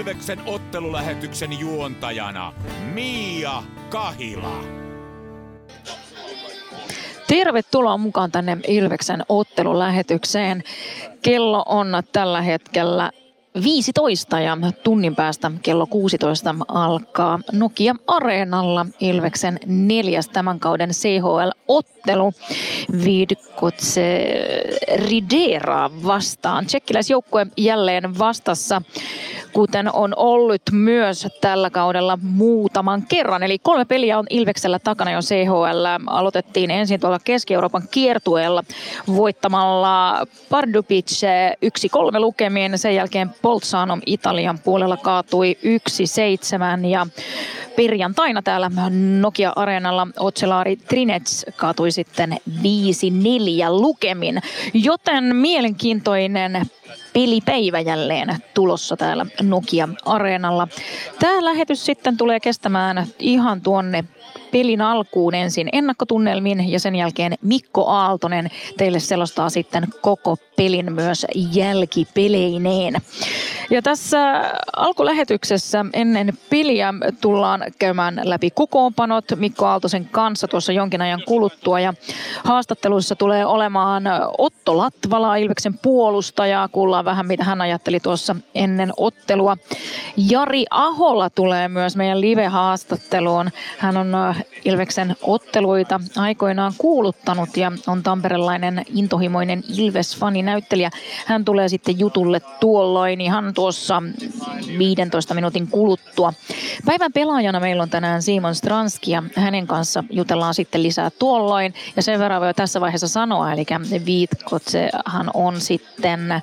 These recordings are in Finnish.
Ilveksen ottelulähetyksen juontajana Mia Kahila. Tervetuloa mukaan tänne Ilveksen ottelulähetykseen. Kello on tällä hetkellä 15 ja tunnin päästä kello 16 alkaa Nokia Areenalla Ilveksen neljäs tämän kauden CHL-ottelu Vidkotse Ridera vastaan. Tsekkiläisjoukkue jälleen vastassa, kuten on ollut myös tällä kaudella muutaman kerran. Eli kolme peliä on Ilveksellä takana jo CHL. Aloitettiin ensin tuolla Keski-Euroopan kiertueella voittamalla Pardubic 1-3 lukemiin. Sen jälkeen Bolzano Italian puolella kaatui 1-7 ja perjantaina täällä Nokia-areenalla Otselaari Trinets kaatui sitten 5-4 lukemin. Joten mielenkiintoinen pelipäivä jälleen tulossa täällä Nokia-areenalla. Tämä lähetys sitten tulee kestämään ihan tuonne pelin alkuun ensin ennakkotunnelmin ja sen jälkeen Mikko Aaltonen teille selostaa sitten koko pelin myös jälkipeleineen. Ja tässä alkulähetyksessä ennen peliä tullaan käymään läpi kokoonpanot Mikko Aaltosen kanssa tuossa jonkin ajan kuluttua. Ja haastattelussa tulee olemaan Otto Latvala, Ilveksen puolustaja. Kuullaan vähän mitä hän ajatteli tuossa ennen ottelua. Jari Ahola tulee myös meidän live-haastatteluun. Hän on Ilveksen otteluita aikoinaan kuuluttanut ja on tamperelainen intohimoinen Ilves-fani näyttelijä. Hän tulee sitten jutulle tuolloin ihan tuossa 15 minuutin kuluttua. Päivän pelaajana meillä on tänään Simon Stranski ja hänen kanssa jutellaan sitten lisää tuolloin. Ja sen verran voi tässä vaiheessa sanoa, eli Viitkotsehan on sitten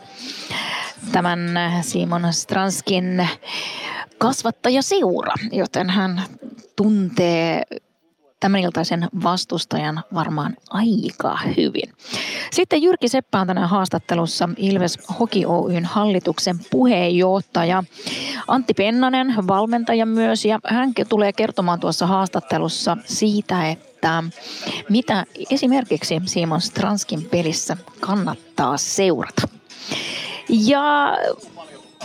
tämän Simon Stranskin kasvattajaseura, joten hän tuntee tämän iltaisen vastustajan varmaan aika hyvin. Sitten Jyrki Seppä on tänään haastattelussa Ilves Hoki Oyn hallituksen puheenjohtaja. Antti Pennanen, valmentaja myös, ja hän tulee kertomaan tuossa haastattelussa siitä, että mitä esimerkiksi Simon Stranskin pelissä kannattaa seurata. Ja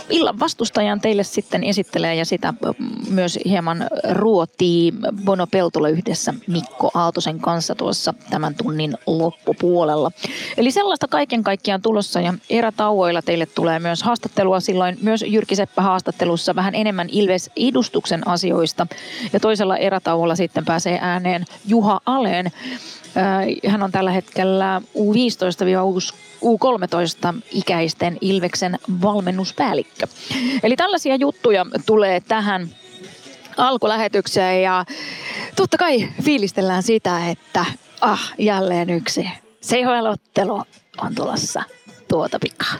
illan vastustajan teille sitten esittelee ja sitä myös hieman ruotii Bono Peltola yhdessä Mikko Aaltosen kanssa tuossa tämän tunnin loppupuolella. Eli sellaista kaiken kaikkiaan tulossa ja erätauoilla teille tulee myös haastattelua silloin myös Jyrki Seppä haastattelussa vähän enemmän Ilves-edustuksen asioista ja toisella erätauolla sitten pääsee ääneen Juha Aleen. Hän on tällä hetkellä U15 U13 ikäisten Ilveksen valmennuspäällikkö. Eli tällaisia juttuja tulee tähän alkulähetykseen ja totta kai fiilistellään sitä, että ah, jälleen yksi CHL-ottelu on tulossa tuota pikaa.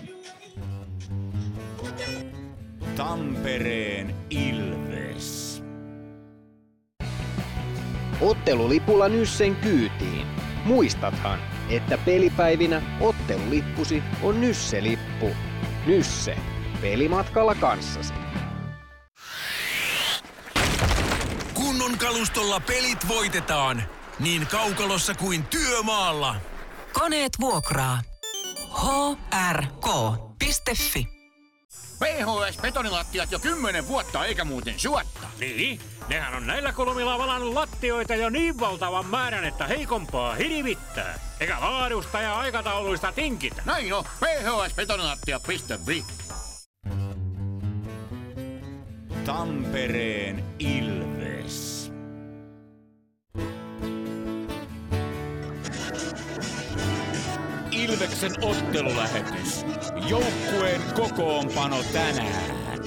Tampereen Ottelulipulla Nyssen kyytiin. Muistathan, että pelipäivinä ottelulippusi on Nysse-lippu. Nysse. Pelimatkalla kanssasi. Kunnon kalustolla pelit voitetaan. Niin kaukalossa kuin työmaalla. Koneet vuokraa. hrk.fi PHS-betonilattiat jo kymmenen vuotta eikä muuten suotta. Niin, nehän on näillä kolmilla valannut lattioita jo niin valtavan määrän, että heikompaa hirvittää. Eikä laadusta ja aikatauluista tinkitä. Näin on, phsbetonilattia.fi Tampereen Ilves. Ilveksen ottelulähetys. Joukkueen kokoonpano tänään.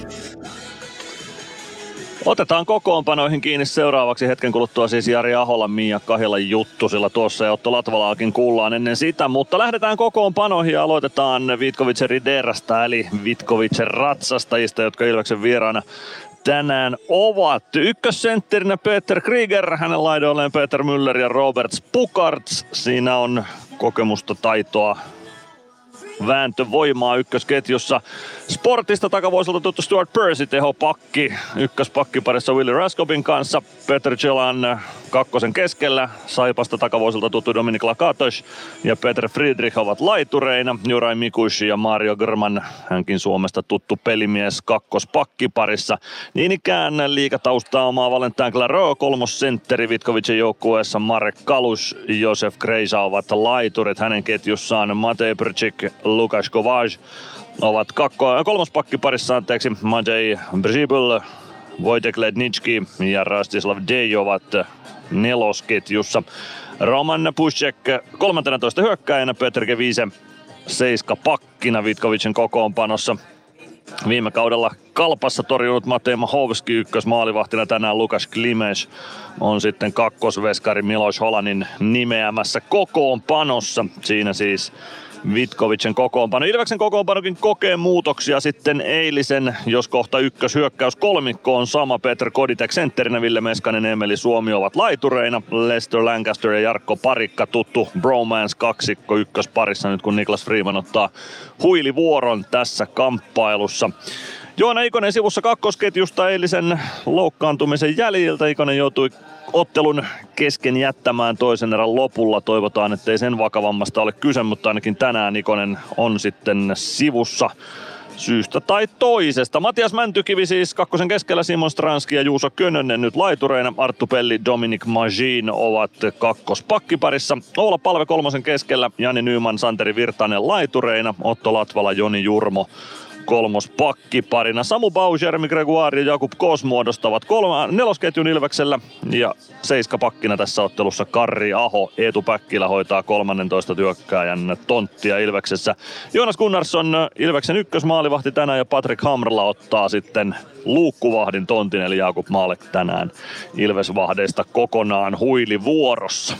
Otetaan kokoonpanoihin kiinni seuraavaksi hetken kuluttua siis Jari Ahola, Mia Kahila juttu, sillä tuossa ja Otto Latvalaakin kuullaan ennen sitä, mutta lähdetään kokoonpanoihin ja aloitetaan Vitkovitsen Riderasta eli Vitkovitsen ratsastajista, jotka Ilveksen vieraana tänään ovat. Ykkössentterinä Peter Krieger, hänen laidoilleen Peter Müller ja Robert Pukarts. Siinä on kokemusta, taitoa, vääntövoimaa ykkösketjussa. Sportista takavuosilta tuttu Stuart Percy, teho pakki, ykköspakkiparissa Willie Raskopin kanssa. Peter Chelan kakkosen keskellä. Saipasta takavoisilta tuttu Dominik Lakatos ja Peter Friedrich ovat laitureina. Juraj Mikush ja Mario Grman, hänkin Suomesta tuttu pelimies kakkospakkiparissa. Niin ikään liikataustaa omaa Valentin Claro, kolmosentteri Vitkovicin joukkueessa Marek Kalus, Josef Kreisa ovat laiturit. Hänen ketjussaan Matej Brczyk, Lukas Kovaj ovat kakko- kolmospakkiparissa, anteeksi, Matej Brzibul, Wojtek Lednicki ja Rastislav Dej ovat nelosketjussa. Roman Pushek 13 hyökkäjänä, Petr Gevise seiska pakkina Vitkovicin kokoonpanossa. Viime kaudella Kalpassa torjunut Matej Mahovski ykkös maalivahtina tänään Lukas Klimes on sitten kakkosveskari Milos Holanin nimeämässä kokoonpanossa. Siinä siis Vitkovicen kokoonpano. Ilveksen kokoonpanokin kokee muutoksia sitten eilisen, jos kohta ykköshyökkäys kolmikko on sama. Peter Koditek sentterinä, Ville Meskanen, Emeli Suomi ovat laitureina. Lester Lancaster ja Jarkko Parikka tuttu bromance kaksikko ykkösparissa nyt kun Niklas Freeman ottaa huilivuoron tässä kamppailussa. Joona Ikonen sivussa kakkosketjusta eilisen loukkaantumisen jäljiltä. Ikonen joutui ottelun kesken jättämään toisen erän lopulla. Toivotaan, ettei sen vakavammasta ole kyse, mutta ainakin tänään Ikonen on sitten sivussa syystä tai toisesta. Matias Mäntykivi siis kakkosen keskellä, Simon Stranski ja Juuso Könönen nyt laitureina. Arttu Pelli, Dominic Magin ovat kakkospakkiparissa. Oula Palve kolmosen keskellä, Jani Nyman, Santeri Virtanen laitureina. Otto Latvala, Joni Jurmo kolmos pakkiparina. Samu Bau, Jeremy Gregoire ja Jakub Kos muodostavat kolma, nelosketjun Ilveksellä ja seiska pakkina tässä ottelussa Karri Aho. Eetu Päkkilä hoitaa 13 työkkääjän tonttia Ilveksessä. Joonas Gunnarsson Ilveksen ykkösmaalivahti tänään ja Patrick Hamrla ottaa sitten luukkuvahdin tontin eli Jakub Maalek tänään Ilvesvahdeista kokonaan huilivuorossa.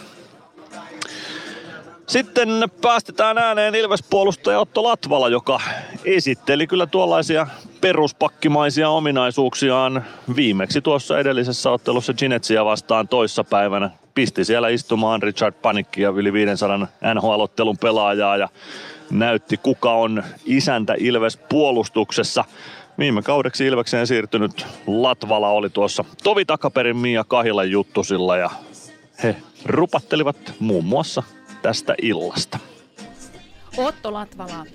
Sitten päästetään ääneen Ilves-puolustaja Otto Latvala, joka esitteli kyllä tuollaisia peruspakkimaisia ominaisuuksiaan viimeksi tuossa edellisessä ottelussa Ginetsiä vastaan toissapäivänä. Pisti siellä istumaan Richard Panikkia yli 500 NHL-ottelun pelaajaa ja näytti kuka on isäntä Ilves puolustuksessa. Viime kaudeksi Ilvekseen siirtynyt Latvala oli tuossa tovi takaperin Mia Kahilan juttusilla ja he rupattelivat muun muassa tästä illasta. Otto Latvala,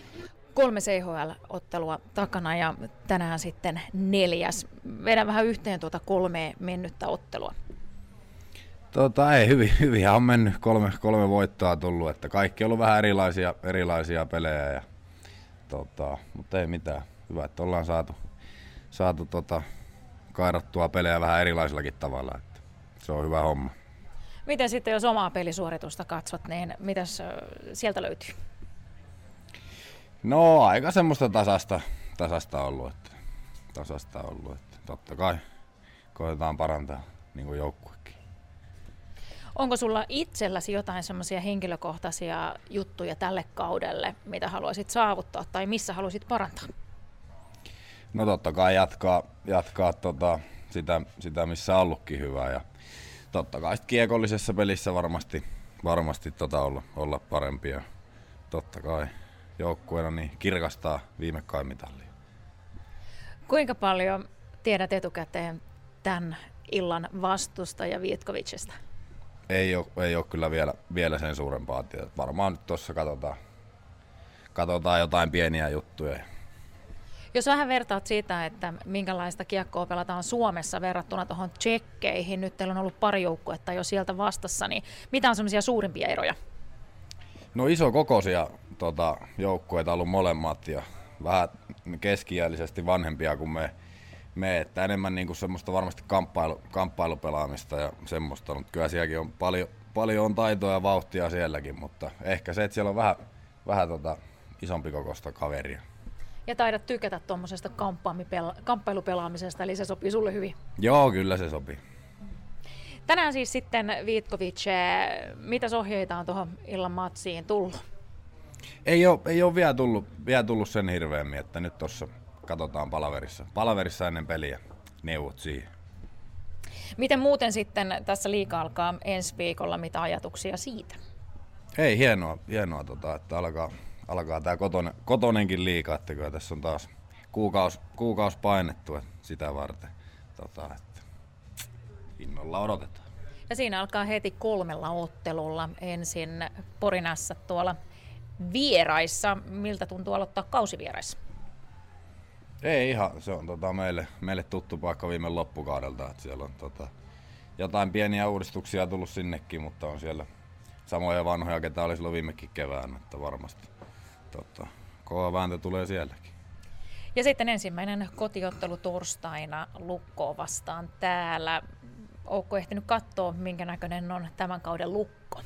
kolme CHL-ottelua takana ja tänään sitten neljäs. Vedän vähän yhteen tuota kolme mennyttä ottelua. Tota, ei, hyvin, hyvin on mennyt. Kolme, kolme voittoa tullut, että kaikki on ollut vähän erilaisia, erilaisia pelejä. Ja, tota, mutta ei mitään. Hyvä, että ollaan saatu, saatu tota, kairattua pelejä vähän erilaisillakin tavalla. Että se on hyvä homma. Miten sitten, jos omaa pelisuoritusta katsot, niin mitäs sieltä löytyy? No aika semmoista tasasta, tasasta ollut, että, tasasta ollut, että totta kai koetetaan parantaa niin kuin joukkuekin. Onko sulla itselläsi jotain semmoisia henkilökohtaisia juttuja tälle kaudelle, mitä haluaisit saavuttaa tai missä haluaisit parantaa? No totta kai jatkaa, jatkaa tota, sitä, sitä, missä on ollutkin hyvää ja totta kai kiekollisessa pelissä varmasti, varmasti tota olla, olla parempia. Totta kai joukkueena niin kirkastaa viime mitallia. Kuinka paljon tiedät etukäteen tämän illan vastusta ja Vietkovicista? Ei ole, ei ole kyllä vielä, vielä sen suurempaa tietoa. Varmaan nyt tuossa katsotaan, katsotaan jotain pieniä juttuja jos vähän vertaat siitä, että minkälaista kiekkoa pelataan Suomessa verrattuna tuohon tsekkeihin, nyt teillä on ollut pari joukkuetta jo sieltä vastassa, niin mitä on semmoisia suurimpia eroja? No iso kokoisia tota, joukkueita ollut molemmat ja vähän keskiällisesti vanhempia kuin me, me että enemmän niin kuin semmoista varmasti kamppailu, kamppailupelaamista ja semmoista, mutta kyllä sielläkin on paljon, paljon on taitoa ja vauhtia sielläkin, mutta ehkä se, että siellä on vähän, vähän tota, isompi kokosta kaveria ja taidat tykätä tuommoisesta kamppailupelaamisesta, eli se sopii sulle hyvin. Joo, kyllä se sopii. Tänään siis sitten Viitkovic, eh, mitä ohjeita on tuohon illan matsiin tullut? Ei ole, ei ole vielä, tullut, vielä tullut sen hirveämmin, että nyt tuossa katsotaan palaverissa. Palaverissa ennen peliä neuvot siihen. Miten muuten sitten tässä liika alkaa ensi viikolla, mitä ajatuksia siitä? Ei, hienoa, hienoa tota, että alkaa, alkaa tämä kotonen, kotonenkin liikaa, että kyllä tässä on taas kuukaus, kuukaus painettu sitä varten. Tota, että innolla odotetaan. Ja siinä alkaa heti kolmella ottelulla ensin Porinassa tuolla vieraissa. Miltä tuntuu aloittaa kausivieraissa? Ei ihan, se on tota, meille, meille tuttu paikka viime loppukaudelta. Että siellä on tota, jotain pieniä uudistuksia tullut sinnekin, mutta on siellä samoja vanhoja, ketä oli silloin viimekin kevään, että varmasti tota, kova vääntö tulee sielläkin. Ja sitten ensimmäinen kotiottelu torstaina Lukkoa vastaan täällä. Oletko ehtinyt katsoa, minkä näköinen on tämän kauden Lukko?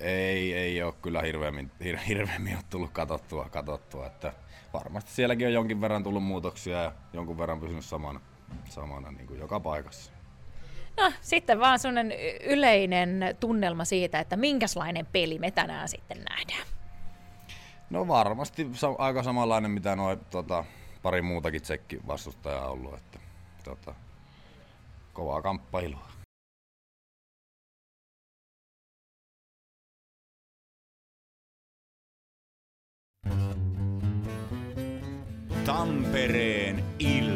Ei, ei ole kyllä hirveämmin, hir, hirveämmin ole tullut katsottua, katsottua, että varmasti sielläkin on jonkin verran tullut muutoksia ja jonkun verran pysynyt samana, samana niin kuin joka paikassa. No sitten vaan sellainen yleinen tunnelma siitä, että minkälainen peli me tänään sitten nähdään. No varmasti aika samanlainen, mitä noin tota, pari muutakin tsekki vastustajaa ollut. Että, tota, kovaa kamppailua. Tampereen Ilves.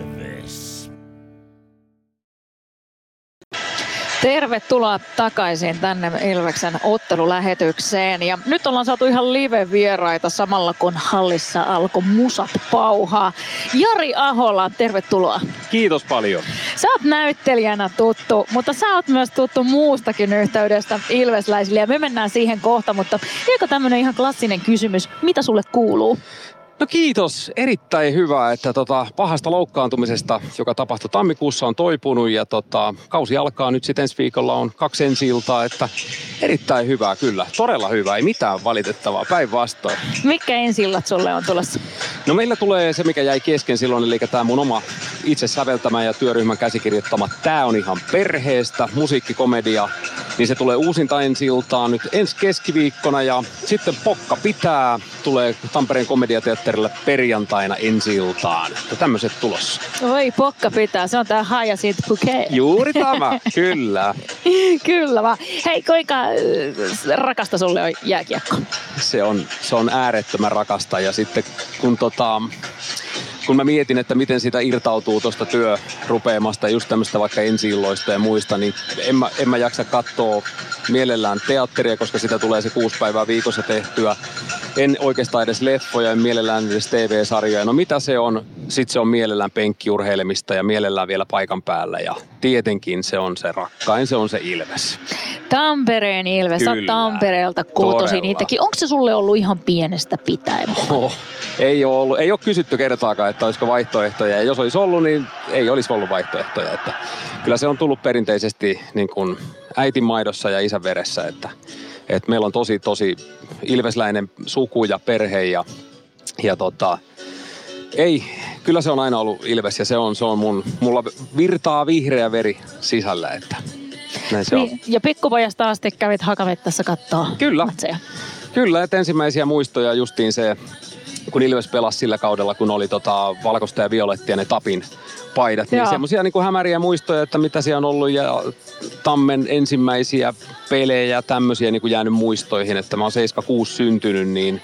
Tervetuloa takaisin tänne Ilveksen ottelulähetykseen. Ja nyt ollaan saatu ihan live-vieraita samalla kun hallissa alkoi musat pauhaa. Jari Ahola, tervetuloa. Kiitos paljon. Sä oot näyttelijänä tuttu, mutta sä oot myös tuttu muustakin yhteydestä Ilvesläisille ja me mennään siihen kohta, mutta eikö tämmönen ihan klassinen kysymys, mitä sulle kuuluu? No kiitos, erittäin hyvä, että tota, pahasta loukkaantumisesta, joka tapahtui tammikuussa, on toipunut ja tota, kausi alkaa nyt sitten ensi viikolla on kaksi ensi iltaa, että erittäin hyvää kyllä, todella hyvää, ei mitään valitettavaa, päinvastoin. Mikä ensi illat sulle on tulossa? No meillä tulee se, mikä jäi kesken silloin, eli tämä mun oma itse säveltämä ja työryhmän käsikirjoittama Tää on ihan perheestä, musiikkikomedia, niin se tulee uusinta ensi iltaan nyt ensi keskiviikkona ja sitten Pokka pitää, tulee Tampereen komediateatterille perjantaina ensi iltaan. Ja tämmöiset tulossa. Oi, Pokka pitää, se on tää Hyacinth Bouquet. Juuri tämä, kyllä. kyllä vaan. Hei, kuinka äh, rakasta sulle on jääkiekko? Se on, se on äärettömän rakasta ja sitten kun tota, kun mä mietin, että miten sitä irtautuu tuosta työrupeamasta, just tämmöistä vaikka ensi ja muista, niin en mä, en mä jaksa katsoa mielellään teatteria, koska sitä tulee se kuusi päivää viikossa tehtyä. En oikeastaan edes leffoja, en mielellään edes TV-sarjoja. No mitä se on? Sitten se on mielellään penkkiurheilemista ja mielellään vielä paikan päällä. Ja tietenkin se on se rakkain, se on se Ilves. Tampereen Ilves, Kyllä. Tampereelta kotosi niitäkin. Onko se sulle ollut ihan pienestä pitäen? Oh, ei ole ollut, ei ole kysytty kertaakaan, että olisiko vaihtoehtoja. Ja jos olisi ollut, niin ei olisi ollut vaihtoehtoja. Että kyllä se on tullut perinteisesti niin kuin äitin maidossa ja isän veressä, että, että meillä on tosi, tosi ilvesläinen suku ja perhe ja, ja tota, ei, kyllä se on aina ollut Ilves ja se on, se on mun, mulla virtaa vihreä veri sisällä, että näin se niin, on. Ja pikkupojasta asti kävit Hakavettassa katsoa Kyllä. Matseja. Kyllä, että ensimmäisiä muistoja justiin se, kun Ilves pelasi sillä kaudella, kun oli tota valkoista ja violettia ne Tapin paidat, niin semmoisia niin hämäriä muistoja, että mitä siellä on ollut ja Tammen ensimmäisiä pelejä, tämmöisiä niin kuin jäänyt muistoihin, että mä oon 76 syntynyt, niin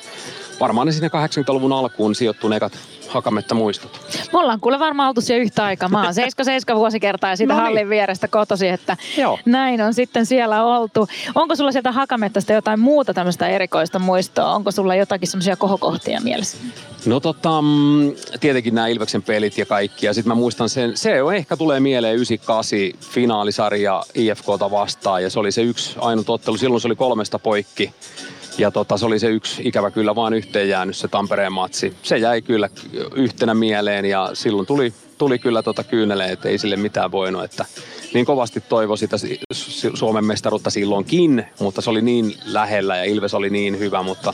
varmaan ne sinne 80-luvun alkuun sijoittuu ekat hakametta muistot. Me ollaan kuule varmaan oltu siellä yhtä aikaa. Mä oon 77 vuosikertaa ja siitä no niin. hallin vierestä kotosi, että Joo. näin on sitten siellä oltu. Onko sulla sieltä hakamettasta jotain muuta tämmöistä erikoista muistoa? Onko sulla jotakin semmoisia kohokohtia mielessä? No tota, mm, tietenkin nämä Ilveksen pelit ja kaikki. Ja sitten mä muistan sen, se on ehkä tulee mieleen 98 finaalisarja IFKta vastaan. Ja se oli se yksi ainut ottelu. Silloin se oli kolmesta poikki Ja tota, se oli se yksi ikävä kyllä vaan yhteen jäänyt se Tampereen matsi. Se jäi kyllä yhtenä mieleen ja silloin tuli, tuli kyllä tota kyyneleen, että ei sille mitään voinut. Että niin kovasti toivo sitä Suomen mestaruutta silloinkin, mutta se oli niin lähellä ja Ilves oli niin hyvä, mutta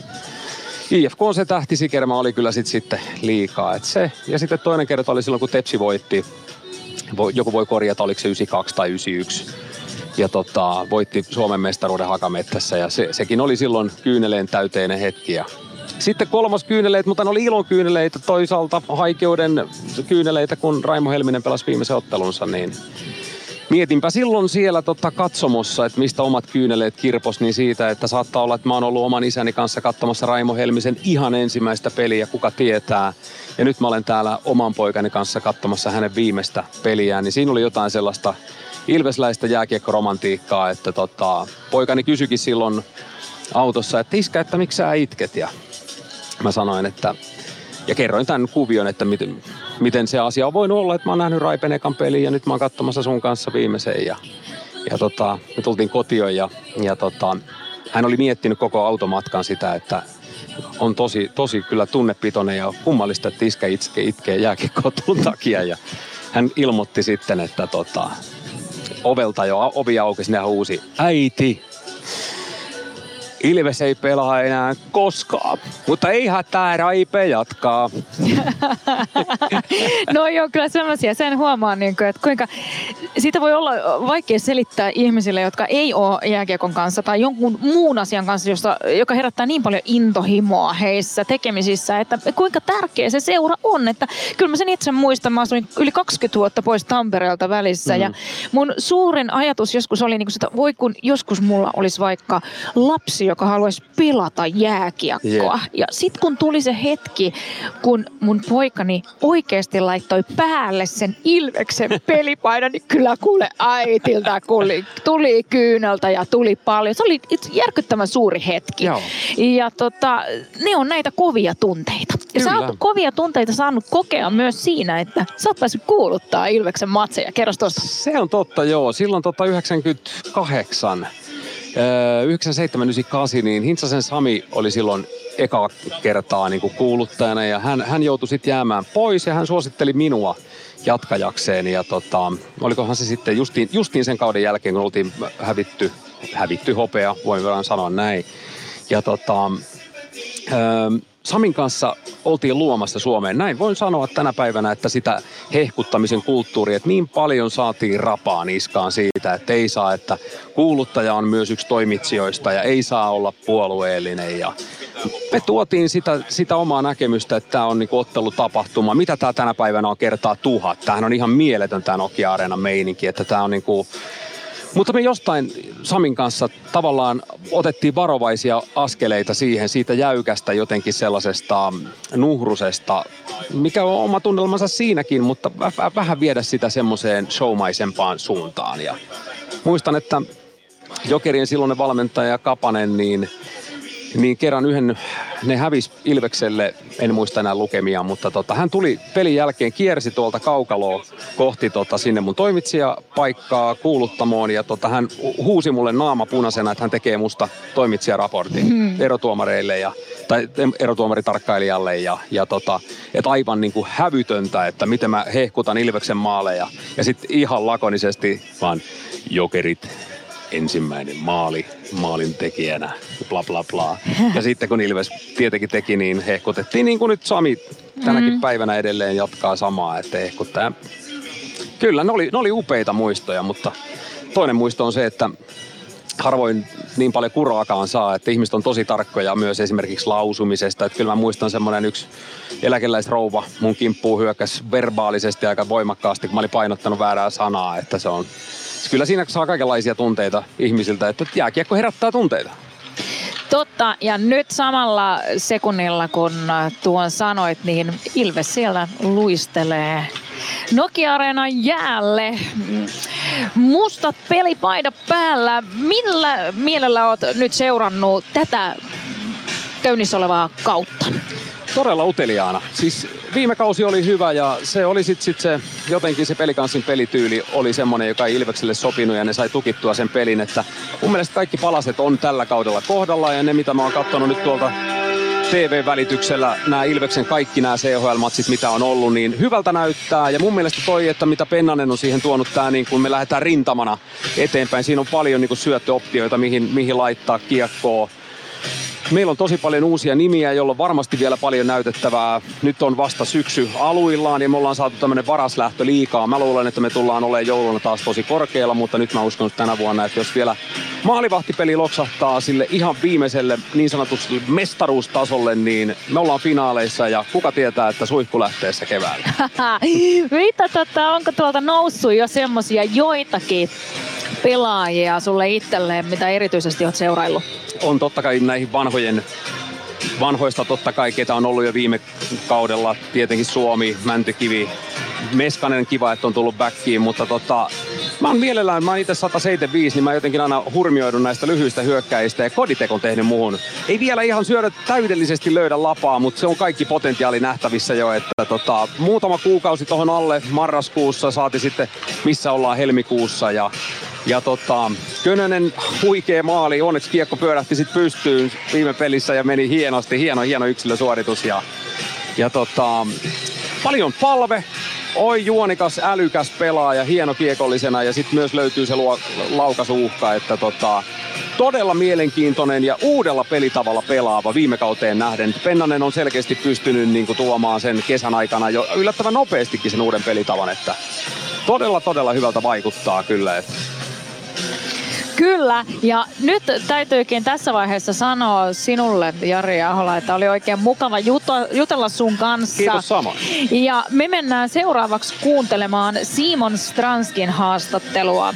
IFK on se tähtisikerma oli kyllä sit sitten liikaa. Et se, ja sitten toinen kerta oli silloin, kun Tepsi voitti. Joku voi korjata, oliko se 92 tai 91 ja tota, voitti Suomen mestaruuden hakamettässä ja se, sekin oli silloin kyyneleen täyteinen hetki. Ja sitten kolmas kyyneleitä, mutta ne oli ilon kyyneleitä toisaalta haikeuden kyyneleitä, kun Raimo Helminen pelasi viimeisen ottelunsa, niin mietinpä silloin siellä tota katsomossa, että mistä omat kyyneleet kirpos, niin siitä, että saattaa olla, että mä oon ollut oman isäni kanssa katsomassa Raimo Helmisen ihan ensimmäistä peliä, kuka tietää. Ja nyt mä olen täällä oman poikani kanssa katsomassa hänen viimeistä peliään, niin siinä oli jotain sellaista ilvesläistä jääkiekkoromantiikkaa, että tota, poikani kysyikin silloin autossa, että iskä, että miksi sä itket? Ja mä sanoin, että ja kerroin tämän kuvion, että miten, miten se asia on voinut olla, että mä oon nähnyt Raipen ekan ja nyt mä oon katsomassa sun kanssa viimeisen. Ja, ja tota, me tultiin kotiin ja, ja tota, hän oli miettinyt koko automatkan sitä, että on tosi, tosi kyllä tunnepitoinen ja kummallista, että iskä itkee, itkee jääkiekkotun takia. Ja hän ilmoitti sitten, että tota, ovelta jo ovi aukesi ja huusi, äiti, Ilves ei pelaa enää koskaan, mutta ei hätää, Raipe jatkaa. no joo, kyllä semmoisia. Sen huomaa, niin kuin, että kuinka siitä voi olla vaikea selittää ihmisille, jotka ei ole jääkiekon kanssa tai jonkun muun asian kanssa, josta, joka herättää niin paljon intohimoa heissä tekemisissä, että kuinka tärkeä se seura on. Että kyllä mä sen itse muistan, mä asuin yli 20 vuotta pois Tampereelta välissä mm. ja mun suurin ajatus joskus oli niin kuin sitä, voi kun joskus mulla olisi vaikka lapsi, joka haluaisi pelata jääkiekkoa. Yeah. Ja sitten kun tuli se hetki, kun mun poikani oikeasti laittoi päälle sen Ilveksen pelipaidan, niin kyllä kuule äitiltä kuli, tuli kyyneltä ja tuli paljon. Se oli järkyttävän suuri hetki. Joo. Ja tota, ne on näitä kovia tunteita. Ja kyllä. sä oot kovia tunteita saanut kokea myös siinä, että sä oot päässyt kuuluttaa Ilveksen matseja. Kerros tuosta. Se on totta, joo. Silloin tota 98 9798, niin Hintsasen Sami oli silloin eka kertaa niin kuin kuuluttajana ja hän, hän joutui sitten jäämään pois ja hän suositteli minua jatkajakseen ja tota, olikohan se sitten justiin, justiin sen kauden jälkeen, kun oltiin hävitty, hävitty hopea, voin sanoa näin. Ja tota, öö, Samin kanssa oltiin luomassa Suomeen. Näin voin sanoa tänä päivänä, että sitä hehkuttamisen kulttuuria, että niin paljon saatiin rapaa niskaan siitä, että ei saa, että kuuluttaja on myös yksi toimitsijoista ja ei saa olla puolueellinen. Ja me tuotiin sitä, sitä omaa näkemystä, että tämä on niin ottelutapahtuma. Mitä tämä tänä päivänä on kertaa tuhat? Tämähän on ihan mieletön tämä Nokia Arena meininki, että tämä on niin kuin mutta me jostain Samin kanssa tavallaan otettiin varovaisia askeleita siihen siitä jäykästä jotenkin sellaisesta nuhrusesta, mikä on oma tunnelmansa siinäkin, mutta vähän viedä sitä semmoiseen showmaisempaan suuntaan. Ja muistan, että Jokerien silloinen valmentaja Kapanen, niin niin kerran yhden, ne hävis Ilvekselle, en muista enää lukemia, mutta tota, hän tuli pelin jälkeen, kiersi tuolta kaukaloa kohti tota, sinne mun toimitsijapaikkaa kuuluttamoon ja tota, hän huusi mulle naama punaisena, että hän tekee musta toimitsijaraportin hmm. erotuomareille ja tai erotuomaritarkkailijalle ja, ja tota, että aivan niin kuin hävytöntä, että miten mä hehkutan Ilveksen maaleja ja sitten ihan lakonisesti vaan jokerit ensimmäinen maali maalin tekijänä, bla bla bla. Ja sitten kun Ilves tietenkin teki, niin hehkutettiin niin kuin nyt Sami tänäkin mm. päivänä edelleen jatkaa samaa, että hehkuttaa. Kyllä, ne oli, ne oli upeita muistoja, mutta toinen muisto on se, että harvoin niin paljon kuraakaan saa, että ihmiset on tosi tarkkoja myös esimerkiksi lausumisesta. Että kyllä mä muistan semmoinen yksi eläkeläisrouva mun kimppuun hyökkäs verbaalisesti aika voimakkaasti, kun mä olin painottanut väärää sanaa, että se on kyllä siinä saa kaikenlaisia tunteita ihmisiltä, että jääkiekko herättää tunteita. Totta, ja nyt samalla sekunnilla kun tuon sanoit, niin Ilves siellä luistelee Nokia-areenan jäälle. Mustat pelipaida päällä. Millä mielellä olet nyt seurannut tätä käynnissä olevaa kautta? Todella uteliaana. Siis viime kausi oli hyvä ja se oli sitten sit se, jotenkin se pelikanssin pelityyli oli semmoinen, joka ei Ilvekselle sopinut ja ne sai tukittua sen pelin. Että mun mielestä kaikki palaset on tällä kaudella kohdalla ja ne mitä mä oon katsonut nyt tuolta TV-välityksellä nämä Ilveksen kaikki nämä CHL-matsit, mitä on ollut, niin hyvältä näyttää. Ja mun mielestä toi, että mitä Pennanen on siihen tuonut, tämä niin kun me lähdetään rintamana eteenpäin. Siinä on paljon niin syöttöoptioita, mihin, mihin laittaa kiekkoa. Meillä on tosi paljon uusia nimiä, joilla on varmasti vielä paljon näytettävää. Nyt on vasta syksy aluillaan ja me ollaan saatu tämmöinen varaslähtö liikaa. Mä luulen, että me tullaan olemaan jouluna taas tosi korkealla, mutta nyt mä uskon että tänä vuonna, että jos vielä maalivahtipeli loksahtaa sille ihan viimeiselle niin sanotusti mestaruustasolle, niin me ollaan finaaleissa ja kuka tietää, että suihku lähteessä keväällä. Mitä tota, onko tuolta noussut jo semmosia joitakin pelaajia sulle itselleen, mitä erityisesti olet seuraillut? On totta kai näihin vanhojen vanhoista totta kai, ketä on ollut jo viime kaudella, tietenkin Suomi, Mäntykivi, Meskanen kiva, että on tullut backiin, mutta tota, mä oon mielellään, mä oon itse 175, niin mä jotenkin aina hurmioidun näistä lyhyistä hyökkäistä ja Koditek on tehnyt muhun. Ei vielä ihan syödä täydellisesti löydä lapaa, mutta se on kaikki potentiaali nähtävissä jo, että tota, muutama kuukausi tuohon alle marraskuussa saati sitten missä ollaan helmikuussa ja ja tota, Könönen huikea maali, onneksi kiekko pyörähti sitten pystyyn viime pelissä ja meni hienosti, hieno hieno yksilösuoritus ja, ja tota, paljon palve, oi juonikas, älykäs pelaaja, hieno kiekollisena ja sitten myös löytyy se luo, laukasuuhka, että tota, todella mielenkiintoinen ja uudella pelitavalla pelaava viime kauteen nähden. Pennanen on selkeästi pystynyt niin kuin, tuomaan sen kesän aikana jo yllättävän nopeastikin sen uuden pelitavan, että todella todella hyvältä vaikuttaa kyllä. Että Kyllä, ja nyt täytyykin tässä vaiheessa sanoa sinulle, Jari Ahola, että oli oikein mukava jutella sun kanssa. Kiitos sama. Ja me mennään seuraavaksi kuuntelemaan Simon Stranskin haastattelua.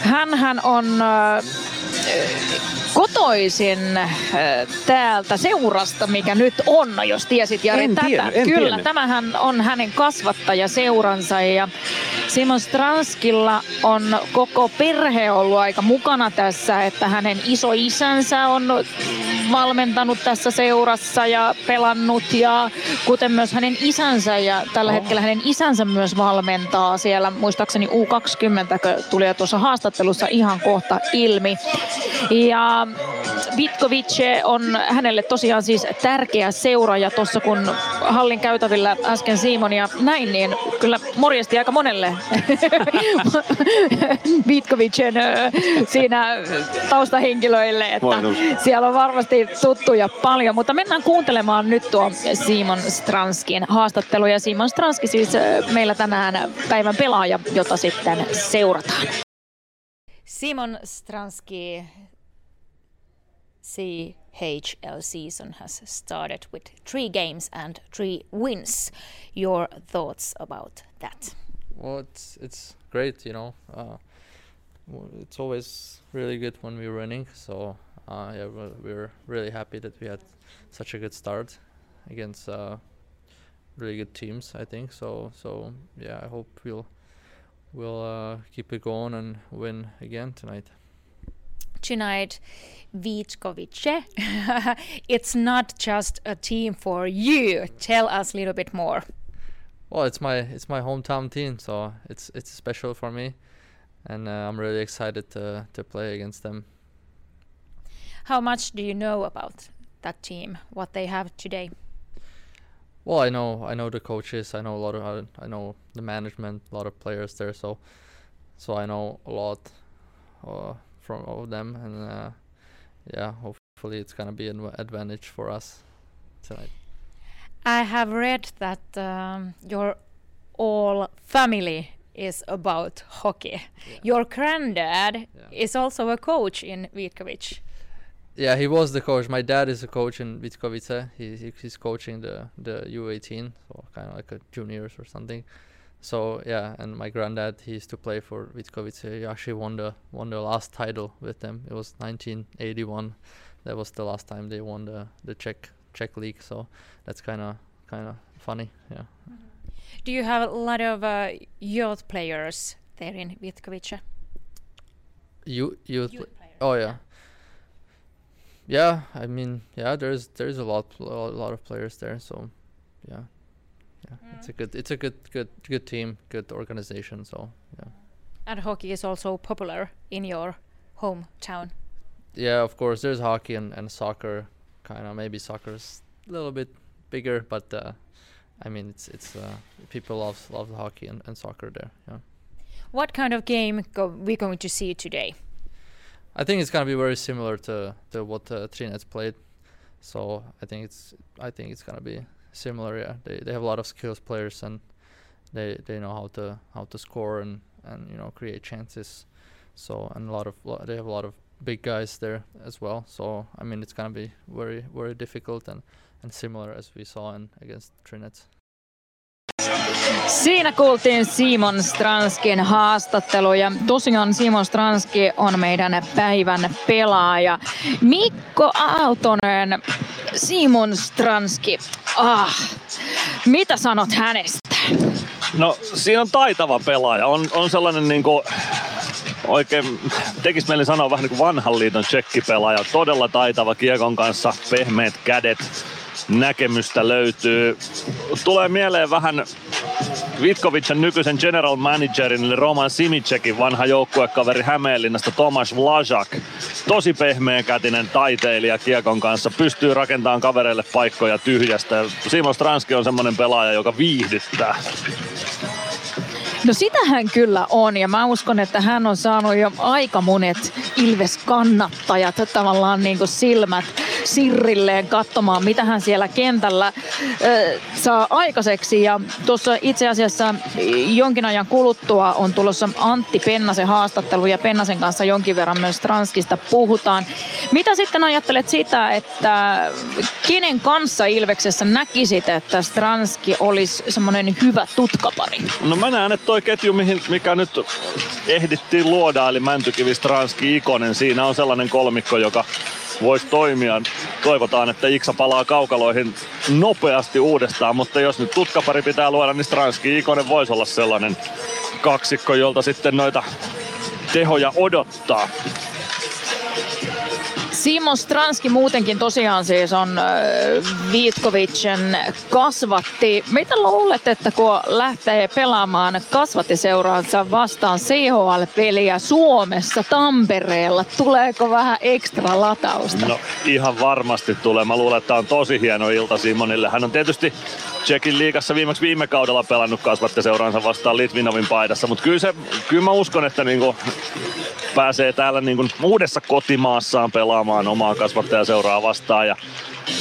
Hänhän on äh, kotoisin äh, täältä seurasta, mikä nyt on, jos tiesit Jari en tätä. Tiedä, en Kyllä, tiennyt. tämähän on hänen kasvattajaseuransa ja Simon Stranskilla on koko perhe ollut aika mukana tässä, että hänen isoisänsä on valmentanut tässä seurassa ja pelannut ja kuten myös hänen isänsä ja tällä hetkellä hänen isänsä myös valmentaa siellä. Muistaakseni U20 tuli jo tuossa haastattelussa ihan kohta ilmi. Ja Vitkovic on hänelle tosiaan siis tärkeä seuraaja tuossa kun hallin käytävillä äsken Simonia näin, niin kyllä morjesti aika monelle Vitkovicin ö, siinä taustahenkilöille, että Voinut. siellä on varmasti tuttuja paljon, mutta mennään kuuntelemaan nyt tuo Simon Stranskin haastattelu ja Simon Stranski siis meillä tänään päivän pelaaja, jota sitten seurataan. Simon Stransky, CHL season has started with three games and three wins. Your thoughts about that? Well, it's it's great, you know. Uh, it's always really good when we're winning. So uh, yeah, we're, we're really happy that we had such a good start against uh, really good teams. I think so. So yeah, I hope we'll we'll uh, keep it going and win again tonight. tonight Vitkovice. it's not just a team for you. Tell us a little bit more. Well, it's my it's my hometown team, so it's it's special for me, and uh, I'm really excited to to play against them. How much do you know about that team? What they have today? Well, I know I know the coaches. I know a lot of I, know the management, a lot of players there. So so I know a lot uh, from of them, and uh, yeah, hopefully it's gonna be an advantage for us tonight. I have read that um, your all family is about hockey. Your granddad is also a coach in Vitkovic. Yeah, he was the coach. My dad is a coach in Vitkovice. He, he he's coaching the the U18, so kind of like a juniors or something. So yeah, and my granddad he used to play for Vitkovice. He actually won the won the last title with them. It was 1981. That was the last time they won the the Czech Czech league. So that's kind of kind of funny. Yeah. Do you have a lot of uh, youth players there in Vitkovice? You youth. pla- oh yeah. yeah, I mean, yeah, there's there's a lot a lot of players there, so yeah, yeah, it's a good it's a good good good team, good organization. So yeah, And hockey is also popular in your hometown. yeah. Of course, there's hockey and, and soccer. Kind of maybe soccer's a little bit bigger, but uh, I mean, it's it's uh, people love love hockey and, and soccer there. Yeah. What kind of game go we going to see today? I think it's gonna be very similar to to what uh, Trinets played. So I think it's I think it's gonna be similar. Yeah, they they have a lot of skills players and they they know how to how to score and and you know create chances. So and a lot of they have a lot of big guys there as well. So I mean it's gonna be very very difficult and and similar as we saw in against Trinets. Siinä kuultiin Simon Stranskin haastattelu ja tosiaan Simon Stranski on meidän päivän pelaaja. Mikko Aaltonen, Simon Stranski, ah, mitä sanot hänestä? No siinä on taitava pelaaja. On, on sellainen niinku, oikein, tekis mieli sanoa vähän niin kuin vanhan liiton tsekkipelaaja. Todella taitava kiekon kanssa, pehmeät kädet, näkemystä löytyy. Tulee mieleen vähän Vitkovicin nykyisen general managerin eli Roman Simicekin vanha joukkuekaveri Hämeenlinnasta Tomas Vlajak. Tosi pehmeäkätinen taiteilija kiekon kanssa, pystyy rakentamaan kavereille paikkoja tyhjästä. Simon Stranski on semmonen pelaaja, joka viihdyttää. No sitähän kyllä on ja mä uskon, että hän on saanut jo aika monet Ilves-kannattajat tavallaan niin kuin silmät sirrilleen katsomaan, mitä hän siellä kentällä äh, saa aikaiseksi. Ja tuossa itse asiassa jonkin ajan kuluttua on tulossa Antti Pennasen haastattelu ja Pennasen kanssa jonkin verran myös Transkista puhutaan. Mitä sitten ajattelet sitä, että kenen kanssa Ilveksessä näkisit, että Stranski olisi semmoinen hyvä tutkapari? No mä näen, että toi ketju, mihin, mikä nyt ehdittiin luoda, eli Mäntykivi, Stranski, Ikonen, siinä on sellainen kolmikko, joka voisi toimia. Toivotaan, että Iksa palaa kaukaloihin nopeasti uudestaan, mutta jos nyt tutkapari pitää luoda, niin Stranski Ikonen voisi olla sellainen kaksikko, jolta sitten noita tehoja odottaa. Simon Stranski muutenkin tosiaan siis on Vitkovicin kasvatti. Mitä luulet, että kun lähtee pelaamaan kasvattiseuraansa vastaan CHL-peliä Suomessa, Tampereella, tuleeko vähän ekstra latausta? No ihan varmasti tulee. Mä luulen, että tämä on tosi hieno ilta Simonille. Hän on tietysti Tsekin liigassa viimeksi viime kaudella pelannut kasvattiseuraansa vastaan Litvinovin paidassa, mutta kyllä, se, kyllä mä uskon, että niinku pääsee täällä niinku uudessa kotimaassaan pelaamaan omaa kasvattajaseuraa vastaan ja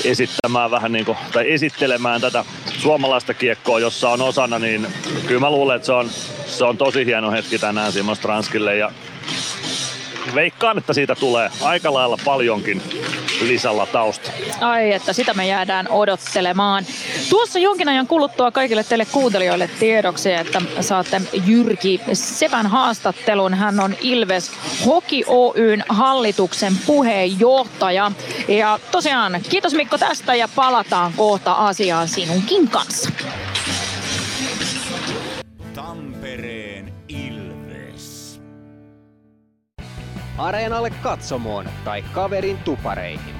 esittämään vähän niinku, tai esittelemään tätä suomalaista kiekkoa, jossa on osana, niin kyllä mä luulen, että se on, se on tosi hieno hetki tänään Simon Stranskille ja veikkaan, että siitä tulee aika lailla paljonkin lisälatausta. Ai, että sitä me jäädään odottelemaan. Tuossa jonkin ajan kuluttua kaikille teille kuuntelijoille tiedoksi, että saatte Jyrki Sepän haastattelun. Hän on Ilves Hoki Oyn hallituksen puheenjohtaja. Ja tosiaan, kiitos Mikko tästä ja palataan kohta asiaan sinunkin kanssa. Areenalle katsomoon tai kaverin tupareihin.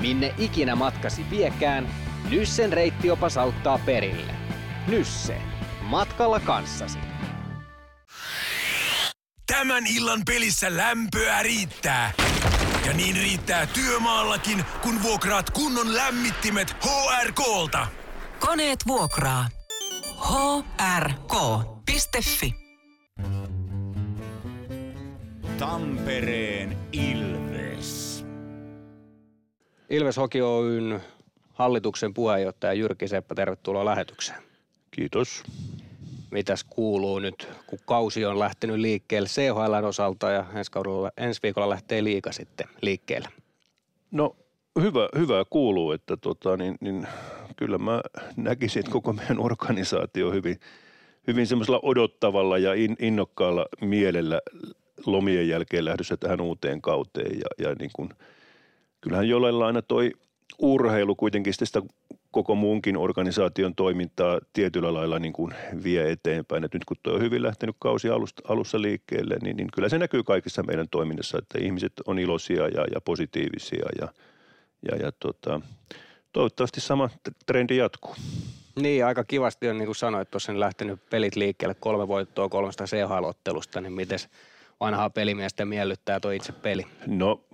Minne ikinä matkasi viekään, Nyssen reittiopas auttaa perille. Nysse. Matkalla kanssasi. Tämän illan pelissä lämpöä riittää. Ja niin riittää työmaallakin, kun vuokraat kunnon lämmittimet HRKlta. Koneet vuokraa. hrk.fi Tampereen Ilves. Ilves Hoki Oyn hallituksen puheenjohtaja Jyrki Seppä, tervetuloa lähetykseen. Kiitos. Mitäs kuuluu nyt, kun kausi on lähtenyt liikkeelle CHLn osalta ja ensi, kaudella, ensi viikolla lähtee liika sitten liikkeelle? No hyvä, hyvä kuuluu, että tota, niin, niin, kyllä mä näkisin, että koko meidän organisaatio hyvin, hyvin semmoisella odottavalla ja in, innokkaalla mielellä lomien jälkeen lähdössä tähän uuteen kauteen. Ja, ja niin kuin, kyllähän jollain aina toi urheilu kuitenkin sitä koko muunkin organisaation toimintaa tietyllä lailla niin kuin vie eteenpäin. Et nyt kun tuo on hyvin lähtenyt kausi alusta, alussa liikkeelle, niin, niin kyllä se näkyy kaikissa meidän toiminnassa, että ihmiset on iloisia ja, ja positiivisia ja ja, ja tota, toivottavasti sama trendi jatkuu. Niin, aika kivasti on niin kuin sanoit, tuossa lähtenyt pelit liikkeelle, kolme voittoa kolmesta CHL-ottelusta, niin miten vanhaa pelimiestä miellyttää tuo itse peli? No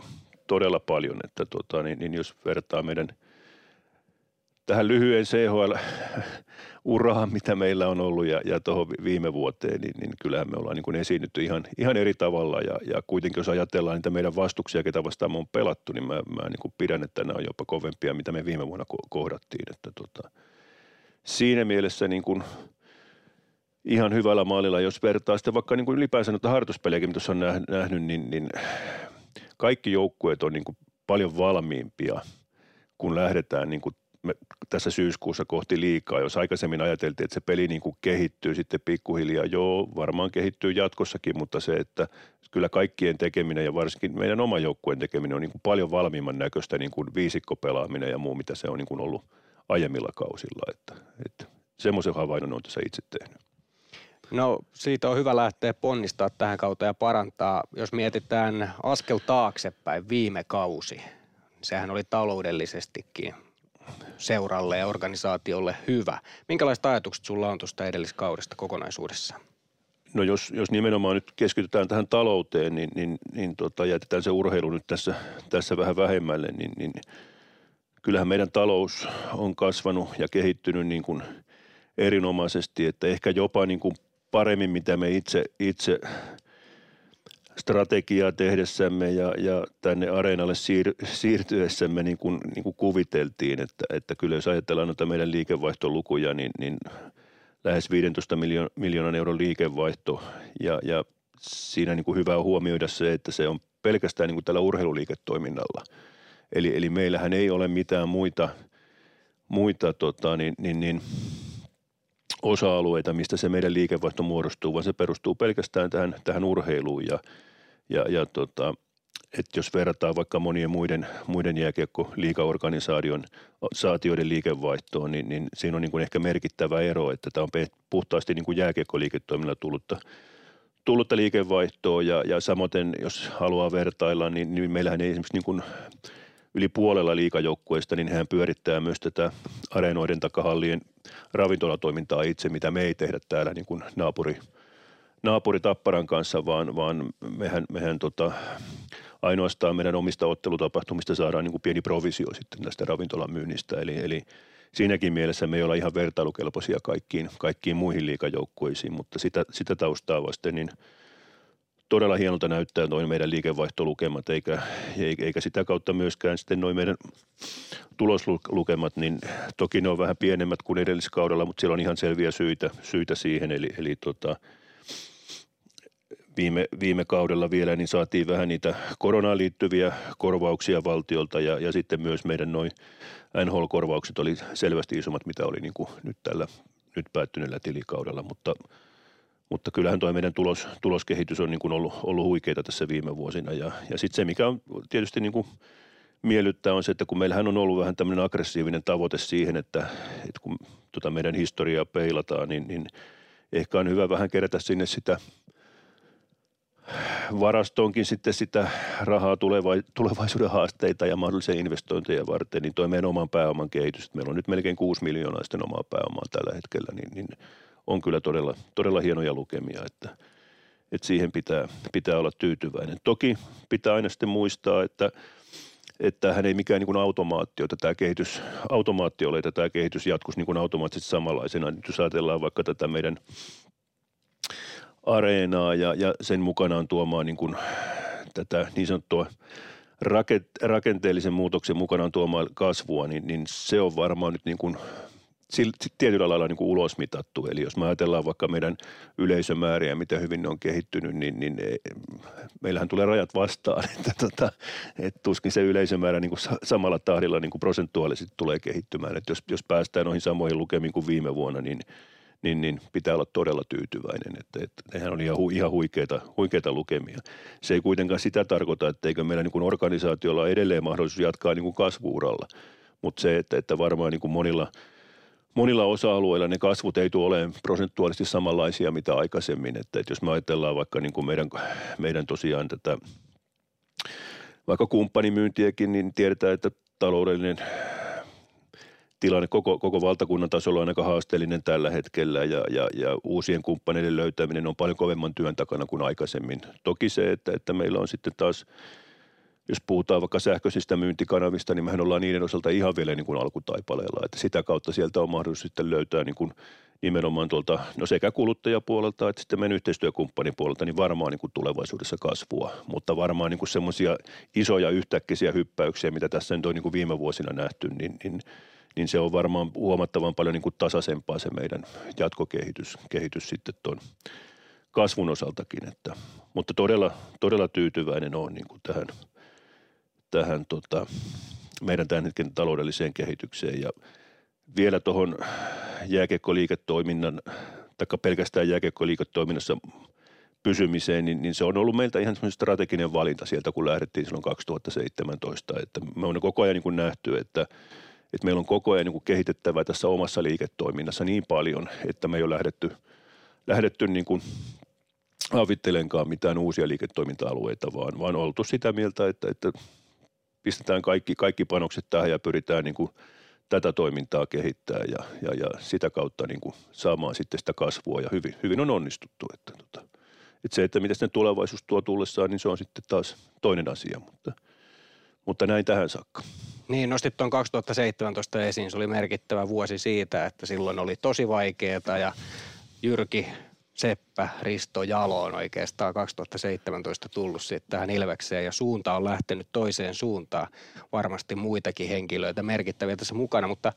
todella paljon, että tota, niin, niin jos vertaa meidän tähän lyhyen CHL-uraan, mitä meillä on ollut ja, ja tuohon viime vuoteen, niin, niin kyllähän me ollaan niin kuin esiinnytty ihan, ihan eri tavalla ja, ja kuitenkin jos ajatellaan niitä meidän vastuksia, ketä vastaan me on pelattu, niin mä, mä niin kuin pidän, että nämä on jopa kovempia, mitä me viime vuonna kohdattiin, että tota, siinä mielessä niin kuin ihan hyvällä maalilla, jos vertaa sitten vaikka niin kuin ylipäänsä noita harjoituspelejäkin, mitä on nähnyt, niin, niin kaikki joukkueet on niin kuin paljon valmiimpia, kun lähdetään niin kuin me tässä syyskuussa kohti liikaa. Jos aikaisemmin ajateltiin, että se peli niin kuin kehittyy sitten pikkuhiljaa, joo, varmaan kehittyy jatkossakin, mutta se, että kyllä kaikkien tekeminen ja varsinkin meidän oma joukkueen tekeminen on niin kuin paljon valmiimman näköistä niin kuin viisikkopelaaminen ja muu, mitä se on niin kuin ollut aiemmilla kausilla. Että, että semmoisen havainnon on tässä itse tehnyt. No siitä on hyvä lähteä ponnistaa tähän kautta ja parantaa. Jos mietitään askel taaksepäin viime kausi, sehän oli taloudellisestikin seuralle ja organisaatiolle hyvä. Minkälaiset ajatukset sulla on tuosta edelliskaudesta kokonaisuudessaan? No jos, jos nimenomaan nyt keskitytään tähän talouteen, niin, niin, niin tota, jätetään se urheilu nyt tässä, tässä vähän vähemmälle, niin, niin kyllähän meidän talous on kasvanut ja kehittynyt niin kuin erinomaisesti, että ehkä jopa niin kuin paremmin, mitä me itse, itse strategiaa tehdessämme ja, ja tänne areenalle siir, siirtyessämme niin kuin, niin kuin kuviteltiin, että, että kyllä jos ajatellaan noita meidän liikevaihtolukuja, niin, niin lähes 15 miljoon, miljoonan euron liikevaihto ja, ja siinä niin kuin hyvä on huomioida se, että se on pelkästään niin kuin tällä urheiluliiketoiminnalla. Eli, eli meillähän ei ole mitään muita, muita tota, niin, niin, niin, osa-alueita, mistä se meidän liikevaihto muodostuu, vaan se perustuu pelkästään tähän, tähän urheiluun. Ja, ja, ja tota, että jos verrataan vaikka monien muiden, muiden jääkiekko-liikaorganisaation saatioiden liikevaihtoon, niin, niin siinä on niin kuin ehkä merkittävä ero, että tämä on puhtaasti niin jääkiekko-liiketoiminnalla tullutta, tullutta liikevaihtoa ja, ja samoin jos haluaa vertailla, niin, niin meillähän ei esimerkiksi niin kuin yli puolella liikajoukkueista, niin hän pyörittää myös tätä areenoiden takahallien ravintolatoimintaa itse, mitä me ei tehdä täällä niin kuin naapuri, naapuri Tapparan kanssa, vaan, vaan mehän, mehän tota, ainoastaan meidän omista ottelutapahtumista saadaan niin kuin pieni provisio sitten tästä ravintolamyynnistä. Eli, eli siinäkin mielessä me ei olla ihan vertailukelpoisia kaikkiin, kaikkiin muihin liikajoukkueisiin, mutta sitä, sitä taustaa vasten niin – todella hienolta näyttää noin meidän liikevaihtolukemat, eikä, eikä sitä kautta myöskään sitten noin meidän tuloslukemat, niin toki ne on vähän pienemmät kuin edelliskaudella, mutta siellä on ihan selviä syitä, syitä siihen, eli, eli tota, viime, viime kaudella vielä niin saatiin vähän niitä koronaan liittyviä korvauksia valtiolta ja, ja sitten myös meidän noin NHL-korvaukset oli selvästi isommat, mitä oli niin kuin nyt tällä nyt päättyneellä tilikaudella, mutta – mutta kyllähän tuo meidän tulos, tuloskehitys on niin kuin ollut, ollut huikeita tässä viime vuosina. Ja, ja sitten se, mikä on tietysti niin kuin miellyttää, on se, että kun meillähän on ollut vähän tämmöinen aggressiivinen tavoite siihen, että, että kun tota meidän historiaa peilataan, niin, niin ehkä on hyvä vähän kerätä sinne sitä varastoonkin sitten sitä rahaa tulevaisuuden haasteita ja mahdollisia investointeja varten, niin toi meidän oman pääoman kehitys. Meillä on nyt melkein 6 miljoonaa sitten omaa pääomaa tällä hetkellä, niin, niin on kyllä todella, todella hienoja lukemia, että, että siihen pitää, pitää olla tyytyväinen. Toki pitää aina sitten muistaa, että että hän ei mikään niin automaatio, että tämä kehitys, automaatio ole, että tämä kehitys jatkuisi niin automaattisesti samanlaisena. Nyt jos ajatellaan vaikka tätä meidän areenaa ja, ja sen mukanaan tuomaan niin kuin tätä niin sanottua rakenteellisen muutoksen mukanaan tuomaan kasvua, niin, niin se on varmaan nyt niin kuin tietyllä lailla niin kuin ulosmitattu. Eli jos me ajatellaan vaikka meidän yleisömääriä, miten hyvin ne on kehittynyt, niin, niin e, meillähän tulee rajat vastaan, että, tota, että tuskin se yleisömäärä niin kuin samalla tahdilla niin kuin prosentuaalisesti tulee kehittymään. Että jos, jos päästään noihin samoihin lukemiin kuin viime vuonna, niin, niin, niin pitää olla todella tyytyväinen. Että, että nehän on ihan, hu, ihan huikeita, huikeita lukemia. Se ei kuitenkaan sitä tarkoita, etteikö meillä niin kuin organisaatiolla edelleen mahdollisuus jatkaa niin kuin kasvuuralla. Mutta se, että, että varmaan niin kuin monilla – monilla osa-alueilla ne kasvut ei tule olemaan prosentuaalisesti samanlaisia mitä aikaisemmin. Että, että jos me ajatellaan vaikka niin kuin meidän, meidän tosiaan tätä vaikka kumppanimyyntiäkin, niin tiedetään, että taloudellinen tilanne koko, koko valtakunnan tasolla on aika haasteellinen tällä hetkellä ja, ja, ja uusien kumppaneiden löytäminen on paljon kovemman työn takana kuin aikaisemmin. Toki se, että, että meillä on sitten taas, jos puhutaan vaikka sähköisistä myyntikanavista, niin mehän ollaan niiden osalta ihan vielä niin kuin alkutaipaleella. Että sitä kautta sieltä on mahdollisuus sitten löytää niin kuin nimenomaan tuolta no sekä kuluttajapuolelta että sitten meidän yhteistyökumppanin puolelta, niin varmaan niin kuin tulevaisuudessa kasvua. Mutta varmaan niin semmoisia isoja yhtäkkisiä hyppäyksiä, mitä tässä nyt on niin kuin viime vuosina nähty, niin, niin niin se on varmaan huomattavan paljon niin kuin tasaisempaa se meidän jatkokehitys kehitys sitten tuon kasvun osaltakin. Että, mutta todella, todella tyytyväinen on niin kuin tähän, tähän tota, meidän tämän hetken taloudelliseen kehitykseen ja vielä tuohon jääkiekkoliiketoiminnan, tai pelkästään jääkiekkoliiketoiminnassa pysymiseen, niin, niin se on ollut meiltä ihan strateginen valinta sieltä, kun lähdettiin silloin 2017. Että me on koko ajan niin kuin nähty, että että meillä on koko ajan niin kuin kehitettävää tässä omassa liiketoiminnassa niin paljon, että me ei ole lähdetty, lähdetty niin kuin avittelenkaan mitään uusia liiketoiminta-alueita, vaan, vaan oltu sitä mieltä, että, että pistetään kaikki, kaikki panokset tähän ja pyritään niin kuin tätä toimintaa kehittää ja, ja, ja sitä kautta niin kuin saamaan sitten sitä kasvua ja hyvin, hyvin on onnistuttu. Että, tota, että se, että mitä sitten tulevaisuus tuo tullessaan, niin se on sitten taas toinen asia, mutta, mutta näin tähän saakka. Niin, nostit tuon 2017 esiin. Se oli merkittävä vuosi siitä, että silloin oli tosi vaikeaa ja Jyrki, Seppä, Risto, Jalo on oikeastaan 2017 tullut sitten tähän Ilvekseen ja suunta on lähtenyt toiseen suuntaan. Varmasti muitakin henkilöitä merkittäviä tässä mukana, mutta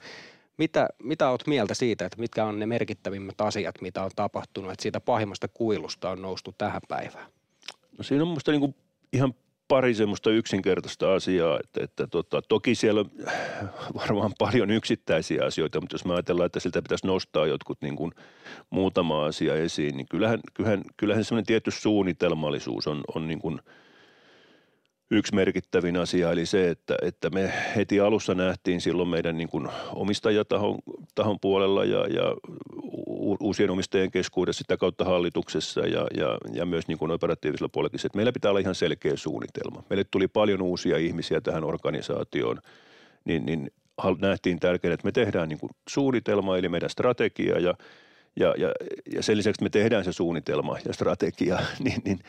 mitä, mitä oot mieltä siitä, että mitkä on ne merkittävimmät asiat, mitä on tapahtunut, että siitä pahimmasta kuilusta on noustu tähän päivään? No siinä on minusta niin ihan pari semmoista yksinkertaista asiaa, että, että tota, toki siellä on varmaan paljon yksittäisiä asioita, mutta jos me ajatellaan, että siltä pitäisi nostaa jotkut niin kuin muutama asia esiin, niin kyllähän, kyllähän, kyllähän semmoinen tietty suunnitelmallisuus on, on niin kuin – yksi merkittävin asia, eli se, että, että me heti alussa nähtiin silloin meidän niin kuin omistajatahon tahon puolella ja, ja uusien omistajien keskuudessa sitä kautta hallituksessa ja, ja, ja myös niin kuin operatiivisella puolella, että meillä pitää olla ihan selkeä suunnitelma. Meille tuli paljon uusia ihmisiä tähän organisaatioon, niin, niin nähtiin tärkeää, että me tehdään niin kuin suunnitelma, eli meidän strategia ja ja, ja, ja sen lisäksi me tehdään se suunnitelma ja strategia, niin, niin,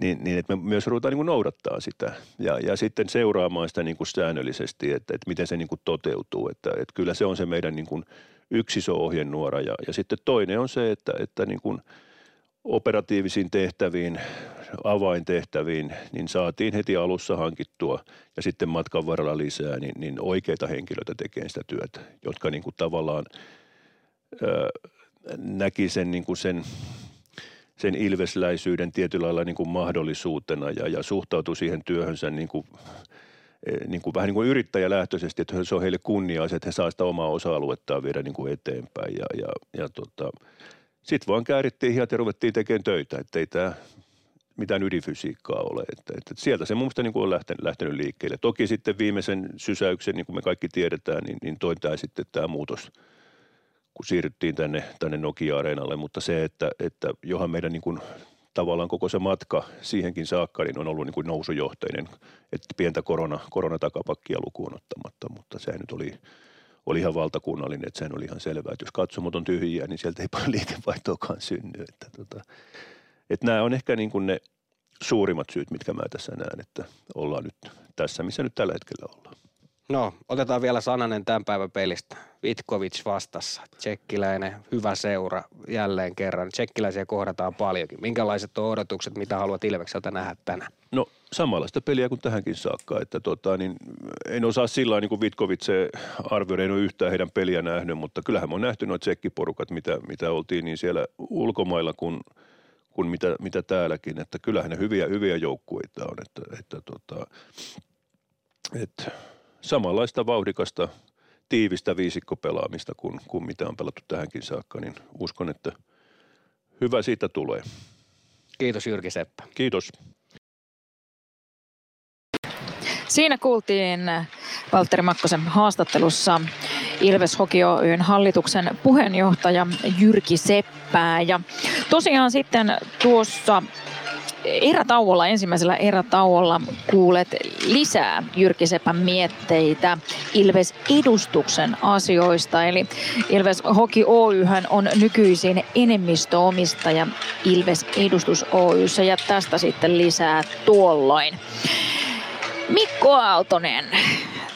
niin, niin että me myös ruvetaan niin kuin noudattaa sitä ja, ja sitten seuraamaan sitä niin kuin säännöllisesti, että, että miten se niin kuin toteutuu. Että, että kyllä se on se meidän niin kuin yksi iso ohjenuora ja, ja sitten toinen on se, että, että niin kuin operatiivisiin tehtäviin, avaintehtäviin, niin saatiin heti alussa hankittua ja sitten matkan varrella lisää, niin, niin oikeita henkilöitä tekemään sitä työtä, jotka niin kuin tavallaan näki sen, niin kuin sen, sen ilvesläisyyden tietyllä lailla niin kuin mahdollisuutena ja, ja suhtautui siihen työhönsä niin kuin, eh, niin kuin, vähän niin kuin yrittäjälähtöisesti, että se on heille kunnia että he saavat sitä omaa osa-aluettaan viedä niin kuin eteenpäin. Ja, ja, ja tota, sitten vaan käärittiin hiat ja ruvettiin tekemään töitä, että ei tämä mitään ydinfysiikkaa ole. Että, että sieltä se mun mielestä niin kuin on lähtenyt, lähtenyt liikkeelle. Toki sitten viimeisen sysäyksen, niin kuin me kaikki tiedetään, niin, niin toi tämä sitten tämä muutos – kun siirryttiin tänne, tänne Nokia-areenalle, mutta se, että, että johan meidän niin kuin, tavallaan koko se matka siihenkin saakka niin on ollut niin kuin nousujohteinen, että pientä korona, koronatakapakkia lukuun ottamatta, mutta se nyt oli, oli ihan valtakunnallinen, että sehän oli ihan selvää, että jos katsomot on tyhjiä, niin sieltä ei paljon liikevaihtoakaan synny. Että, tota, että nämä on ehkä niin kuin ne suurimmat syyt, mitkä mä tässä näen, että ollaan nyt tässä, missä nyt tällä hetkellä ollaan. No, otetaan vielä sananen tämän päivän pelistä. Vitkovic vastassa. Tsekkiläinen, hyvä seura jälleen kerran. Tsekkiläisiä kohdataan paljonkin. Minkälaiset on odotukset, mitä haluat Ilvekseltä nähdä tänään? No samanlaista peliä kuin tähänkin saakka. Että tota, niin en osaa sillä niin kuin Vitkovic arvioida, en ole yhtään heidän peliä nähnyt, mutta kyllähän me on nähty nuo tsekkiporukat, mitä, mitä oltiin niin siellä ulkomailla kuin, kuin mitä, mitä täälläkin. Että kyllähän ne hyviä, hyviä joukkueita on. Että, että, tota, että samanlaista vauhdikasta, tiivistä viisikkopelaamista kuin, kuin mitä on pelattu tähänkin saakka, niin uskon, että hyvä siitä tulee. Kiitos Jyrki Seppä. Kiitos. Siinä kuultiin Valtteri Makkosen haastattelussa Ilves Hoki Oyn hallituksen puheenjohtaja Jyrki Seppää. Ja tosiaan sitten tuossa erätauolla, ensimmäisellä erätauolla kuulet lisää Jyrki Sepän mietteitä Ilves edustuksen asioista. Eli Ilves Hoki Oyhän on nykyisin enemmistöomistaja Ilves Edustus Oyssä ja tästä sitten lisää tuolloin. Mikko Aaltonen,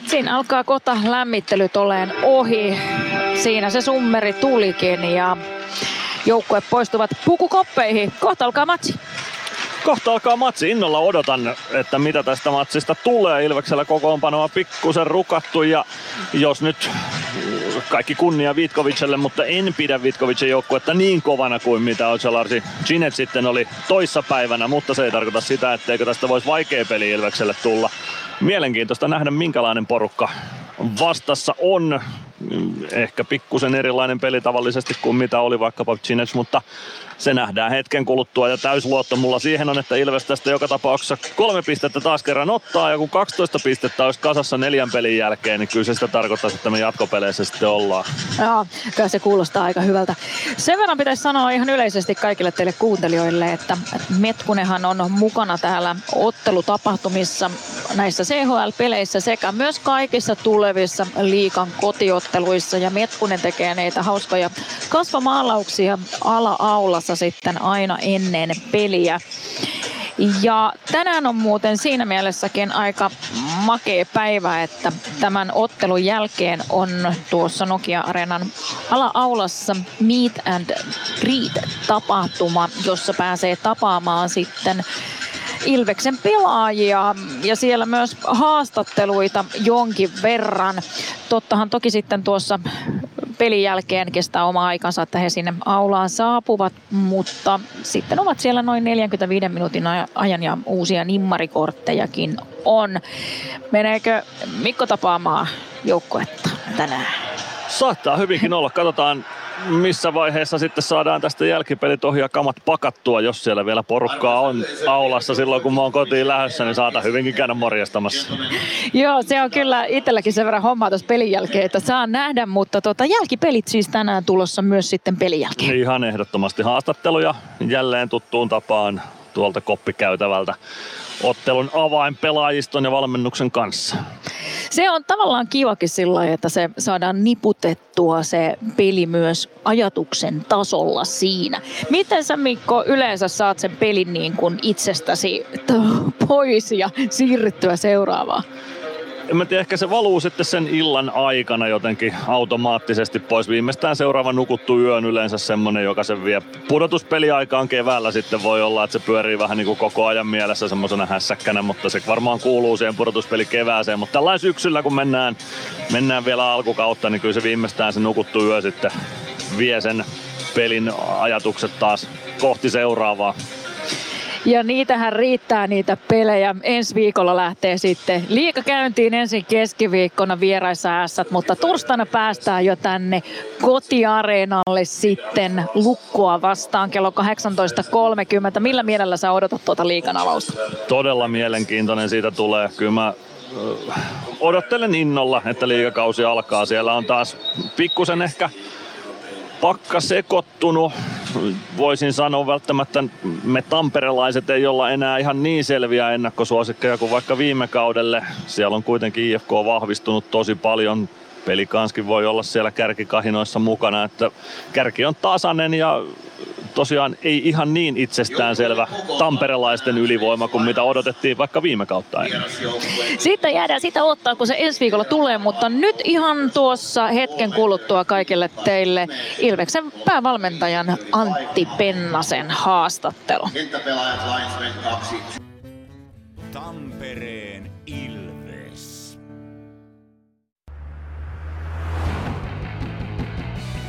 siinä alkaa kohta lämmittelyt oleen ohi. Siinä se summeri tulikin ja joukkue poistuvat pukukoppeihin. Kohta alkaa matsi. Kohta alkaa matsi. Innolla odotan, että mitä tästä matsista tulee. Ilveksellä kokoonpanoa pikkusen rukattu ja jos nyt kaikki kunnia Vitkovicelle, mutta en pidä Vitkovicin joukkuetta niin kovana kuin mitä Ocelarsi Ginet sitten oli toissa päivänä, mutta se ei tarkoita sitä, etteikö tästä voisi vaikea peli Ilvekselle tulla. Mielenkiintoista nähdä, minkälainen porukka vastassa on. Ehkä pikkusen erilainen peli tavallisesti kuin mitä oli vaikkapa Ginets, mutta se nähdään hetken kuluttua ja täysluotto mulla siihen on, että Ilves tästä joka tapauksessa kolme pistettä taas kerran ottaa ja kun 12 pistettä olisi kasassa neljän pelin jälkeen, niin kyllä se sitä tarkoittaa, että me jatkopeleissä sitten ollaan. Joo, kyllä se kuulostaa aika hyvältä. Sen verran pitäisi sanoa ihan yleisesti kaikille teille kuuntelijoille, että Metkunenhan on mukana täällä ottelutapahtumissa näissä CHL-peleissä sekä myös kaikissa tulevissa liikan kotiotteluissa ja Metkunen tekee näitä hauskoja kasvamaalauksia ala-aula vastassa sitten aina ennen peliä. Ja tänään on muuten siinä mielessäkin aika makea päivä, että tämän ottelun jälkeen on tuossa Nokia-areenan ala-aulassa Meet and Greet-tapahtuma, jossa pääsee tapaamaan sitten Ilveksen pelaajia ja siellä myös haastatteluita jonkin verran. Tottahan toki sitten tuossa pelin jälkeen kestää oma aikansa, että he sinne aulaan saapuvat, mutta sitten ovat siellä noin 45 minuutin ajan ja uusia nimmarikorttejakin on. Meneekö Mikko tapaamaan joukkuetta tänään? Saattaa hyvinkin olla. Katsotaan missä vaiheessa sitten saadaan tästä jälkipelit ohi ja kamat pakattua, jos siellä vielä porukkaa on aulassa silloin, kun mä oon kotiin lähdössä, niin saata hyvinkin käydä morjastamassa. Joo, se on kyllä itselläkin sen verran hommaa tuossa pelin jälkeen, että saa nähdä, mutta tota, jälkipelit siis tänään tulossa myös sitten pelin jälkeen. Ihan ehdottomasti haastatteluja jälleen tuttuun tapaan tuolta koppikäytävältä ottelun avainpelaajiston ja valmennuksen kanssa. Se on tavallaan kivakin sillä että se saadaan niputettua se peli myös ajatuksen tasolla siinä. Miten sä Mikko yleensä saat sen pelin niin kuin itsestäsi pois ja siirryttyä seuraavaan? En mä tiedä, ehkä se valuu sitten sen illan aikana jotenkin automaattisesti pois. Viimeistään seuraava nukuttu yö on yleensä semmonen, joka sen vie pudotuspeliaikaan keväällä sitten voi olla, että se pyörii vähän niin kuin koko ajan mielessä semmoisena hässäkkänä, mutta se varmaan kuuluu siihen pudotuspeli kevääseen. Mutta tällainen syksyllä, kun mennään, mennään vielä alkukautta, niin kyllä se viimeistään se nukuttu yö sitten vie sen pelin ajatukset taas kohti seuraavaa. Ja niitähän riittää niitä pelejä. Ensi viikolla lähtee sitten liika käyntiin ensin keskiviikkona vieraissa ässät, mutta torstaina päästään jo tänne kotiareenalle sitten lukkoa vastaan kello 18.30. Millä mielellä sä odotat tuota liikan avausta? Todella mielenkiintoinen siitä tulee. Kyllä mä odottelen innolla, että liikakausi alkaa. Siellä on taas pikkusen ehkä pakka sekoittunut. Voisin sanoa välttämättä me tamperelaiset ei olla enää ihan niin selviä ennakkosuosikkeja kuin vaikka viime kaudelle. Siellä on kuitenkin IFK vahvistunut tosi paljon. Pelikanskin voi olla siellä kärkikahinoissa mukana, että kärki on tasainen ja tosiaan ei ihan niin itsestäänselvä tamperelaisten ylivoima kuin mitä odotettiin vaikka viime kautta ennen. Sitten jäädään sitä ottaa, kun se ensi viikolla tulee, mutta nyt ihan tuossa hetken kuluttua kaikille teille Ilveksen päävalmentajan Antti Pennasen haastattelu. Tampereen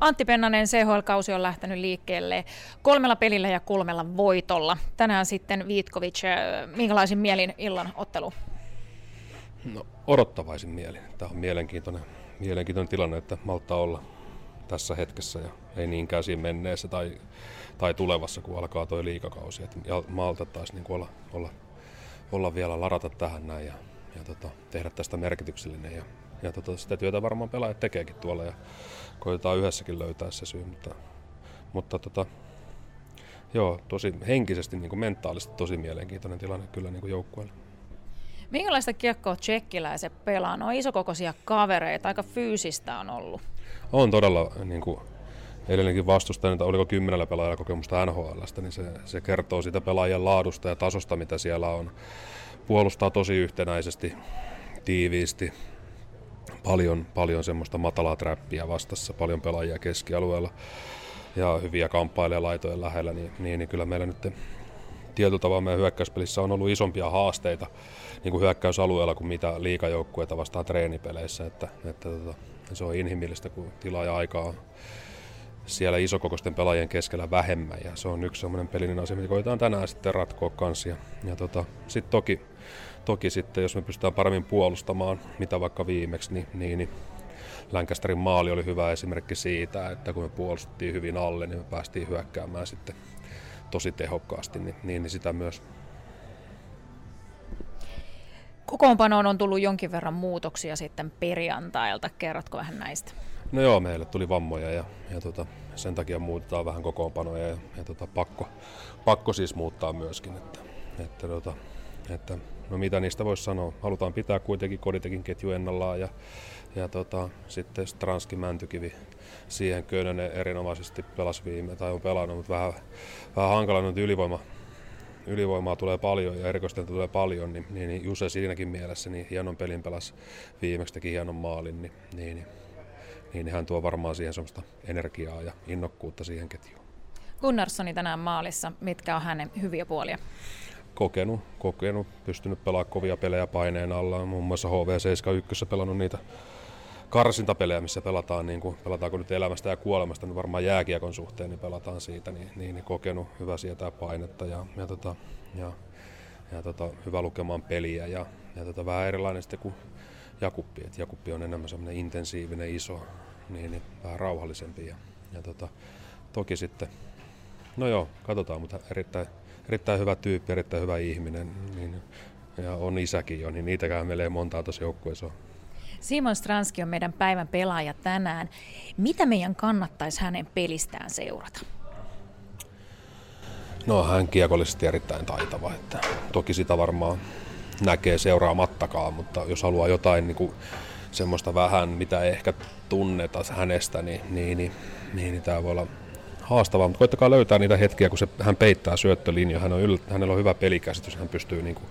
Antti Pennanen, CHL-kausi on lähtenyt liikkeelle kolmella pelillä ja kolmella voitolla. Tänään sitten Viitkovic, äh, minkälaisin mielin illan ottelu? No, odottavaisin mielin. Tämä on mielenkiintoinen, mielenkiintoinen tilanne, että maltaa olla tässä hetkessä ja ei niinkään siinä menneessä tai, tai tulevassa, kun alkaa tuo liikakausi. Et malta taas niin olla, olla, olla, vielä larata tähän näin ja, ja tota, tehdä tästä merkityksellinen. Ja, ja tota, sitä työtä varmaan pelaajat tekeekin tuolla ja koitetaan yhdessäkin löytää se syy. Mutta, mutta tota, joo, tosi henkisesti, niin kuin mentaalisesti tosi mielenkiintoinen tilanne kyllä niin kuin joukkueelle. Minkälaista kiekkoa tsekkiläiset pelaa? No isokokoisia kavereita, aika fyysistä on ollut. On todella, niin kuin edellinenkin vastustaja, että oliko kymmenellä pelaajalla kokemusta NHLstä, niin se, se kertoo siitä pelaajien laadusta ja tasosta, mitä siellä on. Puolustaa tosi yhtenäisesti, tiiviisti, paljon, paljon semmoista matalaa trappia vastassa, paljon pelaajia keskialueella ja hyviä kamppailijia laitojen lähellä, niin, niin, niin kyllä meillä nyt tietyllä tavalla meidän hyökkäyspelissä on ollut isompia haasteita niin kuin hyökkäysalueella kuin mitä liikajoukkueita vastaan treenipeleissä, että, että tota, se on inhimillistä, kun tilaa ja aikaa on siellä isokokoisten pelaajien keskellä vähemmän ja se on yksi sellainen pelinen asia, mitä koetaan tänään sitten ratkoa kanssa. Ja, ja tota, sitten toki, toki sitten, jos me pystytään paremmin puolustamaan, mitä vaikka viimeksi, niin, niin, niin Lancasterin maali oli hyvä esimerkki siitä, että kun me puolustettiin hyvin alle, niin me päästiin hyökkäämään sitten tosi tehokkaasti, niin, niin, niin sitä myös Kokoonpanoon on tullut jonkin verran muutoksia sitten perjantailta. Kerrotko vähän näistä? No joo, meille tuli vammoja ja, ja tota, sen takia muutetaan vähän kokoonpanoja ja, ja tota, pakko, pakko siis muuttaa myöskin. Että, että, tota, että, no mitä niistä voisi sanoa? Halutaan pitää kuitenkin koditekin ketju ennallaan ja, ja tota, sitten Stranski Mäntykivi siihen Könönen erinomaisesti pelasi viime, tai on pelannut, mutta vähän, vähän hankala nyt ylivoima, ylivoimaa tulee paljon ja erikoistelta tulee paljon, niin, niin, niin Juse siinäkin mielessä niin hienon pelin pelasi viimeksi teki hienon maalin, niin, niin, niin, niin hän tuo varmaan siihen semmoista energiaa ja innokkuutta siihen ketjuun. Gunnarssoni tänään maalissa, mitkä on hänen hyviä puolia? Kokenut, kokenut, pystynyt pelaamaan kovia pelejä paineen alla, muun muassa HV71 pelannut niitä karsintapelejä, missä pelataan, niin kuin, pelataanko nyt elämästä ja kuolemasta, niin varmaan jääkiekon suhteen niin pelataan siitä, niin, niin, niin kokenut hyvä sietää painetta ja, ja, tota, ja, ja tota, hyvä lukemaan peliä ja, ja tota, vähän erilainen sitten kuin Jakuppi, että Jakuppi on enemmän semmoinen intensiivinen, iso, niin, niin vähän rauhallisempi ja, ja tota, toki sitten, no joo, katsotaan, mutta erittäin, erittäin hyvä tyyppi, erittäin hyvä ihminen, niin, ja on isäkin jo, niin niitäkään meillä ei montaa tuossa joukkueessa ole. Simon Stranski on meidän päivän pelaaja tänään. Mitä meidän kannattaisi hänen pelistään seurata? No hän kiekollisesti erittäin taitava. Että toki sitä varmaan näkee seuraamattakaan, mutta jos haluaa jotain niin kuin semmoista vähän, mitä ei ehkä tunneta hänestä, niin, niin, niin, niin, niin tämä voi olla haastavaa, mutta koittakaa löytää niitä hetkiä, kun se, hän peittää syöttölinjoja. Hän on yl, hänellä on hyvä pelikäsitys, hän pystyy niin kuin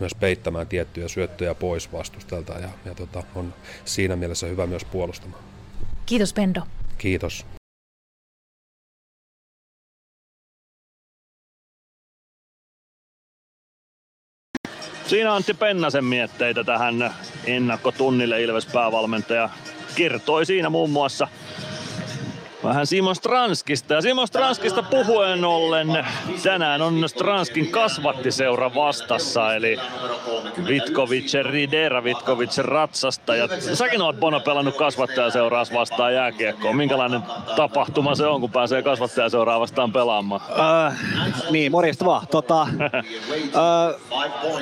myös peittämään tiettyjä syöttöjä pois vastustelta ja, ja tota, on siinä mielessä hyvä myös puolustamaan. Kiitos Pendo. Kiitos. Siinä Antti Pennasen mietteitä tähän ennakkotunnille Ilves päävalmentaja kertoi siinä muun muassa vähän Simon Stranskista. Ja Simon Stranskista puhuen ollen tänään on Stranskin kasvattiseura vastassa, eli Vitkovic Ridera, Vitkovic Ratsasta. Ja säkin oot Bono pelannut kasvattajaseuraa vastaan jääkiekkoon. Minkälainen tapahtuma se on, kun pääsee kasvattajaseuraa vastaan pelaamaan? Äh, niin, morjesta vaan. Tota, äh,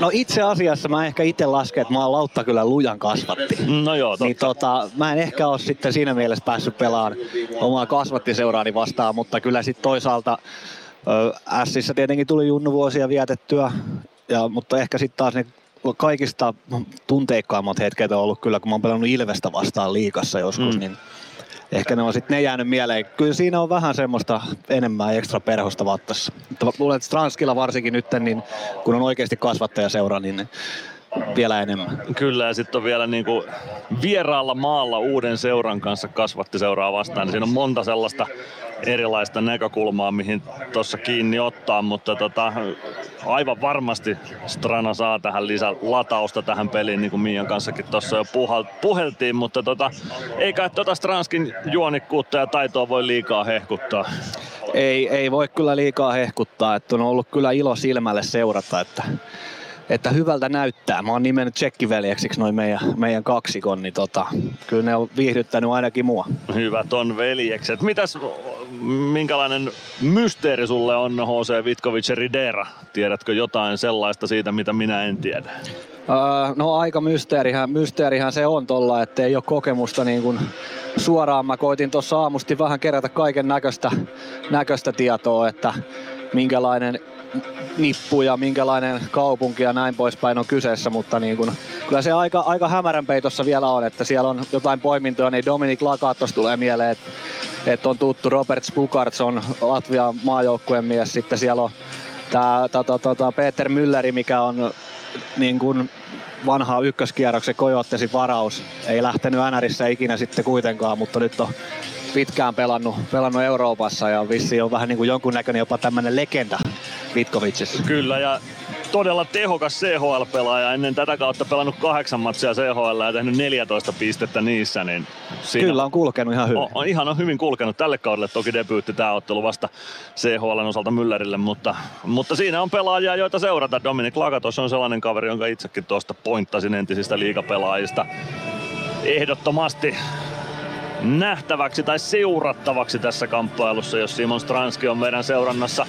no itse asiassa mä ehkä itse lasken, että mä oon Lautta kyllä lujan kasvatti. No joo, totta. Niin tota, mä en ehkä ole sitten siinä mielessä päässyt pelaamaan omaa kasvatti seuraani vastaan, mutta kyllä sitten toisaalta Sissä tietenkin tuli junnuvuosia vietettyä, ja, mutta ehkä sitten taas ne kaikista tunteikkaimmat hetket on ollut kyllä, kun mä oon pelannut Ilvestä vastaan liikassa joskus, mm. niin ehkä ne on sitten ne jäänyt mieleen. Kyllä siinä on vähän semmoista enemmän ekstra perhosta vattassa. Mutta luulen, että Stranskilla varsinkin nyt, niin kun on oikeasti kasvattajaseura, niin vielä enemmän. Kyllä, ja sitten on vielä niin kuin vieraalla maalla uuden seuran kanssa kasvatti seuraa vastaan. Niin siinä on monta sellaista erilaista näkökulmaa, mihin tuossa kiinni ottaa, mutta tota, aivan varmasti Strana saa tähän lisää latausta tähän peliin, niin kuin Mian kanssakin tuossa jo puheltiin, mutta tota, eikä tuota Stranskin juonikkuutta ja taitoa voi liikaa hehkuttaa. Ei, ei voi kyllä liikaa hehkuttaa, että on ollut kyllä ilo silmälle seurata, että että hyvältä näyttää. Mä oon nimennyt tsekkiveljeksiksi noin meidän, meidän kaksikon, niin tota, kyllä ne on viihdyttänyt ainakin mua. Hyvät on veljekset. Mitäs, minkälainen mysteeri sulle on H.C. Vitkovic Ridera? Tiedätkö jotain sellaista siitä, mitä minä en tiedä? Öö, no aika mysteerihän, mysteerihän se on tolla, että ei ole kokemusta niin kuin suoraan. Mä koitin tuossa aamusti vähän kerätä kaiken näköistä tietoa, että minkälainen nippu ja minkälainen kaupunki ja näin poispäin on kyseessä, mutta niin kun, kyllä se aika, aika hämärän peitossa vielä on, että siellä on jotain poimintoja, niin Dominik Lakatos tulee mieleen, että, että on tuttu Robert Spukarts on Latvian maajoukkueen mies, sitten siellä on tämä Peter Mülleri, mikä on niin kuin vanha ykköskierroksen Kojottesin varaus. Ei lähtenyt NRissä ikinä sitten kuitenkaan, mutta nyt on pitkään pelannut, pelannut Euroopassa ja vissi on vähän niin kuin jonkunnäköinen jopa tämmöinen legenda Vitkovicissa. Kyllä ja todella tehokas CHL-pelaaja. Ennen tätä kautta pelannut kahdeksan matsia CHL ja tehnyt 14 pistettä niissä. Niin siinä Kyllä on kulkenut ihan hyvin. On, on ihan on hyvin kulkenut tälle kaudelle. Toki debyytti tämä ottelu vasta CHLn osalta Müllerille, mutta, mutta siinä on pelaajia, joita seurata. Dominik Lakatos on sellainen kaveri, jonka itsekin tuosta pointtasin entisistä liigapelaajista. Ehdottomasti nähtäväksi tai seurattavaksi tässä kamppailussa, jos Simon Stranski on meidän seurannassa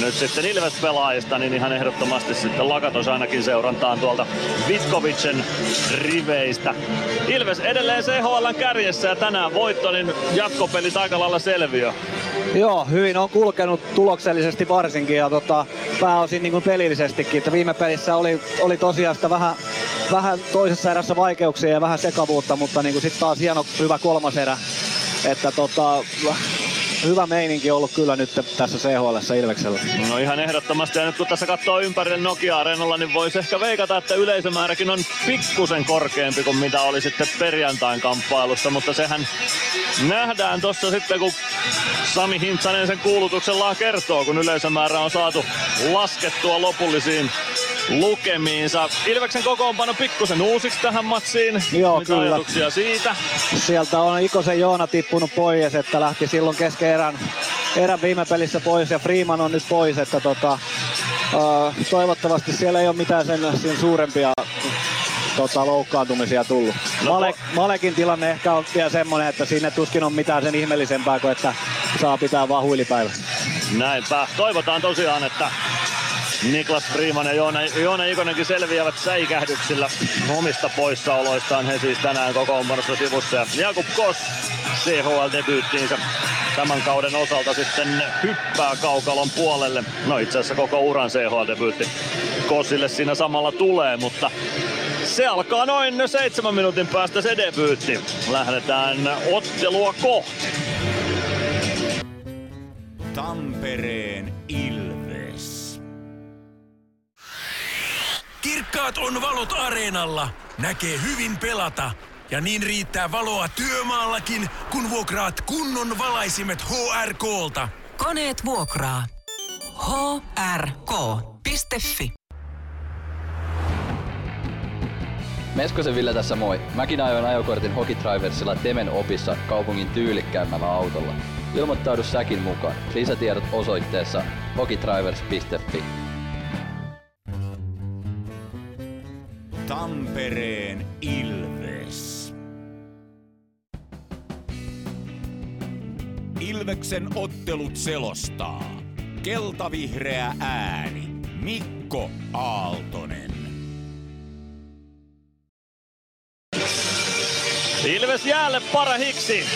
nyt sitten Ilves-pelaajista, niin ihan ehdottomasti sitten Lakatos ainakin seurantaan tuolta Vitkovicen riveistä. Ilves edelleen CHLn kärjessä ja tänään voitto, niin jatkopelit aika lailla selviö. Joo, hyvin on kulkenut tuloksellisesti varsinkin ja tota, pääosin niin kuin pelillisestikin. Että viime pelissä oli, oli tosiaan sitä vähän, vähän toisessa erässä vaikeuksia ja vähän sekavuutta, mutta niin sitten taas hieno hyvä kolmas erä. Että tota, hyvä meininki ollut kyllä nyt tässä CHL Ilveksellä. No ihan ehdottomasti. Ja nyt kun tässä katsoo ympärille Nokia-areenalla, niin voisi ehkä veikata, että yleisömääräkin on pikkusen korkeampi kuin mitä oli sitten perjantain kamppailussa. Mutta sehän nähdään tuossa sitten, kun Sami Hintsanen sen kuulutuksellaan kertoo, kun yleisömäärä on saatu laskettua lopullisiin lukemiinsa. Ilveksen kokoonpano pikkusen uusiksi tähän matsiin. Joo, Mitä kyllä. siitä? Sieltä on Ikosen Joona tippunut pois, että lähti silloin kesken erän, erän viime pelissä pois ja Freeman on nyt pois, että tota, uh, toivottavasti siellä ei ole mitään sen, sen suurempia tota, loukkaantumisia tullut. No, Malek, Malekin tilanne ehkä on vielä semmoinen, että sinne tuskin on mitään sen ihmeellisempää kuin että saa pitää vahuilipäivä. Näinpä. Toivotaan tosiaan, että Niklas Freeman ja Joona, Joona Ikonenkin selviävät säikähdyksillä omista poissaoloistaan. He siis tänään kokoonpanossa sivussa. Ja Jakub Kos CHL-debyyttiinsä tämän kauden osalta sitten hyppää kaukalon puolelle. No itse asiassa koko uran CHL-debyytti Kosille siinä samalla tulee, mutta se alkaa noin seitsemän minuutin päästä se debyytti. Lähdetään ottelua kohti. Tampereen Ilves. Kirkkaat on valot areenalla. Näkee hyvin pelata. Ja niin riittää valoa työmaallakin, kun vuokraat kunnon valaisimet HRKlta. Koneet vuokraa. hrk.fi Meskosen Ville tässä moi. Mäkin ajoin ajokortin Hokitriversilla Temen opissa kaupungin tyylikkäämmällä autolla. Ilmoittaudu säkin mukaan. Lisätiedot osoitteessa hokitrivers.fi. Tampereen Ilves. Ilveksen ottelut selostaa. Keltavihreä ääni. Mikko Aaltonen. Ilves jäälle parahiksi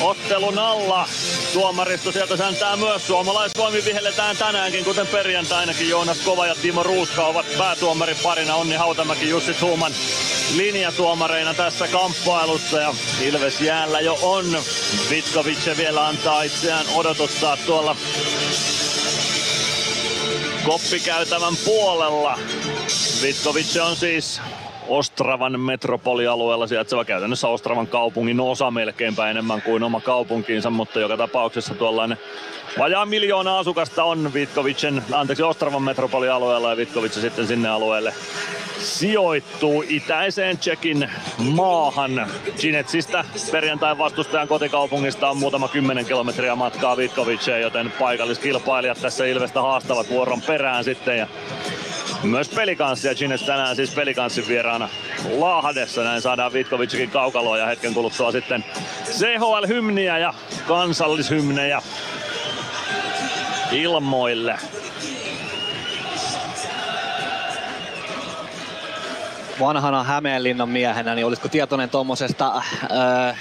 ottelun alla. Tuomaristo sieltä säntää myös. Suomalaisvoimi vihelletään tänäänkin, kuten perjantainakin. Joonas Kova ja Timo Ruuska ovat päätuomarin parina. Onni Hautamäki, Jussi Tuuman linjatuomareina tässä kamppailussa. Ja Ilves jäällä jo on. Vitkovic vielä antaa itseään odotuttaa tuolla koppikäytävän puolella. Vitkovic on siis Ostravan metropolialueella sijaitseva käytännössä Ostravan kaupungin osa melkeinpä enemmän kuin oma kaupunkiinsa, mutta joka tapauksessa tuollainen vajaa miljoona asukasta on Vitkovicen, anteeksi Ostravan metropolialueella ja Vitkovic sitten sinne alueelle sijoittuu itäiseen Tsekin maahan. Ginetsistä perjantain vastustajan kotikaupungista on muutama kymmenen kilometriä matkaa Vitkoviceen, joten paikalliskilpailijat tässä Ilvestä haastavat vuoron perään sitten. Ja myös pelikanssi ja Ginets tänään siis pelikanssin vieraana Lahdessa. Näin saadaan Vitkovicin kaukaloa ja hetken kuluttua sitten CHL-hymniä ja kansallishymnejä ilmoille. Vanhana Hämeenlinnan miehenä, niin olisiko tietoinen tuommoisesta äh,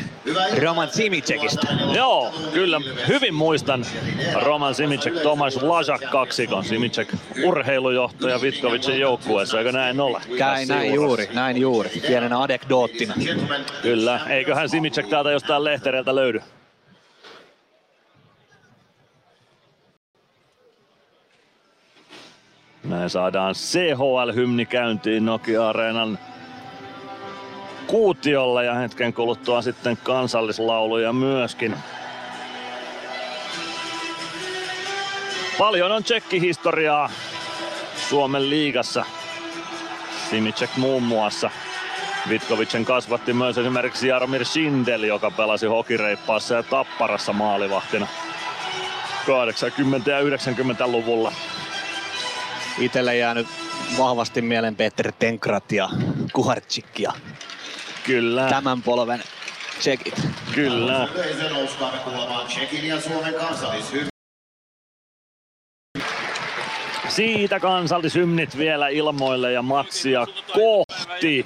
Roman Simicekistä? Joo, kyllä. Hyvin muistan Roman Simicek, Tomas Lajak kaksikon. Simicek urheilujohtaja Vitkovicin joukkueessa, eikö näin ole? Käy, näin juuri, näin juuri. Pienenä anekdoottina. Kyllä, eiköhän Simicek täältä jostain lehtereiltä löydy. Näin saadaan CHL-hymni käyntiin Nokia-areenan kuutiolla ja hetken kuluttua sitten kansallislauluja myöskin. Paljon on tsekkihistoriaa Suomen liigassa. Simicek muun muassa. Vitkovicen kasvatti myös esimerkiksi Jaromir Schindel, joka pelasi hokireippaassa ja tapparassa maalivahtina 80- ja 90-luvulla. Itelle jäänyt vahvasti mieleen Peter Tenkrat ja Kuharczyk ja Kyllä. tämän polven tsekit. Kyllä. Siitä kansallishymnit vielä ilmoille ja matsia kohti.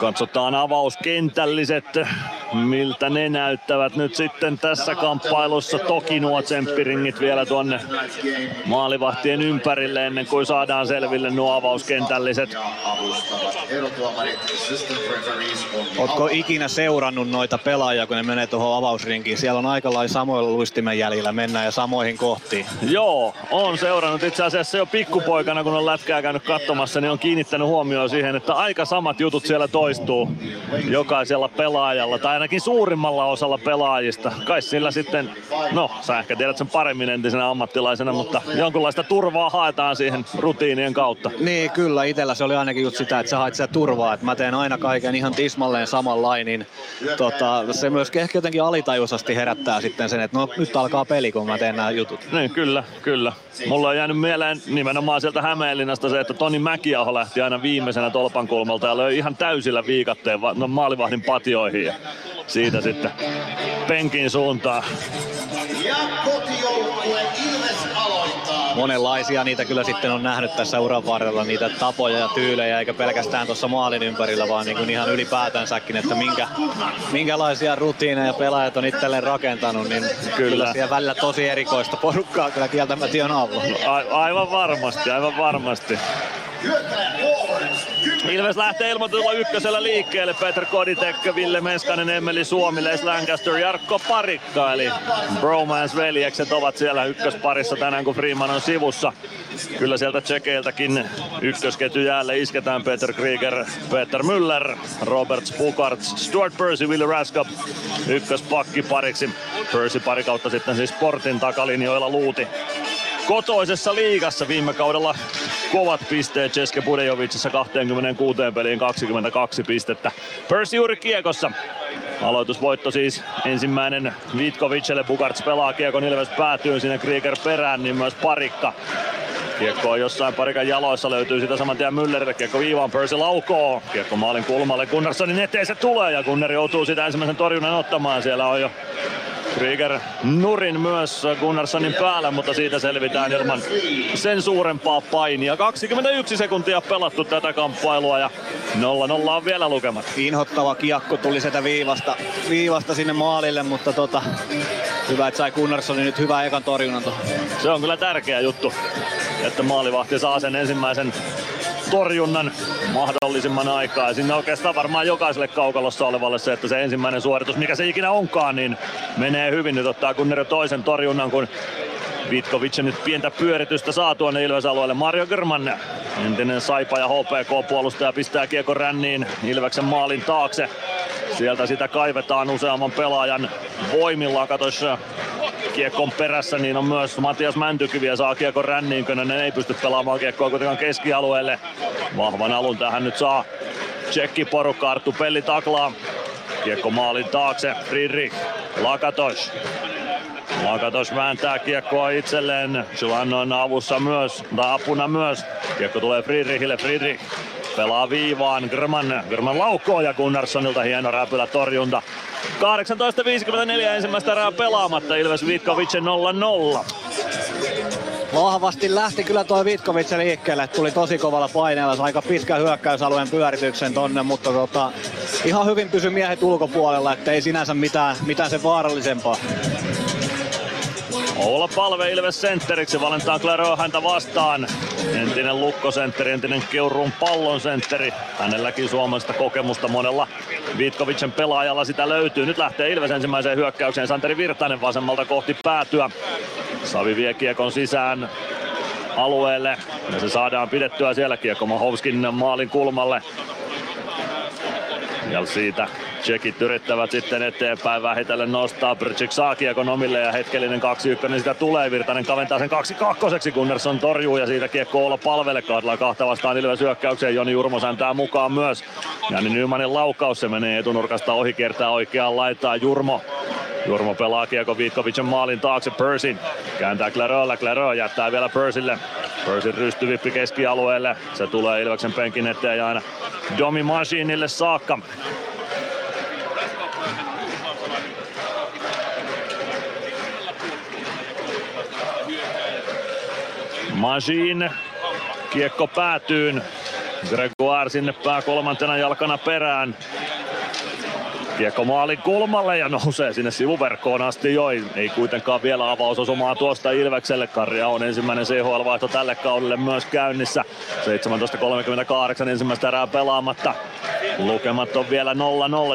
Katsotaan avauskentälliset, miltä ne näyttävät nyt sitten tässä kamppailussa. Toki nuo tsemppiringit vielä tuonne maalivahtien ympärille ennen kuin saadaan selville nuo avauskentälliset. Ootko ikinä seurannut noita pelaajia, kun ne menee tuohon avausrinkiin? Siellä on aika lailla samoilla luistimen jäljillä mennään ja samoihin kohtiin. Joo, on seurannut itse asiassa jo pikkupoikana, kun on lätkää käynyt katsomassa, niin on kiinnittänyt huomioon siihen, että aika samat jutut siellä toistuu jokaisella pelaajalla, tai ainakin suurimmalla osalla pelaajista. Kai sillä sitten, no sä ehkä tiedät sen paremmin entisenä ammattilaisena, mutta jonkunlaista turvaa haetaan siihen rutiinien kautta. Niin, kyllä. Itellä se oli ainakin just sitä, että sä hait sitä turvaa, että mä teen aina kaiken ihan tismalleen samanlain, niin tota, se myös ehkä jotenkin alitajuisesti herättää sitten sen, että no nyt alkaa peli, kun mä teen nämä jutut. Niin, kyllä, kyllä. Mulla on jäänyt mieleen nimenomaan sieltä Hämeenlinnasta se, että Toni Mäkiaho lähti aina viimeisenä tolpan kulmalta ja löi ihan täysillä viikatteen no, maalivahdin patioihin ja siitä sitten penkin suuntaan. Ja kotijoukkue Ilves aloittaa. Monenlaisia niitä kyllä sitten on nähnyt tässä uran varrella, niitä tapoja ja tyylejä, eikä pelkästään tuossa maalin ympärillä, vaan niin kuin ihan ylipäätänsäkin, että minkä, minkälaisia rutiineja pelaajat on itselleen rakentanut, niin kyllä, kyllä siellä välillä tosi erikoista porukkaa kyllä kieltämättä on ollut. No, a- aivan varmasti, aivan varmasti. Ilves lähtee ilmoitulla ykkösellä liikkeelle. Peter Koditek, Ville Meskanen, Emeli Suomi, Les Lancaster, Jarkko Parikka. Eli Bromance-veljekset ovat siellä ykkösparissa tänään, kun Freeman on sivussa. Kyllä sieltä tsekeiltäkin ykkösketju jäälle isketään Peter Krieger, Peter Müller, Robert Pukarts, Stuart Percy, Willi Raskop ykköspakki pariksi. Percy pari kautta sitten siis Sportin takalinjoilla luuti kotoisessa liigassa viime kaudella kovat pisteet Ceske Budejovicissa 26 peliin 22 pistettä. Percy juuri kiekossa. Aloitusvoitto siis ensimmäinen Vitkovicelle. Bukarts pelaa kiekon Ilves päätyy sinne Krieger perään, niin myös parikka. Kiekko on jossain parikan jaloissa, löytyy sitä saman tien Müllerille. Kiekko viivaan, Percy laukoo. Kiekko maalin kulmalle, Gunnarssonin eteen se tulee ja Gunnari joutuu sitä ensimmäisen torjunnan ottamaan. Siellä on jo Krieger nurin myös Gunnarssonin päällä, mutta siitä selvitään ilman sen suurempaa painia. 21 sekuntia pelattu tätä kamppailua ja 0-0 on vielä lukemat. Inhottava kiekko tuli sieltä viivasta, viivasta sinne maalille, mutta tota, hyvä, että sai Gunnarssonin nyt hyvä ekan torjunnan. Se on kyllä tärkeä juttu, että maalivahti saa sen ensimmäisen torjunnan mahdollisimman aikaa. Sinne oikeastaan varmaan jokaiselle kaukalossa olevalle se, että se ensimmäinen suoritus, mikä se ikinä onkaan, niin menee hyvin. Nyt ottaa Gunneri toisen torjunnan, kun Vitkovic nyt pientä pyöritystä saa tuonne Ilves-alueelle. Mario German, entinen Saipa ja HPK-puolustaja, pistää kiekko ränniin Ilveksen maalin taakse. Sieltä sitä kaivetaan useamman pelaajan voimilla. Katos kiekon perässä, niin on myös Matias Mäntykivi ja saa kiekon ränniin. Könönen ei pysty pelaamaan kiekkoa kuitenkaan keskialueelle. Vahvan alun tähän nyt saa tsekkiporukka. Arttu Pelli taklaa. Kiekko maalin taakse. Friedrich. Lakatos. Lakatos vääntää kiekkoa itselleen. Chulan on avussa myös, tai apuna myös. Kiekko tulee Friedrichille. Friedrich pelaa viivaan. Grman, Grman laukkoo ja Gunnarssonilta hieno räpylä torjunta. 18.54 ensimmäistä erää pelaamatta. Ilves Vitkovic 0-0. Vahvasti lähti kyllä tuo Vitkovic liikkeelle. Tuli tosi kovalla paineella. Aika pitkä hyökkäysalueen pyörityksen tonne, mutta tota, ihan hyvin pysy miehet ulkopuolella, ettei sinänsä mitään, mitään sen vaarallisempaa. Olla palve Ilves sentteriksi, Valentaa Claro häntä vastaan. Entinen lukkosentteri, entinen Keurun pallon sentteri. Hänelläkin Suomesta kokemusta monella Vitkovicen pelaajalla sitä löytyy. Nyt lähtee Ilves ensimmäiseen hyökkäykseen. Santeri Virtanen vasemmalta kohti päätyä. Savi vie kiekon sisään alueelle ja se saadaan pidettyä siellä kiekko Mahovskin maalin kulmalle. Ja siitä Tsekit yrittävät sitten eteenpäin vähitellen nostaa. Brczyk saa kiekon omille ja hetkellinen 2-1 niin sitä tulee. Virtanen kaventaa sen 2-2, Gunnarsson torjuu ja siitä kiekko olla palvelle. Kaadella kahta vastaan Ilves hyökkäykseen. Joni Jurmo säntää mukaan myös. Jani Nymanin laukaus, se menee etunurkasta ohi, kertaa oikeaan laitaan Jurmo. Jurmo pelaa kiekko Vitkovicen maalin taakse. Persin kääntää Claröllä. Clarö jättää vielä Persille. Persin rystyvippi keskialueelle. Se tulee Ilveksen penkin eteen ja aina Domi Machinille saakka. Majin. Kiekko päätyyn. Gregoire sinne pää kolmantena jalkana perään. Kiekko maalin kulmalle ja nousee sinne sivuverkkoon asti jo. Ei kuitenkaan vielä avausosumaa tuosta Ilvekselle. Karja on ensimmäinen CHL-vaihto tälle kaudelle myös käynnissä. 17.38 ensimmäistä erää pelaamatta. Lukemat on vielä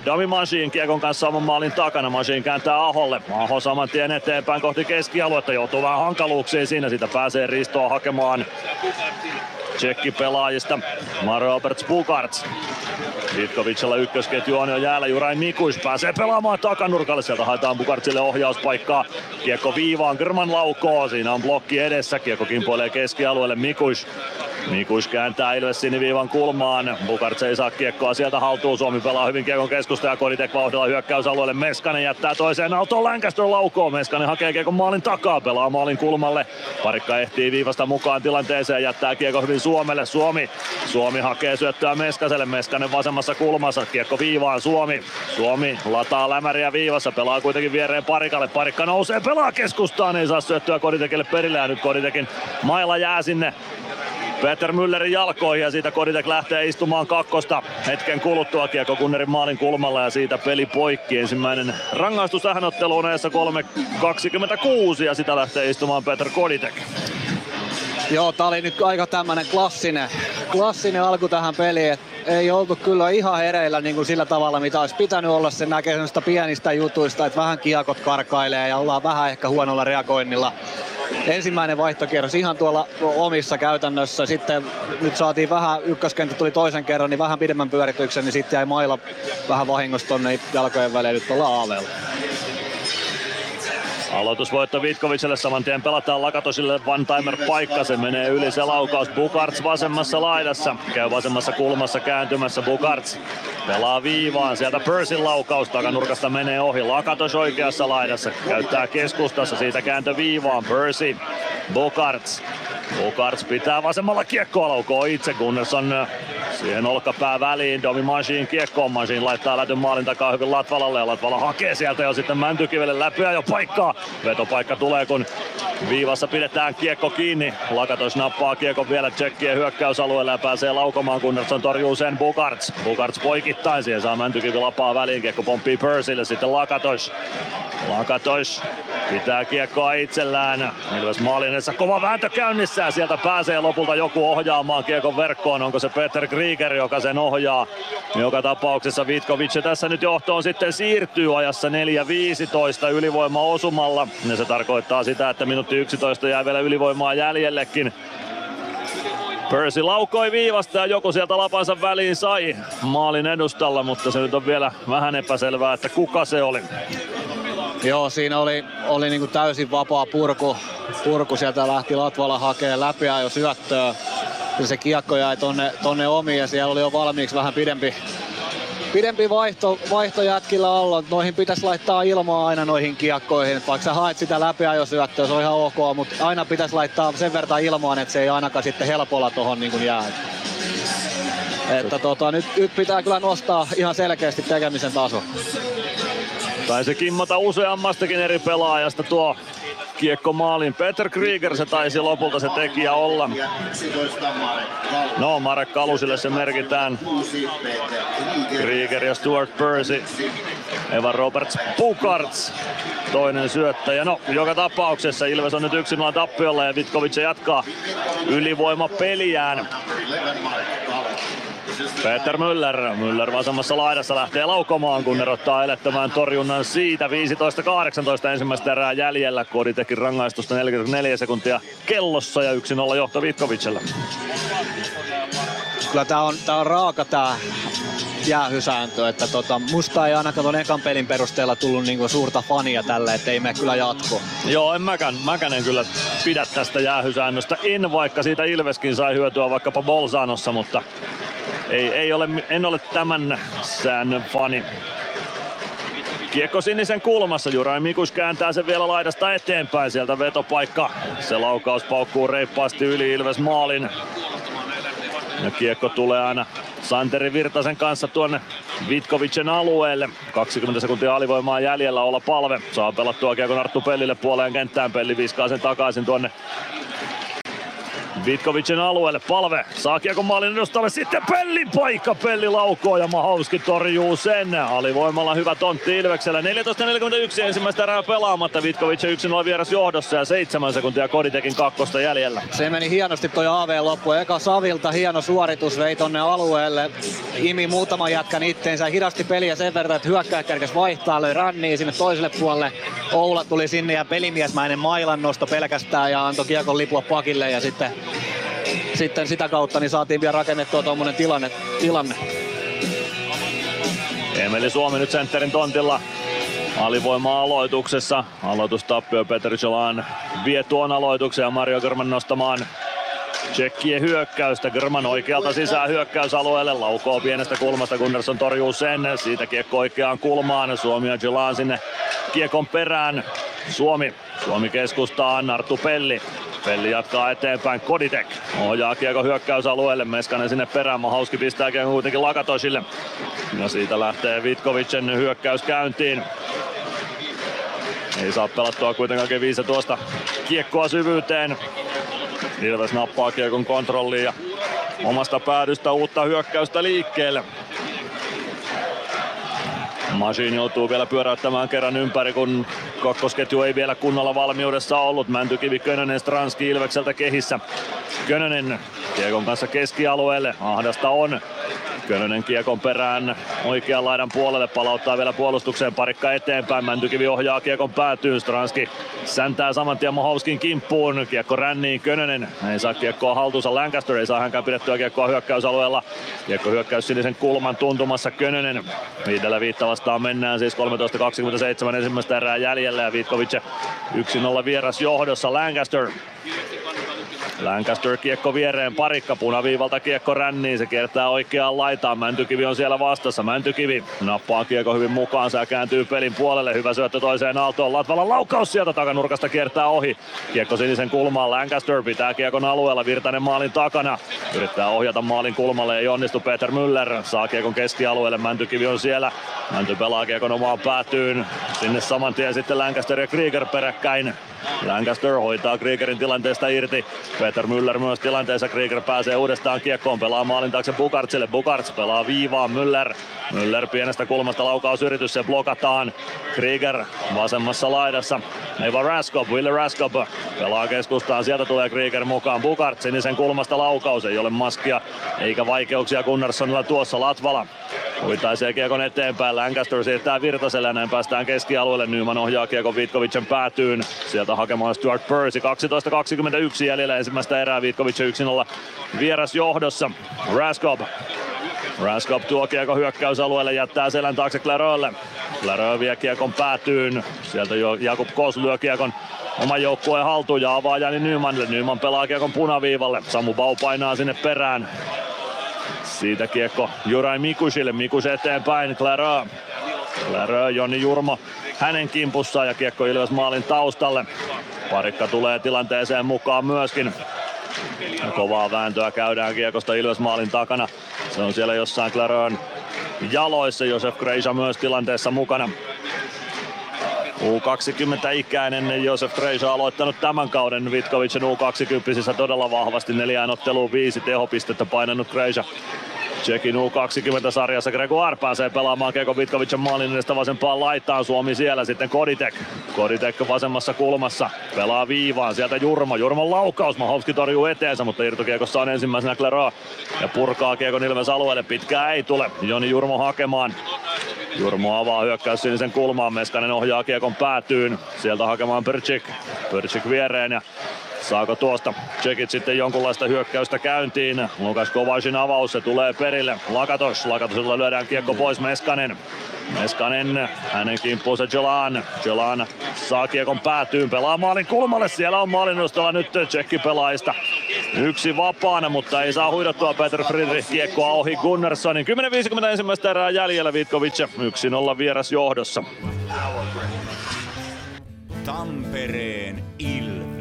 0-0. Dami Machine kiekon kanssa oman maalin takana. Machine kääntää Aholle. Aho saman tien eteenpäin kohti keskialuetta. Joutuu vähän hankaluuksiin siinä. Sitä pääsee Ristoa hakemaan tsekkipelaajista. Maro Roberts Bukarts. Vitkovicilla ykkösketju on jo jäällä. Jurain Mikuis pääsee pelaamaan takanurkalle. Sieltä haetaan Bukartsille ohjauspaikkaa. Kiekko viivaan. German laukoo. Siinä on blokki edessä. Kiekko kimpoilee keskialueelle. Mikuis Mikuis kääntää Ilves siniviivan kulmaan. Bukarts ei saa kiekkoa sieltä haltuun. Suomi pelaa hyvin kiekon keskusta ja Koditek vauhdilla hyökkäysalueelle. Meskanen jättää toiseen autoon Lancaster laukoo. Meskanen hakee kiekon maalin takaa. Pelaa maalin kulmalle. Parikka ehtii viivasta mukaan tilanteeseen. Jättää kiekko hyvin Suomelle. Suomi. Suomi hakee syöttöä Meskaselle. Meskanen vasemmassa kulmassa. Kiekko viivaan Suomi. Suomi lataa lämäriä viivassa. Pelaa kuitenkin viereen Parikalle. Parikka nousee. Pelaa keskustaan. Ei saa syöttöä Koditekille perille. Ja nyt Koditekin mailla jää sinne Peter Müllerin jalkoihin ja siitä Koditek lähtee istumaan kakkosta hetken kuluttua Kiekko Kunnerin maalin kulmalla ja siitä peli poikki. Ensimmäinen rangaistus tähän otteluun eessä 3.26 ja sitä lähtee istumaan Peter Koditek. Joo, tää oli nyt aika tämmönen klassinen, klassinen alku tähän peliin. Et ei oltu kyllä ihan hereillä niin kuin sillä tavalla, mitä olisi pitänyt olla. Se näkee pienistä jutuista, että vähän kiekot karkailee ja ollaan vähän ehkä huonolla reagoinnilla ensimmäinen vaihtokierros ihan tuolla omissa käytännössä. Sitten nyt saatiin vähän, ykköskenttä tuli toisen kerran, niin vähän pidemmän pyörityksen, niin sitten jäi mailla vähän vahingossa tonne jalkojen väliin nyt tuolla aavella. Aloitusvoitto Vitkovicelle saman tien pelataan Lakatosille one-timer paikka. Se menee yli se laukaus. Bukarts vasemmassa laidassa. Käy vasemmassa kulmassa kääntymässä Bukarts. Pelaa viivaan. Sieltä Persin laukaus takanurkasta menee ohi. Lakatos oikeassa laidassa. Käyttää keskustassa. Siitä kääntö viivaan. Persi. Bukarts. Bukarts pitää vasemmalla kiekkoa laukoo itse. Gunnarsson Siihen olkapää väliin, Domi Machine kiekkoon, Machine laittaa lätyn maalin takaa hyvin Latvalalle ja Latvala hakee sieltä jo sitten Mäntykivelle läpyä jo paikkaa. Vetopaikka tulee kun viivassa pidetään kiekko kiinni. Lakatos nappaa kiekko vielä tsekkien hyökkäysalueelle ja pääsee laukomaan, Gunnarsson torjuu sen Bukarts. Bukarts poikittain, siihen saa Mäntykivi lapaa väliin, kiekko pomppii Persille, sitten Lakatos. Lakatos pitää kiekkoa itsellään. Ilves maalin edessä kova vääntö käynnissä ja sieltä pääsee lopulta joku ohjaamaan kiekon verkkoon. Onko se Peter Krieger, joka sen ohjaa? Joka tapauksessa Vitkovic tässä nyt johtoon sitten siirtyy ajassa 4-15 ylivoima osumalla. Ja se tarkoittaa sitä, että minuutti Minuutti 11 jää vielä ylivoimaa jäljellekin. Percy laukoi viivasta ja joku sieltä lapansa väliin sai maalin edustalla, mutta se nyt on vielä vähän epäselvää, että kuka se oli. Joo, siinä oli, oli niinku täysin vapaa purku. Purku sieltä lähti Latvala hakemaan läpi jo syöttöä. Ja se kiekko jäi tonne, tonne omiin ja siellä oli jo valmiiksi vähän pidempi, pidempi vaihto, vaihto jätkillä alla. Noihin pitäisi laittaa ilmaa aina noihin kiekkoihin. Vaikka sä haet sitä läpi syöttöä, se on ihan ok, mutta aina pitäisi laittaa sen verran ilmaan, että se ei ainakaan sitten helpolla tuohon niin jää. Että tota, nyt, nyt, pitää kyllä nostaa ihan selkeästi tekemisen taso. Tai se kimmata useammastakin eri pelaajasta tuo kiekko maalin. Peter Krieger se taisi lopulta se tekijä olla. No, Marek Kalusille se merkitään. Krieger ja Stuart Percy. Evan Roberts Pukarts toinen syöttäjä. No, joka tapauksessa Ilves on nyt yksin tappiolla ja Vitkovic jatkaa ylivoimapeliään. Peter Müller. Müller vasemmassa laidassa lähtee laukomaan, kun erottaa elettömään torjunnan siitä. 15-18 ensimmäistä erää jäljellä. Kodi teki rangaistusta 44 sekuntia kellossa ja 1-0 johto Vitkovicella. Kyllä tää on, tää on raaka tää jäähysääntö, että tota, musta ei ainakaan ton ekan pelin perusteella tullut niinku suurta fania tälle, että ei me kyllä jatko. Joo, en mäkään, mäkään en kyllä pidä tästä jäähysäännöstä. En vaikka siitä Ilveskin sai hyötyä vaikkapa Bolzanossa, mutta ei, ei ole, en ole tämän säännön fani. Kiekko sinisen kulmassa, Juraj Mikus kääntää sen vielä laidasta eteenpäin, sieltä vetopaikka. Se laukaus paukkuu reippaasti yli Ilves maalin. Ja kiekko tulee aina Santeri Virtasen kanssa tuonne Vitkovicen alueelle. 20 sekuntia alivoimaa jäljellä olla palve. Saa pelattua kiekon Arttu Pellille puoleen kenttään. Pelli viskaa sen takaisin tuonne Vitkovicin alueelle palve. Saa kiekon maalin edustalle sitten Pellin paikka. Pelli laukoo ja Mahowski torjuu sen. Alivoimalla hyvä tontti Ilveksellä. 14.41 ensimmäistä erää pelaamatta. Vitkovic 1-0 vieras johdossa ja 7 sekuntia Koditekin kakkosta jäljellä. Se meni hienosti toi AV loppu. Eka Savilta hieno suoritus vei tonne alueelle. Imi muutaman jätkän itteensä. Hidasti peliä sen verran, että hyökkää kerkes vaihtaa. Löi ranniin sinne toiselle puolelle. Oula tuli sinne ja pelimiesmäinen mailan nosto pelkästään ja antoi kiekon lipua pakille ja sitten sitten sitä kautta niin saatiin vielä rakennettua tuommoinen tilanne, tilanne. Emeli Suomi nyt sentterin tontilla alivoima-aloituksessa. Aloitustappio Petr Jolan vie tuon aloituksen ja Mario German nostamaan Tsekkien hyökkäystä. German oikealta sisään hyökkäysalueelle. Laukoo pienestä kulmasta. Gunnarsson torjuu sen. Siitä kiekko oikeaan kulmaan. Suomi ja Jolan sinne kiekon perään. Suomi. Suomi keskustaa. Nartu Pelli. Pelli jatkaa eteenpäin, Koditek ohjaa kiekko hyökkäysalueelle, Meskanen sinne perään, Mahauski pistää kiekko kuitenkin Lakatosille. Ja siitä lähtee Vitkovicen hyökkäys käyntiin. Ei saa pelattua kuitenkaan 15 kiekkoa syvyyteen. Ilves nappaa kiekon kontrolliin ja omasta päädystä uutta hyökkäystä liikkeelle. Masin joutuu vielä pyöräyttämään kerran ympäri, kun kakkosketju ei vielä kunnolla valmiudessa ollut. Mäntykivi, Könönen, Stranski Ilvekseltä kehissä. Könönen Kiekon kanssa keskialueelle. Ahdasta on. Könönen kiekon perään oikean laidan puolelle, palauttaa vielä puolustukseen parikka eteenpäin. Mäntykivi ohjaa kiekon päätyyn, Stranski säntää saman tien Mohovskin kimppuun. Kiekko ränniin, Könönen ei saa kiekkoa haltuunsa, Lancaster ei saa hänkään pidettyä kiekkoa hyökkäysalueella. Kiekko hyökkäys sinisen kulman tuntumassa, Könönen. Viidellä viitta vastaan mennään siis 13.27 ensimmäistä erää jäljellä ja Vitkovic 1-0 vieras johdossa, Lancaster Lancaster kiekko viereen, parikka punaviivalta kiekko ränniin, se kiertää oikeaan laitaan, Mäntykivi on siellä vastassa, Mäntykivi nappaa kiekko hyvin mukaan, se kääntyy pelin puolelle, hyvä syöttö toiseen Aaltoon, Latvalan laukaus sieltä takanurkasta kiertää ohi, kiekko sinisen kulmaan, Lancaster pitää kiekon alueella, Virtanen maalin takana, yrittää ohjata maalin kulmalle, ei onnistu. Peter Müller, saa kiekon keskialueelle, Mäntykivi on siellä, Mänty pelaa kiekon omaan päätyyn, sinne saman tien sitten Lancaster ja Krieger peräkkäin, Lancaster hoitaa Kriegerin tilanteesta irti. Peter Müller myös tilanteessa. Krieger pääsee uudestaan kiekkoon. Pelaa maalin taakse Bukartsille. Bukarts pelaa viivaan. Müller. Müller pienestä kulmasta laukausyritys. Se blokataan. Krieger vasemmassa laidassa. Ei vaan Raskop, Ville Raskop pelaa keskustaan. Sieltä tulee Krieger mukaan. Bukart sinisen kulmasta laukaus. Ei ole maskia eikä vaikeuksia Gunnarssonilla tuossa. Latvala huitaisee kiekon eteenpäin. Lancaster siirtää Virtaselle näin päästään keskialueelle. Nyman ohjaa kiekon Vitkovicen päätyyn. Sieltä hakemaan Stuart Percy. 12.21 jäljellä ensimmäistä erää. Vitkovic 1-0 vieras johdossa. Raskop Raskop tuo kiekko hyökkäysalueelle, jättää selän taakse Clarölle. Clarö vie kiekon päätyyn. Sieltä jo Jakub Kos lyö kiekon oman joukkueen haltuun ja avaa Jani Nymanille. Nyman pelaa kiekon punaviivalle. Samu Bau painaa sinne perään. Siitä kiekko Jurai Mikusille. Mikus eteenpäin. Clarö. Clarö, Joni Jurmo hänen kimpussaan ja kiekko Ilves maalin taustalle. Parikka tulee tilanteeseen mukaan myöskin. Kovaa vääntöä käydään kiekosta Ilves maalin takana. Se on siellä jossain Clarön jaloissa. Josef Kreisa myös tilanteessa mukana. U20-ikäinen Josef Kreisa aloittanut tämän kauden Vitkovicin U20 todella vahvasti. Neljään otteluun viisi tehopistettä painanut Kreisa. Tsekin U20-sarjassa Gregoire pääsee pelaamaan Keko Vitkovicin maalin edestä vasempaan laitaan. Suomi siellä sitten Koditek. Koditek vasemmassa kulmassa. Pelaa viivaan. Sieltä Jurmo. Jurmon laukaus. Mahovski torjuu eteensä, mutta irtokiekossa on ensimmäisenä Clara. Ja purkaa Kiekon Ilves alueelle. Pitkää ei tule. Joni Jurmo hakemaan. Jurmo avaa hyökkäys sinisen kulmaan. Meskanen ohjaa Kiekon päätyyn. Sieltä hakemaan Perchik. Perchik viereen ja Saako tuosta Tsekit sitten jonkunlaista hyökkäystä käyntiin? Lukas Kovaisin avaus, se tulee perille. Lakatos, Lakatosilla lyödään kiekko pois Meskanen. Meskanen, hänen kimppuunsa Jelan. Jelan saa kiekon päätyyn, pelaa maalin kulmalle. Siellä on maalinnostolla nyt tsekki pelaajista. Yksi vapaana, mutta ei saa huidottua Peter Friedrich kiekkoa ohi Gunnarssonin. 10.50 ensimmäistä erää jäljellä Vitkovic 1-0 vieras johdossa. Tampereen Ilves.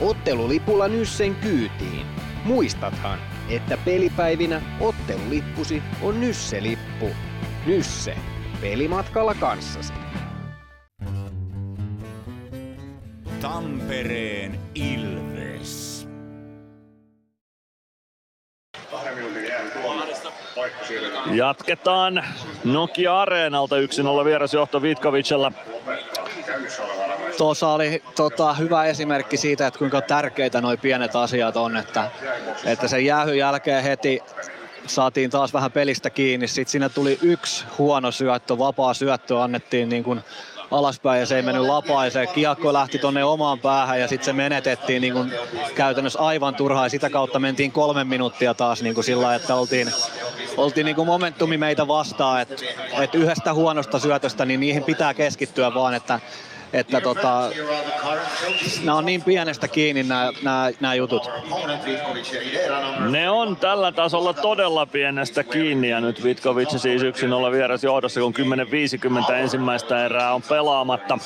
Ottelulipulla Nyssen kyytiin. Muistathan, että pelipäivinä ottelulippusi on Nysse-lippu. Nysse. Pelimatkalla kanssasi. Tampereen Ilves. Jatketaan Nokia Areenalta 1-0 vierasjohto Vitkovicella. Tuossa oli tota, hyvä esimerkki siitä, että kuinka tärkeitä nuo pienet asiat on, että, että sen jäähyn jälkeen heti saatiin taas vähän pelistä kiinni. Sitten siinä tuli yksi huono syöttö, vapaa syöttö annettiin niin kuin alaspäin ja se ei mennyt lapaiseen. Kiekko lähti tonne omaan päähän ja sitten se menetettiin niin kuin käytännössä aivan turhaan ja sitä kautta mentiin kolme minuuttia taas niin kuin sillä että oltiin, oltiin niin kuin momentumi meitä vastaan, että, että yhdestä huonosta syötöstä niin niihin pitää keskittyä vaan, että että tota, nämä on niin pienestä kiinni nämä, nämä, nämä jutut. Ne on tällä tasolla todella pienestä kiinni ja nyt Vitkovic siis 1-0 vieras johdossa, kun 10.50 ensimmäistä erää on pelaamatta.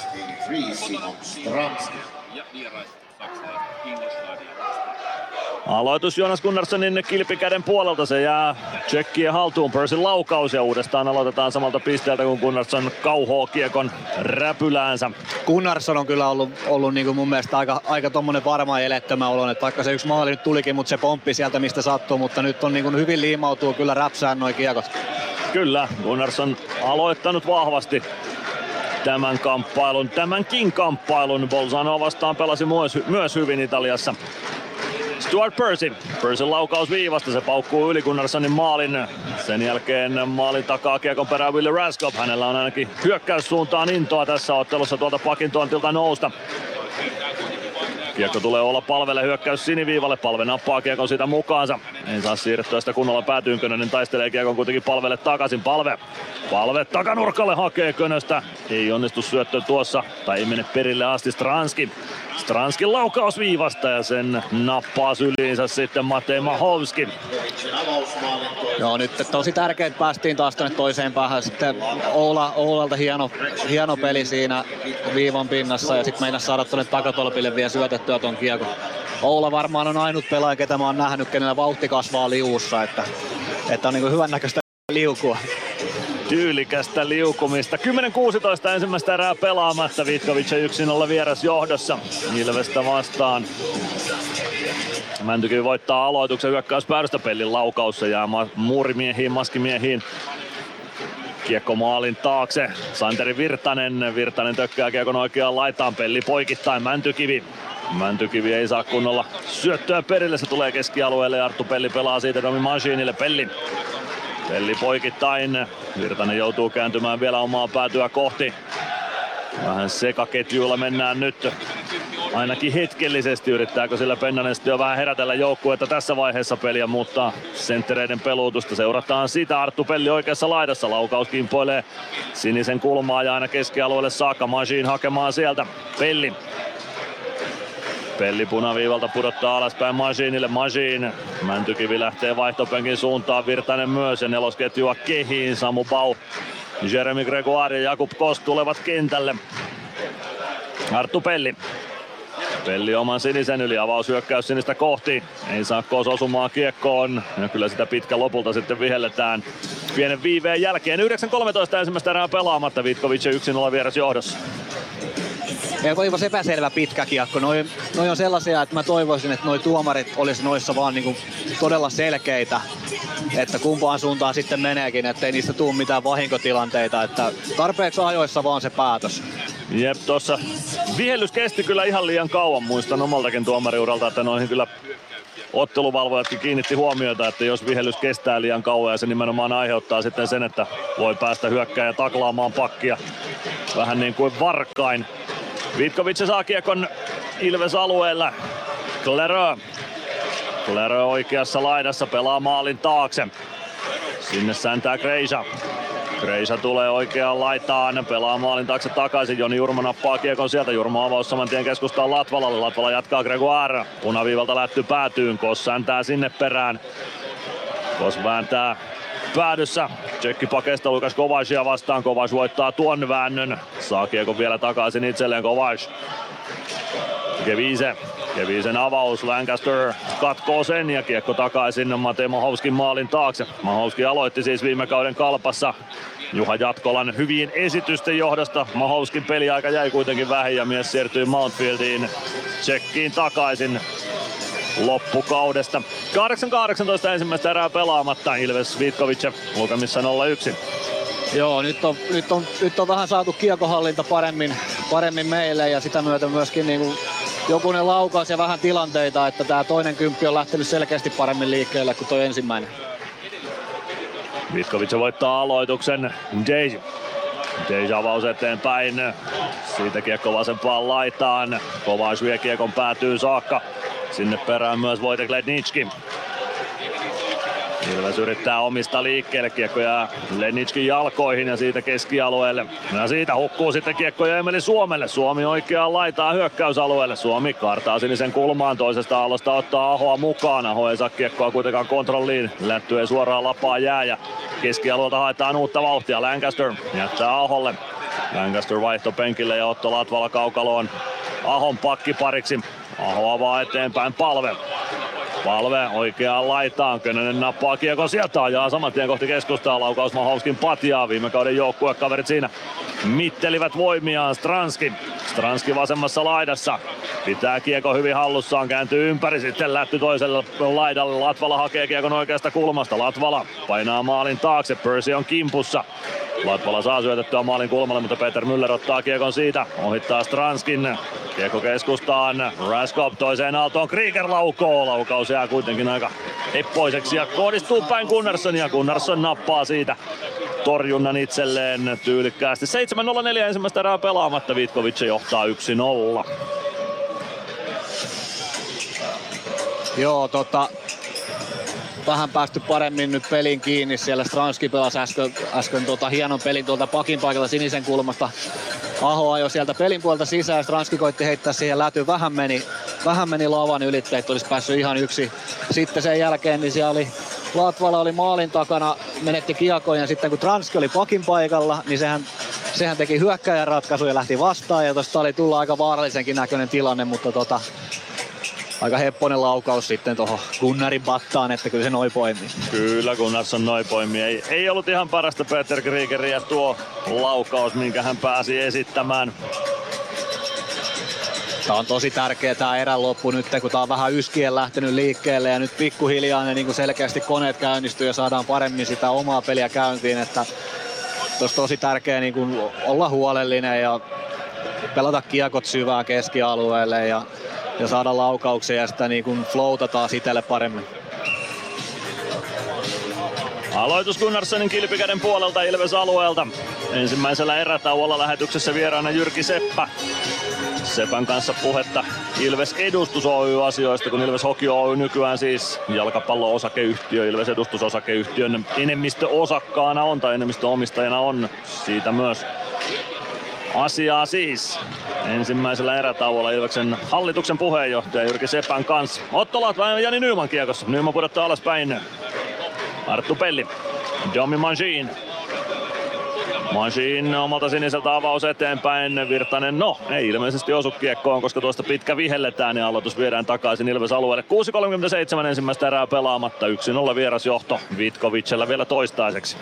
Aloitus Jonas Gunnarssonin kilpikäden puolelta, se jää Tsekkien haltuun. Persin laukaus ja uudestaan aloitetaan samalta pisteeltä, kun Gunnarsson kauhoo kiekon räpyläänsä. Gunnarsson on kyllä ollut, ollut niin kuin mun mielestä aika, aika tommonen varma elettömä olon, että vaikka se yksi maali nyt tulikin, mutta se pomppi sieltä mistä sattuu, mutta nyt on niin kuin hyvin liimautuu kyllä räpsään noin kiekot. Kyllä, Gunnarsson aloittanut vahvasti tämän kamppailun, tämänkin kamppailun. Bolzano vastaan pelasi myös, myös hyvin Italiassa. Stuart Percy. Percy laukaus viivasta, se paukkuu yli Gunnarssonin maalin. Sen jälkeen maalin takaa kiekon perään Willi Raskop. Hänellä on ainakin hyökkäyssuuntaan intoa tässä ottelussa tuolta pakin tontilta nousta. Kiekko tulee olla palvelle hyökkäys siniviivalle. Palve nappaa kiekon siitä mukaansa. Ei saa siirrettyä sitä kunnolla päätyyn. Könönen taistelee kiekon kuitenkin palvelle takaisin. Palve. Palve takanurkalle hakee Könöstä. Ei onnistu syöttö tuossa. Tai ei mene perille asti Stranski. Stranskin laukaus viivasta ja sen nappaa syliinsä sitten Matei Mahovski. Joo, nyt tosi tärkeää, että päästiin taas tänne toiseen päähän. Sitten Oula, Oulalta hieno, hieno peli siinä viivan pinnassa ja sitten meinas saada tuonne takatolpille vielä syötettyä ton kiekon. Oula varmaan on ainut pelaaja, ketä mä oon nähnyt, kenellä vauhti kasvaa liuussa, että, että on niin hyvän näköistä liukua tyylikästä liukumista. 10-16 ensimmäistä erää pelaamatta. Vitkovic 1-0 vieras johdossa Ilvestä vastaan. Mäntykin voittaa aloituksen hyökkäyspäädystä pellin laukaus. Se jää muurimiehiin, maskimiehiin Kiekko maalin taakse. Santeri Virtanen. Virtanen tökkää kiekon oikeaan laitaan. Pelli poikittain. Mäntykivi. Mäntykivi ei saa kunnolla syöttöä perille. Se tulee keskialueelle ja Arttu Pelli pelaa siitä Domi Masiinille. Pelli. Pelli poikittain. Virtanen joutuu kääntymään vielä omaa päätyä kohti. Vähän sekaketjuilla mennään nyt. Ainakin hetkellisesti yrittääkö sillä Pennanen sitten jo vähän herätellä joukkuetta tässä vaiheessa peliä, mutta senttereiden peluutusta seurataan sitä. Arttu Pelli oikeassa laidassa. Laukaus kimpoilee sinisen kulmaa ja aina keskialueelle saakka. Machine hakemaan sieltä. Pelli Pelli punaviivalta pudottaa alaspäin Masinille. Masin. Mäntykivi lähtee vaihtopenkin suuntaan. Virtanen myös ja nelosketjua kehiin. Samu Pau, Jeremy Gregoire ja Jakub Kost tulevat kentälle. Arttu Pelli. Pelli oman sinisen yli, avaushyökkäys sinistä kohti. Ei saa Kos osumaan kiekkoon. Ja kyllä sitä pitkä lopulta sitten vihelletään pienen viiveen jälkeen. 9.13 ensimmäistä erää pelaamatta. Vitkovic 1-0 vieras johdossa. Melko aivan epäselvä pitkä kiekko. Noi, noi on sellaisia, että mä toivoisin, että noi tuomarit olisi noissa vaan niinku todella selkeitä, että kumpaan suuntaan sitten meneekin, ettei niistä tule mitään vahinkotilanteita. Että tarpeeksi ajoissa vaan se päätös. Jep, tuossa vihellys kesti kyllä ihan liian kauan, muistan omaltakin tuomariuralta, että noihin kyllä otteluvalvojatkin kiinnitti huomiota, että jos vihellys kestää liian kauan ja se nimenomaan aiheuttaa sitten sen, että voi päästä hyökkääjä taklaamaan pakkia vähän niin kuin varkain. Vitkovic saa kiekon Ilves alueella. Klerö. Klerö oikeassa laidassa pelaa maalin taakse. Sinne säntää Kreisa. Kreisa tulee oikeaan laitaan, pelaa maalin taakse takaisin. Joni Jurmo nappaa kiekon sieltä. Jurmo avaus saman tien keskustaa Latvalalle. Latvala jatkaa Gregoire. Punaviivalta lätty päätyyn. Kos säntää sinne perään. Kos vääntää päädyssä. Tsekki pakeista Lukas Kovacia vastaan. Kovas voittaa tuon väännön. Saa kiekon vielä takaisin itselleen Kovac. Kevise. Kevisen avaus. Lancaster katkoo sen ja kiekko takaisin Mate Mahovskin maalin taakse. Mahovski aloitti siis viime kauden kalpassa. Juha Jatkolan hyvien esitysten johdosta Mahovskin peliaika jäi kuitenkin vähin ja mies siirtyi Mountfieldiin tsekkiin takaisin loppukaudesta. 8-18 ensimmäistä erää pelaamatta Ilves Vitkovic lukemissa 0-1. Joo, nyt on, nyt on, nyt on vähän saatu kiekohallinta paremmin, paremmin meille ja sitä myötä myöskin niin kuin jokunen laukaus ja vähän tilanteita, että tämä toinen kymppi on lähtenyt selkeästi paremmin liikkeelle kuin tuo ensimmäinen. Vitkovic voittaa aloituksen. Deji. Deji avaus eteenpäin. Siitä kiekko vasempaan laitaan. Kovais vie kiekon päätyy saakka. Sinne perään myös Wojtek Lednicki. Ilves yrittää omista liikkeelle, kiekko jää Lenitskin jalkoihin ja siitä keskialueelle. Ja siitä hukkuu sitten kiekko ja Emeli Suomelle. Suomi oikeaan laitaa hyökkäysalueelle. Suomi kartaa sinisen kulmaan toisesta alosta ottaa Ahoa mukaan. Aho ei saa kiekkoa kuitenkaan kontrolliin. Lätty ei suoraan lapaa jää ja keskialueelta haetaan uutta vauhtia. Lancaster jättää Aholle. Lancaster vaihto penkille ja Otto Latvala kaukaloon Ahon pakkipariksi. Aho avaa eteenpäin palve. Palve oikeaan laitaan. Könönen nappaa kiekon sieltä ajaa saman tien kohti keskustaa. Laukaus Mahovskin patjaa. Viime kauden joukkuekaverit siinä mittelivät voimiaan. Stranski. Stranski vasemmassa laidassa. Pitää kiekko hyvin hallussaan. Kääntyy ympäri. Sitten lähty toiselle laidalle. Latvala hakee kiekon oikeasta kulmasta. Latvala painaa maalin taakse. Percy on kimpussa. Latvala saa syötettyä maalin kulmalle, mutta Peter Müller ottaa kiekon siitä. Ohittaa Stranskin. Kiekko keskustaan. Raskop toiseen aaltoon. Krieger laukoo. Laukaus jää kuitenkin aika heppoiseksi ja kohdistuu päin Gunnarsson ja Gunnarsson nappaa siitä torjunnan itselleen tyylikkäästi. 7-0-4 ensimmäistä erää pelaamatta. Vitkovic johtaa 1-0. Joo, tota, vähän päästy paremmin nyt pelin kiinni. Siellä Stranski pelasi äsken, äsken tota, hienon pelin tuolta pakin paikalta sinisen kulmasta. Aho ajoi sieltä pelin puolta sisään, Stranski koitti heittää siihen läty. Vähän meni, vähän meni lavan ylitse, että olisi päässyt ihan yksi. Sitten sen jälkeen niin siellä oli Latvala oli maalin takana, menetti kiekon ja sitten kun Transki oli pakin paikalla, niin sehän, sehän teki hyökkäjän ratkaisu ja lähti vastaan ja tosta oli tulla aika vaarallisenkin näköinen tilanne, mutta tota, aika hepponen laukaus sitten tuohon Gunnarin battaan, että kyllä se noin poimii. Kyllä Gunnarsson noin poimii. Ei, ei ollut ihan parasta Peter Kriegeriä tuo laukaus, minkä hän pääsi esittämään. Tämä on tosi tärkeä tämä erän loppu nyt, kun tämä on vähän yskien lähtenyt liikkeelle ja nyt pikkuhiljaa ne niin selkeästi koneet käynnistyy ja saadaan paremmin sitä omaa peliä käyntiin. Että olisi tosi tärkeää niin olla huolellinen ja pelata kiekot syvään keskialueelle ja, ja saada laukauksia ja sitä niin kuin flowta taas itselle paremmin. Aloitus Gunnarssonin kilpikäden puolelta Ilves alueelta. Ensimmäisellä erätauolla lähetyksessä vieraana Jyrki Seppä. Sepän kanssa puhetta Ilves Edustus Oy asioista, kun Ilves Hoki Oy nykyään siis jalkapallo-osakeyhtiö, Ilves Edustusosakeyhtiön enemmistöosakkaana on tai enemmistöomistajana on siitä myös asiaa siis. Ensimmäisellä erätauolla Ilveksen hallituksen puheenjohtaja Jyrki Sepän kanssa. Otto Latva Jani Nyman kiekossa. Nyman pudottaa alaspäin. Arttu Pelli. Domi Mangin. Mangin omalta siniseltä avaus eteenpäin. Virtanen, no, ei ilmeisesti osu kiekkoon, koska tuosta pitkä vihelletään ja aloitus viedään takaisin Ilves alueelle. 6.37 ensimmäistä erää pelaamatta. 1-0 vierasjohto Vitkovicella vielä toistaiseksi.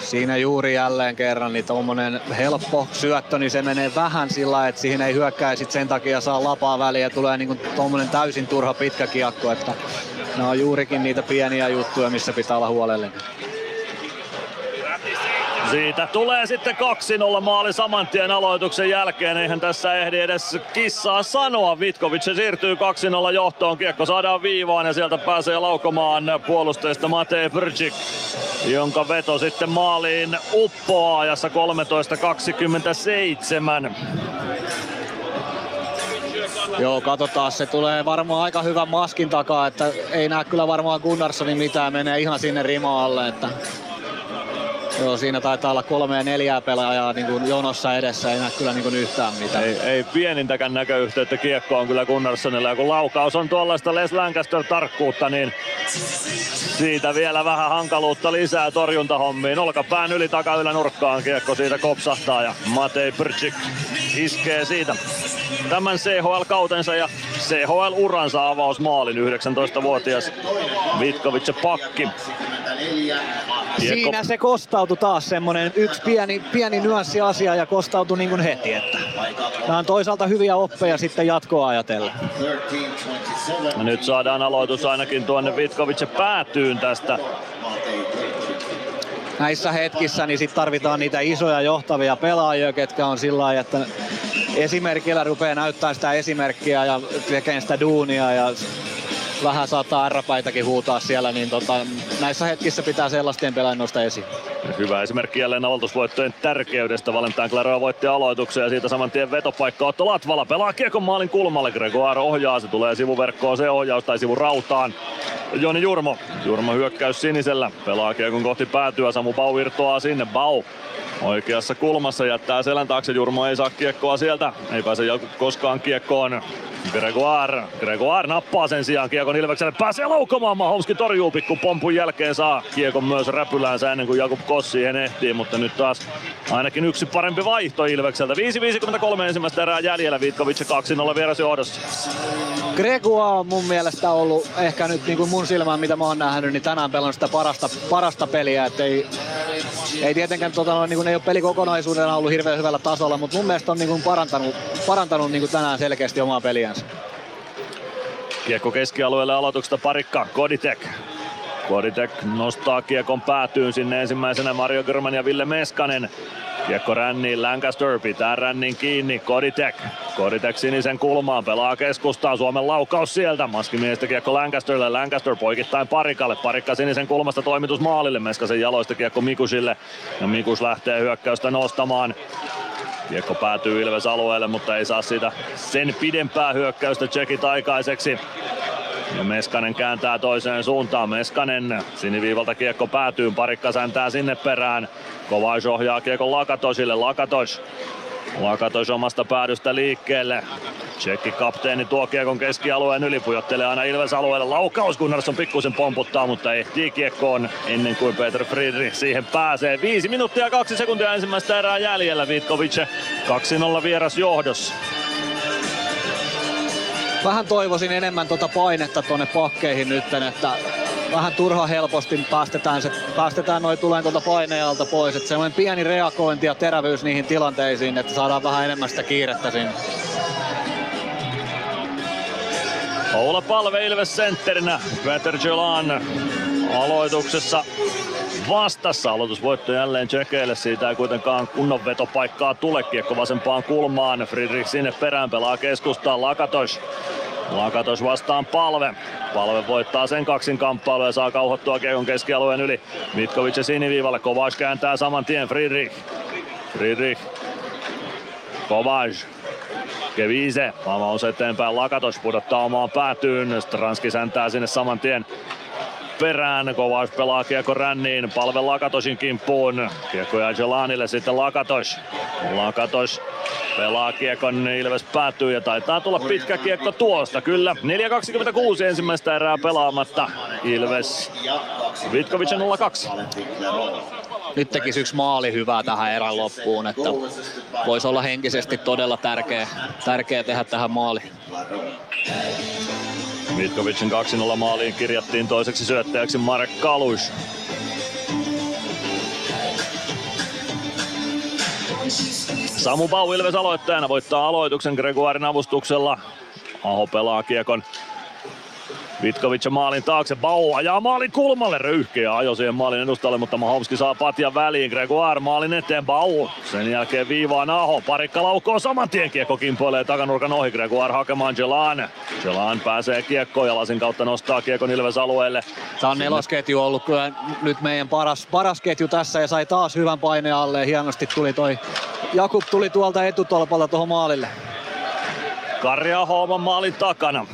Siinä juuri jälleen kerran niin tuommoinen helppo syöttö, niin se menee vähän sillä että siihen ei hyökkää sit sen takia saa lapaa väliä ja tulee niin tuommoinen täysin turha pitkä kiekko, että nämä on juurikin niitä pieniä juttuja, missä pitää olla huolellinen. Siitä tulee sitten 2-0 maali saman tien aloituksen jälkeen. Eihän tässä ehdi edes kissaa sanoa. Vitkovic siirtyy 2-0 johtoon. Kiekko saadaan viivaan ja sieltä pääsee laukomaan puolustajista Matej Brczyk, jonka veto sitten maaliin uppoaa ajassa 13.27. Joo, katsotaan. Se tulee varmaan aika hyvän maskin takaa, että ei näe kyllä varmaan Gunnarssonin mitään. Menee ihan sinne rima alle, että Joo, siinä taitaa olla kolme ja neljää pelaajaa niin kuin jonossa edessä, ei näe kyllä niin kuin yhtään mitään. Ei, ei pienintäkään näköyhteyttä kiekkoon kyllä Gunnarssonilla. Ja kun laukaus on tuollaista Les Lancaster-tarkkuutta, niin siitä vielä vähän hankaluutta lisää torjuntahommiin. Olkapään yli takaylä nurkkaan kiekko siitä kopsahtaa ja Matei Brczyk iskee siitä tämän CHL-kautensa ja CHL-uransa avausmaalin 19-vuotias Vitkovic pakki. Kiekko. Siinä se kostautui taas semmonen yksi pieni, pieni nyanssiasia ja kostautui niin kuin heti. Että nämä on toisaalta hyviä oppeja sitten jatkoa ajatellen. Ja nyt saadaan aloitus ainakin tuonne Vitkovic päätyyn tästä näissä hetkissä niin sit tarvitaan niitä isoja johtavia pelaajia, ketkä on sillä lailla, että esimerkillä rupeaa näyttää sitä esimerkkiä ja tekee sitä duunia ja vähän saattaa arrapaitakin huutaa siellä, niin tota, näissä hetkissä pitää sellaisten pelaajien nostaa esiin. Hyvä esimerkki jälleen aloitusvoittojen tärkeydestä. Valentin Claro voitti aloituksen ja siitä saman tien vetopaikka Otto Latvala pelaa kiekon maalin kulmalle. Gregoire ohjaa, se tulee sivuverkkoon se ohjaus tai sivurautaan. Joni Jurmo. Jurmo hyökkäys sinisellä. Pelaa kiekon kohti päätyä. Samu Bau irtoaa sinne. Bau oikeassa kulmassa jättää selän taakse. Jurmo ei saa kiekkoa sieltä. Ei pääse koskaan kiekkoon. Gregoire. Gregoire nappaa sen sijaan kiekon Ilvekselle. Pääsee laukomaan. Mahomski torjuu pikku pompun jälkeen. Saa kiekon myös räpyläänsä ennen kuin Jakub Kossi siihen ehtii. Mutta nyt taas ainakin yksi parempi vaihto Ilvekseltä. 5.53 ensimmäistä erää jäljellä. Vitkovic 2-0 vieras johdossa. Gregoire on mun mielestä ollut ehkä nyt niin kuin mun silmään, mitä mä oon nähnyt, niin tänään pelannut sitä parasta, parasta peliä. Et ei, ei tietenkään tota, niin kuin ei ole peli kokonaisuudena ollut hirveän hyvällä tasolla, mutta mun mielestä on niin kuin parantanut, parantanut niin kuin tänään selkeästi omaa peliänsä. Kiekko keskialueelle aloituksesta parikka, Koditek. Koditek nostaa kiekon päätyyn sinne ensimmäisenä Mario Gyrman ja Ville Meskanen. Kiekko ränniin, Lancaster pitää rännin kiinni, Koditek. Koditek sinisen kulmaan, pelaa keskustaa, Suomen laukaus sieltä. Maskimiestä kiekko Lancasterille, Lancaster poikittain Parikalle. Parikka sinisen kulmasta toimitus maalille, Meskasen jaloista kiekko Mikusille. Ja Mikus lähtee hyökkäystä nostamaan. Kiekko päätyy Ilves alueelle, mutta ei saa siitä sen pidempää hyökkäystä tsekit aikaiseksi. Ja Meskanen kääntää toiseen suuntaan. Meskanen siniviivalta kiekko päätyy. Parikka säntää sinne perään. Kovais ohjaa kiekon Lakatosille. Lakatos Lakatos omasta päädystä liikkeelle. Tsekki kapteeni tuo kiekon keskialueen yli, pujottelee aina Ilves alueelle. Laukaus Gunnarsson pikkusen pomputtaa, mutta ehtii kiekkoon ennen kuin Peter Friedrich siihen pääsee. Viisi minuuttia ja kaksi sekuntia ensimmäistä erää jäljellä. Vitkovic 2-0 vieras johdossa. Vähän toivoisin enemmän tuota painetta tuonne pakkeihin nyt, että vähän turha helposti päästetään, se, päästetään noin tulen tuolta painealta pois. Että semmoinen pieni reagointi ja terävyys niihin tilanteisiin, että saadaan vähän enemmän sitä kiirettä sinne. Oula Palve Ilves sentterinä. Peter Jolan aloituksessa vastassa. Aloitusvoitto jälleen Tsekeille. Siitä ei kuitenkaan kunnon vetopaikkaa tule. Kiekko vasempaan kulmaan. Friedrich sinne perään pelaa keskustaan. Lakatos. Lakatos vastaan palve. Palve voittaa sen kaksin kamppailu ja saa kauhottua kiekon keskialueen yli. Mitkovic ja siniviivalle. Kovac kääntää saman tien Friedrich. Friedrich. Kovac. Kevise. Avaus eteenpäin. Lakatos pudottaa omaan päätyyn. Stranski säntää sinne saman tien perään. Kovaus pelaa kiekko ränniin. Palve Lakatosin kimppuun. Kiekko jää Jelanille sitten Lakatos. Lakatos pelaa kiekon Ilves päätyy ja taitaa tulla pitkä kiekko tuosta. Kyllä 4.26 ensimmäistä erää pelaamatta. Ilves Vitkovic 02. Nyt tekisi yksi maali hyvää tähän erän loppuun, että voisi olla henkisesti todella tärkeä, tärkeä tehdä tähän maali. Vitkovicin 2-0 maaliin kirjattiin toiseksi syöttäjäksi Marek Kalush. Samu Bau Ilves aloittajana voittaa aloituksen Gregoirin avustuksella. Aho pelaa kiekon Vitkovic maalin taakse, Bau ajaa maalin kulmalle, röyhkeä ajo siihen maalin edustalle, mutta Mahovski saa patjan väliin, Gregoire maalin eteen, Bau, sen jälkeen viivaan Aho, parikka laukoo saman tien, kiekko kimpoilee takanurkan ohi, Gregoire hakemaan Jelan, Jelan pääsee kiekkoon ja lasin kautta nostaa kiekon Ilves alueelle. Tämä on nelosketju ollut kyllä nyt meidän paras, paras ketju tässä ja sai taas hyvän paineen alle hienosti tuli toi Jakub tuli tuolta etutolpalta tuohon maalille. Karja Hooman maalin takana.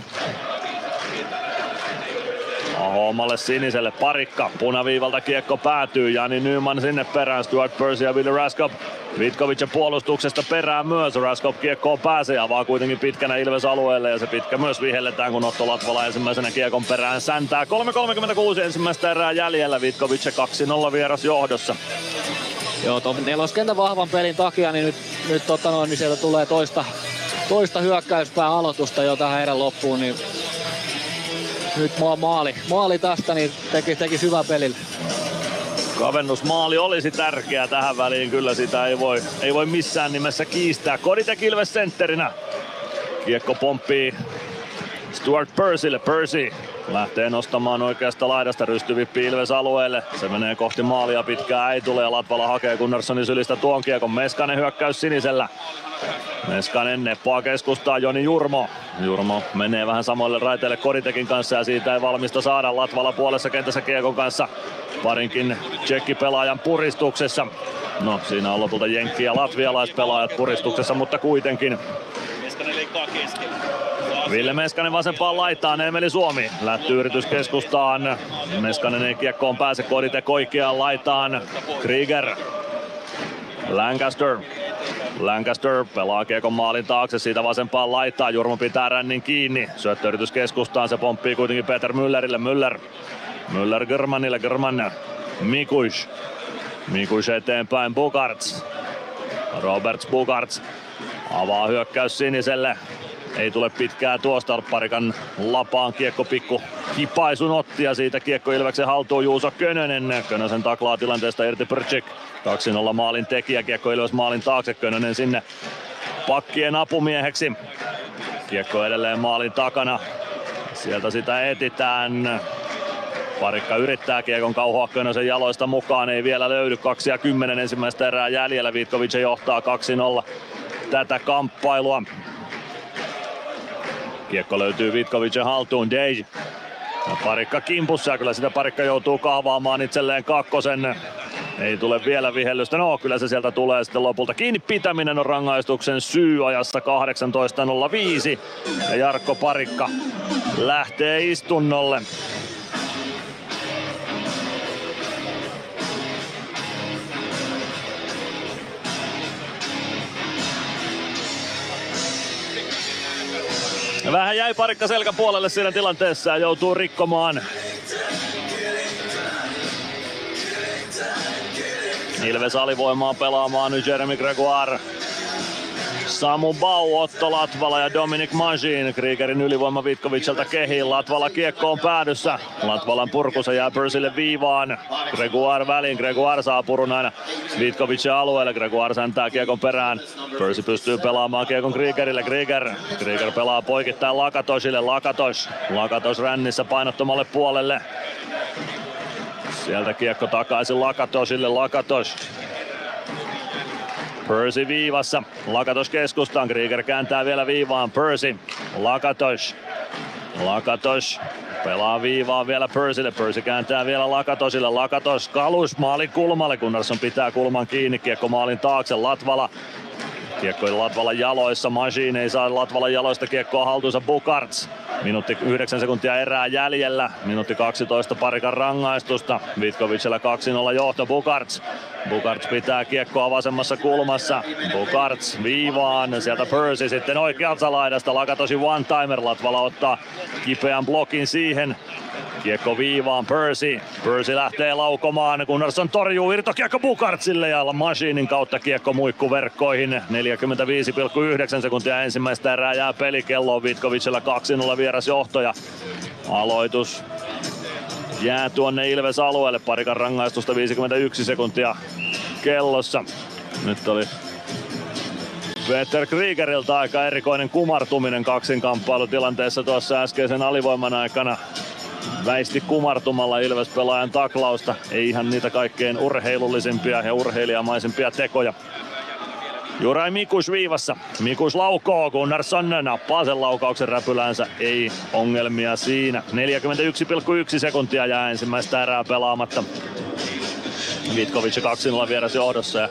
Ahomalle siniselle parikka. Punaviivalta kiekko päätyy. Jani Nyman sinne perään. Stuart Percy ja Willi Raskop. Vitkovic puolustuksesta perään myös. Raskop kiekkoon pääsee. Avaa kuitenkin pitkänä Ilves alueelle. Ja se pitkä myös vihelletään, kun Otto Latvala ensimmäisenä kiekon perään säntää. 3.36 ensimmäistä erää jäljellä. Vitkovic 2-0 vieras johdossa. Joo, tuon neloskentän vahvan pelin takia niin nyt, nyt tota noin, niin sieltä tulee toista, toista hyökkäyspää aloitusta jo tähän erän loppuun, niin nyt maali, maali tästä, niin teki, teki hyvää pelille. Kavennusmaali olisi tärkeä tähän väliin, kyllä sitä ei voi, ei voi missään nimessä kiistää. Kodite Ilves sentterinä. Kiekko pomppii Stuart Percylle. Percy lähtee nostamaan oikeasta laidasta rystyvippi Ilves alueelle. Se menee kohti maalia pitkää ei tule ja Latvala hakee Gunnarssonin sylistä tuon kiekon. Meskanen hyökkäys sinisellä. Meskanen neppoa keskustaa Joni Jurmo. Jurmo menee vähän samoille raiteille Koditekin kanssa ja siitä ei valmista saada Latvala puolessa kentässä kiekon kanssa. Parinkin tsekkipelaajan puristuksessa. No siinä on lopulta Jenkki ja latvialaispelaajat puristuksessa, mutta kuitenkin. Meskanen leikkaa keskellä. Ville Meskanen vasempaan laitaan, Emeli Suomi. Lätty yritys keskustaan. Meskanen ei kiekkoon pääse, Kodite koikeaan laitaan. Krieger. Lancaster. Lancaster pelaa kiekon maalin taakse, siitä vasempaan laittaa. Jurmo pitää rännin kiinni. Syöttöyritys keskustaan, se pomppii kuitenkin Peter Müllerille. Müller. Müller Germanille, German. Mikush. Mikush eteenpäin, Bukarts. Roberts Bukarts avaa hyökkäys siniselle. Ei tule pitkää tuosta parikan lapaan kiekko pikku hipaisun otti ja siitä kiekko Ilveksen haltuun Juuso Könönen. Könösen taklaa tilanteesta irti Percik. 2-0 maalin tekijä, kiekko Ilves maalin taakse, Könönen sinne pakkien apumieheksi. Kiekko edelleen maalin takana. Sieltä sitä etitään. Parikka yrittää kiekon kauhoa Könösen jaloista mukaan, ei vielä löydy. 2 ja 10 ensimmäistä erää jäljellä. Vitkovic johtaa 2-0 tätä kamppailua. Kiekko löytyy Vitkovicin haltuun, Dej. Parikka kimpussa ja kyllä sitä parikka joutuu kahvaamaan itselleen kakkosen. Ei tule vielä vihellystä. No kyllä se sieltä tulee sitten lopulta. Kiinni pitäminen on rangaistuksen syy ajassa 18.05. Ja Jarkko Parikka lähtee istunnolle. Vähän jäi parikka selkä puolelle siinä tilanteessa ja joutuu rikkomaan. Ilves alivoimaa pelaamaan nyt Jeremy Gregoire. Samu Bau, Otto Latvala ja Dominic Majin. Kriegerin ylivoima Vitkovicilta kehiin. Latvala kiekko on päädyssä. Latvalan purku se jää Persille viivaan. Gregoire väliin. Gregoire saa purun aina Vitkovicin alueelle. Gregoire säntää kiekon perään. Percy pystyy pelaamaan kiekon Kriegerille. Krieger. Krieger pelaa poikittain Lakatosille. Lakatos. Lakatos rännissä painottomalle puolelle. Sieltä kiekko takaisin Lakatosille. Lakatos. Percy viivassa. Lakatos keskustaan. Krieger kääntää vielä viivaan. Percy. Lakatos. Lakatos. Pelaa viivaa vielä Percylle. Percy kääntää vielä Lakatosille. Lakatos kalus maalin kulmalle. Gunnarsson pitää kulman kiinni. Kiekko maalin taakse. Latvala Kiekko Latvalan jaloissa, Machine ei saa Latvalan jaloista kiekkoa haltuunsa Bukarts. Minuutti 9 sekuntia erää jäljellä, minuutti 12 parikan rangaistusta. Vitkovicilla 2-0 johto Bukarts. Bukarts pitää kiekkoa vasemmassa kulmassa. Bukarts viivaan, sieltä Percy sitten oikealta laidasta. Lakatosi one-timer, Latvala ottaa kipeän blokin siihen. Kiekko viivaan Percy. Percy lähtee laukomaan. Gunnarsson torjuu irtokiekko Bukartsille ja Machinin kautta kiekko muikkuverkkoihin. 45,9 sekuntia ensimmäistä erää jää pelikelloon. Vitkovicilla 2-0 vieras johtoja. Aloitus jää tuonne Ilves alueelle. Parikan rangaistusta 51 sekuntia kellossa. Nyt oli Peter Kriegerilta aika erikoinen kumartuminen kaksinkamppailutilanteessa tuossa äskeisen alivoiman aikana väisti kumartumalla Ilves-pelaajan taklausta. Ei ihan niitä kaikkein urheilullisimpia ja urheilijamaisimpia tekoja. Jurai Mikus viivassa. Mikus laukoo, Gunnarsson nappaa sen laukauksen räpyläänsä. Ei ongelmia siinä. 41,1 sekuntia jää ensimmäistä erää pelaamatta. Vitkovic 2-0 vieras johdossa ja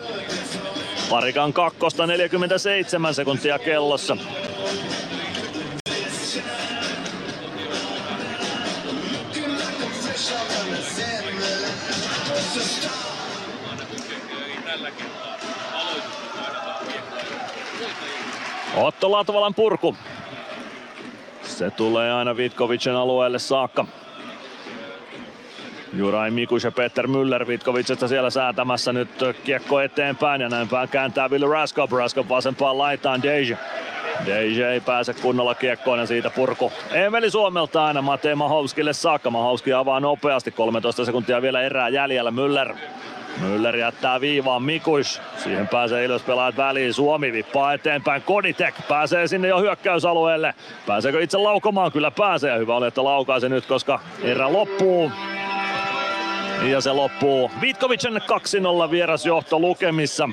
Parikan kakkosta 47 sekuntia kellossa. Otto Latvalan purku. Se tulee aina Vitkovicin alueelle saakka. Juraj Mikus ja Peter Müller Vitkovicista siellä säätämässä nyt kiekko eteenpäin ja näin päin kääntää Billy Raskop. Raskop vasempaan laitaan Deja. Deja ei pääse kunnolla kiekkoon ja siitä purku. Emeli Suomelta aina Matei Mahovskille saakka. Mahovski avaa nopeasti, 13 sekuntia vielä erää jäljellä. Müller Müller jättää viivaan Mikuis. Siihen pääsee Ilves pelaajat väliin. Suomi vippaa eteenpäin. Koditek pääsee sinne jo hyökkäysalueelle. Pääseekö itse laukomaan? Kyllä pääsee. Hyvä oli, että laukaisi nyt, koska erä loppuu. Ja se loppuu. Vitkovicen 2-0 vierasjohto lukemissa.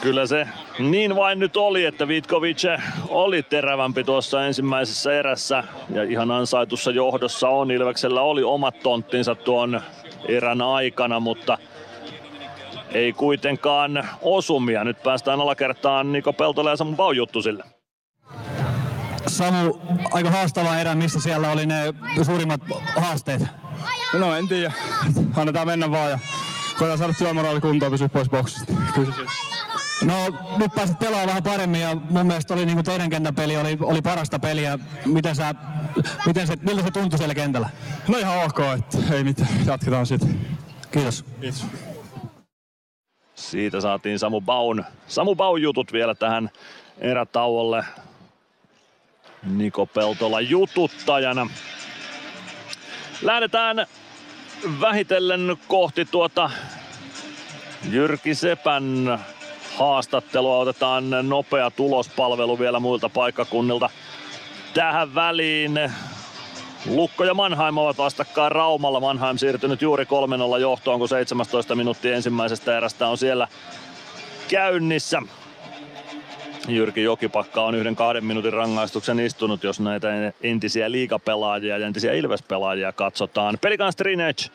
Kyllä se niin vain nyt oli, että Vitkovic oli terävämpi tuossa ensimmäisessä erässä ja ihan ansaitussa johdossa on. Ilveksellä oli omat tonttinsa tuon erän aikana, mutta ei kuitenkaan osumia. Nyt päästään alakertaan Niko Peltola ja Samu Baujuttusille. Samu, aika haastava erä, missä siellä oli ne suurimmat haasteet? No en tiedä. Annetaan mennä vaan ja koetaan saada työmoraali kuntoon pysyä pois boksista. Kyllä No nyt pääsit pelaamaan vähän paremmin ja mun mielestä oli, niin kuin teidän kenttäpeli oli, oli parasta peliä. Miten sä, miten se, miltä se tuntui siellä kentällä? No ihan ok, että ei mitään. Jatketaan sitten. Kiitos. Kiitos. Siitä saatiin Samu Baun, Samu Baun jutut vielä tähän erätauolle. Niko Peltola jututtajana. Lähdetään vähitellen kohti tuota Jyrki Sepän haastattelua. Otetaan nopea tulospalvelu vielä muilta paikkakunnilta tähän väliin. Lukko ja Mannheim ovat vastakkain Raumalla. Mannheim siirtynyt juuri 3-0 johtoon, kun 17 minuuttia ensimmäisestä erästä on siellä käynnissä. Jyrki Jokipakka on yhden kahden minuutin rangaistuksen istunut, jos näitä entisiä liigapelaajia ja entisiä Ilves-pelaajia katsotaan. Pelikan Strinec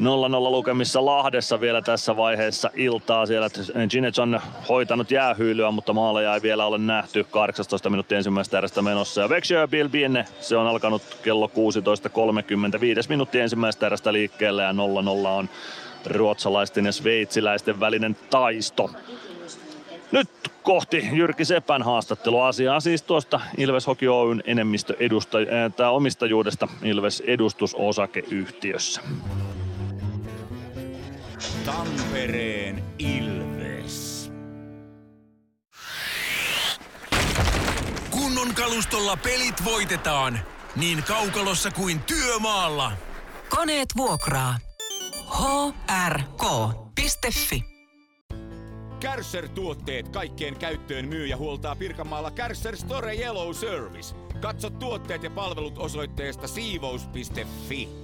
0-0 lukemissa Lahdessa vielä tässä vaiheessa iltaa. Siellä Ginets on hoitanut jäähyylyä, mutta maaleja ei vielä ole nähty. 18 minuuttia ensimmäistä erästä menossa. Ja Vexjö Bilbienne, se on alkanut kello 16.30. Viides minuuttia ensimmäistä erästä liikkeelle ja 0-0 on ruotsalaisten ja sveitsiläisten välinen taisto. Nyt kohti Jyrki Sepän haastatteluasiaa siis tuosta Ilves Hockey Oyn enemmistö edusta, äh, omistajuudesta Ilves edustusosakeyhtiössä. Tampereen Ilves. Kunnon kalustolla pelit voitetaan. Niin kaukalossa kuin työmaalla. Koneet vuokraa. hrk.fi Kärsser tuotteet kaikkeen käyttöön myy ja huoltaa Pirkanmaalla Kärsser Store Yellow Service. Katso tuotteet ja palvelut osoitteesta siivous.fi.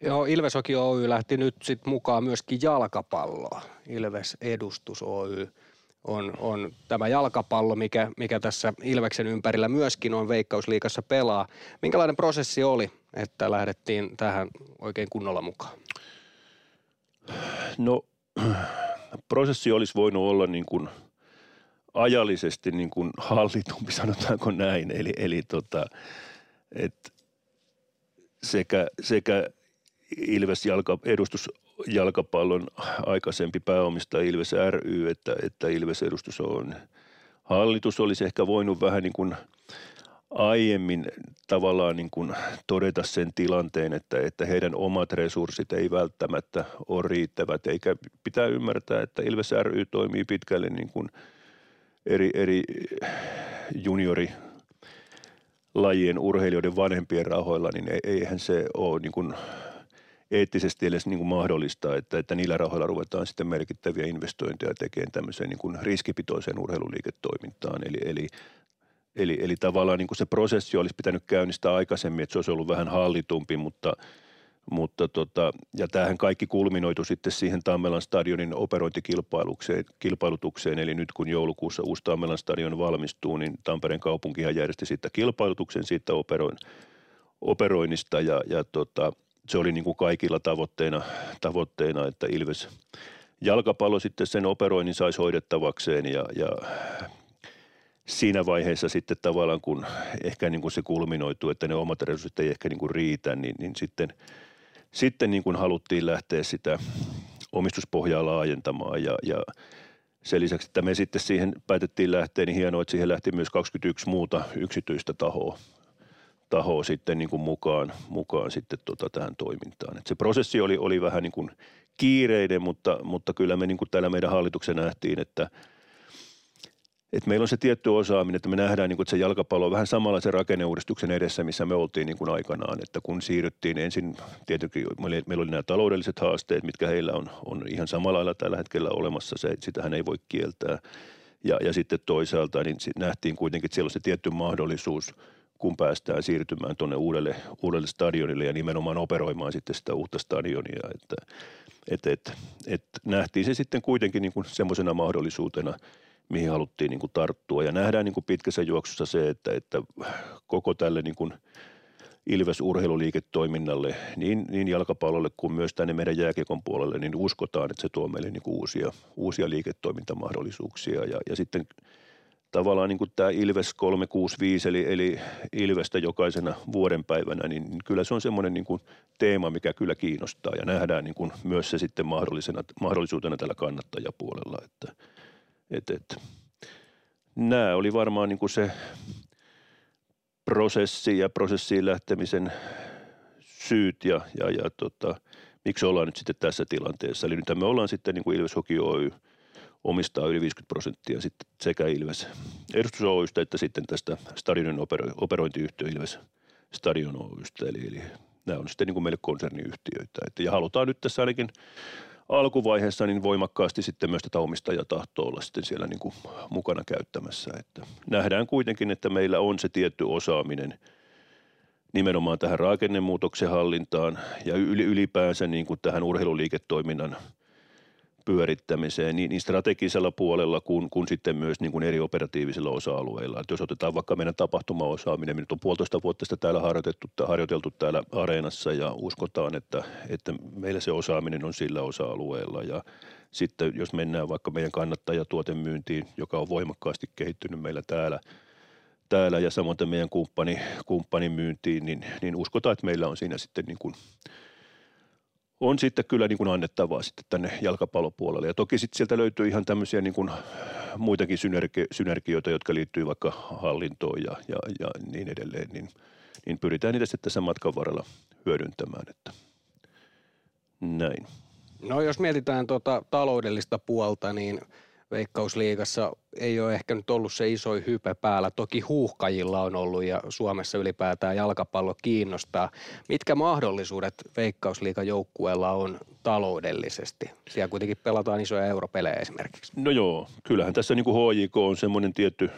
Joo, Ilves Hoki Oy lähti nyt sit mukaan myöskin jalkapalloa. Ilves Edustus Oy on, on tämä jalkapallo, mikä, mikä tässä Ilveksen ympärillä myöskin on Veikkausliikassa pelaa. Minkälainen prosessi oli, että lähdettiin tähän oikein kunnolla mukaan? No prosessi olisi voinut olla niin kuin ajallisesti niin kuin hallitumpi, sanotaanko näin. Eli, eli tota, et sekä, sekä Ilves jalka, edustus jalkapallon aikaisempi pääomistaja Ilves ry, että, että Ilves edustus on hallitus. Olisi ehkä voinut vähän niin kuin aiemmin tavallaan niin kuin todeta sen tilanteen, että, että heidän omat resurssit ei välttämättä ole riittävät, eikä pitää ymmärtää, että Ilves ry toimii pitkälle niin kuin eri, eri juniori lajien urheilijoiden vanhempien rahoilla, niin eihän se ole niin kuin eettisesti edes niin kuin mahdollista, että, että niillä rahoilla ruvetaan sitten merkittäviä investointeja tekemään tämmöiseen niin kuin riskipitoiseen urheiluliiketoimintaan. Eli, eli, eli, eli tavallaan niin kuin se prosessi olisi pitänyt käynnistää aikaisemmin, että se olisi ollut vähän hallitumpi, mutta – mutta tota, ja tämähän kaikki kulminoitu sitten siihen Tammelan stadionin operointikilpailutukseen, eli nyt kun joulukuussa uusi Tammelan stadion valmistuu, niin Tampereen kaupunkihan järjesti siitä kilpailutuksen siitä operoin, operoinnista ja, ja tota, se oli niin kuin kaikilla tavoitteena, tavoitteena, että Ilves jalkapallo sitten sen operoinnin saisi hoidettavakseen ja, ja siinä vaiheessa sitten tavallaan, kun ehkä niin kuin se kulminoituu, että ne omat resurssit ei ehkä niin kuin riitä, niin, niin sitten, sitten niin kuin haluttiin lähteä sitä omistuspohjaa laajentamaan ja, ja sen lisäksi, että me sitten siihen päätettiin lähteä, niin hienoa, että siihen lähti myös 21 muuta yksityistä tahoa, tahoa sitten niin kuin mukaan, mukaan sitten tota tähän toimintaan. Et se prosessi oli, oli vähän niin kuin kiireinen, mutta, mutta kyllä me niin kuin täällä meidän hallituksen nähtiin, että et meillä on se tietty osaaminen, että me nähdään, niin kuin, että se jalkapallo on vähän samanlaisen rakenneuudistuksen edessä, missä me oltiin niin kuin aikanaan. Että kun siirryttiin ensin, tietenkin meillä oli nämä taloudelliset haasteet, mitkä heillä on, on ihan samalla lailla tällä hetkellä olemassa, se, sitähän ei voi kieltää. Ja, ja sitten toisaalta niin nähtiin kuitenkin, että siellä on se tietty mahdollisuus – kun päästään siirtymään tuonne uudelle, uudelle stadionille ja nimenomaan operoimaan sitten sitä uutta stadionia. Että, et, et, et nähtiin se sitten kuitenkin niin semmoisena mahdollisuutena, mihin haluttiin niin kuin tarttua. Ja nähdään niin kuin pitkässä juoksussa se, että, että koko tälle niin kuin Ilves urheiluliiketoiminnalle, niin, niin jalkapallolle kuin myös tänne meidän jääkiekon puolelle, niin uskotaan, että se tuo meille niin kuin uusia, uusia liiketoimintamahdollisuuksia. Ja, ja sitten tavallaan niin kuin tämä Ilves 365, eli, eli Ilvestä jokaisena vuodenpäivänä, niin kyllä se on semmoinen niin kuin teema, mikä kyllä kiinnostaa ja nähdään niin kuin myös se sitten mahdollisena, mahdollisuutena tällä kannattajapuolella, että, että, että nämä oli varmaan niin kuin se prosessi ja prosessiin lähtemisen syyt ja, ja, ja tota, miksi ollaan nyt sitten tässä tilanteessa. Eli nyt me ollaan sitten niin kuin Ilves Hockey Oy – omistaa yli 50 prosenttia sitten sekä Ilves edustus Oystä että sitten tästä stadionin opero, operointiyhtiö Ilves Stadion Oystä. Eli, eli nämä on sitten niin kuin meille konserniyhtiöitä. Että, ja halutaan nyt tässä ainakin alkuvaiheessa niin voimakkaasti sitten myös tätä omistajatahtoa olla sitten siellä niin kuin mukana käyttämässä. Että nähdään kuitenkin, että meillä on se tietty osaaminen nimenomaan tähän rakennemuutoksen hallintaan ja ylipäänsä niin kuin tähän urheiluliiketoiminnan – pyörittämiseen niin, niin strategisella puolella kuin, kuin sitten myös niin kuin eri operatiivisilla osa-alueilla. Että jos otetaan vaikka meidän tapahtumaosaaminen, me nyt on puolitoista vuotta sitä täällä harjoitettu, harjoiteltu täällä areenassa ja uskotaan, että, että meillä se osaaminen on sillä osa-alueella ja sitten jos mennään vaikka meidän kannattajatuotemyyntiin, joka on voimakkaasti kehittynyt meillä täällä, täällä ja samoin meidän kumppani, kumppanin myyntiin, niin, niin uskotaan, että meillä on siinä sitten niin kuin on sitten kyllä niin kuin annettavaa sitten tänne jalkapallopuolelle. Ja toki sitten sieltä löytyy ihan tämmöisiä niin kuin muitakin synergi- synergioita, jotka liittyy vaikka hallintoon ja, ja, ja niin edelleen, niin, niin pyritään niitä sitten tässä matkan varrella hyödyntämään. Että näin. No jos mietitään tuota taloudellista puolta, niin Veikkausliigassa ei ole ehkä nyt ollut se iso hype päällä. Toki huuhkajilla on ollut ja Suomessa ylipäätään jalkapallo kiinnostaa. Mitkä mahdollisuudet Veikkausliigan joukkueella on taloudellisesti? Siellä kuitenkin pelataan isoja europelejä esimerkiksi. No joo, kyllähän tässä niin kuin HJK on semmoinen tietty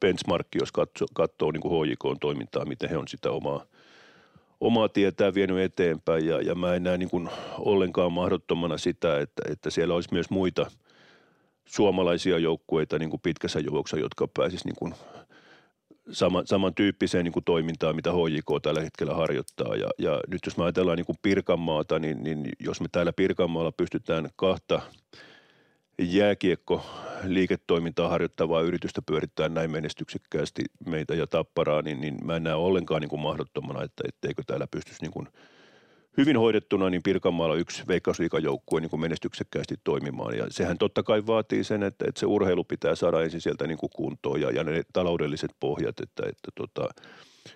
benchmarkki, jos katsoo, katsoo niin kuin HJK toimintaa, miten he on sitä omaa, omaa tietää vienyt eteenpäin ja, ja mä en näe niin kuin ollenkaan mahdottomana sitä, että, että siellä olisi myös muita – suomalaisia joukkueita niin kuin pitkässä juoksussa, jotka pääsisivät niin kuin sama, samantyyppiseen niin kuin toimintaan, mitä HJK tällä hetkellä harjoittaa. Ja, ja nyt jos me ajatellaan niin kuin Pirkanmaata, niin, niin jos me täällä Pirkanmaalla pystytään kahta jääkiekko liiketoimintaa harjoittavaa yritystä pyörittää näin menestyksekkäästi meitä ja tapparaa, niin, niin mä en näe ollenkaan niin kuin mahdottomana, että etteikö täällä pystyisi niin kuin – hyvin hoidettuna niin Pirkanmaalla yksi veikkausliikajoukkue niin menestyksekkäästi toimimaan. Ja sehän totta kai vaatii sen, että, että se urheilu pitää saada ensin sieltä niin kuin kuntoon ja, ja ne taloudelliset pohjat, että, että tota,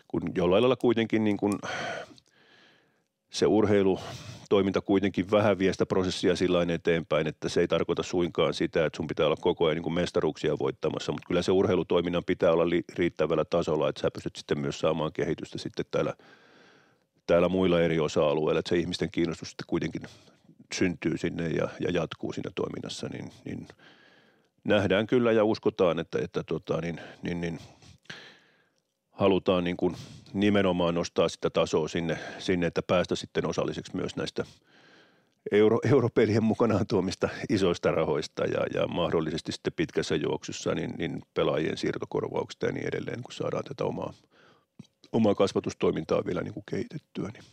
kun jollain lailla kuitenkin niin kuin se urheilu toiminta kuitenkin vähän vie sitä prosessia sillä eteenpäin, että se ei tarkoita suinkaan sitä, että sun pitää olla koko ajan niin mestaruuksia voittamassa, mutta kyllä se urheilutoiminnan pitää olla riittävällä tasolla, että sä pystyt sitten myös saamaan kehitystä sitten täällä – täällä muilla eri osa-alueilla, että se ihmisten kiinnostus sitten kuitenkin syntyy sinne ja, ja jatkuu siinä toiminnassa, niin, niin nähdään kyllä ja uskotaan, että, että tota, niin, niin, niin halutaan niin kuin nimenomaan nostaa sitä tasoa sinne, sinne, että päästä sitten osalliseksi myös näistä euro, europelien mukanaan tuomista isoista rahoista ja, ja mahdollisesti sitten pitkässä juoksussa niin, niin pelaajien siirtokorvauksista ja niin edelleen, kun saadaan tätä omaa – omaa kasvatustoimintaa vielä niin kuin kehitettyä. Niin,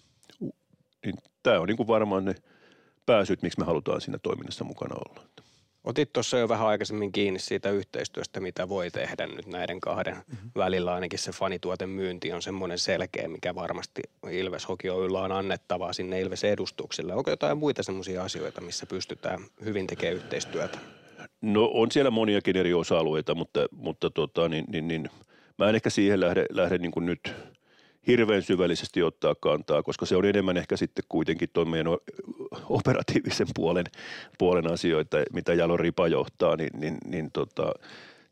niin tämä on niin kuin varmaan ne pääsyt, miksi me halutaan siinä toiminnassa mukana olla. Otit tuossa jo vähän aikaisemmin kiinni siitä yhteistyöstä, mitä voi tehdä nyt näiden kahden mm-hmm. välillä. Ainakin se fanituoten myynti on semmoinen selkeä, mikä varmasti Ilves Hoki Oyllä on annettavaa sinne Ilves edustukselle. Onko jotain muita semmoisia asioita, missä pystytään hyvin tekemään yhteistyötä? No on siellä moniakin eri osa-alueita, mutta, mutta tota, niin, niin, niin – mä en ehkä siihen lähde, lähde niin kuin nyt hirveän syvällisesti ottaa kantaa, koska se on enemmän ehkä sitten kuitenkin tuon meidän operatiivisen puolen, puolen asioita, mitä Jalo Ripa johtaa, niin, niin, niin tota,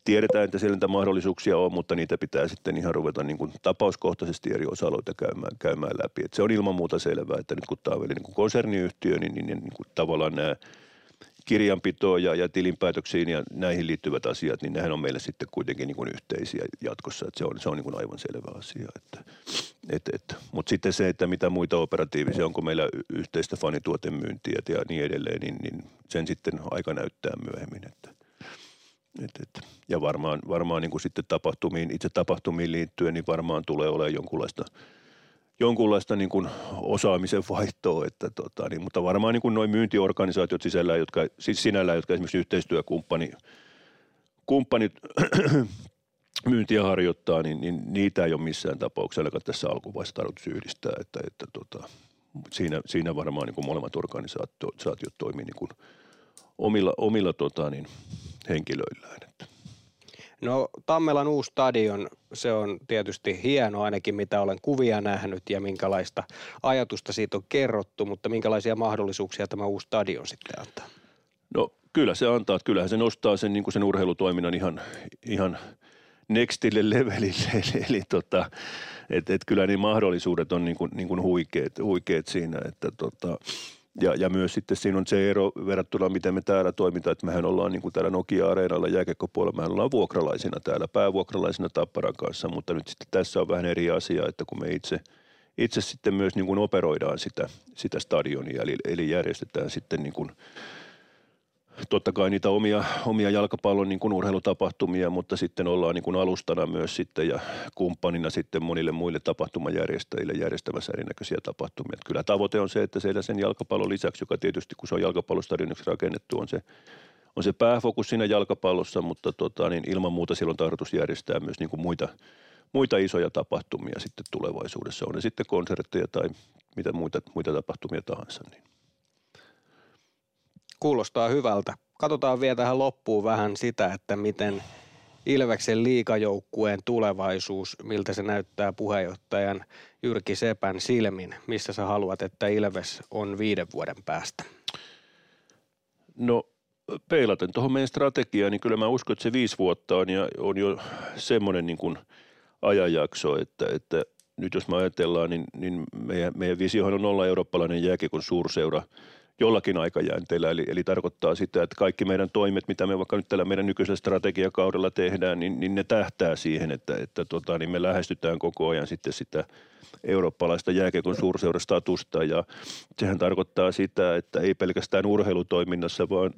tiedetään, että siellä niitä mahdollisuuksia on, mutta niitä pitää sitten ihan ruveta niin kuin tapauskohtaisesti eri osa-alueita käymään, käymään läpi. Et se on ilman muuta selvää, että nyt kun tämä on vielä niin kuin konserniyhtiö, niin, niin, niin, niin kuin tavallaan nämä – kirjanpitoon ja, ja tilinpäätöksiin ja näihin liittyvät asiat, niin nehän on meille sitten kuitenkin niin kuin yhteisiä jatkossa. Että se on, se on niin kuin aivan selvä asia. Että, et, et. Mutta sitten se, että mitä muita operatiivisia, onko meillä yhteistä fanituotemyyntiä ja niin edelleen, niin, niin sen sitten aika näyttää myöhemmin. Että, et, et. Ja varmaan, varmaan niin kuin sitten tapahtumiin, itse tapahtumiin liittyen, niin varmaan tulee olemaan jonkunlaista – jonkunlaista niin kuin osaamisen vaihtoa, että tota, niin, mutta varmaan niin kuin noin myyntiorganisaatiot sisällä, jotka, siis sinällään, jotka esimerkiksi yhteistyökumppani kumppanit myyntiä harjoittaa, niin, niin, niitä ei ole missään tapauksessa ainakaan tässä alkuvaiheessa tarkoitus yhdistää, että, että tota, siinä, siinä varmaan niin kuin molemmat organisaatiot toimii niin kuin omilla, omilla tota, niin, henkilöillään. Että. No Tammelan uusi stadion, se on tietysti hieno ainakin mitä olen kuvia nähnyt ja minkälaista ajatusta siitä on kerrottu, mutta minkälaisia mahdollisuuksia tämä uusi stadion sitten antaa? No kyllä se antaa, että kyllähän se nostaa sen, niin kuin sen urheilutoiminnan ihan, ihan nextille levelille, eli, eli tota, että et kyllä niin mahdollisuudet on niin kuin, niin kuin huikeet, huikeet siinä, että tota, ja, ja myös sitten siinä on se ero verrattuna, miten me täällä toimitaan, että mehän ollaan niin kuin täällä Nokia-areenalla jääkekkopuolella, mehän ollaan vuokralaisina täällä, päävuokralaisina Tapparan kanssa, mutta nyt sitten tässä on vähän eri asia, että kun me itse, itse sitten myös niin kuin operoidaan sitä, sitä stadionia, eli, eli järjestetään sitten niin kuin – totta kai niitä omia, omia jalkapallon niin kuin urheilutapahtumia, mutta sitten ollaan niin kuin alustana myös sitten ja kumppanina sitten monille muille tapahtumajärjestäjille järjestämässä erinäköisiä tapahtumia. Että kyllä tavoite on se, että siellä sen jalkapallon lisäksi, joka tietysti kun se on jalkapallostadioniksi rakennettu, on se, on se pääfokus siinä jalkapallossa, mutta tota, niin ilman muuta silloin tarkoitus järjestää myös niin kuin muita, muita isoja tapahtumia sitten tulevaisuudessa. On ne sitten konsertteja tai mitä muita, muita tapahtumia tahansa. Niin. Kuulostaa hyvältä. Katsotaan vielä tähän loppuun vähän sitä, että miten Ilveksen liikajoukkueen tulevaisuus, miltä se näyttää puheenjohtajan Jyrki Sepän silmin. Missä sä haluat, että Ilves on viiden vuoden päästä? No peilaten tuohon meidän strategiaan, niin kyllä mä uskon, että se viisi vuotta on, ja on jo semmoinen niin kuin ajanjakso, että, että nyt jos me ajatellaan, niin, niin meidän, meidän visiohan on olla eurooppalainen jääkiekon suurseura jollakin aikajänteellä, eli, eli tarkoittaa sitä, että kaikki meidän toimet, mitä me vaikka nyt tällä meidän nykyisellä strategiakaudella tehdään, niin, niin ne tähtää siihen, että, että tota, niin me lähestytään koko ajan sitten sitä eurooppalaista jääkiekon suurseurastatusta, ja sehän tarkoittaa sitä, että ei pelkästään urheilutoiminnassa, vaan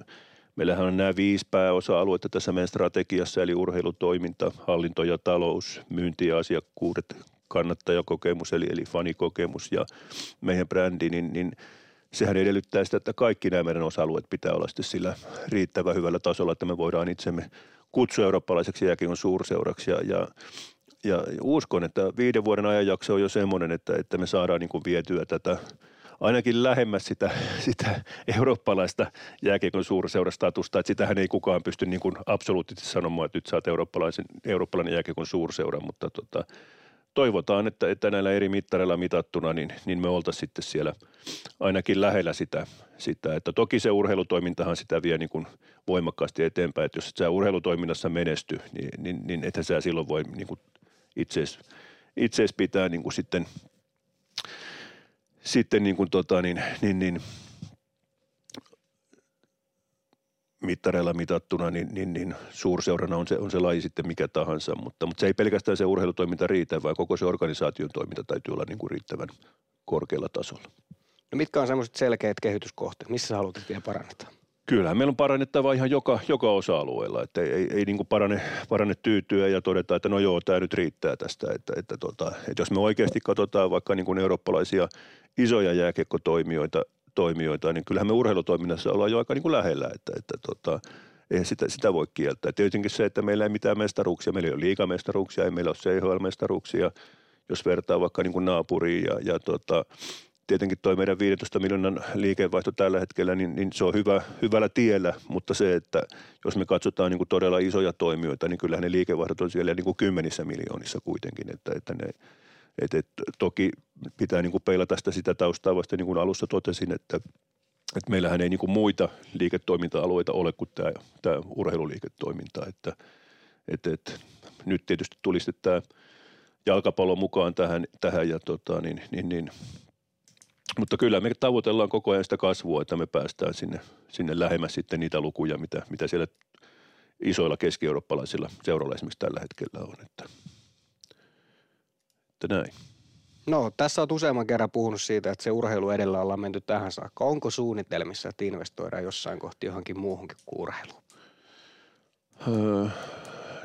Meillähän on nämä viisi pääosa-aluetta tässä meidän strategiassa, eli urheilutoiminta, hallinto ja talous, myynti ja asiakkuudet, kannattajakokemus eli, eli fanikokemus ja meidän brändi, niin, niin sehän edellyttää sitä, että kaikki nämä meidän osa-alueet pitää olla sitten sillä riittävän hyvällä tasolla, että me voidaan itsemme kutsua eurooppalaiseksi on suurseuraksi. Ja, ja ja uskon, että viiden vuoden ajanjakso on jo semmoinen, että, että me saadaan niin kuin vietyä tätä ainakin lähemmäs sitä, sitä eurooppalaista jääkiekon suurseurastatusta, että sitähän ei kukaan pysty niin kuin absoluuttisesti sanomaan, että nyt saat eurooppalaisen, eurooppalainen jääkiekon suurseura, mutta tota, toivotaan, että, että näillä eri mittareilla mitattuna, niin, niin me oltaisiin sitten siellä ainakin lähellä sitä, sitä, että toki se urheilutoimintahan sitä vie niin kuin voimakkaasti eteenpäin, että jos et sä urheilutoiminnassa menesty, niin, niin, niin ethän sä silloin voi niin kuin itseesi, itseesi pitää niin kuin sitten sitten niin kuin tota, niin, niin, niin, mittareilla mitattuna, niin, niin, niin suurseurana on se, on se laji sitten mikä tahansa, mutta, mutta se ei pelkästään se urheilutoiminta riitä, vaan koko se organisaation toiminta täytyy olla niin kuin riittävän korkealla tasolla. No mitkä on semmoiset selkeät kehityskohteet, missä sä haluat, vielä parannetaan? Kyllähän meillä on parannettava ihan joka, joka osa-alueella, että ei, ei, ei niin kuin parane, parane tyytyä ja todeta, että no joo, tämä nyt riittää tästä. Että, että, tota, että jos me oikeasti katsotaan vaikka niin kuin eurooppalaisia isoja jääkiekkotoimijoita, toimijoita, niin kyllähän me urheilutoiminnassa ollaan jo aika niin kuin lähellä, että, että tota, eihän sitä, sitä voi kieltää. Tietenkin se, että meillä ei mitään mestaruuksia, meillä ei ole liigamestaruuksia, ei meillä ole CHL-mestaruuksia, jos vertaa vaikka niin kuin naapuriin ja, ja tota, tietenkin tuo meidän 15 miljoonan liikevaihto tällä hetkellä, niin, niin se on hyvä, hyvällä tiellä, mutta se, että jos me katsotaan niin kuin todella isoja toimijoita, niin kyllähän ne liikevaihdot on siellä niin kuin kymmenissä miljoonissa kuitenkin, että, että ne, et, et, toki pitää niin kuin peilata sitä, sitä taustaa vasta niin kuin alussa totesin, että, että meillähän ei niin kuin muita liiketoiminta-alueita ole kuin tämä, tämä urheiluliiketoiminta, että, että, että nyt tietysti tulisi tämä jalkapallo mukaan tähän, tähän ja tota, niin, niin, niin mutta kyllä me tavoitellaan koko ajan sitä kasvua, että me päästään sinne, sinne lähemmäs sitten niitä lukuja, mitä, mitä siellä isoilla keski-eurooppalaisilla seuroilla esimerkiksi tällä hetkellä on. Että, että näin. No, tässä on useamman kerran puhunut siitä, että se urheilu edellä ollaan menty tähän saakka. Onko suunnitelmissa, että investoidaan jossain kohti johonkin muuhunkin kuin urheiluun? Öö,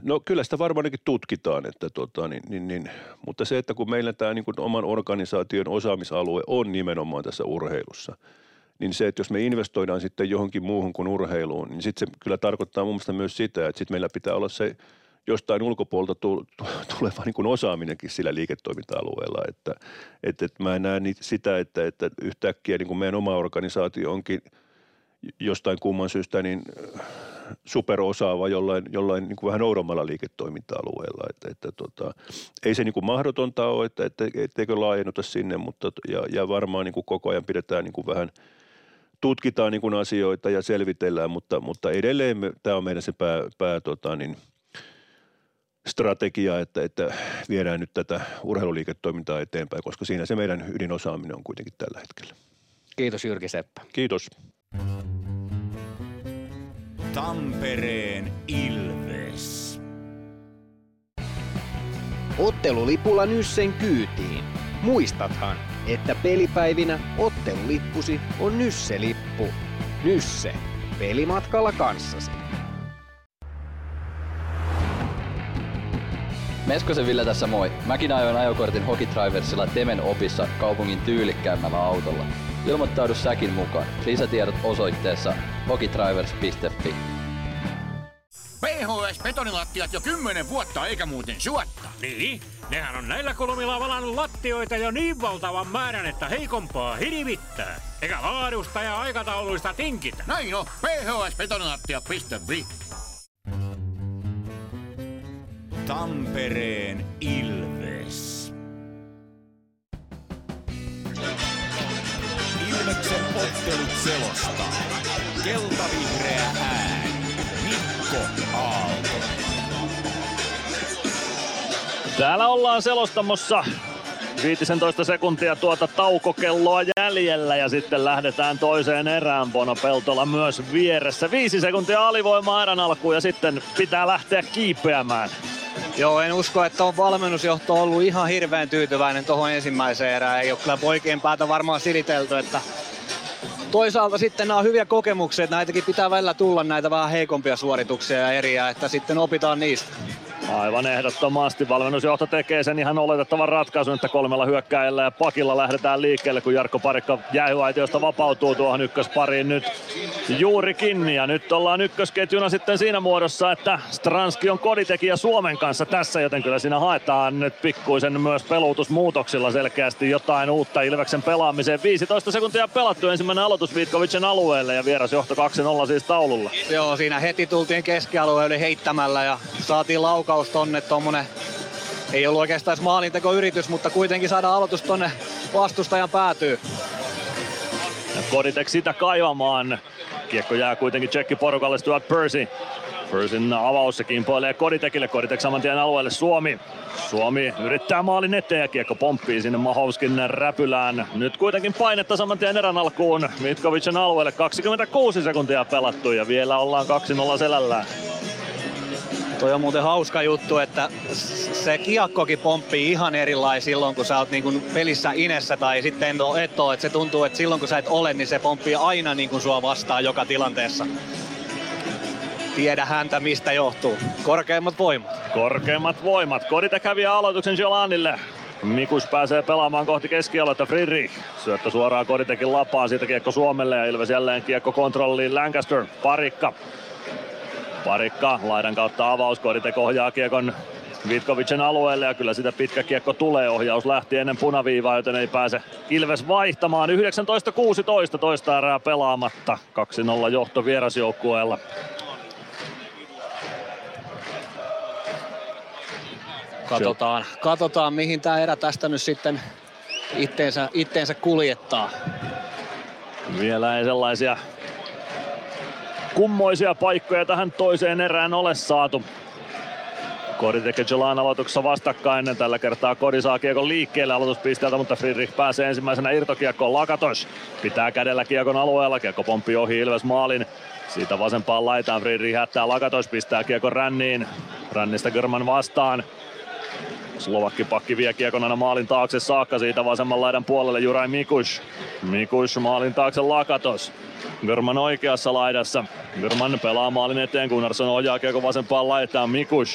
No kyllä sitä varmaankin tutkitaan, että tota, niin, niin, niin, mutta se, että kun meillä tämä niin kuin oman organisaation osaamisalue on nimenomaan tässä urheilussa, niin se, että jos me investoidaan sitten johonkin muuhun kuin urheiluun, niin sitten se kyllä tarkoittaa mun mielestä myös sitä, että sitten meillä pitää olla se jostain ulkopuolelta tuleva niin kuin osaaminenkin sillä liiketoiminta-alueella. Että, että, että mä en näe sitä, että, että yhtäkkiä niin kuin meidän oma organisaatio onkin jostain kumman syystä niin superosaava jollain, jollain niin kuin vähän oudommalla liiketoiminta-alueella. Että, että tota, ei se niin kuin mahdotonta ole, että, että, etteikö laajennuta sinne, mutta ja, ja varmaan niin kuin koko ajan pidetään niin kuin vähän tutkitaan niin kuin asioita ja selvitellään, mutta, mutta edelleen me, tämä on meidän se pää, pää tota, niin, strategia, että, että viedään nyt tätä urheiluliiketoimintaa eteenpäin, koska siinä se meidän ydinosaaminen on kuitenkin tällä hetkellä. Kiitos Jyrki Seppä. Kiitos. Tampereen Ilves. Ottelulipulla Nyssen kyytiin. Muistathan, että pelipäivinä ottelulippusi on Nysse-lippu. Nysse. Pelimatkalla kanssasi. Meskosen Ville tässä moi. Mäkin ajoin ajokortin Hokitriversilla Temen opissa kaupungin tyylikkäämmällä autolla. Ilmoittaudu säkin mukaan. Lisätiedot osoitteessa hokitrivers.fi. PHS-betonilattiat jo kymmenen vuotta eikä muuten suotta. Niin, nehän on näillä kolmilla valannut lattioita jo niin valtavan määrän, että heikompaa hirvittää. Eikä laadusta ja aikatauluista tinkitä. Näin on, phsbetonilattia.fi. Tampereen Ilves. Ilveksen ottelut selostaa. Kelta-vihreä ääni. Mikko Aalto. Täällä ollaan selostamossa 15 sekuntia tuota taukokelloa jäljellä ja sitten lähdetään toiseen erään. Bono Peltola myös vieressä. Viisi sekuntia alivoimaa erän alkuun ja sitten pitää lähteä kiipeämään. Joo, en usko, että on valmennusjohto ollut ihan hirveän tyytyväinen tuohon ensimmäiseen erään. Ei ole kyllä poikien päätä varmaan silitelty, että toisaalta sitten nämä on hyviä kokemuksia, että näitäkin pitää välillä tulla näitä vähän heikompia suorituksia ja eriä, että sitten opitaan niistä. Aivan ehdottomasti. Valmennusjohto tekee sen ihan oletettavan ratkaisun, että kolmella hyökkäjällä ja pakilla lähdetään liikkeelle, kun Jarkko Parikka jäähyaitiosta vapautuu tuohon ykköspariin nyt juurikin. Ja nyt ollaan ykkösketjuna sitten siinä muodossa, että Stranski on koditekijä Suomen kanssa tässä, joten kyllä siinä haetaan nyt pikkuisen myös peluutusmuutoksilla selkeästi jotain uutta Ilveksen pelaamiseen. 15 sekuntia pelattu ensimmäinen aloitus Vitkovicin alueelle ja vierasjohto 2-0 siis taululla. Joo, siinä heti tultiin keskialueelle heittämällä ja saatiin laukaus tonne tommonen ei ollut oikeastaan edes maalintekoyritys, mutta kuitenkin saada aloitus tonne vastustajan päätyy. Koditek sitä kaivamaan. Kiekko jää kuitenkin tsekkiporukalle Stuart Percy. Persin avaus se kimpoilee Koditekille. Koditek saman tien alueelle Suomi. Suomi yrittää maalin eteen ja kiekko pomppii sinne Mahovskin räpylään. Nyt kuitenkin painetta saman tien erän alkuun Mitkovicin alueelle. 26 sekuntia pelattu ja vielä ollaan 2-0 selällään. Toi on muuten hauska juttu, että se kiekkokin pomppii ihan erilainen silloin, kun sä oot niin pelissä inessä tai sitten et ole. Että se tuntuu, että silloin kun sä et ole, niin se pomppii aina niin kuin sua vastaan joka tilanteessa. Tiedä häntä mistä johtuu. Korkeimmat voimat. Korkeimmat voimat. Kodita kävi aloituksen Jolanille. Mikus pääsee pelaamaan kohti keskialuetta Friedrich. Syöttö suoraan Koditekin lapaan, siitä kiekko Suomelle ja Ilves jälleen kiekko kontrolliin Lancaster. Parikka Parikka laidan kautta avaus, Koditek ohjaa kiekon Vitkovicin alueelle ja kyllä sitä pitkä kiekko tulee. Ohjaus lähti ennen punaviivaa, joten ei pääse Ilves vaihtamaan. 19-16 toista erää pelaamatta. 2-0 johto vierasjoukkueella. Katsotaan, katsotaan mihin tämä erä tästä nyt sitten itteensä, itteensä kuljettaa. Vielä ei sellaisia kummoisia paikkoja tähän toiseen erään ole saatu. Kodi tekee Jolan aloituksessa vastakkain. Tällä kertaa Kodi saa kiekon liikkeelle aloituspisteeltä, mutta Friedrich pääsee ensimmäisenä irtokiekkoon. Lakatos pitää kädellä kiekon alueella. Kiekko pomppii ohi Ilves maalin. Siitä vasempaan laitaan Friedrich jättää Lakatos, pistää kiekon ränniin. Rännistä Görman vastaan. Slovakki pakki vie kiekon aina maalin taakse saakka siitä vasemman laidan puolelle Juraj Mikush. Mikush maalin taakse Lakatos. Görman oikeassa laidassa. Görman pelaa maalin eteen, Gunnarsson ohjaa kiekko vasempaan laitaan Mikush.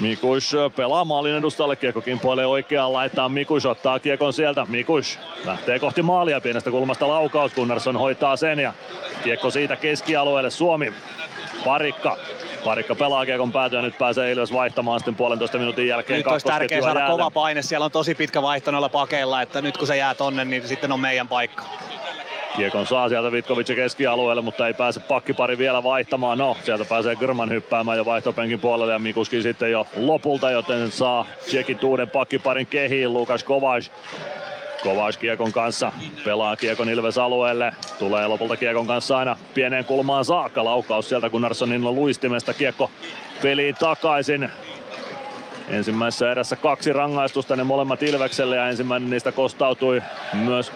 Mikush pelaa maalin edustalle, kiekko kimpoilee oikeaan laitaan, Mikush ottaa kiekon sieltä, Mikush lähtee kohti maalia pienestä kulmasta laukaus, Gunnarsson hoitaa sen ja kiekko siitä keskialueelle Suomi. Parikka Parikka pelaa kiekon päätyä, nyt pääsee Ilves vaihtamaan sitten puolentoista minuutin jälkeen. Nyt olisi tärkeää saada jäällä. kova paine, siellä on tosi pitkä vaihto noilla pakeilla, että nyt kun se jää tonne, niin sitten on meidän paikka. Kiekon saa sieltä Vitkovic keskialueelle, mutta ei pääse pakkipari vielä vaihtamaan. No, sieltä pääsee Gyrman hyppäämään jo vaihtopenkin puolelle ja Mikuskin sitten jo lopulta, joten saa Tsekin uuden pakkiparin kehiin Lukas Kovac. Kovac Kiekon kanssa pelaa Kiekon Ilves alueelle. Tulee lopulta Kiekon kanssa aina pieneen kulmaan saakka. Laukaus sieltä Gunnarssonin luistimesta. Kiekko peliin takaisin. Ensimmäisessä erässä kaksi rangaistusta, ne molemmat Ilvekselle ja ensimmäinen niistä kostautui myös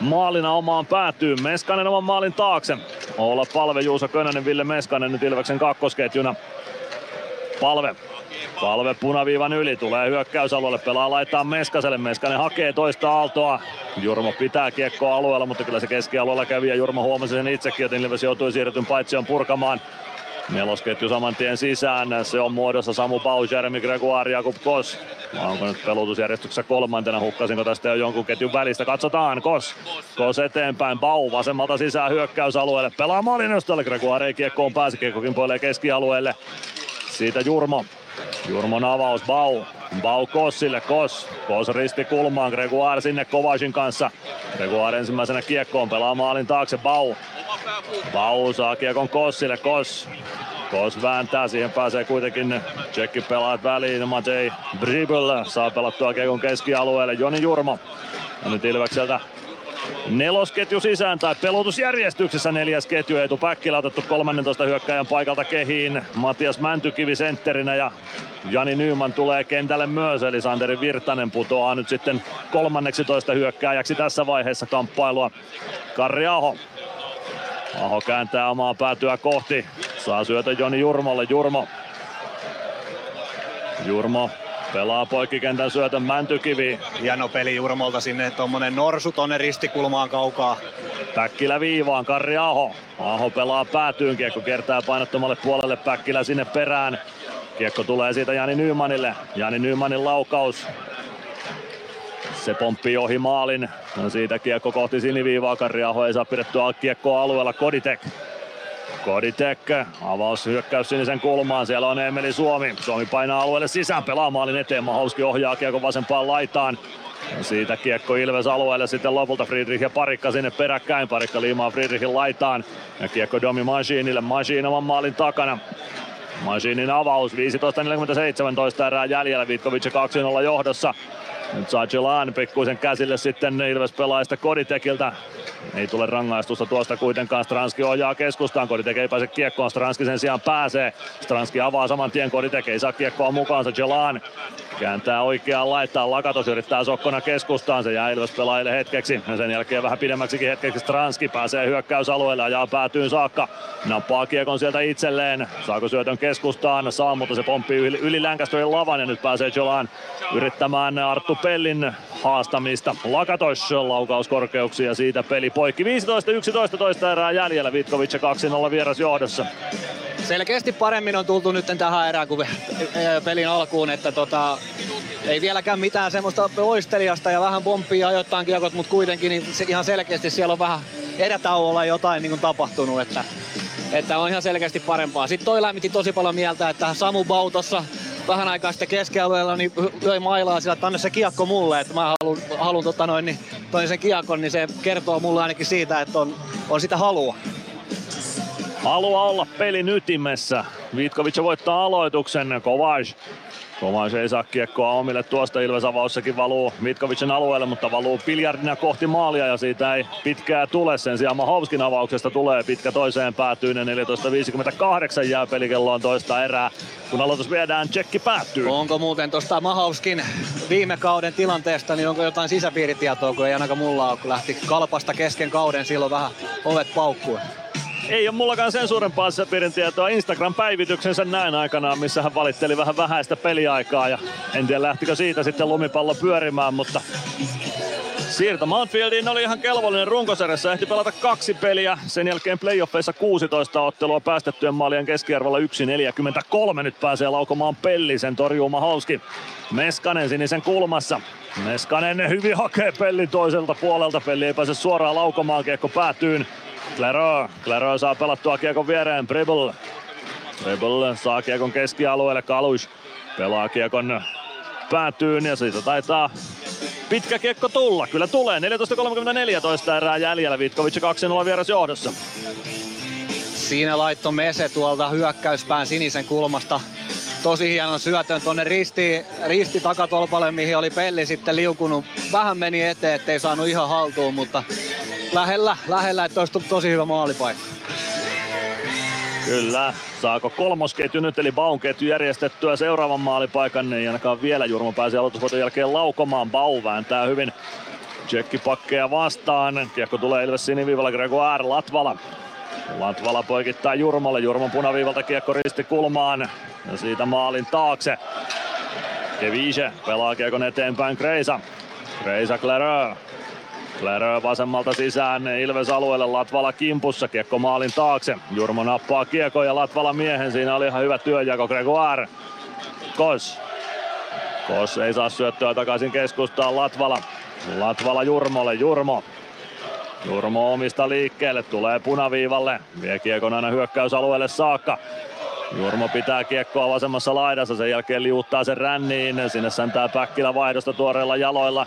maalina omaan päätyyn. Meskanen oman maalin taakse. Olla palve Juuso Könönen, Ville Meskanen nyt Ilveksen kakkosketjuna. Palve Palve punaviivan yli, tulee hyökkäysalueelle, pelaa laittaa Meskaselle, Meskanen hakee toista aaltoa. Jurmo pitää kiekkoa alueella, mutta kyllä se keskialueella kävi ja Jurmo huomasi sen itsekin, joten Ilves joutui siirretyn paitsion purkamaan. Nelosketju saman tien sisään. Se on muodossa Samu Bau, Jeremy Gregoire, Jakub Kos. Onko nyt pelutusjärjestyksessä kolmantena? Hukkasinko tästä jo jonkun ketjun välistä? Katsotaan. Kos. Kos eteenpäin. Bau vasemmalta sisään hyökkäysalueelle. Pelaa Malinostolle. Gregoire ei kiekkoon pääse. Kiekkokin poilee keskialueelle. Siitä Jurmo. Jurmon avaus. Bau. Bau Kossille. Kos. Kos risti kulmaan. Gregoire sinne Kovacin kanssa. Gregoire ensimmäisenä kiekkoon. Pelaa maalin taakse. Bau. Bau saa kiekon Kossille. Kos. Kos vääntää, siihen pääsee kuitenkin tsekki pelaat väliin. Matei Dribble saa pelattua kiekon keskialueelle. Joni Jurmo. Ja nyt Ilvekseltä nelosketju sisään tai pelotusjärjestyksessä neljäs ketju. Eetu Päkkilä otettu 13 hyökkäjän paikalta kehiin. Matias Mäntykivi sentterinä ja Jani Nyyman tulee kentälle myös, eli Santeri Virtanen putoaa nyt sitten 13 hyökkääjäksi tässä vaiheessa kamppailua. Karri Aho Aho kääntää omaa päätyä kohti. Saa syötä Joni Jurmolle. Jurmo. Jurmo pelaa poikkikentän syötön Mäntykivi. Hieno peli Jurmolta sinne, tuommoinen norsu tonne ristikulmaan kaukaa. Päkkilä viivaan, Karri Aho. Aho pelaa päätyyn, kiekko kertaa painottomalle puolelle, Päkkilä sinne perään. Kiekko tulee siitä Jani Nymanille. Jani Nymanin laukaus. Se pomppii ohi maalin. No siitä kiekko kohti siniviivaa. Karriaho ei saa pidettyä kiekkoa alueella. Koditek. Koditek. Avaus hyökkäys sinisen kulmaan. Siellä on Emeli Suomi. Suomi painaa alueelle sisään. Pelaa maalin eteen. Mahauski ohjaa kiekko vasempaan laitaan. Ja siitä kiekko Ilves alueelle sitten lopulta Friedrich ja Parikka sinne peräkkäin. Parikka liimaa Friedrichin laitaan. Ja kiekko Domi Machinille. Machin oman maalin takana. Machinin avaus 15.47 erää jäljellä. Vitkovic 2-0 johdossa. Nyt saa Jelan pikkuisen käsille sitten Ilves pelaajista Koditekiltä. Ei tule rangaistusta tuosta kuitenkaan. Stranski ohjaa keskustaan. Koditek ei pääse kiekkoon. Stranski sen sijaan pääsee. Stranski avaa saman tien. Koditek ei saa kiekkoa mukaansa. Jelan kääntää oikeaan laittaa. Lakatos yrittää sokkona keskustaan. Se jää Ilves pelaajille hetkeksi. Ja sen jälkeen vähän pidemmäksikin hetkeksi Stranski pääsee hyökkäysalueelle. Ajaa päätyyn saakka. Nappaa kiekon sieltä itselleen. Saako syötön keskustaan? Saa, mutta se pomppii yli, yli lavan. Ja nyt pääsee Jelan yrittämään Arttu Pellin haastamista. Lakatos laukauskorkeuksia siitä peli poikki. 15-11 toista erää jäljellä. Vitkovic 2-0 vieras johdossa. Selkeästi paremmin on tultu nyt tähän erään kuin pelin alkuun, että tota, ei vieläkään mitään semmoista loistelijasta ja vähän pomppii ajoittain kiekot, mutta kuitenkin niin se ihan selkeästi siellä on vähän erätauolla jotain niin kuin tapahtunut, että, että on ihan selkeästi parempaa. Sitten toi lämmiti tosi paljon mieltä, että Samu Bautossa vähän aikaa sitten keskialueella niin löi mailaa sillä, että anna se kiekko mulle, että mä haluan, haluan tota noin, niin toin sen kiekon, niin se kertoo mulle ainakin siitä, että on, on sitä halua. Halua olla pelin ytimessä. Vitkovic voittaa aloituksen. Kovac Kovac ei saa kiekkoa omille tuosta Ilves avaussakin valuu Mitkovicin alueelle, mutta valuu biljardina kohti maalia ja siitä ei pitkää tule. Sen sijaan Mahovskin avauksesta tulee pitkä toiseen päätyyn ja 14.58 jää pelikelloon toista erää. Kun aloitus viedään, tsekki päättyy. Onko muuten tuosta Mahovskin viime kauden tilanteesta, niin onko jotain sisäpiiritietoa, kun ei ainakaan mulla ole, kun lähti kalpasta kesken kauden, silloin vähän ovet paukkuu. Ei ole mullakaan sen suurempaa Sepirin tietoa. Instagram-päivityksensä näin aikanaan, missä hän valitteli vähän vähäistä peliaikaa. Ja en tiedä lähtikö siitä sitten lumipallo pyörimään, mutta Siirto Mountfieldiin oli ihan kelvollinen runkosarjassa. Ehti pelata kaksi peliä. Sen jälkeen playoffeissa 16 ottelua päästettyjen maalien keskiarvolla 1.43. Nyt pääsee laukomaan Pellisen torjuu Mahowski. Meskanen sinisen kulmassa. Meskanen hyvin hakee Pelli toiselta puolelta. Pelli ei pääse suoraan laukomaan. Kiekko päätyyn. Claro. Claro saa pelattua kiekon viereen. Bribble. Bribble saa kiekon keskialueelle. Kaluis pelaa kiekon päätyyn ja siitä taitaa pitkä kiekko tulla. Kyllä tulee. 14.34 erää jäljellä. Vitkovic 2-0 vieras johdossa. Siinä laitto Mese tuolta hyökkäyspään sinisen kulmasta. Tosi hieno syötön tuonne risti, risti takatolpalle, mihin oli Pelli sitten liukunut. Vähän meni eteen, ettei saanut ihan haltuun, mutta lähellä, lähellä, että olisi tosi hyvä maalipaikka. Kyllä. Saako kolmosketju nyt eli Baun ketju järjestettyä seuraavan maalipaikan? Ei ainakaan vielä Jurmo pääsee aloitusvuoton jälkeen laukomaan. Bau vääntää hyvin tsekkipakkeja vastaan. Kiekko tulee Ilves siniviivalla Gregoire Latvala. Latvala poikittaa Jurmolle. Jurmon punaviivalta kiekko risti kulmaan. Ja siitä maalin taakse. Kevise pelaa kiekon eteenpäin Kreisa. Kreisa Clareux. Klerö vasemmalta sisään Ilves alueelle Latvala kimpussa, kiekko maalin taakse. Jurmo nappaa kiekko ja Latvala miehen, siinä oli ihan hyvä työjako Gregoire. Kos. Kos ei saa syöttöä takaisin keskustaan Latvala. Latvala Jurmolle, Jurmo. Jurmo omista liikkeelle, tulee punaviivalle, vie kiekon aina hyökkäysalueelle saakka. Jurmo pitää kiekkoa vasemmassa laidassa, sen jälkeen liuttaa sen ränniin. Sinne säntää Päkkilä vaihdosta tuoreilla jaloilla.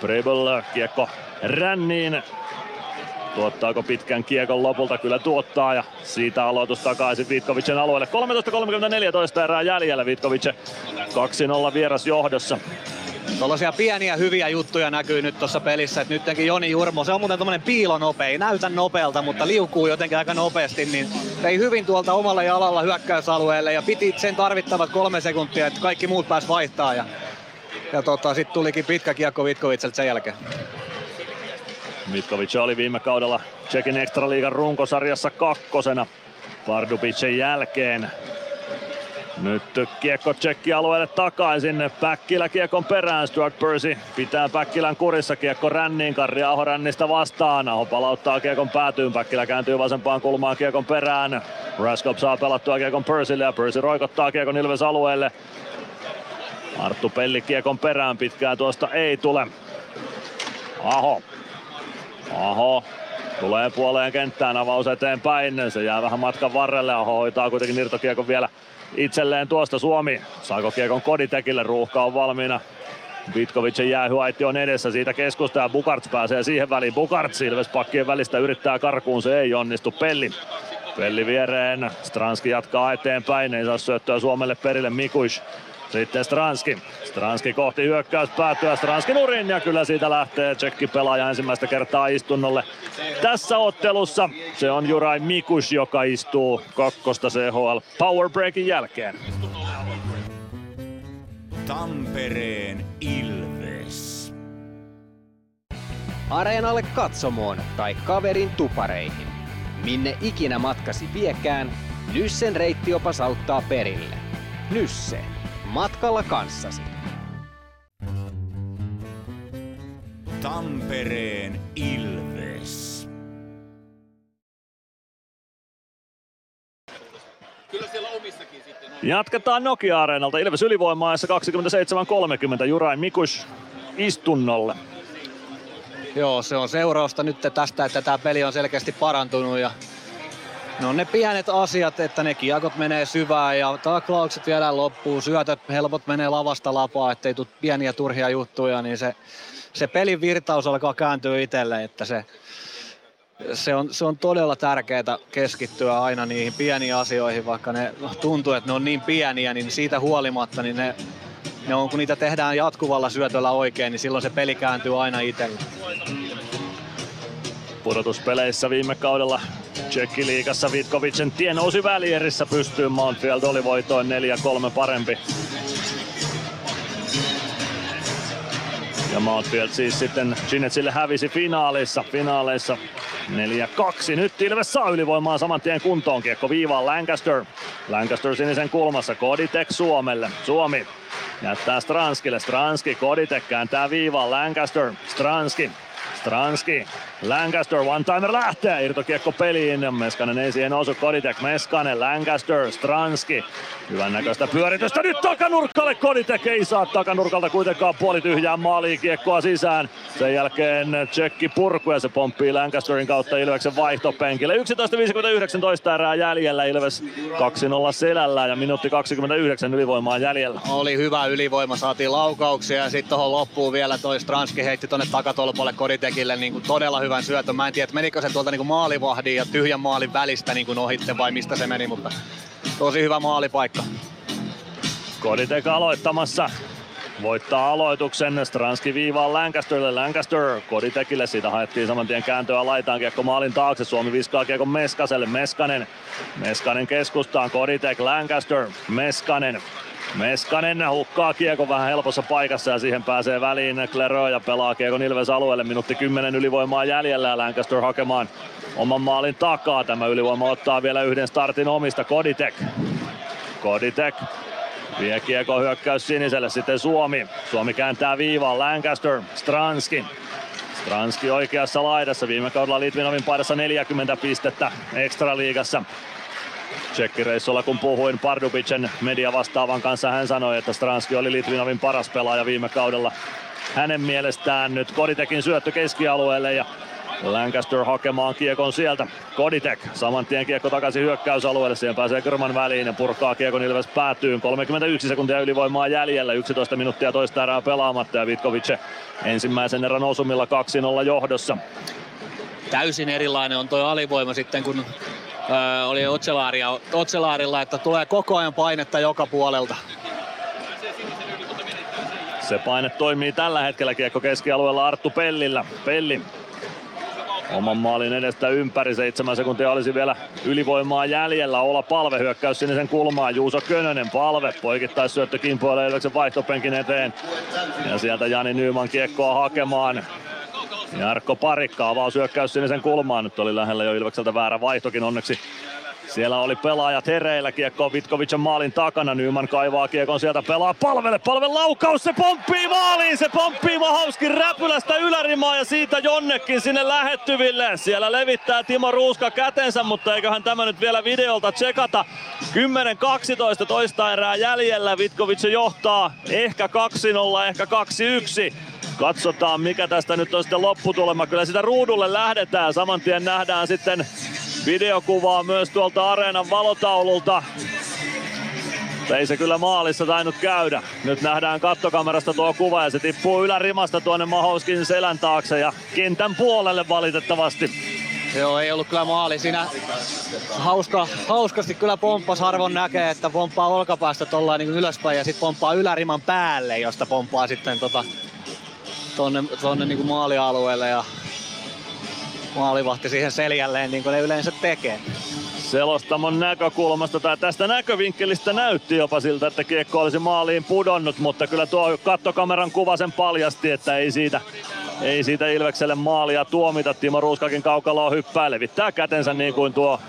Bribble kiekko ränniin. Tuottaako pitkän kiekon lopulta? Kyllä tuottaa ja siitä aloitus takaisin Vitkovicin alueelle. 13.34 erää jäljellä Vitkovic 2-0 vieras johdossa. Tuollaisia pieniä hyviä juttuja näkyy nyt tuossa pelissä, että nytkin Joni Jurmo, se on muuten tommonen piilonope, ei näytä nopealta, mutta liukuu jotenkin aika nopeasti, niin vei hyvin tuolta omalla jalalla hyökkäysalueelle ja piti sen tarvittavat kolme sekuntia, että kaikki muut pääs vaihtaa ja, ja tota, sitten tulikin pitkä kiekko Vitkovitselta sen jälkeen. Vitkovic oli viime kaudella Tsekin Extraliigan runkosarjassa kakkosena Pardubicin jälkeen. Nyt kiekko alueelle takaisin. Päkkilä kiekon perään. Stuart Percy pitää Päkkilän kurissa. Kiekko ränniin. Karri Aho rännistä vastaan. Aho palauttaa kiekon päätyyn. Päkkilä kääntyy vasempaan kulmaan kiekon perään. Raskop saa pelattua kiekon Percylle ja Percy roikottaa kiekon Ilves alueelle. Arttu Pelli kiekon perään. Pitkää tuosta ei tule. Aho. Aho Tulee puoleen kenttään, avaus eteenpäin. Se jää vähän matkan varrelle. Aho hoitaa kuitenkin irtokiekon vielä itselleen tuosta Suomi. Saako kiekon Koditekille, ruuhka on valmiina. Vitkovicin jäähyaitti on edessä, siitä keskustaa Bukarts pääsee siihen väliin. Bukarts Ilves pakkien välistä yrittää karkuun, se ei onnistu. Pelli Pelli viereen, Stranski jatkaa eteenpäin, ei saa syöttöä Suomelle perille Mikuis. Sitten Stranski. Stranski kohti hyökkäys päättyä Stranski nurin ja kyllä siitä lähtee tsekki pelaaja ensimmäistä kertaa istunnolle. Tässä ottelussa se on Jurai Mikus, joka istuu kakkosta CHL Power Breakin jälkeen. Tampereen Ilves. Areenalle katsomoon tai kaverin tupareihin. Minne ikinä matkasi viekään, Nyssen reittiopas auttaa perille. Nysse matkalla kanssasi. Tampereen Ilves. Kyllä siellä omissakin sitten on. Jatketaan Nokia-areenalta. Ilves ylivoimaessa 27-30. Jurain Mikus istunnolle. Joo, se on seurausta nyt tästä, että tämä peli on selkeästi parantunut ja ne on ne pienet asiat, että ne kiekot menee syvään ja taklaukset viedään loppuun, syötöt helpot menee lavasta lapaa, ettei tule pieniä turhia juttuja, niin se, se pelin virtaus alkaa kääntyä itselle, että se, se on, se on todella tärkeää keskittyä aina niihin pieniin asioihin, vaikka ne tuntuu, että ne on niin pieniä, niin siitä huolimatta niin ne, ne on, kun niitä tehdään jatkuvalla syötöllä oikein, niin silloin se peli kääntyy aina itselle. Pudotuspeleissä viime kaudella Tsekkiliigassa Vitkovicen tie nousi välierissä pystyyn. Mountfield oli voitoin 4-3 parempi. Ja Mountfield siis sitten Ginetsille hävisi finaalissa. Finaaleissa 4-2. Nyt Ilves saa ylivoimaa saman tien kuntoon. Kiekko viivaan Lancaster. Lancaster sinisen kulmassa. Koditek Suomelle. Suomi jättää Stranskille. Stranski, Koditek kääntää viivaan. Lancaster, Stranski. Stranski Lancaster one-timer lähtee, irtokiekko peliin. Meskanen ei siihen osu, Koditek, Meskanen, Lancaster, Stranski. Hyvän näköistä pyöritystä nyt takanurkalle, Koditek ei saa takanurkalta kuitenkaan puoli tyhjää maaliin kiekkoa sisään. Sen jälkeen tsekki purku ja se pomppii Lancasterin kautta Ilveksen vaihtopenkille. 11.59 erää jäljellä, Ilves 2-0 selällä ja minuutti 29 ylivoimaa jäljellä. Oli hyvä ylivoima, saatiin laukauksia ja sitten tuohon loppuun vielä toi Stranski heitti tonne takatolpalle Koditekille niin kuin todella hyvä hyvän syötön. Mä en tiedä, menikö se tuolta niin maalivahdin ja tyhjän maalin välistä niin ohitte vai mistä se meni, mutta tosi hyvä maalipaikka. Koditek aloittamassa. Voittaa aloituksen Stranski viivaan Lancasterille. Lancaster Koditekille. Siitä haettiin saman tien kääntöä laitaan kiekko maalin taakse. Suomi viskaa kiekko Meskaselle. Meskanen. Meskanen keskustaan. Koditek Lancaster. Meskanen. Meskanen hukkaa kiekko vähän helpossa paikassa ja siihen pääsee väliin Klerö ja pelaa kiekon Ilves alueelle. Minuutti 10 ylivoimaa jäljellä ja Lancaster hakemaan oman maalin takaa. Tämä ylivoima ottaa vielä yhden startin omista Koditek. Koditek Vie kiekko hyökkäys siniselle, sitten Suomi. Suomi kääntää viivaan, Lancaster, Stranski. Stranski oikeassa laidassa, viime kaudella Litvinovin paidassa 40 pistettä Extraliigassa. Tsekkireissulla kun puhuin Pardubicen media vastaavan kanssa, hän sanoi, että Stranski oli Litvinovin paras pelaaja viime kaudella. Hänen mielestään nyt Koditekin syöttö keskialueelle ja Lancaster hakemaan kiekon sieltä. Koditek saman tien kiekko takaisin hyökkäysalueelle. Siihen pääsee Kyrman väliin ja purkaa kiekon Ilves päätyyn. 31 sekuntia ylivoimaa jäljellä. 11 minuuttia toista erää pelaamatta ja Vitkovic ensimmäisen erän osumilla 2-0 johdossa. Täysin erilainen on tuo alivoima sitten kun oli Otselaaria, Otselaarilla, että tulee koko ajan painetta joka puolelta. Se paine toimii tällä hetkellä kiekko keskialueella Arttu Pellillä. Pelli oman maalin edestä ympäri. Seitsemän sekuntia olisi vielä ylivoimaa jäljellä. Olla palve hyökkäys sinisen kulmaan. Juuso Könönen palve. Poikittais syöttö kimpoilee Ilveksen vaihtopenkin eteen. Ja sieltä Jani Nyyman kiekkoa hakemaan. Jarkko Parikka avaus hyökkäys sinisen kulmaan. Nyt oli lähellä jo Ilvekseltä väärä vaihtokin onneksi siellä oli pelaajat hereillä, kiekko Vitkovicin maalin takana, Nyman kaivaa kiekon sieltä, pelaa palvelle, palve laukaus, se pomppii maaliin, se pomppii Mahauskin räpylästä ylärimaa ja siitä jonnekin sinne lähettyville. Siellä levittää Timo Ruuska kätensä, mutta eiköhän tämä nyt vielä videolta tsekata. 10-12 toista erää jäljellä, Vitkovic johtaa ehkä 2-0, ehkä 2-1. Katsotaan mikä tästä nyt on sitten lopputulema. Kyllä sitä ruudulle lähdetään. Saman tien nähdään sitten videokuvaa myös tuolta areenan valotaululta. Ei se kyllä maalissa tainnut käydä. Nyt nähdään kattokamerasta tuo kuva ja se tippuu ylärimasta tuonne Mahouskin selän taakse ja kentän puolelle valitettavasti. Joo, ei ollut kyllä maali. Siinä hauska, hauskasti kyllä pomppas harvoin näkee, että pomppaa olkapäästä tuolla niin ylöspäin ja sitten pomppaa yläriman päälle, josta pomppaa sitten tota, tonne, tonne niin maalialueelle ja maalivahti siihen seljälleen niin kuin ne yleensä tekee. Selostamon näkökulmasta tai tästä näkövinkkelistä näytti jopa siltä, että kiekko olisi maaliin pudonnut, mutta kyllä tuo kattokameran kuva sen paljasti, että ei siitä, ei siitä Ilvekselle maalia tuomita. Timo Ruuskakin kaukaloa hyppää, levittää kätensä niin kuin tuo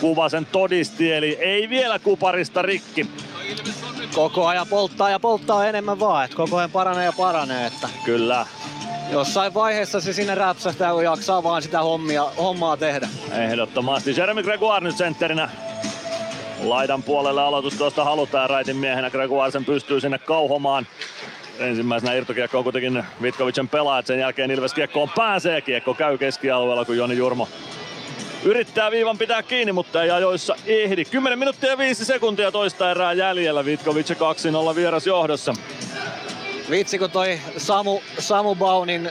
kuva sen todisti, eli ei vielä kuparista rikki. Koko ajan polttaa ja polttaa enemmän vaan, että koko ajan paranee ja paranee. Että Kyllä, jossain vaiheessa se sinne räpsähtää, kun jaksaa vaan sitä hommia, hommaa tehdä. Ehdottomasti. Jeremy Gregoire nyt sentterinä laidan puolelle aloitus tuosta halutaan raitin miehenä. Gregoire sen pystyy sinne kauhomaan. Ensimmäisenä irtokiekko on kuitenkin Vitkovicen pelaajat. Sen jälkeen Ilves kiekkoon pääsee. Kiekko käy keskialueella, kun Joni Jurmo yrittää viivan pitää kiinni, mutta ei ajoissa ehdi. 10 minuuttia ja 5 sekuntia toista erää jäljellä. Vitkovic 2-0 vieras johdossa. Vitsi kun toi Samu, Samu Baunin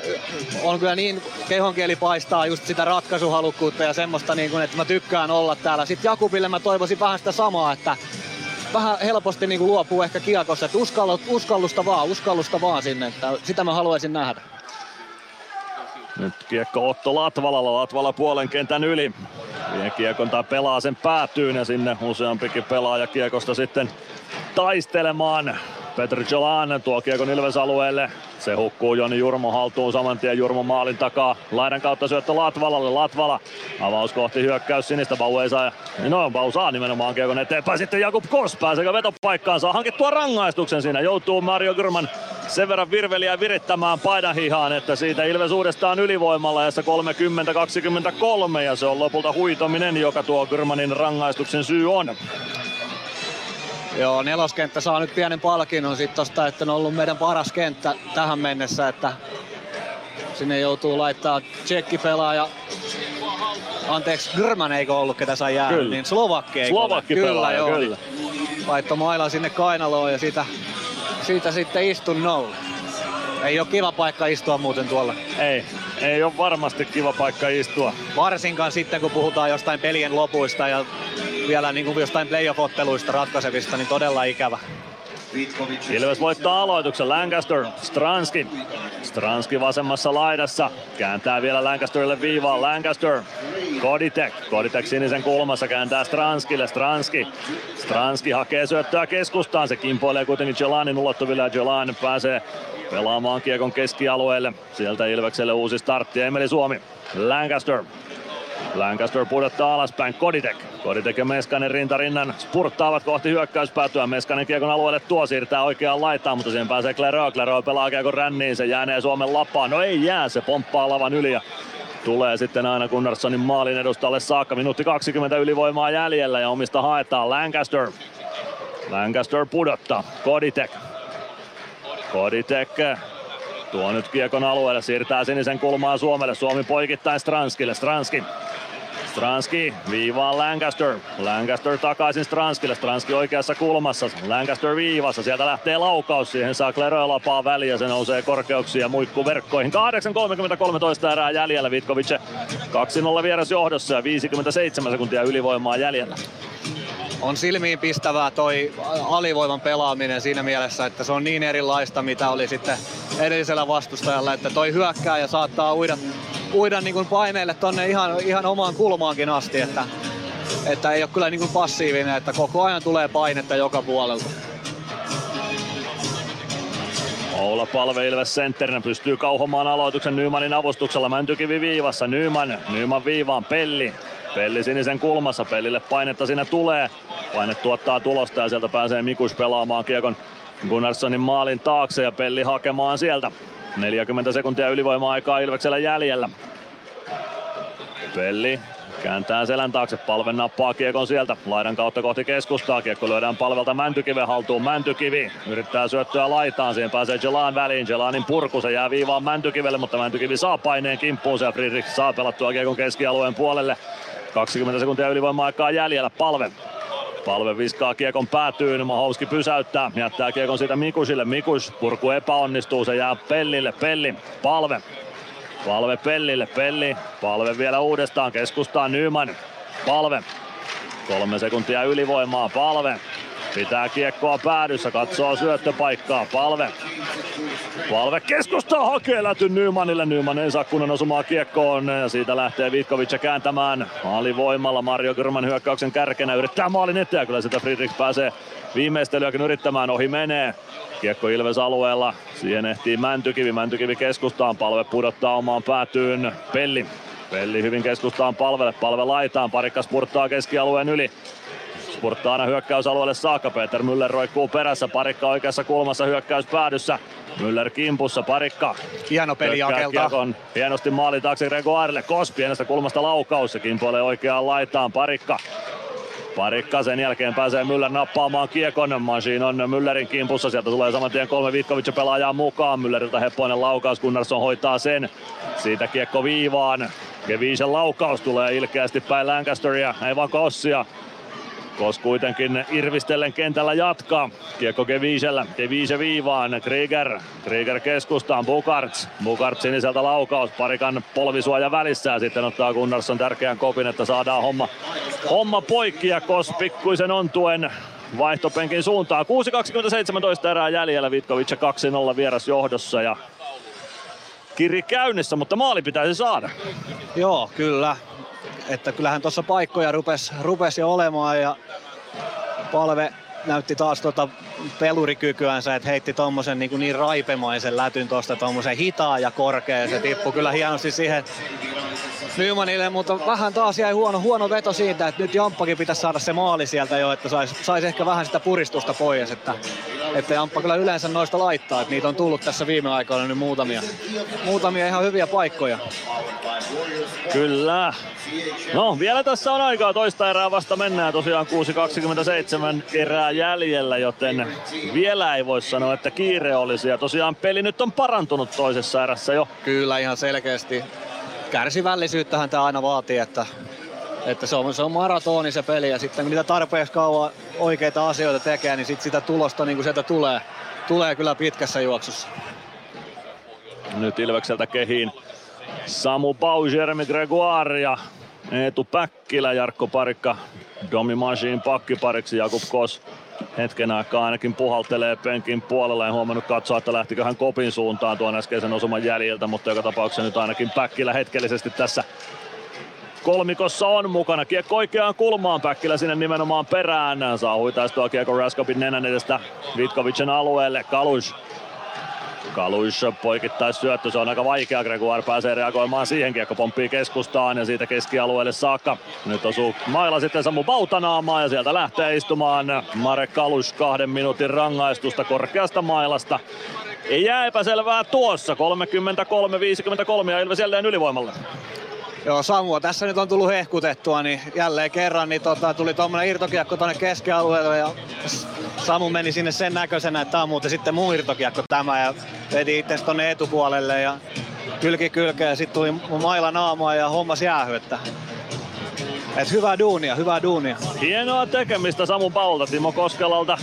on kyllä niin kehonkieli paistaa just sitä ratkaisuhalukkuutta ja semmoista niin kuin, että mä tykkään olla täällä. Sitten Jakubille mä toivoisin vähän sitä samaa, että vähän helposti niin kuin luopuu ehkä kiekossa, että uskallusta vaan, uskallusta vaan sinne, että sitä mä haluaisin nähdä. Nyt kiekko Otto Latvalalla, Latvala puolen kentän yli. Vie kiekon tai pelaa sen päätyyn ja sinne useampikin pelaaja kiekosta sitten taistelemaan. Petr Jolan tuo kiekon Ilves alueelle. Se hukkuu Joni Jurmo haltuun saman tien Jurmo maalin takaa. Laidan kautta syöttö Latvalalle. Latvala avaus kohti hyökkäys sinistä. Bau ei saa. No Bau saa nimenomaan kiekon eteenpäin. Sitten Jakub Kos pääseekö vetopaikkaan. Saa hankittua rangaistuksen siinä. Joutuu Mario Gyrman sen verran virveliä virittämään paidan hihaan, että siitä Ilves uudestaan ylivoimalla ja 30-23 ja se on lopulta huitominen, joka tuo Gyrmanin rangaistuksen syy on. Joo, neloskenttä saa nyt pienen palkinnon sit tosta, että on ollut meidän paras kenttä tähän mennessä, että sinne joutuu laittaa tsekkipelaaja Anteeksi, Grman eikö ollut, ketä sai jäädä, Kyllä. niin Slovakki eikö Slovakki ole? pelaaja, joo, kyllä. Laittoi maila sinne kainaloon ja siitä, siitä sitten istun nolla. Ei ole kiva paikka istua muuten tuolla. Ei, ei ole varmasti kiva paikka istua. Varsinkaan sitten, kun puhutaan jostain pelien lopuista ja vielä niin kuin jostain playoff-otteluista ratkaisevista, niin todella ikävä. Ilves voittaa aloituksen. Lancaster, Stranski. Stranski vasemmassa laidassa. Kääntää vielä Lancasterille viivaan. Lancaster, Koditek. Koditek sinisen kulmassa kääntää Stranskille. Stranski. Stranski hakee syöttöä keskustaan. Se kimpoilee kuitenkin Jelanin ulottuville ja Jelan pääsee pelaamaan kiekon keskialueelle. Sieltä Ilvekselle uusi startti. Emeli Suomi. Lancaster. Lancaster pudottaa alaspäin. Koditek. Koditek ja Meskanen rintarinnan spurttaavat kohti hyökkäyspäätyä. Meskanen kiekon alueelle tuo, siirtää oikeaan laitaan, mutta siihen pääsee Klerö. Klerö pelaa kiekon ränniin, se jäänee Suomen lappaan. No ei jää, se pomppaa lavan yli ja tulee sitten aina Gunnarssonin maalin edustalle saakka. Minuutti 20 ylivoimaa jäljellä ja omista haetaan Lancaster. Lancaster pudottaa. Koditek. Koditek tuo nyt kiekon alueelle, siirtää sinisen kulmaa Suomelle. Suomi poikittain Stranskille. Stranski Stranski viivaan Lancaster. Lancaster takaisin Stranskille. Stranski oikeassa kulmassa. Lancaster viivassa. Sieltä lähtee laukaus. Siihen saa Klerö lapaa väliä. Se nousee korkeuksia muikku verkkoihin. 8.33 erää jäljellä. Vitkovic 2-0 vieras johdossa ja 57 sekuntia ylivoimaa jäljellä. On silmiin pistävää toi alivoiman pelaaminen siinä mielessä, että se on niin erilaista, mitä oli sitten edellisellä vastustajalla, että toi hyökkää ja saattaa uida, uida niin kuin paineille tonne ihan, ihan omaan kulmaankin asti, että, että ei ole kyllä niin kuin passiivinen, että koko ajan tulee painetta joka puolelta. Oula Palve Ilves sentterinä pystyy kauhomaan aloituksen Nymanin avustuksella. Mäntykivi viivassa. Nyman, Nyman viivaan. Pelli. Pelli sinisen kulmassa. Pellille painetta sinne tulee. Paine tuottaa tulosta ja sieltä pääsee Mikus pelaamaan kiekon Gunnarssonin maalin taakse ja Pelli hakemaan sieltä. 40 sekuntia ylivoima-aikaa Ilveksellä jäljellä. Pelli Kääntää selän taakse, palve nappaa kiekon sieltä, laidan kautta kohti keskustaa, kiekko lyödään palvelta Mäntykiven haltuun, Mäntykivi yrittää syöttöä laitaan, siihen pääsee Jelan väliin, Jelanin purku, se jää viivaan Mäntykivelle, mutta Mäntykivi saa paineen kimppuun ja Friedrich saa pelattua kiekon keskialueen puolelle. 20 sekuntia ylivoima-aikaa jäljellä, palve. Palve viskaa kiekon päätyyn, Mahowski pysäyttää, jättää kiekon siitä Mikusille, Mikus purku epäonnistuu, se jää Pellille, Pelli, Palve. Palve Pellille, Pelli, palve vielä uudestaan, keskustaa Nyman, palve. Kolme sekuntia ylivoimaa, palve. Pitää kiekkoa päädyssä, katsoo syöttöpaikkaa, palve. Palve keskustaa hakee läty Nymanille. Nyman ei saa kunnon osumaa kiekkoon siitä lähtee Vitkovic kääntämään alivoimalla. Mario Kyrmän hyökkäyksen kärkenä yrittää maalin eteen kyllä sitä Friedrich pääsee viimeistelyäkin yrittämään. Ohi menee. Kiekko Ilves alueella. Siihen ehtii Mäntykivi. Mäntykivi keskustaan. Palve pudottaa omaan päätyyn. Pelli. Pelli hyvin keskustaan palvelle. Palve laitaan. Parikka spurttaa keskialueen yli. Spurttaa aina hyökkäysalueelle saakka. Peter Müller roikkuu perässä. Parikka oikeassa kulmassa hyökkäys päädyssä. Müller kimpussa, parikka. Hieno peli Jakelta. Hienosti maali taakse Gregoirelle. Kos pienestä kulmasta laukaus. Se kimpoilee oikeaan laitaan. Parikka Parikka sen jälkeen pääsee Müller nappaamaan kiekon. Machine on Müllerin kimpussa. Sieltä tulee saman tien kolme Vitkovic pelaajaa mukaan. Mülleriltä heppoinen laukaus. Gunnarsson hoitaa sen. Siitä kiekko viivaan. Kevisen laukaus tulee ilkeästi päin Lancasteria. Ei vaan Kossia. Kos kuitenkin irvistellen kentällä jatkaa. Kiekko Kevisellä. Kevise viivaan. Krieger. Krieger keskustaan. Bukarts. Bukarts siniseltä laukaus. Parikan polvisuoja välissä sitten ottaa Gunnarsson tärkeän kopin, että saadaan homma, homma poikki ja Kos pikkuisen ontuen vaihtopenkin suuntaan. 6.27 erää jäljellä Vitkovic 2-0 vieras johdossa ja kiri käynnissä, mutta maali pitäisi saada. Joo, kyllä että kyllähän tuossa paikkoja rupesi rupes jo olemaan ja palve näytti taas tota pelurikykyänsä, että heitti tommosen niin, niin raipemaisen lätyn tuosta tommosen hitaa ja korkea. Se tippui kyllä hienosti siihen Nymanille, mutta vähän taas jäi huono, huono veto siitä, että nyt Jamppakin pitäisi saada se maali sieltä jo, että saisi sais ehkä vähän sitä puristusta pois, että, että Jamppa kyllä yleensä noista laittaa, että niitä on tullut tässä viime aikoina nyt muutamia, muutamia ihan hyviä paikkoja. Kyllä. No, vielä tässä on aikaa toista erää vasta mennään. Tosiaan 6.27 erää jäljellä, joten vielä ei voi sanoa, että kiire olisi. Ja tosiaan peli nyt on parantunut toisessa erässä jo. Kyllä, ihan selkeästi. Kärsivällisyyttähän tämä aina vaatii, että, että se, on, se on maratoni se peli ja sitten kun niitä tarpeeksi kauan oikeita asioita tekee, niin sit sitä tulosta niin kuin sieltä tulee, tulee kyllä pitkässä juoksussa. Nyt Ilvekseltä kehiin Samu Pau, Jeremy Gregoire ja Eetu Päkkilä, Jarkko Parikka, Domi Machine pakkipariksi, Jakub Kos hetken aikaa ainakin puhaltelee penkin puolella. En huomannut katsoa, että lähtikö hän kopin suuntaan tuon äskeisen osuman jäljiltä, mutta joka tapauksessa nyt ainakin Päkkilä hetkellisesti tässä kolmikossa on mukana. Kiekko oikeaan kulmaan, Päkkilä sinne nimenomaan perään. Saa huitaistua kiekko Raskopin nenän edestä Vitkovicin alueelle. Kalus Kaluis poikittais syöttö, se on aika vaikea. Gregoire pääsee reagoimaan siihen. Kiekko pomppii keskustaan ja siitä keskialueelle saakka. Nyt osuu mailla sitten Samu Bautanaamaan ja sieltä lähtee istumaan Marek Kaluis kahden minuutin rangaistusta korkeasta mailasta. Ei jää epäselvää tuossa. 33-53 ja Ilves jälleen ylivoimalle. Joo, Samua tässä nyt on tullut hehkutettua, niin jälleen kerran niin tota, tuli tuommoinen irtokiekko tuonne keskialueelle ja Samu meni sinne sen näköisenä, että tämä on muuten sitten muu irtokiekko tämä ja veti itse tonne etupuolelle ja kylki kylkeä ja sitten tuli maila naamua ja hommas jäähy, että et hyvää duunia, hyvää duunia. Hienoa tekemistä Samu Paulta, Timo Koskelalta.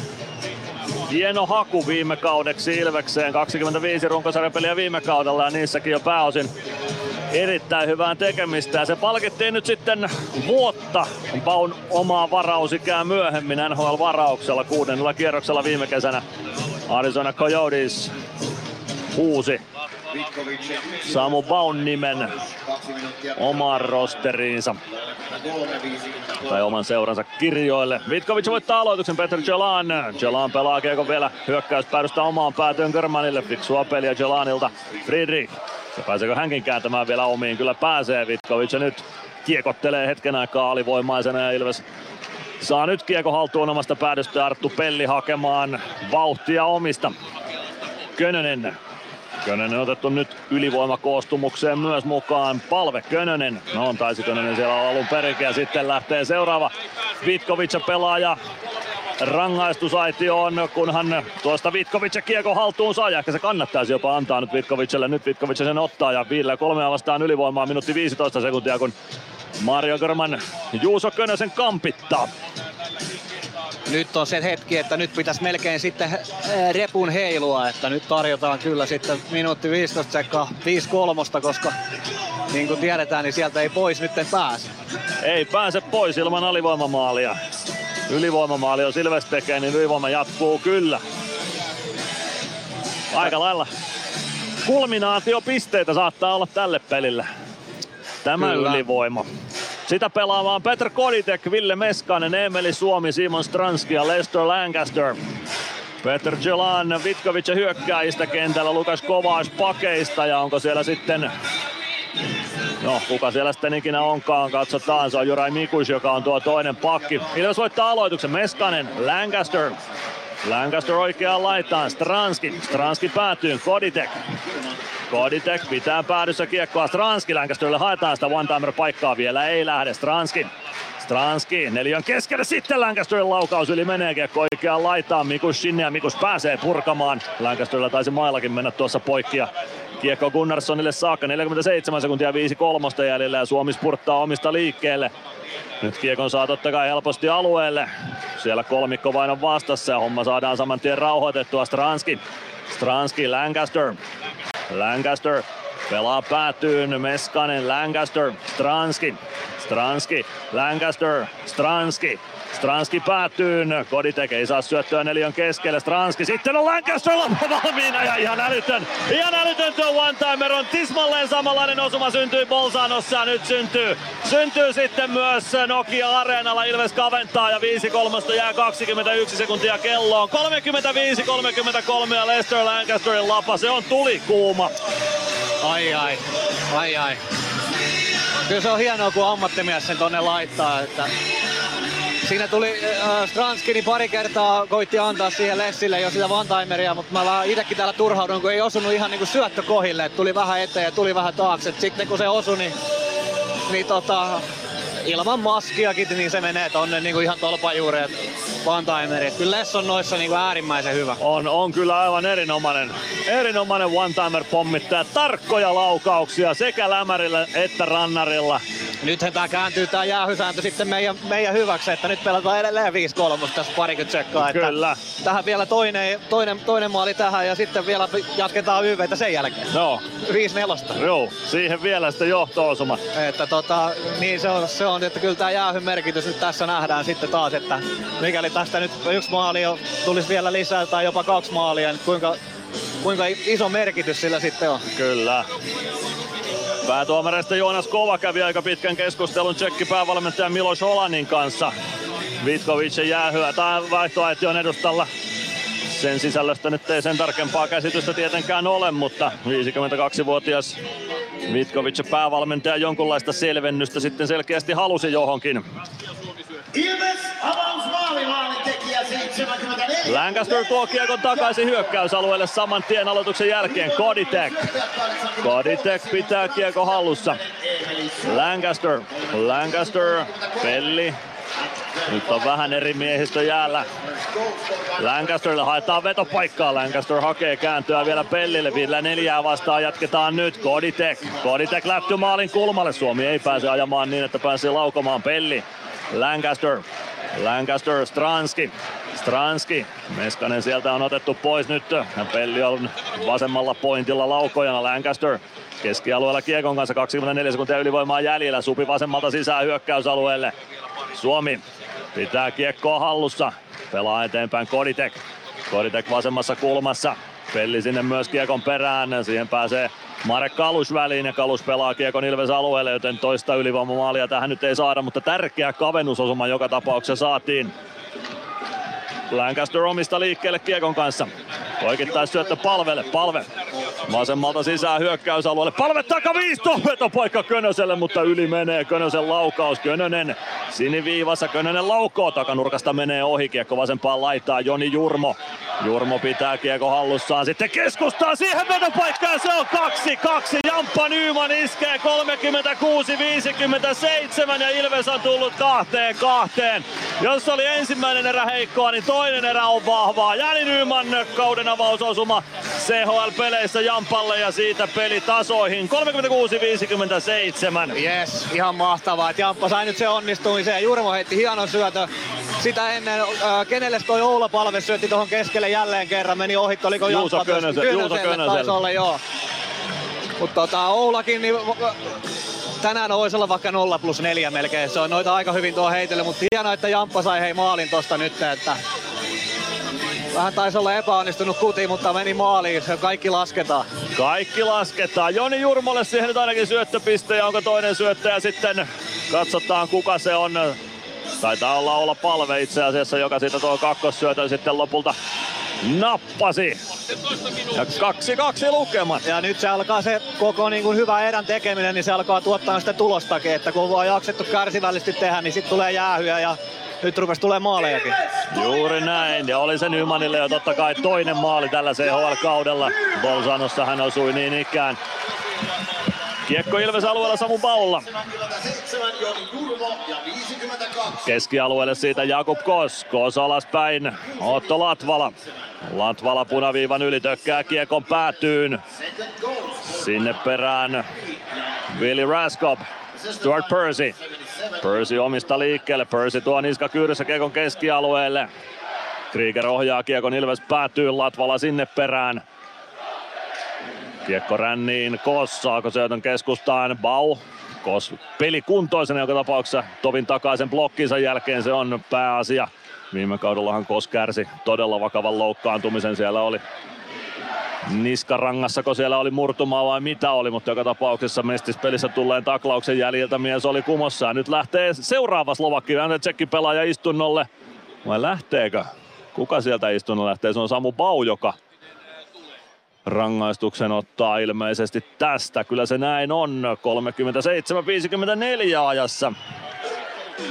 Hieno haku viime kaudeksi Ilvekseen, 25 runkosarjapeliä viime kaudella ja niissäkin jo pääosin erittäin hyvää tekemistä. Ja se palkittiin nyt sitten vuotta Paun omaa varausikää myöhemmin NHL-varauksella kuudennella kierroksella viime kesänä. Arizona Coyotes huusi Samu Baun nimen omaan rosteriinsa tai oman seuransa kirjoille. Vitkovic voittaa aloituksen Petr Jelan. Jelan pelaa kiekon vielä hyökkäyspäädystä omaan päätyön Körmanille. Fiksua peliä Jelanilta. Friedrich. Ja pääseekö hänkin kääntämään vielä omiin? Kyllä pääsee Vitkovic ja nyt kiekottelee hetken aikaa alivoimaisena ja Ilves saa nyt kiekko haltuun omasta päädystä Arttu Pelli hakemaan vauhtia omista. Könönen Könönen otettu nyt ylivoimakoostumukseen myös mukaan. Palve Könönen. No on taisi Könönen siellä alun perinkin ja sitten lähtee seuraava Vitkovic pelaaja rangaistusaitioon, kunhan tuosta Vitkovic kiekko haltuun saa. Ja ehkä se kannattaisi jopa antaa nyt Vitkovicille. Nyt Vitkovic sen ottaa ja viidellä kolmea vastaan ylivoimaa minuutti 15 sekuntia, kun Mario Görman Juuso Könösen kampittaa nyt on se hetki, että nyt pitäisi melkein sitten eh, repun heilua, että nyt tarjotaan kyllä sitten minuutti 15 sekkaa 5 kolmosta, koska niin kuin tiedetään, niin sieltä ei pois nyt pääse. Ei pääse pois ilman alivoimamaalia. Ylivoimamaali on Silves tekee, niin ylivoima jatkuu kyllä. Aika lailla kulminaatiopisteitä saattaa olla tälle pelille. Tämä kyllä. ylivoima. Sitä pelaamaan Petr Koditek, Ville Meskanen, Emeli Suomi, Simon Stranski ja Lester Lancaster. Peter Jelan Vitkovic hyökkääjistä kentällä, Lukas Kovaas pakeista ja onko siellä sitten No, kuka siellä sitten ikinä onkaan, katsotaan. Se on Jurai Mikus, joka on tuo toinen pakki. Ilves voittaa aloituksen. Meskanen, Lancaster. Lancaster oikeaan laitaan. Stranski. Stranski päätyy. Koditek. Koditek pitää päädyssä kiekkoa Stranski. Lancasterille haetaan sitä one-timer paikkaa vielä. Ei lähde Stranski. Stranski, neljän keskelle sitten Lancasterin laukaus yli menee kiekko oikeaan laitaan. Mikus sinne ja Mikus pääsee purkamaan. Lancasterilla taisi maillakin mennä tuossa poikki ja kiekko Gunnarssonille saakka. 47 sekuntia 5 kolmosta jäljellä ja Suomi spurttaa omista liikkeelle. Nyt kiekon saa totta kai helposti alueelle. Siellä kolmikko vain on vastassa ja homma saadaan saman tien rauhoitettua. Stranski, Stranski, Lancaster. Lancaster pelaa päätyyn, Meskanen, Lancaster, Stranski, Stranski, Lancaster, Stranski, Stranski päätyy, Koditek ei saa syöttöä neljän keskelle, Stranski, sitten on Lancaster valmiina ja ihan älytön, ihan älytön tuo one-timer on tismalleen samanlainen osuma syntyi Bolzanossa ja nyt syntyy, syntyy sitten myös Nokia Areenalla, Ilves kaventaa ja 5 kolmosta jää 21 sekuntia kelloon, 35-33 ja Lester Lancasterin lapa, se on tuli kuuma. Ai ai, ai ai. Kyllä se on hienoa, kun ammattimies sen tonne laittaa. Että Siinä tuli äh, Stranskini niin pari kertaa koitti antaa siihen Lessille jo sitä one-timeria, mutta mä itsekin täällä turhaudun, kun ei osunut ihan niinku syöttökohille. Et tuli vähän eteen ja tuli vähän taakse. Sitten kun se osui, niin, niin tota, ilman maskiakin, niin se menee tonne niin kuin ihan tolpan juureen one-timeri. Kyllä Les on noissa niin kuin äärimmäisen hyvä. On, on kyllä aivan erinomainen, erinomainen one-timer pommittaja. Tarkkoja laukauksia sekä lämärillä että rannarilla. Nythän tämä kääntyy tämä jäähysääntö sitten meidän, meidän hyväksi, että nyt pelataan edelleen 5-3 tässä parikymmentä sekkaa. Että Kyllä. Tähän vielä toinen, toinen, toinen maali tähän ja sitten vielä jatketaan YVtä sen jälkeen. No. 5-4. Joo, siihen vielä sitten johto-osuma. Että tota, niin se on, se on, että kyllä tämä jäähyn merkitys nyt tässä nähdään sitten taas, että mikäli tästä nyt yksi maali tulisi vielä lisää tai jopa kaksi maalia, niin kuinka, kuinka iso merkitys sillä sitten on. Kyllä. Päätuomareista Joonas Kova kävi aika pitkän keskustelun tsekki päävalmentaja Milos Holanin kanssa. Vitkovicin jäähyä tai vaihtoaition edustalla Sen sisällöstä nyt ei sen tarkempaa käsitystä tietenkään ole, mutta 52-vuotias Vitkovic päävalmentaja jonkunlaista selvennystä sitten selkeästi halusi johonkin. Ilves avausmaalivaalin tekijä 74. Lancaster tuo kiekon takaisin hyökkäysalueelle saman tien aloituksen jälkeen. Koditek. Koditek pitää kiekko hallussa. Lancaster. Lancaster. Pelli. Nyt on vähän eri miehistö jäällä. Lancasterille haetaan vetopaikkaa. Lancaster hakee kääntöä vielä Pellille. Vielä neljää vastaan jatketaan nyt. Koditek. Koditek lähty maalin kulmalle. Suomi ei pääse ajamaan niin, että pääsee laukomaan Pelli. Lancaster. Lancaster, Stranski. Stranski. Meskanen sieltä on otettu pois nyt. Pelli on vasemmalla pointilla laukojana. Lancaster keskialueella Kiekon kanssa 24 sekuntia ylivoimaa jäljellä. Supi vasemmalta sisään hyökkäysalueelle. Suomi pitää kiekkoa hallussa. Pelaa eteenpäin Koditek. Koditek vasemmassa kulmassa. Pelli sinne myös kiekon perään. Siihen pääsee Marek Kalus väliin ja Kalus pelaa kiekon Ilves alueelle, joten toista ylivoimamaalia tähän nyt ei saada, mutta tärkeä kavennusosuma joka tapauksessa saatiin. Lancaster omista liikkeelle kiekon kanssa. Poikittais syöttö palvelle. Palve vasemmalta sisään hyökkäysalueelle. Palve takaviisto. Vetopaikka Könöselle, mutta yli menee Könösen laukaus. Könönen siniviivassa. Könönen laukoo. Takanurkasta menee ohi. Kiekko vasempaan laittaa Joni Jurmo. Jurmo pitää kiekko hallussaan. Sitten keskustaa siihen vetopaikkaan. Se on 2-2. Jamppa Nyman iskee 36-57 ja Ilves on tullut kahteen kahteen. Jos oli ensimmäinen erä heikkoa, niin toinen erä on vahvaa. Jani Nyman kauden avausosuma CHL-peleissä Jampalle ja siitä peli tasoihin 36-57. Yes, ihan mahtavaa, että Jamppa sai nyt se onnistumiseen. Jurmo heitti hienon syötö. Sitä ennen, äh, kenelle toi Oula Palve syötti tuohon keskelle jälleen kerran, meni ohi, oliko Juuso Jamppa? Könöselle, Juuso Könöselle. taisi olla, joo. Mutta tota, Oulakin, niin tänään voisi olla vaikka 0 plus 4 melkein. Se on noita aika hyvin tuo heitelle, mutta hienoa, että Jamppa sai hei maalin tosta nyt, että vähän taisi olla epäonnistunut kuti, mutta meni maaliin. Kaikki lasketaan. Kaikki lasketaan. Joni Jurmolle siihen nyt ainakin syöttöpiste ja onko toinen syöttäjä sitten katsotaan kuka se on. Taitaa olla olla palve itse asiassa, joka siitä tuo kakkossyötön sitten lopulta nappasi. Ja kaksi kaksi lukemat. Ja nyt se alkaa se koko niin kuin hyvä erän tekeminen, niin se alkaa tuottaa sitä tulostakin, että kun on jaksettu kärsivällisesti tehdä, niin sitten tulee jäähyä ja nyt rupesi tulee maalejakin. Juuri näin, ja oli se Nymanille jo totta kai toinen maali tällä CHL-kaudella. Bolzanossa hän osui niin ikään. Kiekko Ilves alueella Samu Baulla. 77 Joni Jurmo ja 52. Keskialueelle siitä Jakub Kos. Kos alaspäin. Otto Latvala. Latvala punaviivan yli tökkää kiekon päätyyn. Sinne perään Willi Raskop. Stuart Percy. Percy omista liikkeelle. Percy tuo niska kyydessä kiekon keskialueelle. Krieger ohjaa kiekon Ilves päätyy. Latvala sinne perään. Kiekko ränniin. Kos saako syötön keskustaan. Bau. Kos pelikuntoisena joka tapauksessa. Tovin takaisin blokkinsa jälkeen se on pääasia. Viime kaudellahan Kos kärsi todella vakavan loukkaantumisen. Siellä oli niskarangassa, kun siellä oli murtumaa vai mitä oli, mutta joka tapauksessa mestispelissä tulleen taklauksen jäljiltä mies oli kumossa. Ja nyt lähtee seuraava Slovakki, tsekki pelaaja istunnolle. Vai lähteekö? Kuka sieltä istunnolle lähtee? Se on Samu Bau, joka rangaistuksen ottaa ilmeisesti tästä. Kyllä se näin on. 37-54 ajassa.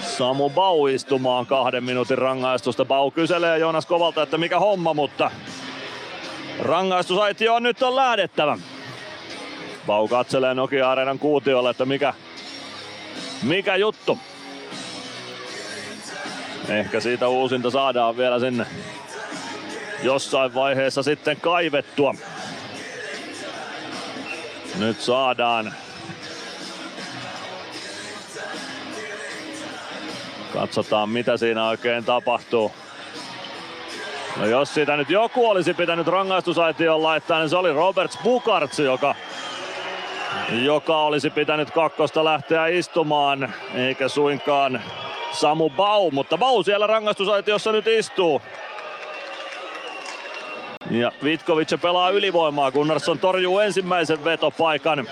Samu Bau istumaan kahden minuutin rangaistusta. Bau kyselee Joonas Kovalta, että mikä homma, mutta rangaistusaitio on nyt on lähdettävä. Bau katselee Nokia-areenan kuutiolle, että mikä, mikä juttu. Ehkä siitä uusinta saadaan vielä sinne jossain vaiheessa sitten kaivettua. Nyt saadaan. Katsotaan mitä siinä oikein tapahtuu. No jos siitä nyt joku olisi pitänyt rangaistusaitioon laittaa, niin se oli Roberts Bukarts, joka, joka olisi pitänyt kakkosta lähteä istumaan, eikä suinkaan Samu Bau, mutta Bau siellä rangaistusaitiossa nyt istuu. Ja Vitkovic pelaa ylivoimaa, Gunnarsson torjuu ensimmäisen vetopaikan.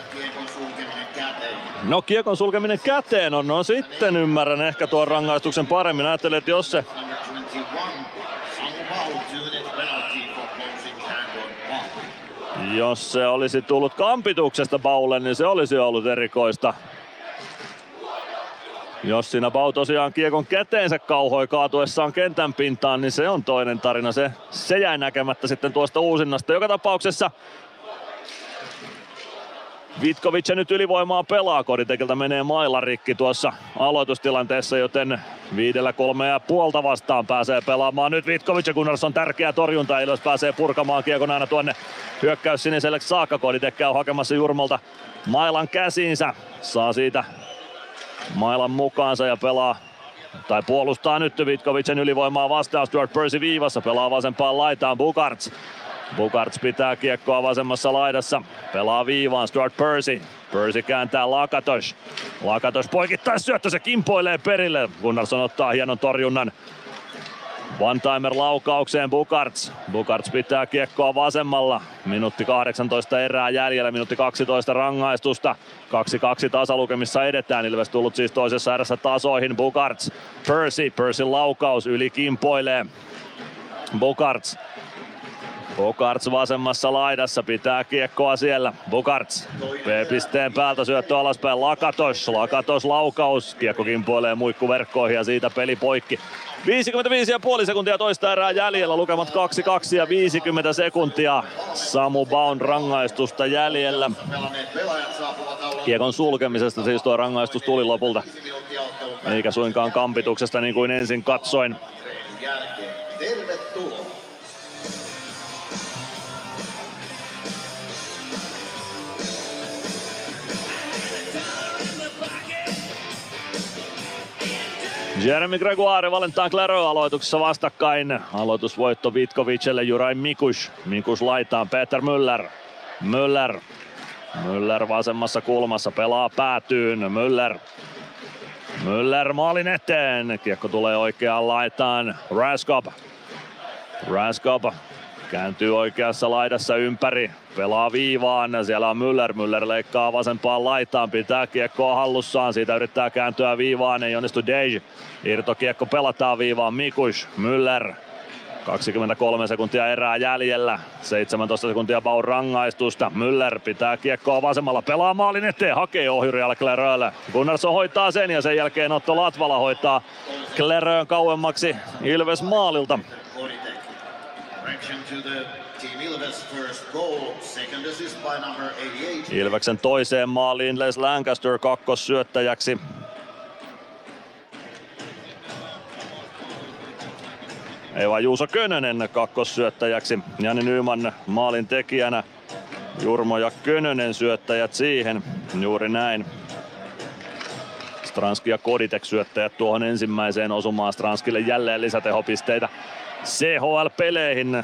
No kiekon sulkeminen käteen on, no sitten ymmärrän ehkä tuon rangaistuksen paremmin. Ajattelin, että jos se Jos se olisi tullut kampituksesta Baulle, niin se olisi ollut erikoista. Jos siinä Bau tosiaan kiekon käteensä kauhoi kaatuessaan kentän pintaan, niin se on toinen tarina. Se, se jäi näkemättä sitten tuosta uusinnasta. Joka tapauksessa Vitkovic nyt ylivoimaa pelaa. Koditekiltä menee mailla rikki tuossa aloitustilanteessa, joten viidellä kolme ja puolta vastaan pääsee pelaamaan. Nyt Vitkovic ja Gunnarsson tärkeä torjunta. Ilves pääsee purkamaan kiekon aina tuonne hyökkäys siniselle saakka. Koditekkä on hakemassa Jurmolta mailan käsiinsä. Saa siitä mailan mukaansa ja pelaa tai puolustaa nyt Vitkovicen ylivoimaa vastaan. Stuart Percy viivassa pelaa vasempaan laitaan Bukarts. Bukarts pitää kiekkoa vasemmassa laidassa. Pelaa viivaan Stuart Percy. Percy kääntää Lakatos. Lakatos poikittaa syöttö, se kimpoilee perille. Gunnarsson ottaa hienon torjunnan. One-timer laukaukseen Bukarts. Bukarts pitää kiekkoa vasemmalla. Minuutti 18 erää jäljellä, minuutti 12 rangaistusta. 2-2 tasalukemissa edetään. Ilves tullut siis toisessa erässä tasoihin. Bukarts, Percy, Percy laukaus yli kimpoilee. Bukarts Bukarts vasemmassa laidassa pitää kiekkoa siellä. Bukarts B-pisteen päältä syöttö alaspäin Lakatos. Lakatos laukaus. Kiekko kimpoilee muikkuverkkoihin ja siitä peli poikki. 55,5 sekuntia toista erää jäljellä, lukemat 2-2 ja 50 sekuntia. Samu Baun rangaistusta jäljellä. Kiekon sulkemisesta siis tuo rangaistus tuli lopulta. Eikä suinkaan kampituksesta niin kuin ensin katsoin. Jeremy Gregoire Valentin Claro aloituksessa vastakkain. Aloitusvoitto Vitkovicelle Juraj Mikus. Mikus laitaan Peter Müller. Müller. Müller vasemmassa kulmassa pelaa päätyyn. Müller. Müller maalin eteen. Kiekko tulee oikeaan laitaan. Raskop. Raskop kääntyy oikeassa laidassa ympäri. Pelaa viivaan. Siellä on Müller. Müller leikkaa vasempaan laitaan. Pitää kiekkoa hallussaan. Siitä yrittää kääntyä viivaan. Ei onnistu Dej. Irtokiekko pelataan viivaan. Mikus. Müller. 23 sekuntia erää jäljellä. 17 sekuntia Bau rangaistusta. Müller pitää kiekkoa vasemmalla. Pelaa maalin eteen. Hakee ohjurialle Klerölle. Gunnarsson hoitaa sen ja sen jälkeen Otto Latvala hoitaa Klerön kauemmaksi Ilves maalilta. Ilveksen toiseen maaliin Les Lancaster kakkossyöttäjäksi. Eva Juuso Könönen kakkossyöttäjäksi. Jani Nyman maalin tekijänä. Jurmo ja Könönen syöttäjät siihen. Juuri näin. Stranski ja Koditek syöttäjät tuohon ensimmäiseen osumaan. Stranskille jälleen lisätehopisteitä CHL-peleihin.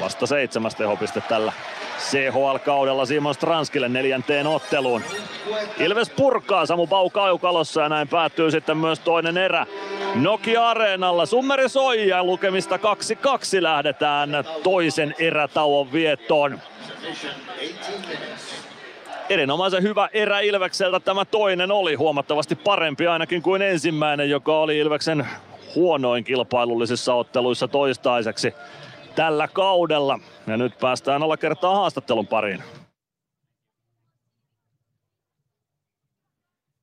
Vasta seitsemäs tehopiste tällä CHL-kaudella Simon Stranskille neljänteen otteluun. Ilves purkaa Samu Pau kaukalossa ja näin päättyy sitten myös toinen erä. Nokia Areenalla summeri soi ja lukemista 2-2 lähdetään toisen erätauon viettoon. Erinomaisen hyvä erä Ilvekseltä tämä toinen oli huomattavasti parempi ainakin kuin ensimmäinen, joka oli Ilveksen huonoin kilpailullisissa otteluissa toistaiseksi tällä kaudella. Ja nyt päästään alla kertaa haastattelun pariin.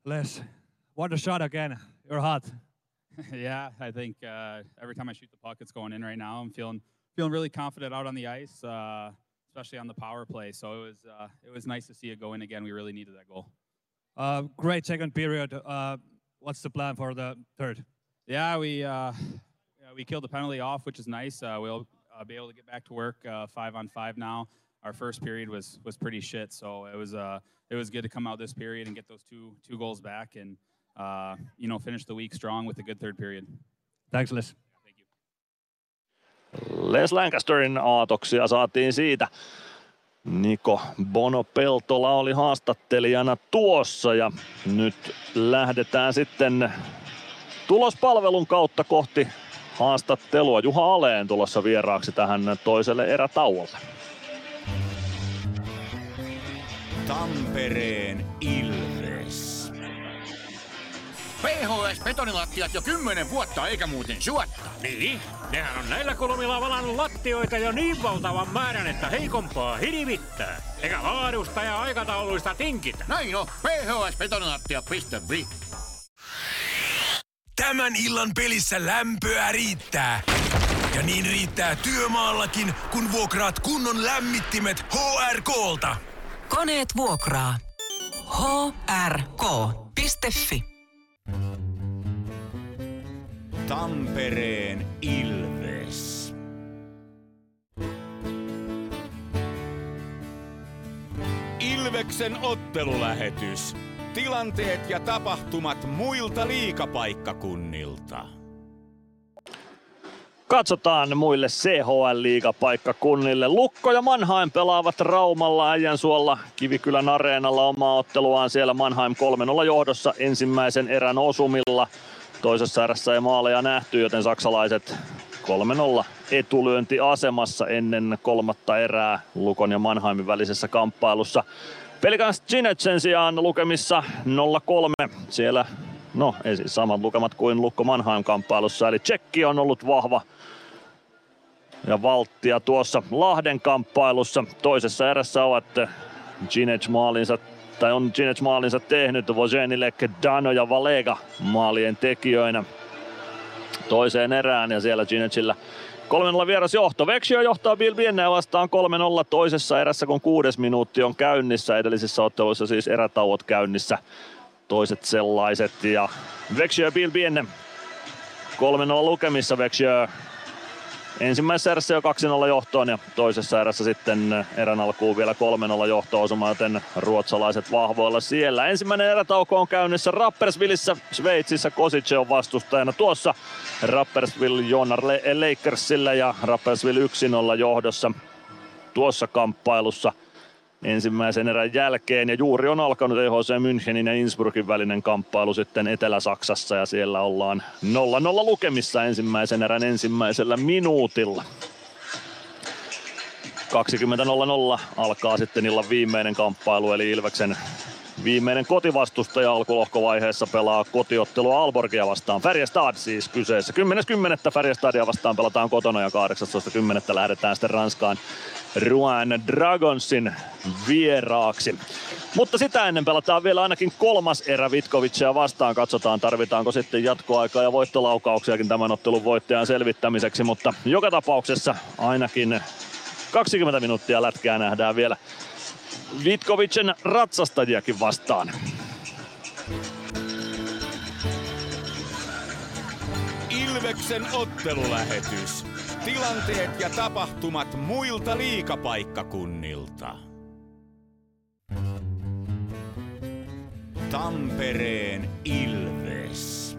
Les, what a shot again. You're hot. yeah, I think uh, every time I shoot the puck, it's going in right now. I'm feeling feeling really confident out on the ice, uh, especially on the power play. So it was uh, it was nice to see it go in again. We really needed that goal. Uh, great second period. Uh, what's the plan for the third? Yeah, we uh, yeah, we killed the penalty off, which is nice. we'll be able to get back to work five on five now. Our first period was was pretty shit, so it was uh it was good to come out this period and get those two two goals back and uh, you know, finish the week strong with a good third period. Thanks, Les. Thank you. Les Lancasterin aatoksia saatiin siitä. Niko Bono Peltola oli haastattelijana tuossa ja nyt lähdetään sitten tulospalvelun kautta kohti haastattelua. Juha Aleen tulossa vieraaksi tähän toiselle erätauolle. Tampereen Ilves. PHS-betonilattiat jo kymmenen vuotta eikä muuten suotta. Niin, nehän on näillä kolmilla valannut lattioita jo niin valtavan määrän, että heikompaa hirvittää. Eikä laadusta ja aikatauluista tinkitä. Näin on, phsbetonilattia.fi. Tämän illan pelissä lämpöä riittää. Ja niin riittää työmaallakin, kun vuokraat kunnon lämmittimet HRKlta. Koneet vuokraa. hrk.fi Tampereen Ilves. Ilveksen ottelulähetys. Tilanteet ja tapahtumat muilta liikapaikkakunnilta. Katsotaan muille CHL-liigapaikkakunnille. Lukko ja Mannheim pelaavat Raumalla Äijänsuolla Kivikylän areenalla omaa otteluaan siellä Mannheim 3-0 johdossa ensimmäisen erän osumilla. Toisessa erässä ei maaleja nähty, joten saksalaiset 3-0 etulyöntiasemassa ennen kolmatta erää Lukon ja Mannheimin välisessä kamppailussa. Pelikans Ginet sen sijaan lukemissa 0-3. Siellä no ei siis samat lukemat kuin Lukko Mannheim kamppailussa. Eli Tsekki on ollut vahva ja valttia tuossa Lahden kamppailussa. Toisessa erässä ovat Ginec maalinsa tai on Ginec maalinsa tehnyt Vojenilek, Dano ja Valega maalien tekijöinä toiseen erään ja siellä Ginecillä 3-0 vieras johto. Vexio johtaa Bill Bienneä vastaan 3-0 toisessa erässä, kun kuudes minuutti on käynnissä. Edellisissä otteluissa siis erätauot käynnissä. Toiset sellaiset ja Vexio ja Bill Bienne 3-0 lukemissa Vexio ensimmäisessä erässä jo 2-0 johtoon ja toisessa erässä sitten erän alkuun vielä 3-0 johto-osuma, joten ruotsalaiset vahvoilla siellä. Ensimmäinen erätauko on käynnissä Rappersvillissä, Sveitsissä Kosice on vastustajana tuossa. Rappersville Jonar Lakersille ja Rappersville 1-0 johdossa tuossa kamppailussa ensimmäisen erän jälkeen. Ja juuri on alkanut EHC Münchenin ja Innsbruckin välinen kamppailu sitten Etelä-Saksassa ja siellä ollaan 0-0 lukemissa ensimmäisen erän ensimmäisellä minuutilla. 20.00 alkaa sitten illan viimeinen kamppailu eli Ilveksen viimeinen kotivastustaja alkulohkovaiheessa pelaa kotiottelua Alborgia vastaan. Färjestad siis kyseessä. 10.10. Färjestadia vastaan pelataan kotona ja 18.10. lähdetään sitten Ranskaan Rouen Dragonsin vieraaksi. Mutta sitä ennen pelataan vielä ainakin kolmas erä Vitkovicia vastaan. Katsotaan tarvitaanko sitten jatkoaikaa ja voittolaukauksiakin tämän ottelun voittajan selvittämiseksi. Mutta joka tapauksessa ainakin 20 minuuttia lätkää nähdään vielä Vitkovicen ratsastajiakin vastaan. Ilveksen ottelulähetys. Tilanteet ja tapahtumat muilta liikapaikkakunnilta. Tampereen Ilves.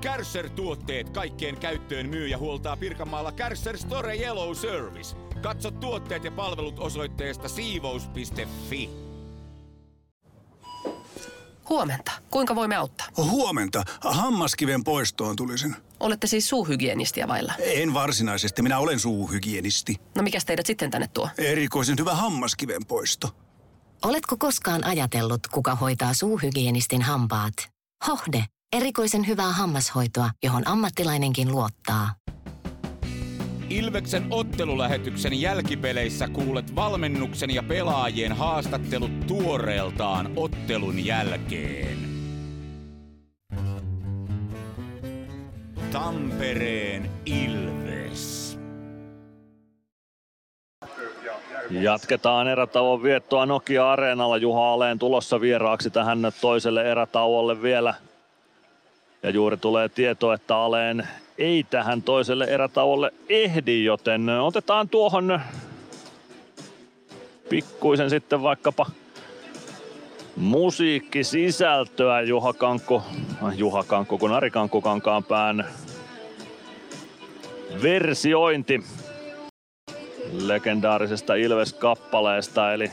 Kärsser-tuotteet kaikkeen käyttöön myy ja huoltaa Pirkanmaalla Kärsser Store Yellow Service. Katso tuotteet ja palvelut osoitteesta siivous.fi. Huomenta. Kuinka voimme auttaa? Huomenta. Hammaskiven poistoon tulisin. Olette siis suuhygienistiä vailla? En varsinaisesti. Minä olen suuhygienisti. No mikä teidät sitten tänne tuo? Erikoisen hyvä hammaskiven poisto. Oletko koskaan ajatellut, kuka hoitaa suuhygienistin hampaat? Hohde. Erikoisen hyvää hammashoitoa, johon ammattilainenkin luottaa. Ilveksen ottelulähetyksen jälkipeleissä kuulet valmennuksen ja pelaajien haastattelut tuoreeltaan ottelun jälkeen. Tampereen Ilves. Jatketaan erätauon viettoa Nokia-areenalla. Juha Aleen tulossa vieraaksi tähän toiselle erätauolle vielä. Ja juuri tulee tieto, että Aleen ei tähän toiselle erätauolle ehdi, joten otetaan tuohon pikkuisen sitten vaikkapa musiikkisisältöä Juha Kankko, äh, Juha Kankko kun Ari Kankko pään versiointi legendaarisesta Ilves-kappaleesta, eli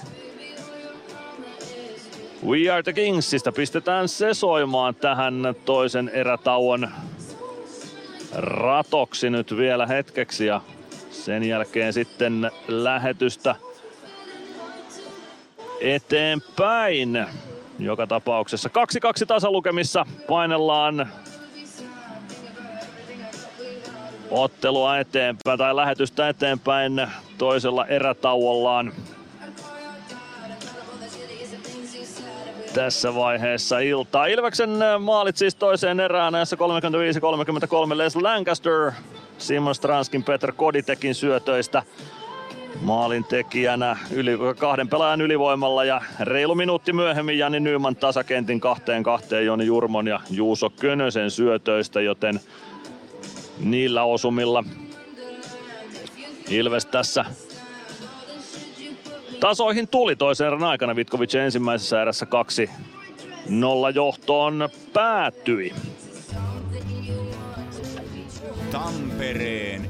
We Are The Kingsista pistetään se soimaan tähän toisen erätauon ratoksi nyt vielä hetkeksi ja sen jälkeen sitten lähetystä eteenpäin. Joka tapauksessa 2-2 tasalukemissa painellaan ottelua eteenpäin tai lähetystä eteenpäin toisella erätauollaan. Tässä vaiheessa iltaa. Ilveksen maalit siis toiseen erään näissä 35-33 Les Lancaster, Simon Stranskin, Peter Koditekin syötöistä maalin tekijänä yli, kahden pelaajan ylivoimalla ja reilu minuutti myöhemmin Jani Nyman tasakentin kahteen kahteen Joni Jurmon ja Juuso Könösen syötöistä, joten niillä osumilla Ilves tässä tasoihin tuli toisen erän aikana. Vitkovic ensimmäisessä erässä kaksi nolla johtoon päättyi. Tampereen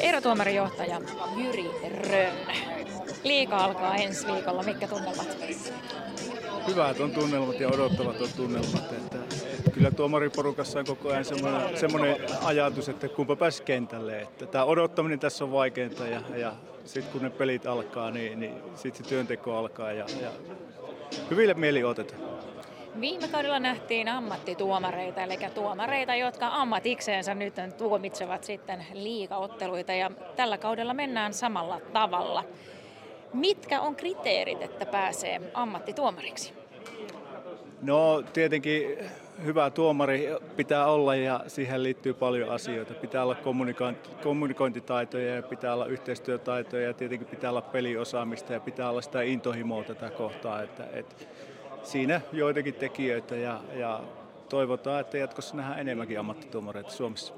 Erotuomarijohtaja Jyri Rönn. Liika alkaa ensi viikolla. Mitkä tunnelmat? Hyvät on tunnelmat ja odottavat on tunnelmat. Että, kyllä tuomariporukassa on koko ajan semmoinen, semmoinen ajatus, että kumpa pääsi kentälle. Että tämä odottaminen tässä on vaikeinta ja, ja sitten kun ne pelit alkaa, niin, niin sitten se työnteko alkaa ja, ja hyville mieli otetaan. Viime kaudella nähtiin ammattituomareita, eli tuomareita, jotka ammatikseensa nyt tuomitsevat sitten liigaotteluita ja tällä kaudella mennään samalla tavalla. Mitkä on kriteerit, että pääsee ammattituomariksi? No tietenkin hyvä tuomari pitää olla ja siihen liittyy paljon asioita. Pitää olla kommunikointitaitoja ja pitää olla yhteistyötaitoja ja tietenkin pitää olla peliosaamista ja pitää olla sitä intohimoa tätä kohtaa. Että, että siinä joitakin tekijöitä ja, ja toivotaan, että jatkossa nähdään enemmänkin ammattituomareita Suomessa.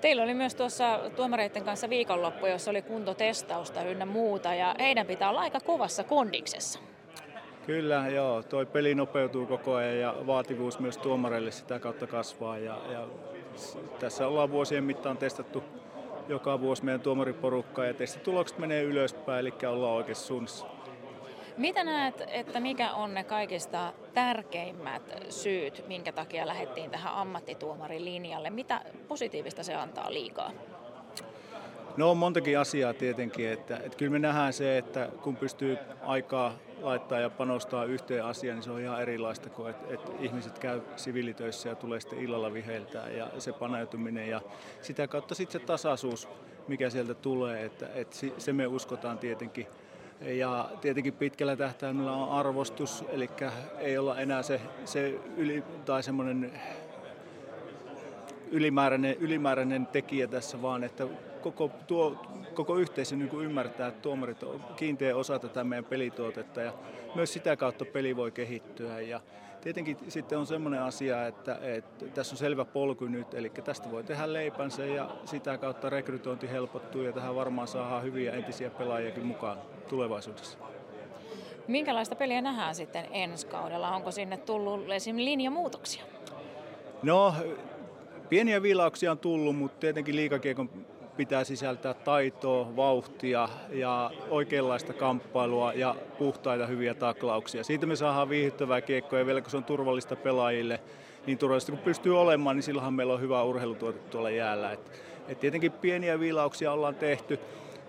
Teillä oli myös tuossa tuomareiden kanssa viikonloppu, jossa oli kuntotestausta ynnä muuta, ja heidän pitää olla aika kovassa kondiksessa. Kyllä, joo. Toi peli nopeutuu koko ajan ja vaativuus myös tuomareille sitä kautta kasvaa. Ja, ja tässä ollaan vuosien mittaan testattu joka vuosi meidän tuomariporukkaa ja testitulokset menee ylöspäin, eli ollaan oikeassa suunnassa. Mitä näet, että mikä on ne kaikista tärkeimmät syyt, minkä takia lähdettiin tähän ammattituomarin linjalle? Mitä positiivista se antaa liikaa? No on montakin asiaa tietenkin, että, että kyllä me nähdään se, että kun pystyy aikaa laittaa ja panostaa yhteen asiaan, niin se on ihan erilaista kuin, että, että ihmiset käy siviilitöissä ja tulee sitten illalla viheltää ja se paneutuminen ja sitä kautta sitten se tasaisuus, mikä sieltä tulee, että, että se me uskotaan tietenkin. Ja tietenkin pitkällä tähtäimellä on arvostus, eli ei olla enää se, se yli, tai semmoinen ylimääräinen, ylimääräinen tekijä tässä, vaan että koko, tuo, koko yhteisö niin kuin ymmärtää, että tuomarit on kiinteä osa tätä meidän pelituotetta ja myös sitä kautta peli voi kehittyä. Ja tietenkin sitten on semmoinen asia, että, että tässä on selvä polku nyt, eli tästä voi tehdä leipänsä ja sitä kautta rekrytointi helpottuu ja tähän varmaan saadaan hyviä entisiä pelaajiakin mukaan tulevaisuudessa. Minkälaista peliä nähdään sitten ensi kaudella? Onko sinne tullut esim. linjamuutoksia? No, pieniä viilauksia on tullut, mutta tietenkin liikakiekon pitää sisältää taitoa, vauhtia ja oikeanlaista kamppailua ja puhtaita hyviä taklauksia. Siitä me saadaan viihdyttävää kiekkoa ja vielä kun se on turvallista pelaajille, niin turvallista kun pystyy olemaan, niin silloinhan meillä on hyvä urheilutuote tuolla jäällä. Et, et tietenkin pieniä viilauksia ollaan tehty.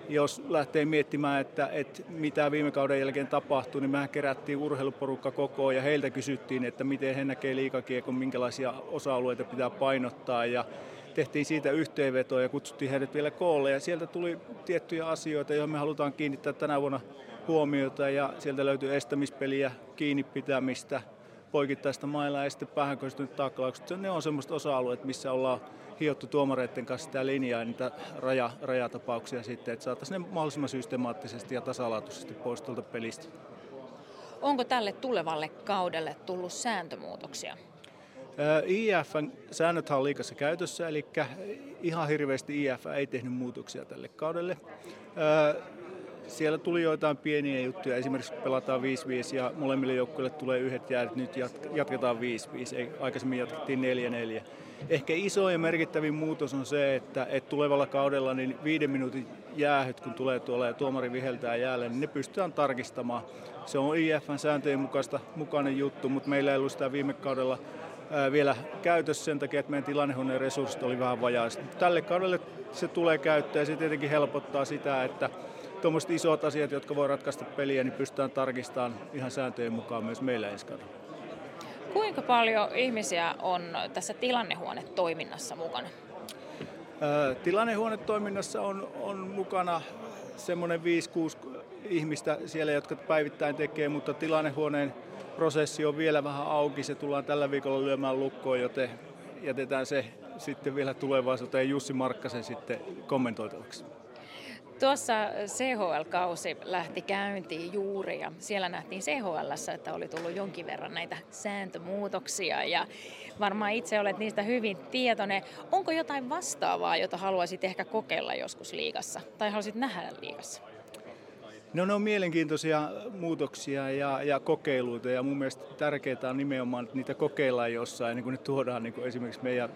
Jos lähtee miettimään, että, että mitä viime kauden jälkeen tapahtui, niin mehän kerättiin urheiluporukka kokoon ja heiltä kysyttiin, että miten he näkee liikakiekon, minkälaisia osa-alueita pitää painottaa. Ja tehtiin siitä yhteenvetoa ja kutsuttiin heidät vielä koolle ja sieltä tuli tiettyjä asioita, joihin me halutaan kiinnittää tänä vuonna huomiota ja sieltä löytyy estämispeliä, kiinni pitämistä, poikittaista mailla ja sitten päähän taklaukset. Ne on semmoista osa-alueet, missä ollaan hiottu tuomareiden kanssa sitä linjaa ja niitä raja, rajatapauksia sitten, että saataisiin ne mahdollisimman systemaattisesti ja tasalaatuisesti pois tuolta pelistä. Onko tälle tulevalle kaudelle tullut sääntömuutoksia? IFN säännöthän on liikassa käytössä, eli ihan hirveästi IF ei tehnyt muutoksia tälle kaudelle. Siellä tuli joitain pieniä juttuja, esimerkiksi pelataan 5-5 ja molemmille joukkueille tulee yhdet jäädyt, nyt jatketaan 5-5, ei, aikaisemmin jatkettiin 4-4. Ehkä iso ja merkittävin muutos on se, että, että tulevalla kaudella niin viiden minuutin jäähyt, kun tulee tuolla ja tuomari viheltää jäälle, niin ne pystytään tarkistamaan. Se on IFN sääntöjen mukaista, mukainen juttu, mutta meillä ei ollut sitä viime kaudella vielä käytössä sen takia, että meidän tilannehuoneen resurssit oli vähän vajaiset. Tälle kaudelle se tulee käyttöön ja se tietenkin helpottaa sitä, että tuommoiset isot asiat, jotka voi ratkaista peliä, niin pystytään tarkistamaan ihan sääntöjen mukaan myös meillä ensi kaudella. Kuinka paljon ihmisiä on tässä tilannehuonetoiminnassa mukana? Tilannehuonetoiminnassa on, on mukana semmoinen 5-6 ihmistä siellä, jotka päivittäin tekee, mutta tilannehuoneen prosessi on vielä vähän auki. Se tullaan tällä viikolla lyömään lukkoon, joten jätetään se sitten vielä tulevaisuuteen Jussi Markkasen sitten kommentoitavaksi. Tuossa CHL-kausi lähti käyntiin juuri ja siellä nähtiin CHL, että oli tullut jonkin verran näitä sääntömuutoksia ja varmaan itse olet niistä hyvin tietoinen. Onko jotain vastaavaa, jota haluaisit ehkä kokeilla joskus liigassa tai haluaisit nähdä liigassa? No ne on mielenkiintoisia muutoksia ja, ja kokeiluita ja mun mielestä tärkeää on nimenomaan, että niitä kokeillaan jossain, niin ne tuodaan niin kuin esimerkiksi meidän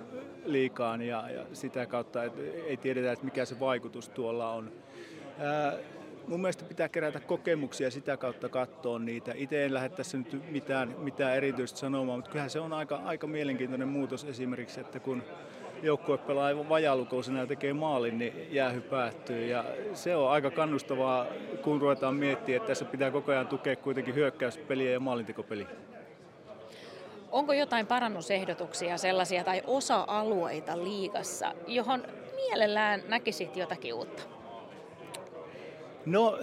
liikaan ja, ja sitä kautta, että ei tiedetä, että mikä se vaikutus tuolla on. Mun mielestä pitää kerätä kokemuksia sitä kautta katsoa niitä. Itse en lähde tässä nyt mitään, mitään erityistä sanomaan, mutta kyllähän se on aika, aika mielenkiintoinen muutos esimerkiksi, että kun joukkue pelaa aivan ja tekee maalin, niin jäähy päättyy. Ja se on aika kannustavaa, kun ruvetaan miettimään, että tässä pitää koko ajan tukea kuitenkin hyökkäyspeliä ja maalintekopeliä. Onko jotain parannusehdotuksia sellaisia tai osa-alueita liigassa, johon mielellään näkisit jotakin uutta? No,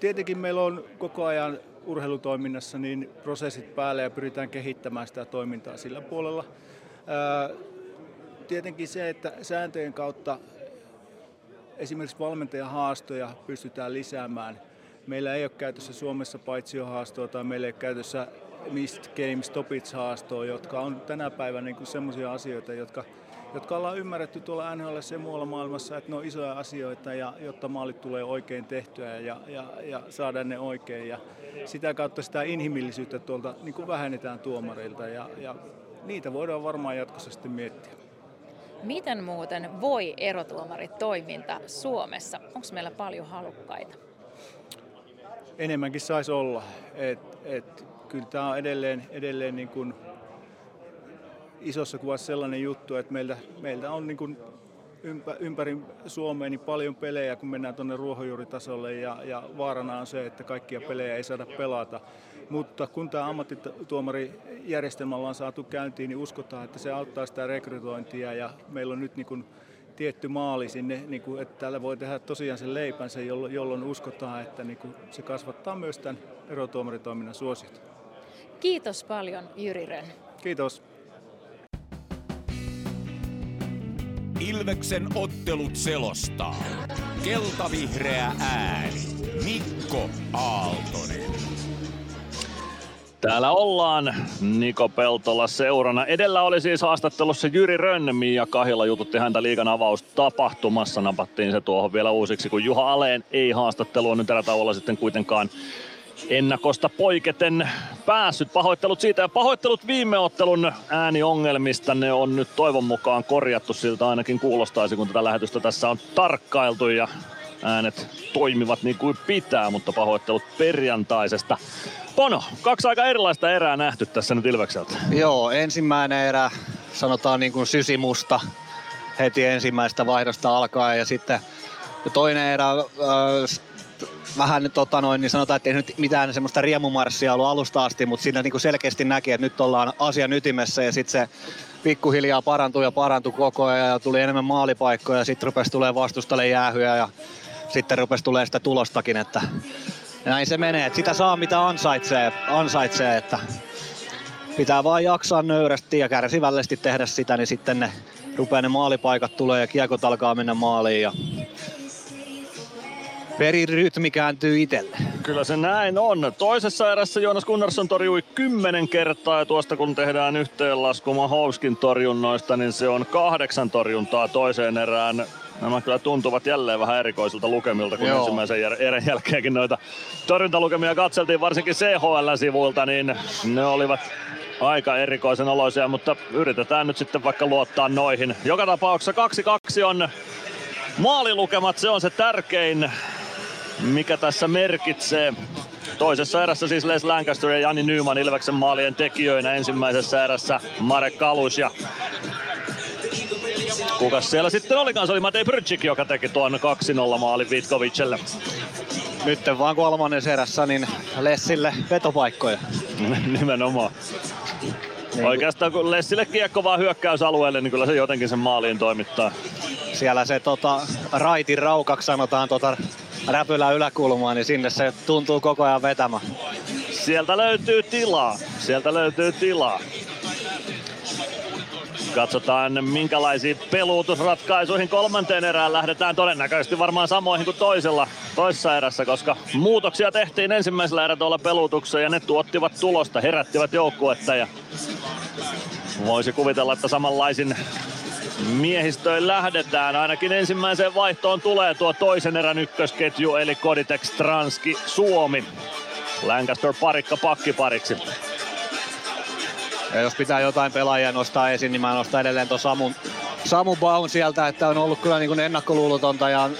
tietenkin meillä on koko ajan urheilutoiminnassa niin prosessit päällä ja pyritään kehittämään sitä toimintaa sillä puolella. tietenkin se, että sääntöjen kautta esimerkiksi valmentajan haastoja pystytään lisäämään. Meillä ei ole käytössä Suomessa paitsi jo haastoa tai meillä ei ole käytössä Mist Game Stoppage haastoa, jotka on tänä päivänä niin semmoisia asioita, jotka jotka ollaan ymmärretty tuolla NHL ja muualla maailmassa, että ne on isoja asioita, ja, jotta maalit tulee oikein tehtyä ja, ja, ja saada ne oikein. Ja sitä kautta sitä inhimillisyyttä tuolta niin kuin vähennetään tuomareilta ja, ja niitä voidaan varmaan jatkossa sitten miettiä. Miten muuten voi erotuomarit toiminta Suomessa? Onko meillä paljon halukkaita? Enemmänkin saisi olla. Et, et, kyllä tämä on edelleen, edelleen niin kuin isossa kuvassa sellainen juttu, että meiltä, meiltä on niin kuin ympä, ympäri Suomea niin paljon pelejä, kun mennään tuonne ruohonjuuritasolle ja, ja vaarana on se, että kaikkia pelejä ei saada pelata. Mutta kun tämä ammattituomarijärjestelmä ollaan saatu käyntiin, niin uskotaan, että se auttaa sitä rekrytointia ja meillä on nyt niin kuin tietty maali sinne, niin kuin, että täällä voi tehdä tosiaan sen leipänsä, jolloin, jolloin uskotaan, että niin kuin se kasvattaa myös tämän erotuomaritoiminnan suosiota. Kiitos paljon Jyri Rönn. Kiitos. Ilveksen ottelut selostaa. Kelta-vihreä ääni. Mikko Aaltonen. Täällä ollaan Niko Peltola seurana. Edellä oli siis haastattelussa Jyri Rönmi ja Kahila jututti häntä liigan avaus tapahtumassa. Napattiin se tuohon vielä uusiksi, kun Juha Aleen ei haastattelua nyt erätauolla sitten kuitenkaan ennakosta poiketen päässyt. Pahoittelut siitä ja pahoittelut viime ottelun ääniongelmista. Ne on nyt toivon mukaan korjattu. Siltä ainakin kuulostaisi, kun tätä lähetystä tässä on tarkkailtu ja äänet toimivat niin kuin pitää, mutta pahoittelut perjantaisesta. Pono, kaksi aika erilaista erää nähty tässä nyt Ilvekseltä. Joo, ensimmäinen erä sanotaan niin kuin sysimusta heti ensimmäistä vaihdosta alkaen ja sitten toinen erä äh, vähän tota noin, niin sanotaan, että ei nyt mitään semmoista riemumarssia ollut alusta asti, mutta siinä niin kuin selkeästi näki, että nyt ollaan asian ytimessä ja sitten se pikkuhiljaa parantui ja parantui koko ajan ja tuli enemmän maalipaikkoja ja sitten rupesi tulee vastustalle jäähyä ja sitten rupesi tulee sitä tulostakin, että näin se menee, että sitä saa mitä ansaitsee, ansaitsee että pitää vaan jaksaa nöyrästi ja kärsivällisesti tehdä sitä, niin sitten ne rupeaa ne maalipaikat tulee ja kiekot alkaa mennä maaliin ja Perin rytmi kääntyy itselle. Kyllä se näin on. Toisessa erässä Joonas Gunnarsson torjui kymmenen kertaa ja tuosta kun tehdään yhteenlasku Mahovskin torjunnoista, niin se on kahdeksan torjuntaa toiseen erään. Nämä kyllä tuntuvat jälleen vähän erikoisilta lukemilta, kun Joo. ensimmäisen erän jälkeenkin noita torjuntalukemia katseltiin, varsinkin CHL-sivuilta, niin ne olivat aika erikoisen oloisia, mutta yritetään nyt sitten vaikka luottaa noihin. Joka tapauksessa 2-2 on maalilukemat, se on se tärkein, mikä tässä merkitsee. Toisessa erässä siis Les Lancaster ja Jani Nyman Ilveksen maalien tekijöinä. Ensimmäisessä erässä Marek Kalus ja Kukas siellä sitten olikaan? Se oli Matej Brczyk, joka teki tuon 2-0 maalin Vitkovicelle. Nyt vaan kolmannen erässä niin Lessille vetopaikkoja. Nimenomaan. Oikeastaan kun Lessille kiekko vaan hyökkäysalueelle, niin kyllä se jotenkin sen maaliin toimittaa. Siellä se tota, raitin raukaksi sanotaan tota, räpylä yläkulmaa, niin sinne se tuntuu koko ajan vetämään. Sieltä löytyy tilaa. Sieltä löytyy tilaa. Katsotaan minkälaisiin peluutusratkaisuihin kolmanteen erään lähdetään todennäköisesti varmaan samoihin kuin toisella, toisessa erässä, koska muutoksia tehtiin ensimmäisellä erä tuolla peluutuksessa ja ne tuottivat tulosta, herättivät joukkuetta ja voisi kuvitella, että samanlaisin miehistöin lähdetään. Ainakin ensimmäiseen vaihtoon tulee tuo toisen erän ykkösketju eli Koditek Stranski Suomi. Lancaster parikka pakkipariksi. Ja jos pitää jotain pelaajia nostaa esiin, niin mä nostan edelleen tuon Samun, Samu Baun sieltä, että on ollut kyllä niin kuin ennakkoluulotonta ja on,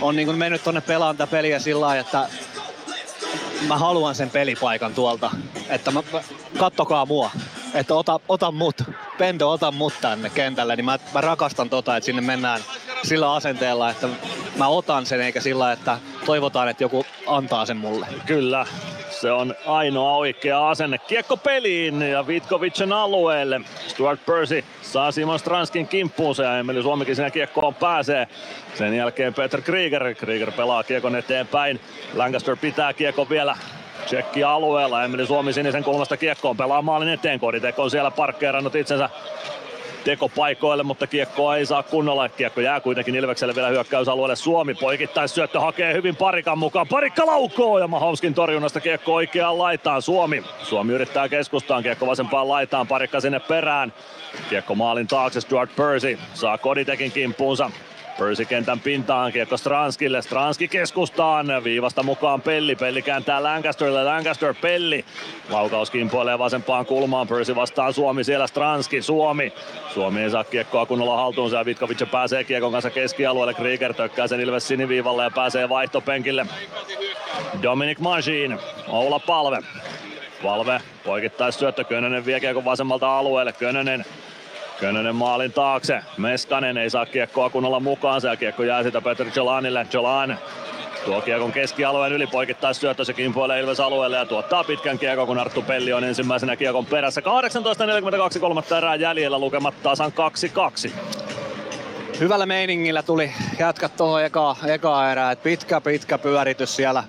on niin kuin mennyt tonne pelaan tätä peliä sillä lailla, että mä haluan sen pelipaikan tuolta. Että mä, kattokaa mua, että ota, ota mut, Pendo ota mut tänne kentälle, niin mä, mä rakastan tota, että sinne mennään sillä asenteella, että mä otan sen eikä sillä, että toivotaan, että joku antaa sen mulle. Kyllä, se on ainoa oikea asenne. Kiekko peliin ja Vitkovicen alueelle. Stuart Percy saa Simon Stranskin kimppuunsa ja Emeli Suomikin siinä kiekkoon pääsee. Sen jälkeen Peter Krieger. Krieger pelaa kiekon eteenpäin. Lancaster pitää kiekon vielä Tsekki alueella. Emeli Suomi sinisen kulmasta kiekkoon pelaa maalin eteen. Koditek on siellä parkkeerannut itsensä tekopaikoille, mutta kiekkoa ei saa kunnolla. Kiekko jää kuitenkin Ilvekselle vielä hyökkäysalueelle. Suomi poikittais syöttö hakee hyvin parikan mukaan. Parikka laukoo ja Mahovskin torjunnasta kiekko oikeaan laitaan. Suomi. Suomi yrittää keskustaan. Kiekko vasempaan laitaan. Parikka sinne perään. Kiekko maalin taakse Stuart Percy. Saa Koditekin kimppuunsa. Percy kentän pintaan, kiekko Stranskille, Stranski keskustaan, viivasta mukaan Pelli, Pelli kääntää Lancasterille, Lancaster Pelli. Laukaus kimpoilee vasempaan kulmaan, Percy vastaan Suomi, siellä Stranski, Suomi. Suomi ei saa kiekkoa kunnolla haltuunsa ja Vitkovic pääsee kiekon kanssa keskialueelle, Krieger tökkää sen Ilves siniviivalle ja pääsee vaihtopenkille. Dominic Majin, Oula Palve. Palve poikittais syöttö, Könönen vie kiekon vasemmalta alueelle, Könönen Könönen maalin taakse. Meskanen ei saa kiekkoa kunnolla mukaan. Se kiekko jää sitä Peter Jolanille. Jolan tuo kiekon keskialueen yli poikittais syöttö. Se kimpoilee Ilves alueelle ja tuottaa pitkän kiekon, kun Arttu Pelli on ensimmäisenä kiekon perässä. 18.42 kolmatta erää jäljellä lukemat tasan 2-2. Hyvällä meiningillä tuli jatkat tuohon eka, eka erään. Et pitkä pitkä pyöritys siellä.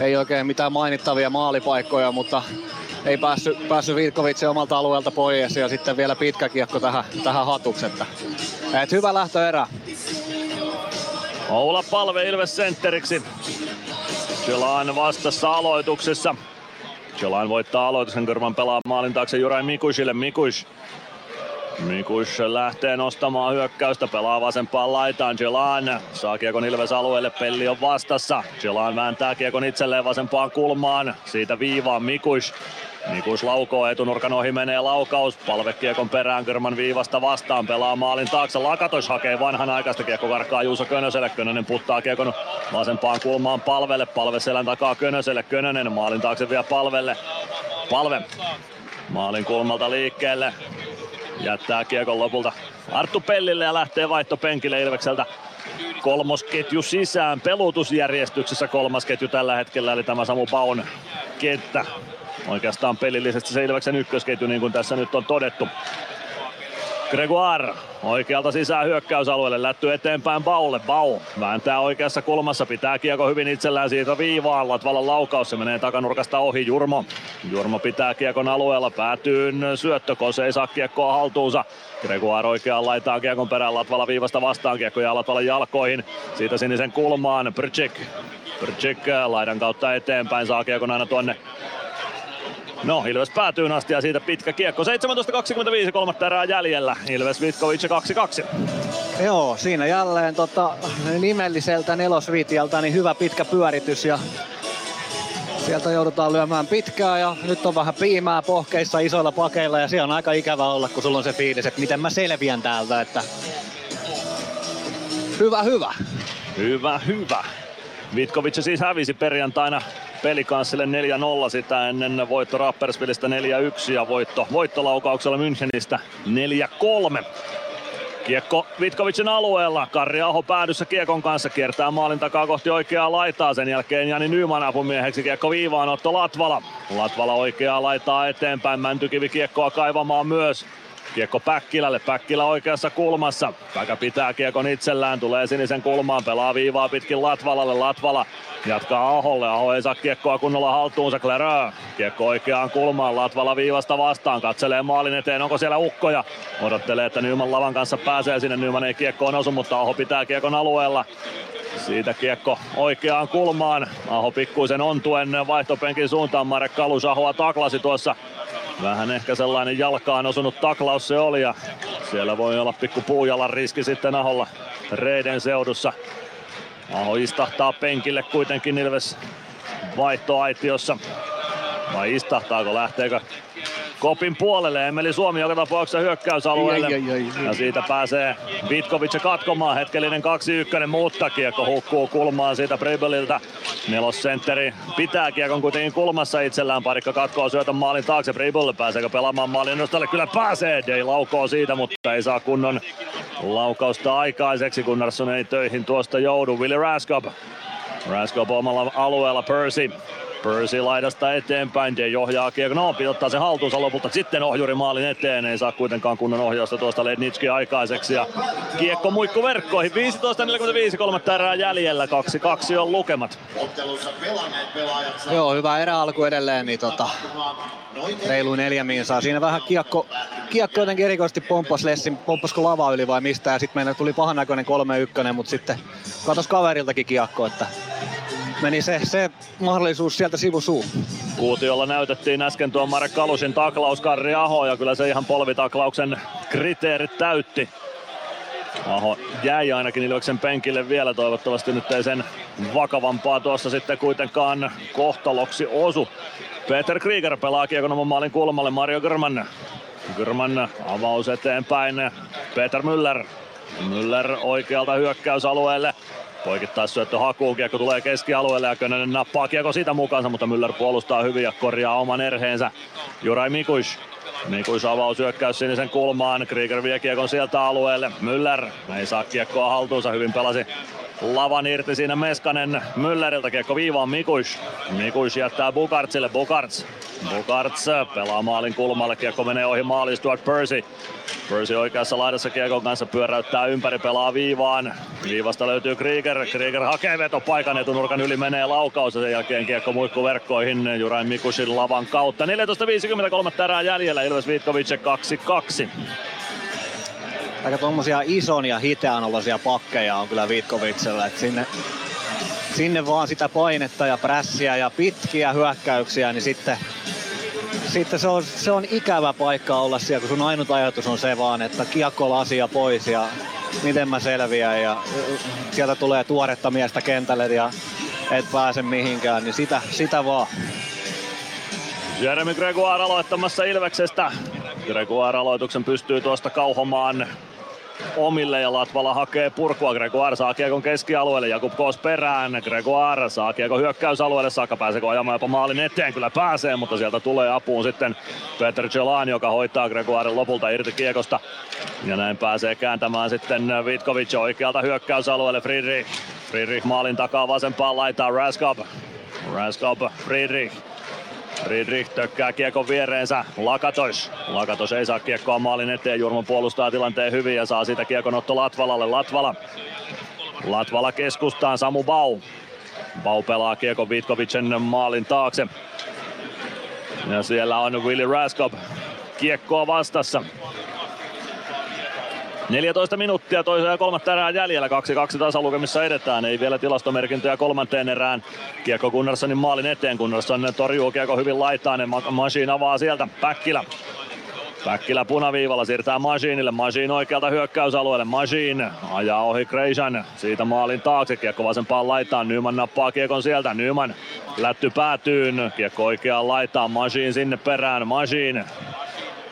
Ei oikein mitään mainittavia maalipaikkoja, mutta ei päässyt, päässyt Virkovitsi omalta alueelta pois ja sitten vielä pitkä kiekko tähän, tähän hatuksi. Että, et hyvä lähtöerä. Oula Palve Ilves sentteriksi. Jolan vastassa aloituksessa. Jolan voittaa aloituksen Körman pelaa maalin taakse Juraj Mikusille. Mikus Mikus lähtee nostamaan hyökkäystä, pelaa vasempaan laitaan. Jelan saa kiekon Ilves alueelle, Pelli on vastassa. Jelan vääntää kiekon itselleen vasempaan kulmaan. Siitä viivaan Mikus. Mikus laukoo etunurkan ohi menee laukaus. Palve kiekon perään Körman viivasta vastaan. Pelaa maalin taakse. Lakatos hakee vanhan aikaista. Kiekko karkaa Juuso Könöselle. Könönen puttaa kiekon vasempaan kulmaan palvelle. Palve selän takaa Könöselle. Könönen maalin taakse vielä palvelle. Palve maalin kulmalta liikkeelle. Jättää kiekon lopulta Arttu Pellille ja lähtee vaihtopenkille Ilvekseltä kolmosketju sisään pelutusjärjestyksessä kolmas ketju tällä hetkellä, eli tämä Samu Baun kenttä. Oikeastaan pelillisesti se Ilveksen ykkösketju, niin kuin tässä nyt on todettu. Gregoire oikealta sisään hyökkäysalueelle, lätty eteenpäin Baulle. Bau vääntää oikeassa kulmassa, pitää kiekko hyvin itsellään siitä viivaan. Latvalan laukaus, se menee takanurkasta ohi Jurmo. Jurmo pitää kiekon alueella, päätyy syöttö, Kose ei saa kiekkoa haltuunsa. Gregoire oikeaan laitaan kiekon perään, Latvala viivasta vastaan, kiekko jää Latvalan jalkoihin. Siitä sinisen kulmaan, Brczyk Brczyk laidan kautta eteenpäin, saa kiekon aina tuonne No, Ilves päätyy asti ja siitä pitkä kiekko. 17.25, kolmatta erää jäljellä. Ilves Vitkovic 2-2. Joo, siinä jälleen tota, nimelliseltä nelosvitialta niin hyvä pitkä pyöritys ja sieltä joudutaan lyömään pitkää ja nyt on vähän piimää pohkeissa isoilla pakeilla ja se on aika ikävä olla, kun sulla on se fiilis, että miten mä selviän täältä, että hyvä, hyvä. Hyvä, hyvä. Vitkovic siis hävisi perjantaina pelikanssille 4-0 sitä ennen voitto Rappersvillestä 4-1 ja voitto voittolaukauksella Münchenistä 4-3. Kiekko Vitkovicin alueella. Karri Aho päädyssä kiekon kanssa kiertää maalin takaa kohti oikeaa laitaa. Sen jälkeen Jani Nyman apumieheksi kiekko viivaan Otto Latvala. Latvala oikeaa laitaa eteenpäin. Mäntykivi kiekkoa kaivamaan myös. Kiekko Päkkilälle, Päkkilä oikeassa kulmassa. Päkä pitää kiekon itsellään, tulee sinisen kulmaan, pelaa viivaa pitkin Latvalalle, Latvala jatkaa Aholle, Aho ei saa kiekkoa kunnolla haltuunsa, Klerö. Kiekko oikeaan kulmaan, Latvala viivasta vastaan, katselee maalin eteen, onko siellä ukkoja. Odottelee, että Nyman lavan kanssa pääsee sinne, Nyman ei kiekkoon osu, mutta Aho pitää kiekon alueella. Siitä kiekko oikeaan kulmaan. Aho pikkuisen ontuen vaihtopenkin suuntaan. Marek Kalus Ahoa taklasi tuossa Vähän ehkä sellainen jalkaan osunut taklaus se oli ja siellä voi olla pikku puujalan riski sitten Aholla Reiden seudussa. Aho istahtaa penkille kuitenkin Ilves vaihtoaitiossa. Vai istahtaako, lähteekö Kopin puolelle. Emeli Suomi joka tapauksessa hyökkäysalueelle. Ai, ai, ai, ja siitä pääsee Vitkovic katkomaan. Hetkellinen 2-1, mutta kiekko hukkuu kulmaan siitä Bribeliltä. Nelosentteri pitää kiekon kuitenkin kulmassa itsellään. Parikka katkoo syötön maalin taakse. Bribel pääseekö pelaamaan maalin nostalle? Kyllä pääsee. Dei laukoo siitä, mutta ei saa kunnon laukausta aikaiseksi. Gunnarsson ei töihin tuosta joudu. Willi Raskop. Raskop omalla alueella Percy Percy laidasta eteenpäin, Jay ohjaa kiekon, no ottaa se haltuunsa lopulta, sitten ohjuri maalin eteen, ei saa kuitenkaan kunnon ohjausta tuosta Lednitski aikaiseksi. Ja kiekko muikku verkkoihin, 15.45, kolmatta erää jäljellä, 2-2 on lukemat. Joo, hyvä eräalku edelleen, niin tota, reilu neljä saa. Siinä vähän kiekko, kiekko jotenkin erikoisesti pomppasi Lessin, pomppasko lava yli vai mistä, ja sitten meillä tuli pahan näköinen 3-1, mutta sitten katos kaveriltakin kiekko, että meni se, se mahdollisuus sieltä sivusuu. Kuutiolla näytettiin äsken tuo Marek Kalusin taklaus Karri Aho ja kyllä se ihan polvitaklauksen kriteerit täytti. Aho jäi ainakin Ilveksen penkille vielä, toivottavasti nyt ei sen vakavampaa tuossa sitten kuitenkaan kohtaloksi osu. Peter Krieger pelaa kiekon oman maalin kulmalle, Mario Gürman. Gürman avaus eteenpäin, Peter Müller. Müller oikealta hyökkäysalueelle. Poikittais syöttö hakuun, kiekko tulee keskialueelle ja Könönen nappaa kiekko siitä mukaansa, mutta Müller puolustaa hyvin ja korjaa oman erheensä. Jurai Mikush Mikuis avaus hyökkäys sinisen kulmaan. Krieger vie kiekon sieltä alueelle. Müller ei saa kiekkoa haltuunsa. Hyvin pelasi lavan irti siinä Meskanen Mülleriltä. Kiekko viivaan Mikuis. Mikuis jättää Bukartsille. Bukarts. Bukarts pelaa maalin kulmalle. Kiekko menee ohi maaliin Stuart Percy. Percy oikeassa laidassa kiekon kanssa pyöräyttää ympäri, pelaa viivaan. Viivasta löytyy Krieger. Krieger hakee vetopaikan etunurkan yli menee laukaus ja sen jälkeen kiekko muikku verkkoihin Jurain Mikusin lavan kautta. 14.53 erää jäljellä Ilves Vitkovic 2-2 aika tuommoisia ison ja hiteän olosia pakkeja on kyllä Vitkovitsella. että sinne, sinne vaan sitä painetta ja prässiä ja pitkiä hyökkäyksiä, niin sitten, sitten se, on, se on ikävä paikka olla siellä, kun sun ainut ajatus on se vaan, että kiekko lasia pois ja miten mä selviän ja sieltä tulee tuoretta miestä kentälle ja et pääse mihinkään, niin sitä, sitä vaan. Jeremy Gregoire aloittamassa Ilveksestä. Gregoire aloituksen pystyy tuosta kauhomaan omille ja Latvala hakee purkua. Gregoire saa kiekon keskialueelle, Jakub Koos perään. Gregoire saa kiekon hyökkäysalueelle saakka, pääseekö ajamaan jopa maalin eteen? Kyllä pääsee, mutta sieltä tulee apuun sitten Peter Jelan, joka hoitaa Gregoire lopulta irti kiekosta. Ja näin pääsee kääntämään sitten Vitkovic oikealta hyökkäysalueelle Friedrich. Friedrich maalin takaa vasempaan laitaa Raskop. Raskop, Friedrich Friedrich tökkää kiekon viereensä. Lakatos. Lakatos ei saa kiekkoa maalin eteen. Jurmo puolustaa tilanteen hyvin ja saa siitä kiekon otto Latvalalle. Latvala. Latvala keskustaan. Samu Bau. Bau pelaa kiekon Vitkovicen maalin taakse. Ja siellä on Willi Raskop kiekkoa vastassa. 14 minuuttia toisen ja kolmatta erää jäljellä. 2-2 tasalukemissa edetään. Ei vielä tilastomerkintöjä kolmanteen erään. Kiekko Gunnarssonin maalin eteen. Gunnarsson torjuu kiekko hyvin laitaan. Ma- Machine avaa sieltä. Päkkilä. Päkkilä punaviivalla siirtää Masiinille. Masiin oikealta hyökkäysalueelle. Masiin ajaa ohi Kreishan. Siitä maalin taakse. Kiekko vasempaan laitaan. Nyman nappaa kiekon sieltä. Nyman lätty päätyyn. Kiekko oikeaan laitaan. Masiin sinne perään. Masiin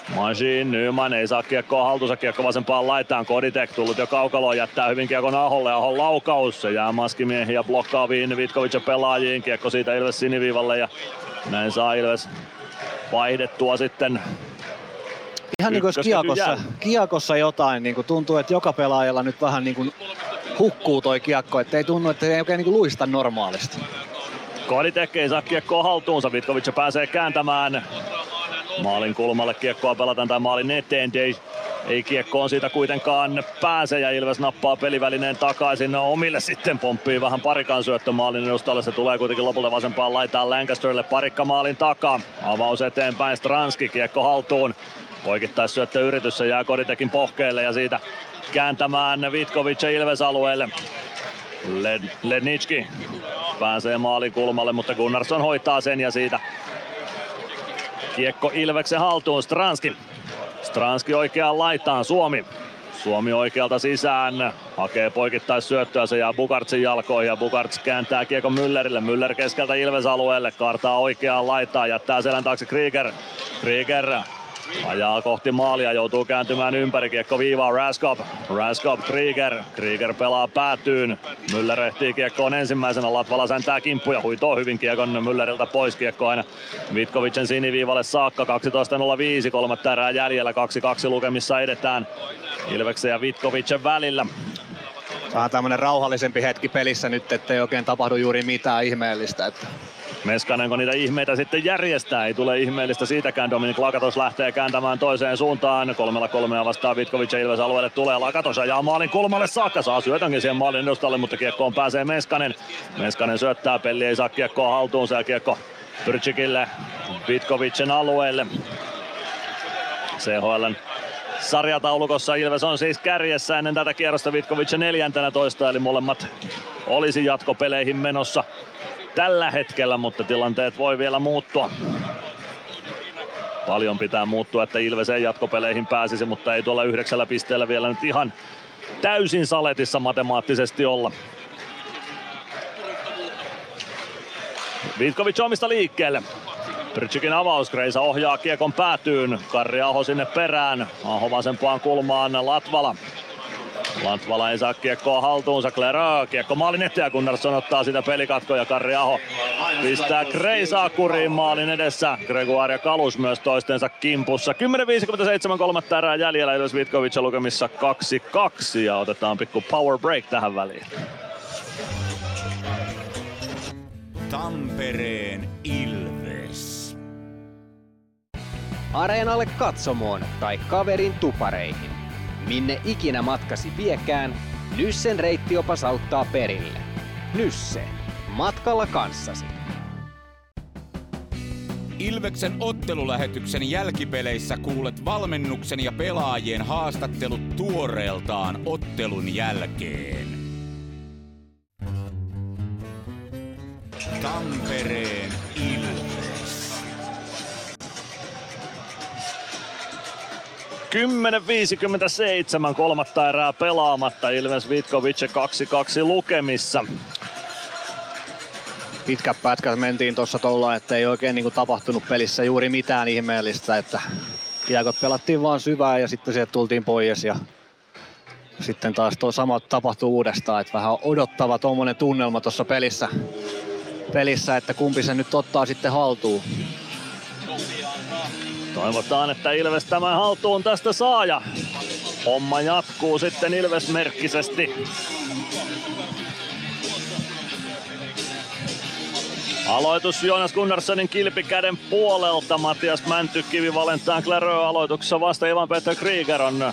Machine, Nyman ei saa kiekkoa haltuunsa, kiekko vasempaan laitaan. Koditek tullut jo kaukaloon, jättää hyvin kiekon Aholle. Ahon laukaus, se jää maskimiehiä blokkaaviin Vitkovicin pelaajiin. Kiekko siitä Ilves siniviivalle ja näin saa Ilves vaihdettua sitten Ihan niin kuin kiekossa, kiekossa jotain, niin kuin tuntuu, että joka pelaajalla nyt vähän niin kuin hukkuu toi kiekko, että ei tunnu, että ei oikein niin kuin luista normaalisti. Koditek ei saa kiekkoa haltuunsa, Vitkovic pääsee kääntämään maalin kulmalle kiekkoa pelataan tai maalin eteen. Ei, ei kiekkoon siitä kuitenkaan pääse ja Ilves nappaa pelivälineen takaisin omille sitten pomppii vähän parikan syöttö maalin edustalle. Se tulee kuitenkin lopulta vasempaan laitaan Lancasterille parikka maalin takaa. Avaus eteenpäin Stranski kiekko haltuun. Poikittais syöttöyritys, se jää Koditekin pohkeelle ja siitä kääntämään Vitkovic Ilves alueelle. Led, pääsee maalin kulmalle, mutta Gunnarsson hoitaa sen ja siitä kiekko Ilveksen haltuun Stranski. Stranski oikeaan laitaan Suomi. Suomi oikealta sisään, hakee poikittais syöttöä, se jää Bukartsin jalkoihin ja Bukarts kääntää kiekko Müllerille. Müller keskeltä Ilves alueelle, kartaa oikeaan laitaan, jättää selän taakse Krieger. Krieger Ajaa kohti maalia, joutuu kääntymään ympäri, kiekko viivaa Raskop. Raskop, Krieger. Krieger pelaa päätyyn. Müller ehtii kiekkoon ensimmäisenä, Latvala säntää kimppuja, huitoo hyvin kiekon Mülleriltä pois kiekko aina Vitkovicen siniviivalle saakka. 12.05, kolmatta erää jäljellä, 2-2 lukemissa edetään Ilveksen ja Vitkovicen välillä. Vähän tämmönen rauhallisempi hetki pelissä nyt, ettei oikein tapahdu juuri mitään ihmeellistä. Että Meskanenko niitä ihmeitä sitten järjestää? Ei tule ihmeellistä siitäkään. Dominik Lakatos lähtee kääntämään toiseen suuntaan. Kolmella kolmea vastaan Vitkovic ja Ilves alueelle tulee. Lakatos ajaa maalin kulmalle saakka. Saa syötönkin siihen maalin edustalle, mutta kiekkoon pääsee Meskanen. Meskanen syöttää, Pelli ei saa kiekkoa haltuunsa ja kiekko Pyrtsikille Vitkovicin alueelle. CHLn sarjataulukossa Ilves on siis kärjessä ennen tätä kierrosta Vitkovic neljäntenä toista, eli molemmat olisi jatkopeleihin menossa tällä hetkellä, mutta tilanteet voi vielä muuttua. Paljon pitää muuttua, että Ilves ei jatkopeleihin pääsisi, mutta ei tuolla yhdeksällä pisteellä vielä nyt ihan täysin saletissa matemaattisesti olla. Vitkovic omista liikkeelle. Pritchikin avaus, Kreisa ohjaa kiekon päätyyn. Karri Aho sinne perään. Aho vasempaan kulmaan Latvala. Latvala ei saa kiekkoa haltuunsa. Clerö, kiekko maalin eteen, Gunnarsson ottaa sitä pelikatkoja. Karri Aho pistää Kreisaa kuriin maalin edessä. Gregoire ja Kalus myös toistensa kimpussa. 10.57 kolmatta erää jäljellä. Ilves Vitkovic lukemissa 2-2 ja otetaan pikku power break tähän väliin. Tampereen Ilves. Areenalle katsomoon tai kaverin tupareihin. Minne ikinä matkasi viekään, Nyssen reittiopas auttaa perille. Nysse. Matkalla kanssasi. Ilveksen ottelulähetyksen jälkipeleissä kuulet valmennuksen ja pelaajien haastattelut tuoreeltaan ottelun jälkeen. Tampereen Ilves. 10.57 kolmatta erää pelaamatta. Ilves Vitkovic 2-2 lukemissa. pitkät pätkät mentiin tuossa tuolla, että ei oikein niin kuin tapahtunut pelissä juuri mitään ihmeellistä, että kiekot pelattiin vaan syvään ja sitten sieltä tultiin pois ja sitten taas tuo sama tapahtuu uudestaan, että vähän odottava tuommoinen tunnelma tuossa pelissä, pelissä, että kumpi se nyt ottaa sitten haltuun. Toivotaan, että Ilves tämän haltuun tästä saa ja homma jatkuu sitten Ilves-merkkisesti. Aloitus Joonas Gunnarssonin kilpikäden puolelta. Matias Mäntykivi Valentin Clarö aloituksessa vasta Ivan Peter Krieger on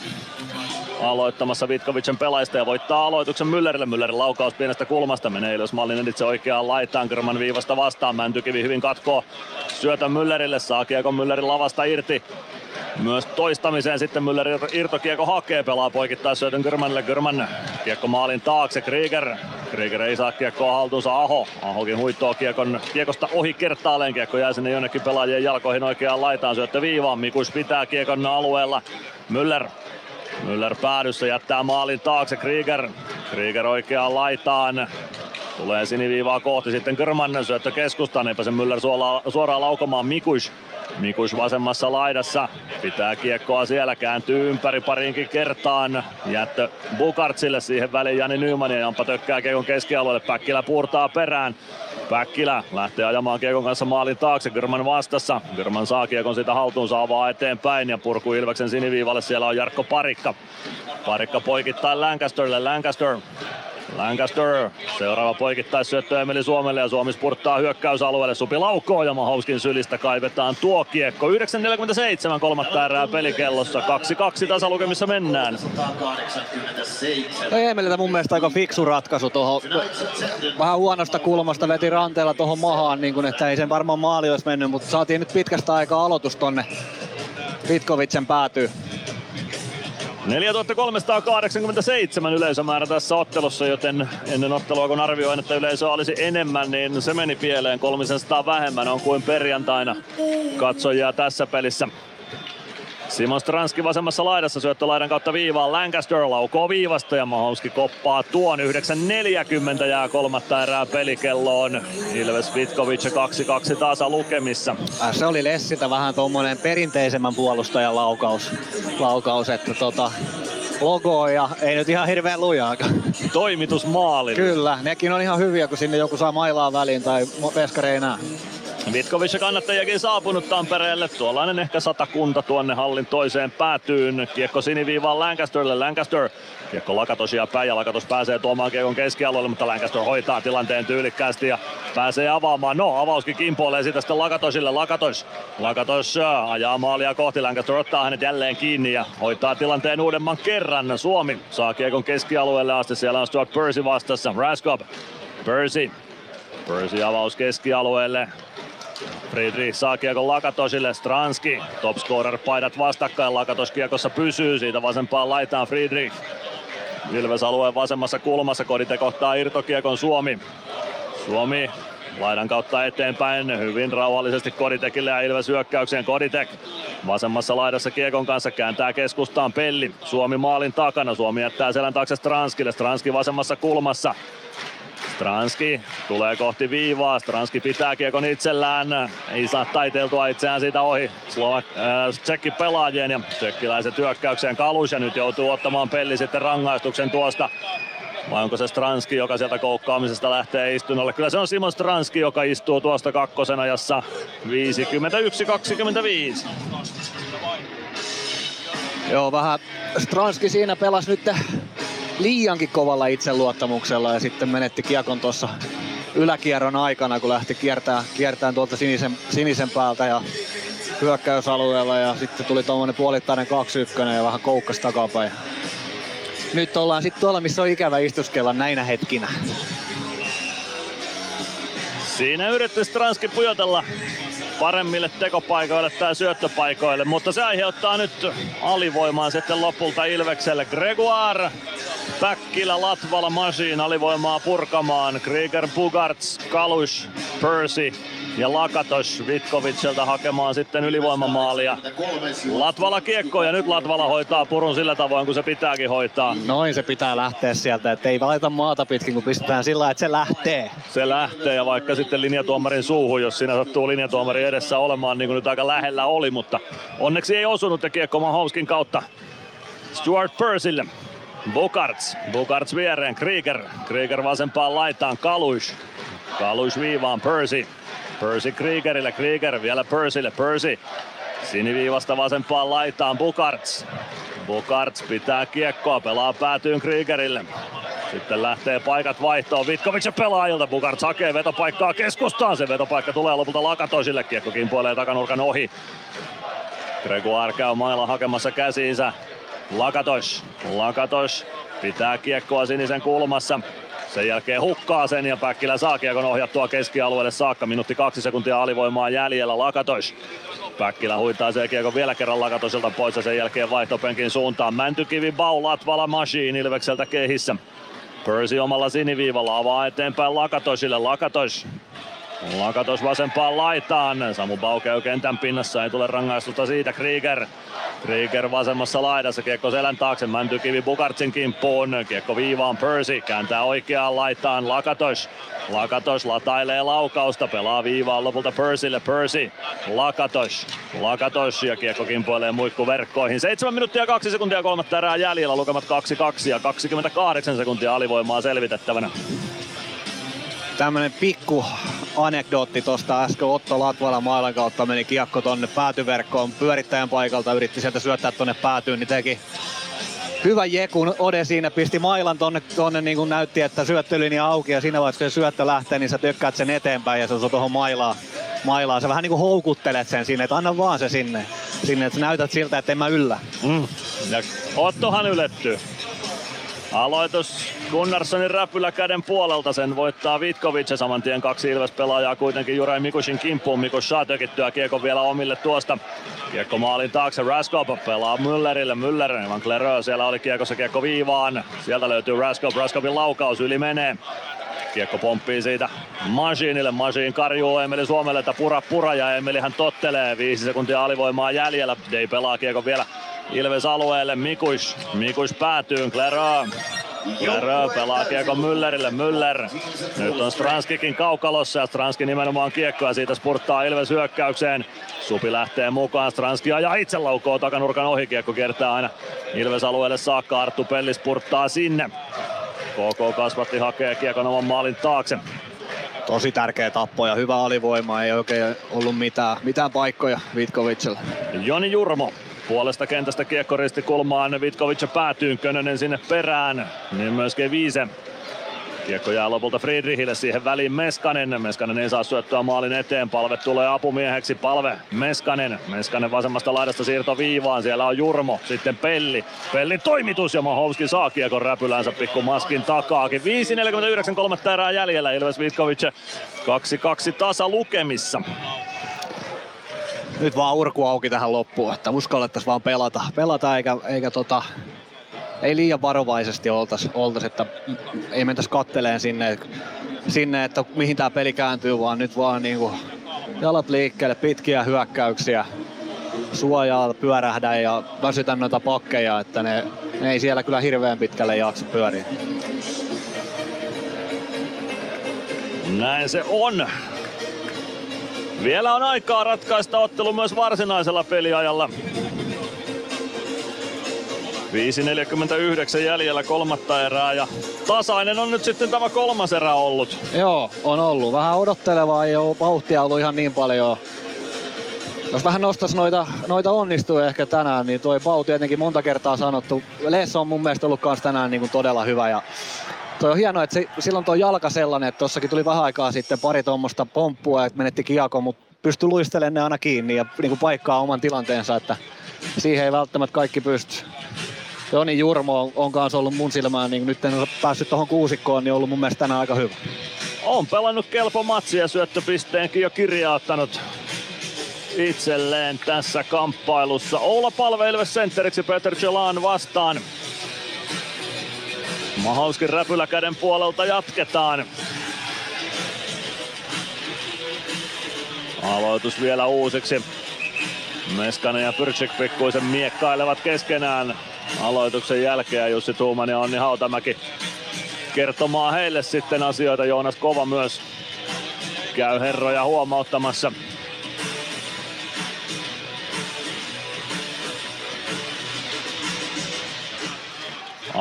aloittamassa Vitkovicen pelaista ja voittaa aloituksen Müllerille. Müllerin laukaus pienestä kulmasta menee Ilves mallin editse oikeaan laitaan. Kyrman viivasta vastaan. Mäntykivi hyvin katkoo syötön Müllerille. Saa kiekon Müllerin lavasta irti. Myös toistamiseen sitten Müller ir- irtokiekko hakee, pelaa poikittaa syötön Görmanille. Görman kiekko maalin taakse, Krieger. Krieger ei saa kiekkoa haltuunsa, Aho. Ahokin huittoo kiekon, kiekosta ohi kertaalleen. Kiekko jää sinne jonnekin pelaajien jalkoihin oikeaan laitaan, syöttö viivaan. Mikus pitää kiekon alueella. Müller Müller päädyssä jättää maalin taakse Krieger. Krieger oikeaan laitaan. Tulee siniviivaa kohti sitten Körmannen syöttö keskustaan. Eipä se Müller suoraan, laukomaan Mikush. Mikush vasemmassa laidassa. Pitää kiekkoa siellä, kääntyy ympäri parinkin kertaan. Jättö Bukartsille siihen väliin Jani Nyman ja Jampa tökkää kiekon keskialueelle. Päkkilä puurtaa perään. Päkkilä lähtee ajamaan kiekon kanssa maalin taakse. Gyrman vastassa. Gyrman saa kiekon siitä haltuun, saa eteenpäin ja purku Ilveksen siniviivalle. Siellä on Jarkko Parikka. Parikka poikittaa Lancasterille. Lancaster Lancaster, seuraava poikittaisyöttö Emeli Suomelle ja Suomi spurttaa hyökkäysalueelle. Supi laukoo ja Mahauskin sylistä kaivetaan tuo kiekko. 9.47 kolmatta erää pelikellossa. 2-2 tasalukemissa mennään. No Emeliltä mun mielestä aika fiksu ratkaisu tuohon. Vähän huonosta kulmasta veti ranteella tuohon mahaan, niin kun, että ei sen varmaan maali olisi mennyt, mutta saatiin nyt pitkästä aikaa aloitus tonne Vitkovitsen päätyy. 4387 yleisömäärä tässä ottelussa, joten ennen ottelua kun arvioin, että yleisö olisi enemmän, niin se meni pieleen. 300 vähemmän on kuin perjantaina katsojia tässä pelissä. Simon Stranski vasemmassa laidassa syöttö laidan kautta viivaan. Lancaster laukoo viivasta ja Mahonski koppaa tuon. 9.40 jää kolmatta erää pelikelloon. Ilves Vitkovic 2-2 taas lukemissa. Äh, se oli Lessiltä vähän tuommoinen perinteisemmän puolustajan laukaus, laukaus että tota, logo ja ei nyt ihan hirveän lujaakaan. Toimitusmaali. Kyllä, nekin on ihan hyviä, kun sinne joku saa mailaa väliin tai veskari ei näe. Vitkovic kannattajakin saapunut Tampereelle. Tuollainen ehkä satakunta tuonne hallin toiseen päätyyn. Kiekko siniviivaan Lancasterille. Lancaster Kiekko Lakatosia päin ja Lakatos pääsee tuomaan kiekon keskialueelle, mutta Lancaster hoitaa tilanteen tyylikkäästi ja pääsee avaamaan. No, avauskin kimpoilee siitä sitten Lakatosille. Lakatos, Lakatos ajaa maalia kohti. Lancaster ottaa hänet jälleen kiinni ja hoitaa tilanteen uudemman kerran. Suomi saa kiekon keskialueelle asti. Siellä on Stuart Percy vastassa. Raskop, Percy, Percy avaus keskialueelle. Friedrich saa kiekon Lakatosille, Stranski, topscorer paidat vastakkain, Lakatos kiekossa pysyy, siitä vasempaan laitaan Friedrich. Ilves alueen vasemmassa kulmassa, Kodite kohtaa irtokiekon Suomi. Suomi laidan kautta eteenpäin, hyvin rauhallisesti Koditekille ja Ilves hyökkäykseen. Koditek vasemmassa laidassa kiekon kanssa kääntää keskustaan Pelli. Suomi maalin takana, Suomi jättää selän taakse Stranskille, Stranski vasemmassa kulmassa. Stranski tulee kohti viivaa. Stranski pitää kiekon itsellään. Ei saa taiteltua itseään siitä ohi Slovak, äh, tsekki pelaajien ja tsekkiläiset hyökkäykseen kalus ja nyt joutuu ottamaan pelli sitten rangaistuksen tuosta. Vai onko se Stranski, joka sieltä koukkaamisesta lähtee istunnolle? Kyllä se on Simon Stranski, joka istuu tuosta kakkosen ajassa 51-25. Joo, vähän Stranski siinä pelasi nyt liiankin kovalla itseluottamuksella ja sitten menetti kiekon tuossa yläkierron aikana, kun lähti kiertää, kiertään tuolta sinisen, sinisen päältä ja hyökkäysalueella ja sitten tuli tuommoinen puolittainen 2-1 ja vähän koukkas takapäin. Nyt ollaan sitten tuolla, missä on ikävä istuskella näinä hetkinä. Siinä yritti Stranski pujotella paremmille tekopaikoille tai syöttöpaikoille, mutta se aiheuttaa nyt alivoimaa sitten lopulta Ilvekselle. Gregoire, Päkkilä, Latvala, Machine alivoimaa purkamaan. Krieger, Bugarts, Kalus, Percy ja Lakatos Vitkovicilta hakemaan sitten ylivoimamaalia. Latvala kiekko ja nyt Latvala hoitaa purun sillä tavoin kun se pitääkin hoitaa. Noin se pitää lähteä sieltä, että ei valita maata pitkin kun pistetään sillä että se lähtee. Se lähtee ja vaikka sitten linjatuomarin suuhun, jos siinä sattuu linjatuomari edessä olemaan niin kuin nyt aika lähellä oli, mutta onneksi ei osunut ja kiekko Mahouskin kautta Stuart Percylle. Bukarts, Bukarts viereen, Krieger, Krieger vasempaan laitaan, Kaluis, Kaluis viivaan, Percy, Percy Kriegerille, Krieger vielä Percylle, Percy siniviivasta vasempaan laitaan, Bukarts, Bukarts pitää kiekkoa, pelaa päätyyn Kriegerille. Sitten lähtee paikat vaihtoon Vitkovic pelaajilta. Bukarts hakee vetopaikkaa keskustaan. Se vetopaikka tulee lopulta Lakatoisille. Kiekko kimpoilee takanurkan ohi. Gregoire käy mailla hakemassa käsiinsä. Lakatos. Lakatos pitää kiekkoa sinisen kulmassa. Sen jälkeen hukkaa sen ja Päkkilä saa kiekon ohjattua keskialueelle saakka. Minuutti kaksi sekuntia alivoimaa jäljellä. Lakatos. Päkkilä huitaa sen kiekon vielä kerran Lakatosilta pois ja sen jälkeen vaihtopenkin suuntaan. Mäntykivi Bau Latvala Machine Ilvekseltä kehissä. Percy omalla siniviivalla avaa eteenpäin Lakatosille. Lakatos Lakatos vasempaan laitaan. Samu Bau käy kentän pinnassa, ei tule rangaistusta siitä. Krieger. Krieger vasemmassa laidassa, kiekko selän taakse, Mäntykivi Bukartsin kimppuun. Kiekko viivaan Percy, kääntää oikeaan laitaan Lakatos. Lakatos latailee laukausta, pelaa viivaan lopulta Percylle. Percy, Lakatos. Lakatos ja kiekko kimpoilee muikku verkkoihin. 7 minuuttia 2 sekuntia kolmatta erää jäljellä, lukemat 2-2 ja 28 sekuntia alivoimaa selvitettävänä tämmönen pikku anekdootti tosta äsken Otto Latvala mailan kautta meni kiekko tonne päätyverkkoon pyörittäjän paikalta, yritti sieltä syöttää tonne päätyyn, niin teki hyvä Jekun Ode siinä pisti mailan tonne, tonne niin kuin näytti, että syöttölinja auki ja siinä vaiheessa kun se syöttö lähtee, niin sä tökkäät sen eteenpäin ja se on tuohon mailaan. mailaan. Sä vähän niin kuin houkuttelet sen sinne, että anna vaan se sinne, sinne että sä näytät siltä, että en mä yllä. Mm. Ja Ottohan ylettyy. Aloitus Gunnarssonin räpylä käden puolelta, sen voittaa Vitkovic saman tien kaksi Ilves-pelaajaa kuitenkin Juraj Mikusin kimppuun. Mikus saa tökittyä kiekon vielä omille tuosta. Kiekko maalin taakse, Raskop pelaa Müllerille, Müller, Van Klerö, siellä oli kiekossa kiekko viivaan. Sieltä löytyy Raskop, Raskopin laukaus, yli menee. Kiekko pomppii siitä Masiinille. Masiin karjuu Emeli Suomelle, että pura pura ja Emeli hän tottelee. Viisi sekuntia alivoimaa jäljellä. Dei pelaa kiekko vielä Ilves alueelle. Mikuis. Mikuis päätyy. Klerö. Klerö pelaa kiekko Müllerille. Müller. Nyt on Stranskikin kaukalossa ja Stranski nimenomaan kiekko ja siitä spurttaa Ilves hyökkäykseen. Supi lähtee mukaan. Stranski ajaa itse laukoo takanurkan ohi. Kiekko kertaa aina Ilves alueelle saakka. Arttu Pelli spurttaa sinne. KK kasvatti hakee kiekon oman maalin taakse. Tosi tärkeä tappo ja hyvä alivoima, ei oikein ollut mitään, mitään paikkoja Vitkovicilla. Joni Jurmo puolesta kentästä kiekko kulmaan, Vitkovic päätyy, Könönen sinne perään, niin myöskin Viise Kiekko jää lopulta Friedrichille siihen väliin Meskanen. Meskanen ei saa syöttöä maalin eteen. Palve tulee apumieheksi. Palve Meskanen. Meskanen vasemmasta laidasta siirto viivaan. Siellä on Jurmo. Sitten Pelli. Pellin toimitus ja Mahovski saa kiekon räpylänsä pikku maskin takaakin. 5.49 kolmatta erää jäljellä. Ilves Vitkovic 2-2 tasa lukemissa nyt vaan urku auki tähän loppuun, että uskallettaisiin vaan pelata, pelata eikä, eikä tota, ei liian varovaisesti oltaisi, oltais, että ei mentäisi katteleen sinne, sinne, että mihin tämä peli kääntyy, vaan nyt vaan niinku jalat liikkeelle, pitkiä hyökkäyksiä, suojaa pyörähdä ja väsytä noita pakkeja, että ne, ne ei siellä kyllä hirveän pitkälle jaksa pyöriä. Näin se on. Vielä on aikaa ratkaista ottelu myös varsinaisella peliajalla. 5.49 jäljellä kolmatta erää ja tasainen on nyt sitten tämä kolmas erä ollut. Joo, on ollut. Vähän odottelevaa, ei ole vauhtia ollut ihan niin paljon. Jos vähän nostais noita, noita onnistuja ehkä tänään, niin toi Pau tietenkin monta kertaa sanottu. Lessa on mun mielestä ollut kans tänään niin kuin todella hyvä ja toi on hienoa, että se, silloin tuo jalka sellainen, että tossakin tuli vähän aikaa sitten pari tuommoista pomppua, että menetti kiako, mutta pystyi luistelemaan ne aina kiinni ja niin kuin paikkaa oman tilanteensa, että siihen ei välttämättä kaikki pysty. Joni Jurmo on, on kanssa ollut mun silmään, niin nyt en ole päässyt tuohon kuusikkoon, niin ollut mun mielestä tänään aika hyvä. On pelannut kelpo matsi ja syöttöpisteenkin jo kirjauttanut itselleen tässä kamppailussa. Oula Palve Ilves sentteriksi Peter Chelan vastaan. Mahauskin räpylä käden puolelta jatketaan. Aloitus vielä uusiksi. Meskanen ja Pyrksik pikkuisen miekkailevat keskenään aloituksen jälkeen. Jussi Tuuman ja Onni Hautamäki kertomaan heille sitten asioita. Joonas Kova myös käy herroja huomauttamassa.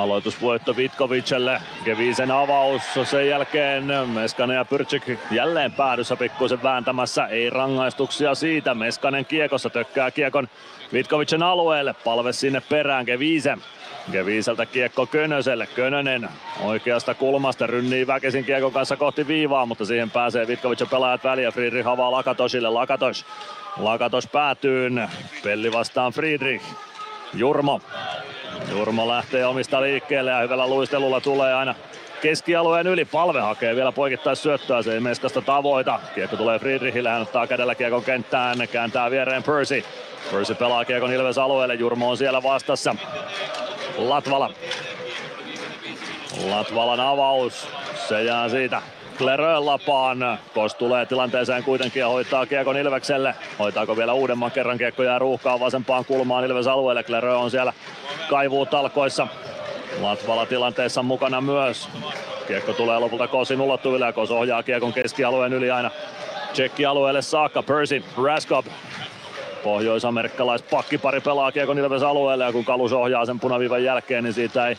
Aloitusvoitto Vitkovicelle. Kevisen avaus. Sen jälkeen Meskanen ja Pyrczyk jälleen päädyssä pikkuisen vääntämässä. Ei rangaistuksia siitä. Meskanen kiekossa tökkää kiekon Vitkovicen alueelle. Palve sinne perään. Kevise. Keviseltä kiekko Könöselle. Könönen oikeasta kulmasta rynnii väkisin kiekon kanssa kohti viivaa, mutta siihen pääsee Vitkovicen pelaajat väliä. Friedrich avaa Lakatosille. Lakatos. Lakatos päätyyn. Pelli vastaan Friedrich. Jurmo Jurmo lähtee omista liikkeelle ja hyvällä luistelulla tulee aina keskialueen yli. Palve hakee vielä poikittais syöttöä, se ei Meskasta tavoita. Kiekko tulee Friedrichille, hän ottaa kädellä kiekon kenttään, kääntää viereen Percy. Percy pelaa kiekon Ilves alueelle, Jurmo on siellä vastassa. Latvala. Latvalan avaus, se jää siitä Klerön lapaan. Kos tulee tilanteeseen kuitenkin ja hoitaa kiekon Ilvekselle. Hoitaako vielä uudemman kerran kiekko jää ruuhkaan vasempaan kulmaan Ilves alueelle. Klerö on siellä kaivuu talkoissa. Latvala tilanteessa mukana myös. Kiekko tulee lopulta Kosin ulottuville ja Kos ohjaa kiekon keskialueen yli aina Tsekki-alueelle saakka. Percy, Raskop Pohjois-amerikkalais pakkipari pelaa kiekon Ilves alueelle ja kun Kalus ohjaa sen punaviivan jälkeen, niin siitä ei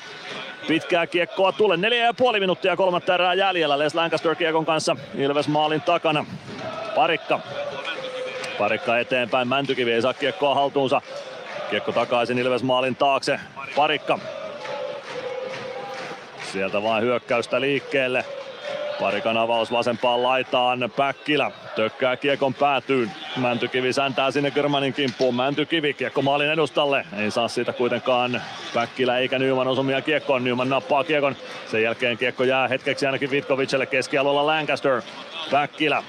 pitkää kiekkoa tule. Neljä ja puoli minuuttia kolmatta erää jäljellä. Les Lancaster kiekon kanssa Ilves maalin takana. Parikka. Parikka eteenpäin. Mäntykivi ei saa kiekkoa haltuunsa. Kiekko takaisin Ilves maalin taakse. Parikka. Sieltä vain hyökkäystä liikkeelle. Parikan avaus vasempaan laitaan. Päkkilä tökkää kiekon päätyyn. Mäntykivi säntää sinne Körmanin kimppuun. Mäntykivi kiekko maalin edustalle. Ei saa siitä kuitenkaan Päkkilä eikä Nyman osumia kiekkoon. Nyman nappaa kiekon. Sen jälkeen kiekko jää hetkeksi ainakin Vitkovicelle keskialueella Lancaster. Päkkilä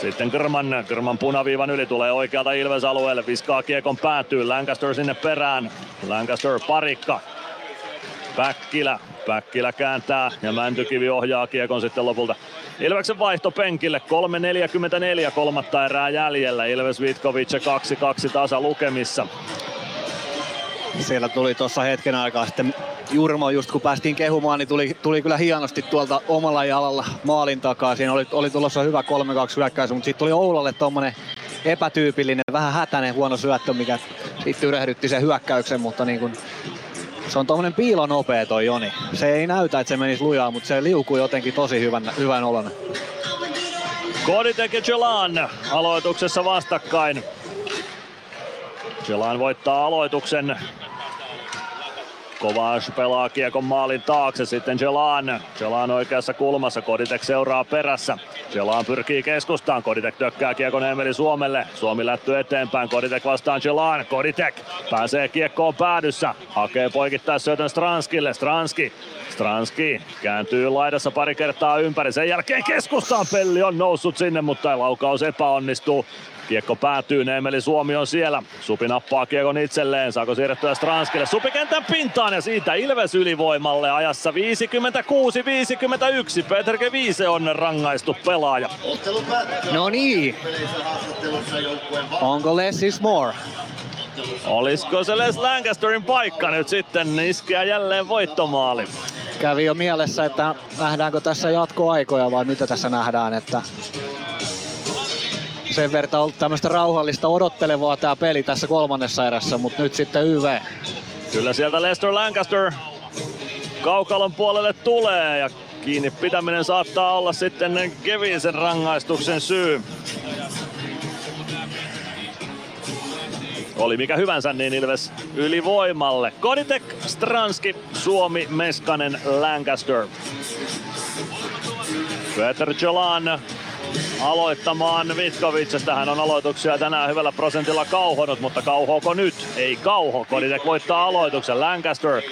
sitten Körman, Körman punaviivan yli tulee oikealta Ilves alueelle, viskaa kiekon päätyy, Lancaster sinne perään, Lancaster parikka, Päkkilä, Päkkilä kääntää ja Mäntykivi ohjaa kiekon sitten lopulta Ilveksen vaihto penkille. 3.44 kolmatta erää jäljellä. Ilves Vitkovic 2-2 tasa lukemissa. Siellä tuli tuossa hetken aikaa sitten Jurmo, just kun päästiin kehumaan, niin tuli, tuli kyllä hienosti tuolta omalla jalalla maalin takaa. Siinä oli, oli tulossa hyvä 3-2 hyökkäys, mutta sitten tuli Oulalle tuommoinen epätyypillinen, vähän hätäinen huono syöttö, mikä sitten yrehdytti sen hyökkäyksen, mutta niin kun, se on tuommoinen piilonopea toi Joni. Se ei näytä, että se menisi lujaa, mutta se liukuu jotenkin tosi hyvän, hyvän olon. Koditek ja aloituksessa vastakkain. Jelan voittaa aloituksen. Kovac pelaa kiekon maalin taakse, sitten Jelan. Jelan oikeassa kulmassa, Koditek seuraa perässä. Jelan pyrkii keskustaan, Koditek tökkää kiekon Emeli Suomelle. Suomi lätty eteenpäin, Koditek vastaan Jelan. Koditek pääsee kiekkoon päädyssä, hakee poikittais syötön Stranskille. Stranski Stranski kääntyy laidassa pari kertaa ympäri. Sen jälkeen keskustaan Pelli on noussut sinne, mutta laukaus epäonnistuu. Kiekko päätyy, Neemeli Suomi on siellä. Supi nappaa kiekon itselleen, saako siirrettyä Stranskille. Supi kentän pintaan ja siitä Ilves ylivoimalle ajassa 56-51. Peter Viise on rangaistu pelaaja. No niin. Onko less is more? Olisiko se Les Lancasterin paikka nyt sitten iskeä jälleen voittomaali? Kävi jo mielessä, että nähdäänkö tässä jatkoaikoja vai mitä tässä nähdään, että sen verran ollut tämmöistä rauhallista odottelevaa tämä peli tässä kolmannessa erässä, mutta nyt sitten YV. Kyllä sieltä Lester Lancaster kaukalon puolelle tulee ja kiinni pitäminen saattaa olla sitten Kevinsen rangaistuksen syy. Oli mikä hyvänsä, niin Ilves ylivoimalle. Koditek, Stranski, Suomi, Meskanen, Lancaster. Peter Jolan aloittamaan Vitkovicista. Hän on aloituksia tänään hyvällä prosentilla kauhonut, mutta kauhooko nyt? Ei kauho. Koditek voittaa aloituksen. Lancaster.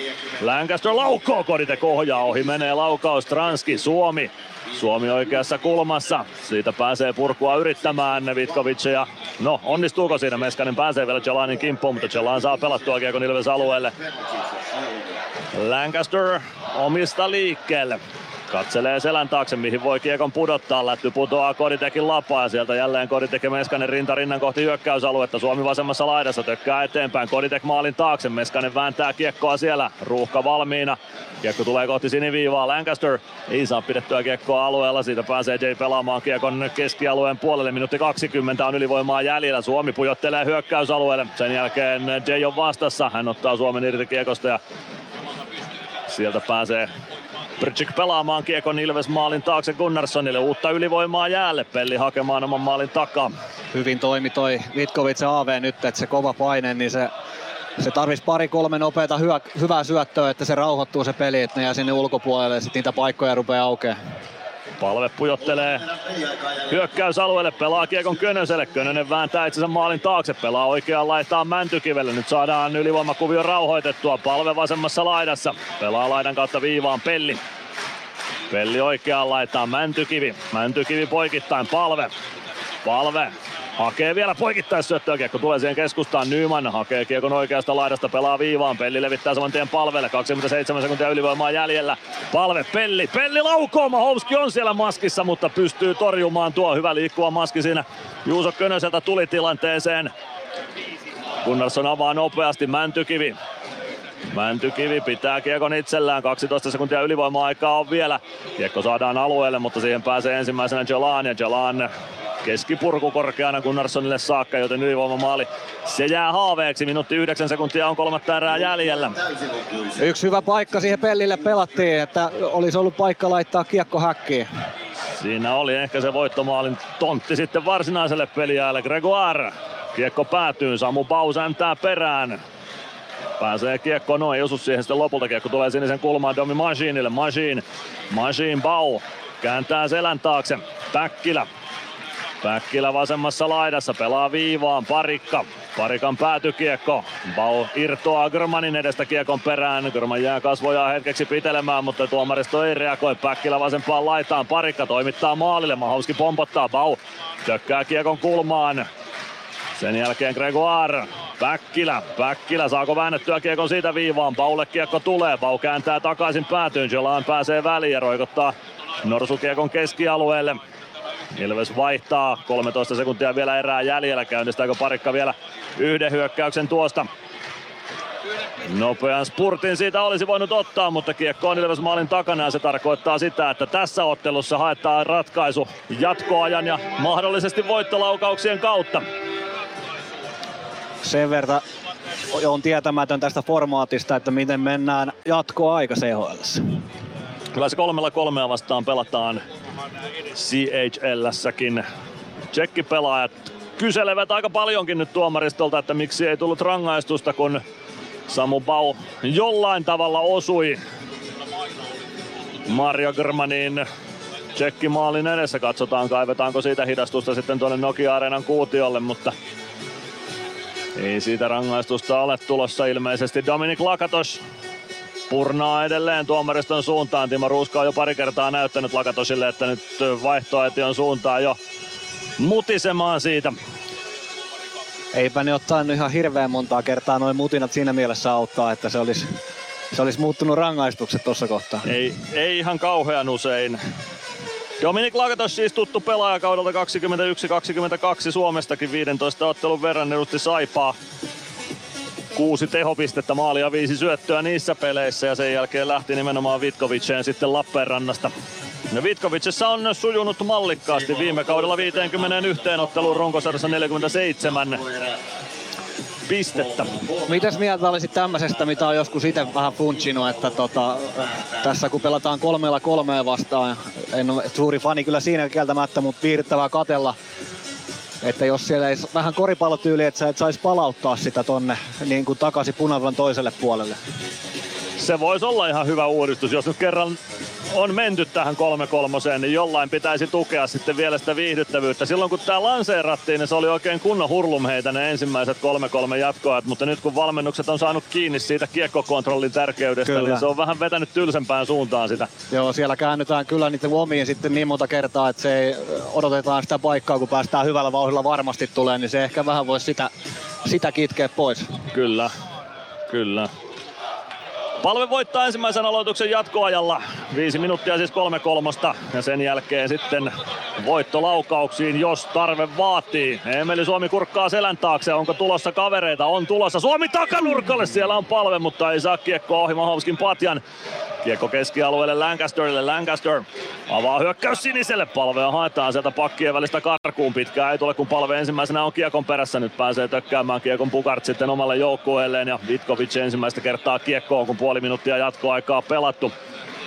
Lancaster laukkoo. Koditek ohjaa ohi. Menee laukaus. Transki. Suomi. Suomi oikeassa kulmassa. Siitä pääsee purkua yrittämään Vitkovic ja no onnistuuko siinä? Meskanen pääsee vielä Jelanin kimppuun, mutta Jelan saa pelattua kiekon Ilves alueelle. Lancaster omista liikkeelle. Katselee selän taakse, mihin voi kiekon pudottaa. Lätty putoaa Koditekin lapaa ja sieltä jälleen Koditek ja Meskanen rinta rinnan kohti hyökkäysaluetta. Suomi vasemmassa laidassa tökkää eteenpäin. Koditek maalin taakse. Meskanen vääntää kiekkoa siellä. Ruuhka valmiina. Kiekko tulee kohti siniviivaa. Lancaster ei saa pidettyä kiekkoa alueella. Siitä pääsee Jay pelaamaan kiekon keskialueen puolelle. Minuutti 20 on ylivoimaa jäljellä. Suomi pujottelee hyökkäysalueelle. Sen jälkeen Jay on vastassa. Hän ottaa Suomen irti kiekosta ja sieltä pääsee Brczyk pelaamaan kiekon Ilves maalin taakse Gunnarssonille. Uutta ylivoimaa jäälle. Pelli hakemaan oman maalin takaa. Hyvin toimi toi Vitkovic AV nyt, että se kova paine, niin se se tarvisi pari-kolme nopeata hyö, hyvää syöttöä, että se rauhoittuu se peli, että ne jää sinne ulkopuolelle ja sitten niitä paikkoja rupeaa aukeaa. Palve pujottelee hyökkäysalueelle, pelaa kiekon Könöselle. Könönen vääntää itsensä maalin taakse, pelaa oikeaan laitaan Mäntykivelle. Nyt saadaan ylivoimakuvio rauhoitettua. Palve vasemmassa laidassa, pelaa laidan kautta viivaan Pelli. Pelli oikeaan laitaan Mäntykivi. Mäntykivi poikittain Palve. Palve Hakee vielä poikittais syöttöä, kiekko tulee siihen keskustaan. Nyman hakee kiekon oikeasta laidasta, pelaa viivaan. Pelli levittää saman tien palvelle. 27 sekuntia ylivoimaa jäljellä. Palve, Pelli, Pelli laukoo. Mahovski on siellä maskissa, mutta pystyy torjumaan tuo hyvä liikkuva maski siinä. Juuso Könöseltä tuli tilanteeseen. Gunnarsson avaa nopeasti, Mäntykivi. Mäntykivi pitää kiekon itsellään, 12 sekuntia ylivoima-aikaa on vielä. Kiekko saadaan alueelle, mutta siihen pääsee ensimmäisenä Jalan ja Jalan keskipurku korkeana Gunnarssonille saakka, joten ylivoimamaali se jää haaveeksi. Minuutti yhdeksän sekuntia on kolmatta erää jäljellä. Yksi hyvä paikka siihen pellille pelattiin, että olisi ollut paikka laittaa kiekko häkkiin. Siinä oli ehkä se voittomaalin tontti sitten varsinaiselle peliajalle. Gregoire Kiekko päätyy, Samu Bau säntää perään. Pääsee kiekko, no ei osu siihen sitten lopulta. Kiekko tulee sinisen kulmaan Domi Machineille. Machine, Machine Bau kääntää selän taakse. Päkkilä Päkkilä vasemmassa laidassa pelaa viivaan, parikka. Parikan päätykiekko. Bau irtoaa Grmanin edestä kiekon perään. Grman jää kasvoja hetkeksi pitelemään, mutta tuomaristo ei reagoi. Päkkilä vasempaan laitaan. Parikka toimittaa maalille. Mahauski pompottaa. Bau tökkää kiekon kulmaan. Sen jälkeen Gregoire. Päkkilä. Päkkilä saako väännettyä kiekon siitä viivaan. Baulle kiekko tulee. Bau kääntää takaisin päätyyn. Jolan pääsee väliin ja roikottaa Norsukiekon keskialueelle. Ilves vaihtaa, 13 sekuntia vielä erää jäljellä, käynnistääkö parikka vielä yhden hyökkäyksen tuosta. Nopean spurtin siitä olisi voinut ottaa, mutta kiekko on Ilves maalin takana ja se tarkoittaa sitä, että tässä ottelussa haetaan ratkaisu jatkoajan ja mahdollisesti voittolaukauksien kautta. Sen verran on tietämätön tästä formaatista, että miten mennään jatkoaika CHL. Kyllä se kolmella kolmea vastaan pelataan CHL-säkin. Tsekkipelaajat kyselevät aika paljonkin nyt tuomaristolta, että miksi ei tullut rangaistusta, kun Samu Bau jollain tavalla osui Mario Germanin tsekkimaalin edessä. Katsotaan, kaivetaanko siitä hidastusta sitten tuonne Nokia-areenan kuutiolle, mutta ei siitä rangaistusta ole tulossa ilmeisesti. Dominik Lakatos Purnaa edelleen tuomariston suuntaan. Timo Ruuska on jo pari kertaa näyttänyt Lakatosille, että nyt vaihtoehtion suuntaan jo mutisemaan siitä. Eipä ne ottanut ihan hirveän montaa kertaa noin mutinat siinä mielessä auttaa, että se olisi, se olisi muuttunut rangaistukset tuossa kohtaa. Ei, ei ihan kauhean usein. Dominik Lakatos siis tuttu pelaajakaudelta 21-22 Suomestakin 15 ottelun verran edusti Saipaa kuusi tehopistettä, maalia viisi syöttöä niissä peleissä ja sen jälkeen lähti nimenomaan Vitkoviceen sitten Lappeenrannasta. Ja Vitkovicessa on sujunut mallikkaasti viime kaudella 51 otteluun runkosarjassa 47 pistettä. Mitäs mieltä olisit tämmöisestä, mitä on joskus itse vähän funchinut, että tota, tässä kun pelataan kolmella kolmea vastaan, en ole suuri fani kyllä siinä kieltämättä, mutta viihdyttävää katella että jos siellä ei vähän koripallotyyli, että sä et saisi palauttaa sitä tonne niin kuin takaisin punavan toiselle puolelle. Se voisi olla ihan hyvä uudistus, jos nyt kerran on menty tähän 3-3, niin jollain pitäisi tukea sitten vielä sitä viihdyttävyyttä. Silloin kun tämä lanseerattiin, niin se oli oikein kunnon hurlum heitä ne ensimmäiset 3-3 jatkoajat, mutta nyt kun valmennukset on saanut kiinni siitä kiekkokontrollin tärkeydestä, kyllä. niin se on vähän vetänyt tylsempään suuntaan sitä. Joo, siellä käännytään kyllä niitä omiin sitten niin monta kertaa, että se ei odotetaan sitä paikkaa, kun päästään hyvällä vauhdilla varmasti tulee, niin se ehkä vähän voisi sitä, sitä kitkeä pois. Kyllä, kyllä. Palve voittaa ensimmäisen aloituksen jatkoajalla. Viisi minuuttia siis kolme kolmosta ja sen jälkeen sitten voitto laukauksiin, jos tarve vaatii. Emeli Suomi kurkkaa selän taakse. Onko tulossa kavereita? On tulossa. Suomi takanurkalle. Siellä on palve, mutta ei saa kiekkoa ohi Mahovskin patjan. Kiekko keskialueelle Lancasterille. Lancaster avaa hyökkäys siniselle. Palvea haetaan sieltä pakkien välistä karkuun. Pitkään ei tule, kun palve ensimmäisenä on kiekon perässä. Nyt pääsee tökkäämään kiekon Pukart sitten omalle joukkueelleen. Ja Vitkovic ensimmäistä kertaa kiekkoon, kun puoli minuuttia jatkoaikaa pelattu.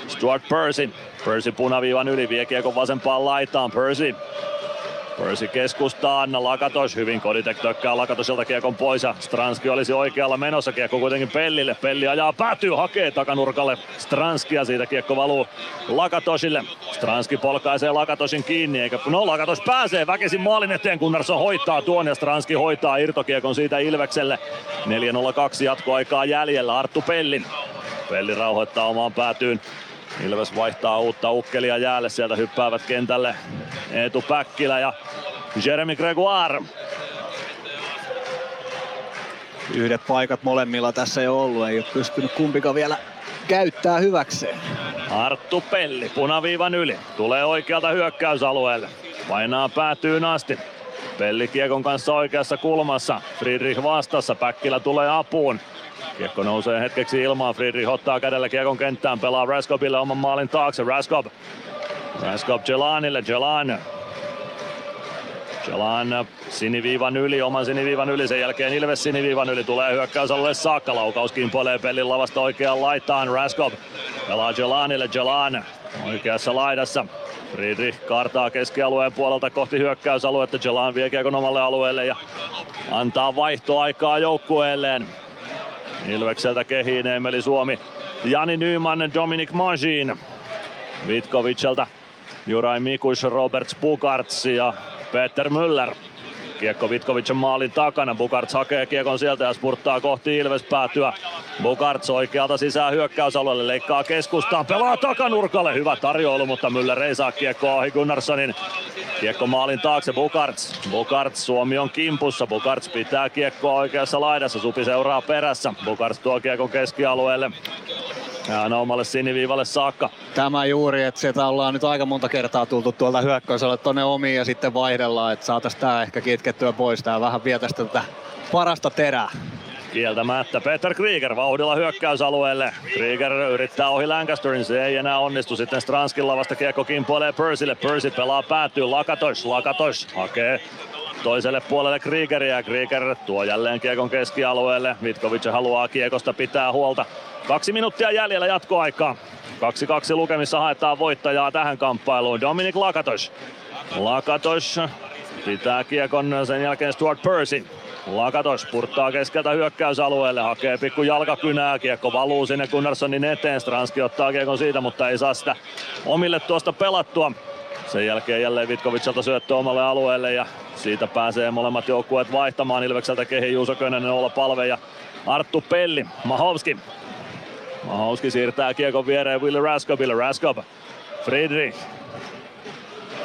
Stuart Percy. Percy punaviivan yli vie kiekon vasempaan laitaan. Percy Percy keskustaa, Anna Lakatos hyvin Koditek tökkää Lakatosilta kiekon pois ja Stranski olisi oikealla menossa. Kiekko kuitenkin Pellille. Pelli ajaa päätyy, hakee takanurkalle Stranskia. Siitä kiekko valuu Lakatosille. Stranski polkaisee Lakatosin kiinni, eikä no Lakatos pääsee väkisin maalin eteen, Gunnarsson hoitaa tuon ja Stranski hoitaa irtokiekon siitä Ilvekselle. 4.02 jatkoaikaa jäljellä, Arttu Pellin. Pelli rauhoittaa omaan päätyyn. Ilves vaihtaa uutta ukkelia jäälle, sieltä hyppäävät kentälle Eetu Päkkilä ja Jeremy Gregoire. Yhdet paikat molemmilla tässä ei ollut, ei ole pystynyt kumpikaan vielä käyttää hyväkseen. Arttu Pelli punaviivan yli. Tulee oikealta hyökkäysalueelle. Painaa päätyyn asti. Pelli Kiekon kanssa oikeassa kulmassa. Friedrich vastassa. Päkkilä tulee apuun. Kiekko nousee hetkeksi ilmaan. Friedrich ottaa kädellä Kiekon kenttään. Pelaa Raskopille oman maalin taakse. Raskop. Raskop Jelanille. Jelan Jalan siniviivan yli, oman siniviivan yli, sen jälkeen Ilves siniviivan yli, tulee hyökkäysalueelle saakka, laukaus kimpoilee pelin lavasta oikeaan laitaan, Raskov pelaa Jalanille, Jalan oikeassa laidassa, Friedrich kartaa keskialueen puolelta kohti hyökkäysaluetta, Jalan vie kiekon omalle alueelle ja antaa vaihtoaikaa joukkueelleen. Ilvekseltä kehiin Emeli Suomi, Jani Nyman, Dominic Majin, Vitkovicselta Juraj Mikuš, Robert Bukarts ja Peter Müller. Kiekko Vitkovicin maalin takana. Bukarts hakee kiekon sieltä ja spurttaa kohti Ilves päätyä. Bukarts oikealta sisään hyökkäysalueelle, leikkaa keskustaan, pelaa takanurkalle. Hyvä tarjoilu, mutta Müller ei saa kiekkoa ohi Gunnarssonin. Kiekko maalin taakse Bukarts. Bukarts Suomi on kimpussa. Bukarts pitää kiekkoa oikeassa laidassa. Supi seuraa perässä. Bukarts tuo kiekon keskialueelle. Ja aina omalle siniviivalle saakka. Tämä juuri, että sieltä ollaan nyt aika monta kertaa tultu tuolta hyökkäysalle tonne omiin ja sitten vaihdellaan, että saataisiin tää ehkä kitkettyä pois. Tää vähän vietäisi tätä parasta terää. Kieltämättä Peter Krieger vauhdilla hyökkäysalueelle. Krieger yrittää ohi Lancasterin, se ei enää onnistu. Sitten Stranskin lavasta kiekko kimpoilee Percylle. Percy pelaa päätyy Lakatos. Lakatos hakee toiselle puolelle Kriegeriä. Krieger tuo jälleen kiekon keskialueelle. Vitkovic haluaa kiekosta pitää huolta. Kaksi minuuttia jäljellä jatkoaikaa. 2-2 lukemissa haetaan voittajaa tähän kamppailuun. Dominic Lakatos. Lakatos pitää kiekon sen jälkeen Stuart Percy. Lakatos purttaa keskeltä hyökkäysalueelle, hakee pikku jalkakynää, kiekko valuu sinne Gunnarssonin eteen, Stranski ottaa kiekon siitä, mutta ei saa sitä omille tuosta pelattua. Sen jälkeen jälleen Vitkovicilta syöttö omalle alueelle ja siitä pääsee molemmat joukkueet vaihtamaan. Ilvekseltä Kehi Juuso Könönen, olla Palve ja Arttu Pelli. Mahovski. Mahovski siirtää kiekon viereen Willi Raskopille. Raskop. Friedrich.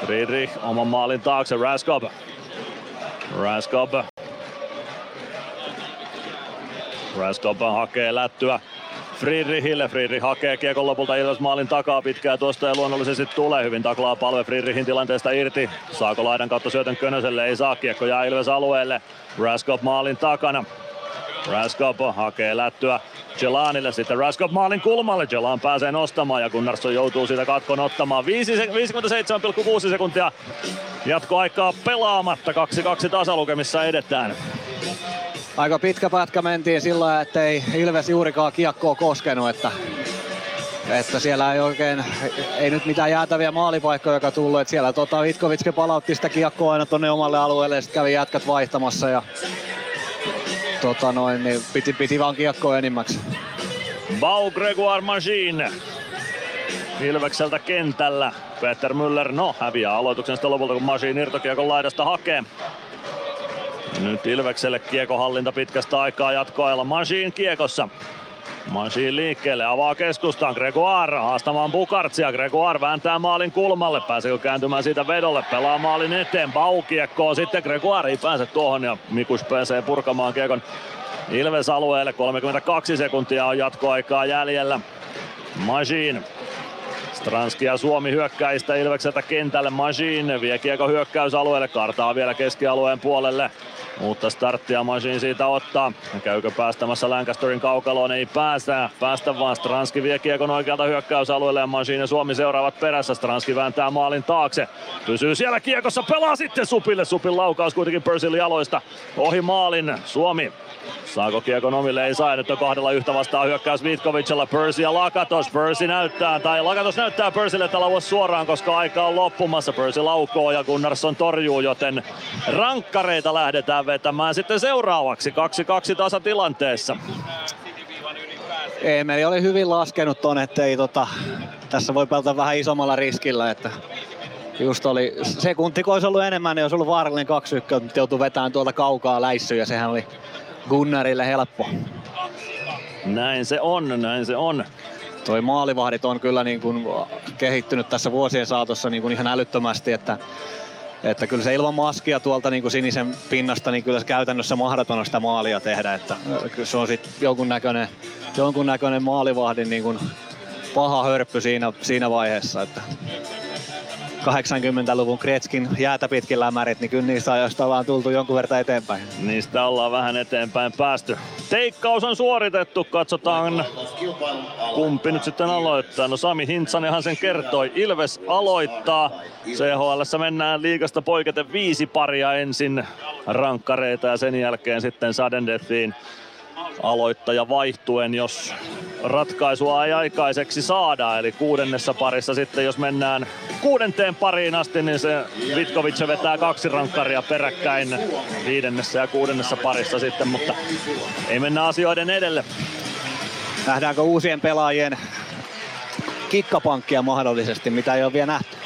Friedrich oman maalin taakse. Raskop. Raskop. Raskop hakee lättyä Friedrichille. Friedrich hakee kiekon lopulta Ilves maalin takaa pitkää tuosta ja luonnollisesti tulee hyvin taklaa palve Friedrichin tilanteesta irti. Saako laidan kautta syötön Könöselle? Ei saa. Kiekko jää Ilves alueelle. Raskop maalin takana. Raskop hakee lättyä Jelanille, sitten Raskop maalin kulmalle, Jelan pääsee nostamaan ja Gunnarsson joutuu siitä katkon ottamaan. 57,6 sekuntia jatkoaikaa pelaamatta, 2-2 tasalukemissa edetään. Aika pitkä pätkä mentiin sillä että ei Ilves juurikaan kiekkoa koskenut, että että siellä ei oikein, ei nyt mitään jäätäviä maalipaikkoja tullut, että siellä tota Vitkovitski palautti sitä kiekkoa aina tonne omalle alueelle ja sitten kävi jätkät vaihtamassa ja tota noin, niin piti, piti vaan kiekkoa enimmäksi. Bau Gregoire Machine. Ilvekseltä kentällä. Peter Müller, no häviää aloituksen sitten lopulta, kun Machine irtokiekon laidasta hakee. Nyt Ilvekselle kiekohallinta pitkästä aikaa jatkoajalla. Machine kiekossa. Machine liikkeelle, avaa keskustaan. Gregoire haastamaan Bukartsia. Gregoire vääntää maalin kulmalle. Pääseekö kääntymään siitä vedolle? Pelaa maalin eteen. Bau kiekkoon. Sitten Gregoire ei pääse tuohon ja Mikus pääsee purkamaan kiekon Ilves alueelle. 32 sekuntia on jatkoaikaa jäljellä. Machine Stranski ja Suomi hyökkäistä Ilvekseltä kentälle. Machine vie kiekko hyökkäysalueelle, kartaa vielä keskialueen puolelle. Mutta starttia Machine siitä ottaa. Käykö päästämässä Lancasterin kaukaloon? Ei pääse. Päästä vaan Stranski vie kiekon oikealta hyökkäysalueelle Machine ja Suomi seuraavat perässä. Stranski vääntää maalin taakse. Pysyy siellä kiekossa, pelaa sitten Supille. Supin laukaus kuitenkin Persil jaloista. Ohi maalin Suomi Saako kiekon omille? Ei saa. Nyt on kahdella yhtä vastaan hyökkäys Vitkovicella. Percy ja Lakatos. Percy näyttää, tai Lakatos näyttää Percylle, lauas suoraan, koska aika on loppumassa. Percy laukoo ja Gunnarsson torjuu, joten rankkareita lähdetään vetämään sitten seuraavaksi. 2-2 tasatilanteessa. Emeli oli hyvin laskenut ton, ettei tota, tässä voi pelata vähän isommalla riskillä, että just oli, sekunti kun olisi ollut enemmän, niin olisi ollut vaarallinen 2 1 mutta joutui vetämään tuolta kaukaa läissyä ja sehän oli Gunnarille helppo. Näin se on, näin se on. Toi maalivahdit on kyllä niin kuin kehittynyt tässä vuosien saatossa niin kuin ihan älyttömästi, että että kyllä se ilman maskia tuolta niin kuin sinisen pinnasta, niin kyllä se käytännössä mahdoton sitä maalia tehdä. Että kyllä se on sitten jonkunnäköinen, jonkunnäköinen maalivahdin niin kuin paha hörppy siinä, siinä vaiheessa. Että 80-luvun Kretskin jäätä pitkin lämärit, niin kyllä niistä ajoista ollaan tultu jonkun verran eteenpäin. Niistä ollaan vähän eteenpäin päästy. Teikkaus on suoritettu, katsotaan kumpi nyt sitten aloittaa. No Sami Hintsanenhan sen kertoi. Ilves aloittaa. CHL mennään liikasta poiketen viisi paria ensin rankkareita ja sen jälkeen sitten Sadendethiin aloittaja vaihtuen, jos ratkaisua ei aikaiseksi saada. Eli kuudennessa parissa sitten, jos mennään kuudenteen pariin asti, niin se Vitkovic vetää kaksi rankkaria peräkkäin viidennessä ja kuudennessa parissa sitten, mutta ei mennä asioiden edelle. Nähdäänkö uusien pelaajien kikkapankkia mahdollisesti, mitä ei ole vielä nähty?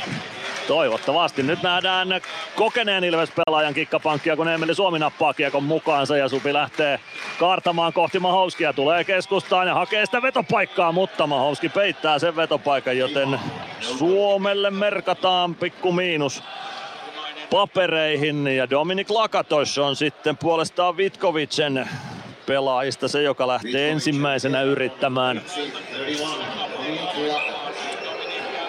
Toivottavasti. Nyt nähdään kokeneen Ilves-pelaajan kikkapankkia, kun Emeli Suomi nappaa kiekon mukaansa ja Supi lähtee kaartamaan kohti Mahouskia. Tulee keskustaan ja hakee sitä vetopaikkaa, mutta Mahouski peittää sen vetopaikan, joten Suomelle merkataan pikku miinus papereihin ja Dominik Lakatos on sitten puolestaan Vitkovicen pelaajista se, joka lähtee ensimmäisenä yrittämään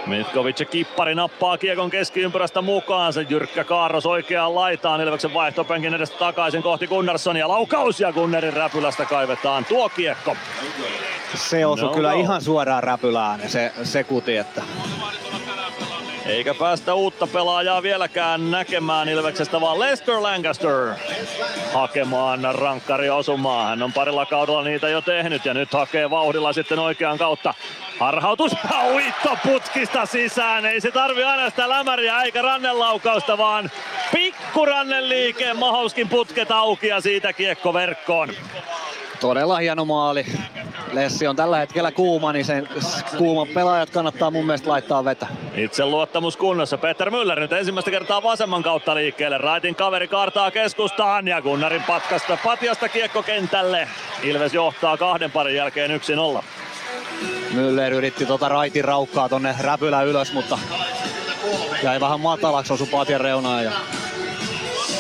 Mitkovic Kippari nappaa kiekon keskiympyrästä mukaan. Se jyrkkä Kaaros oikeaan laitaan. Ilveksen vaihtopenkin edestä takaisin kohti Gunnarssonia. Laukaus ja Gunnerin räpylästä kaivetaan tuo kiekko. Se osui no, kyllä no. ihan suoraan räpylään se, se kuti, että eikä päästä uutta pelaajaa vieläkään näkemään Ilveksestä, vaan Lester Lancaster hakemaan rankkari osumaan. Hän on parilla kaudella niitä jo tehnyt ja nyt hakee vauhdilla sitten oikean kautta. Harhautus, uitto putkista sisään. Ei se tarvi aina sitä lämäriä eikä rannelaukausta, vaan pikkurannen liike. Mahauskin putket auki ja siitä kiekko verkkoon. Todella hieno maali. Lessi on tällä hetkellä kuuma, niin sen kuuman pelaajat kannattaa mun mielestä laittaa vetä. Itse luottamus kunnossa. Peter Müller nyt ensimmäistä kertaa vasemman kautta liikkeelle. Raitin kaveri kaartaa keskustaan ja Gunnarin patkasta patjasta kiekko kentälle. Ilves johtaa kahden parin jälkeen 1-0. Müller yritti tota Raitin raukkaa tonne räpylä ylös, mutta jäi vähän matalaksi osu patjan reunaan ja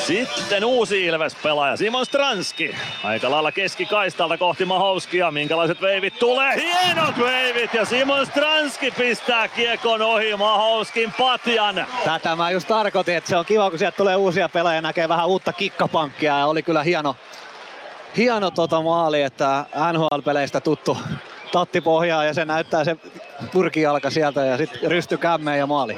sitten uusi Ilves-pelaaja Simon Stranski. Aika lailla keskikaistalta kohti Mahouskia. Minkälaiset veivit tulee? Hienot veivit ja Simon Stranski pistää kiekon ohi Mahouskin patjan. Tätä mä just tarkoitin, että se on kiva kun sieltä tulee uusia pelaajia näkee vähän uutta kikkapankkia ja oli kyllä hieno, hieno tota maali, että NHL-peleistä tuttu tatti pohjaa ja se näyttää se purkijalka sieltä ja sitten rysty kämmeen ja maali.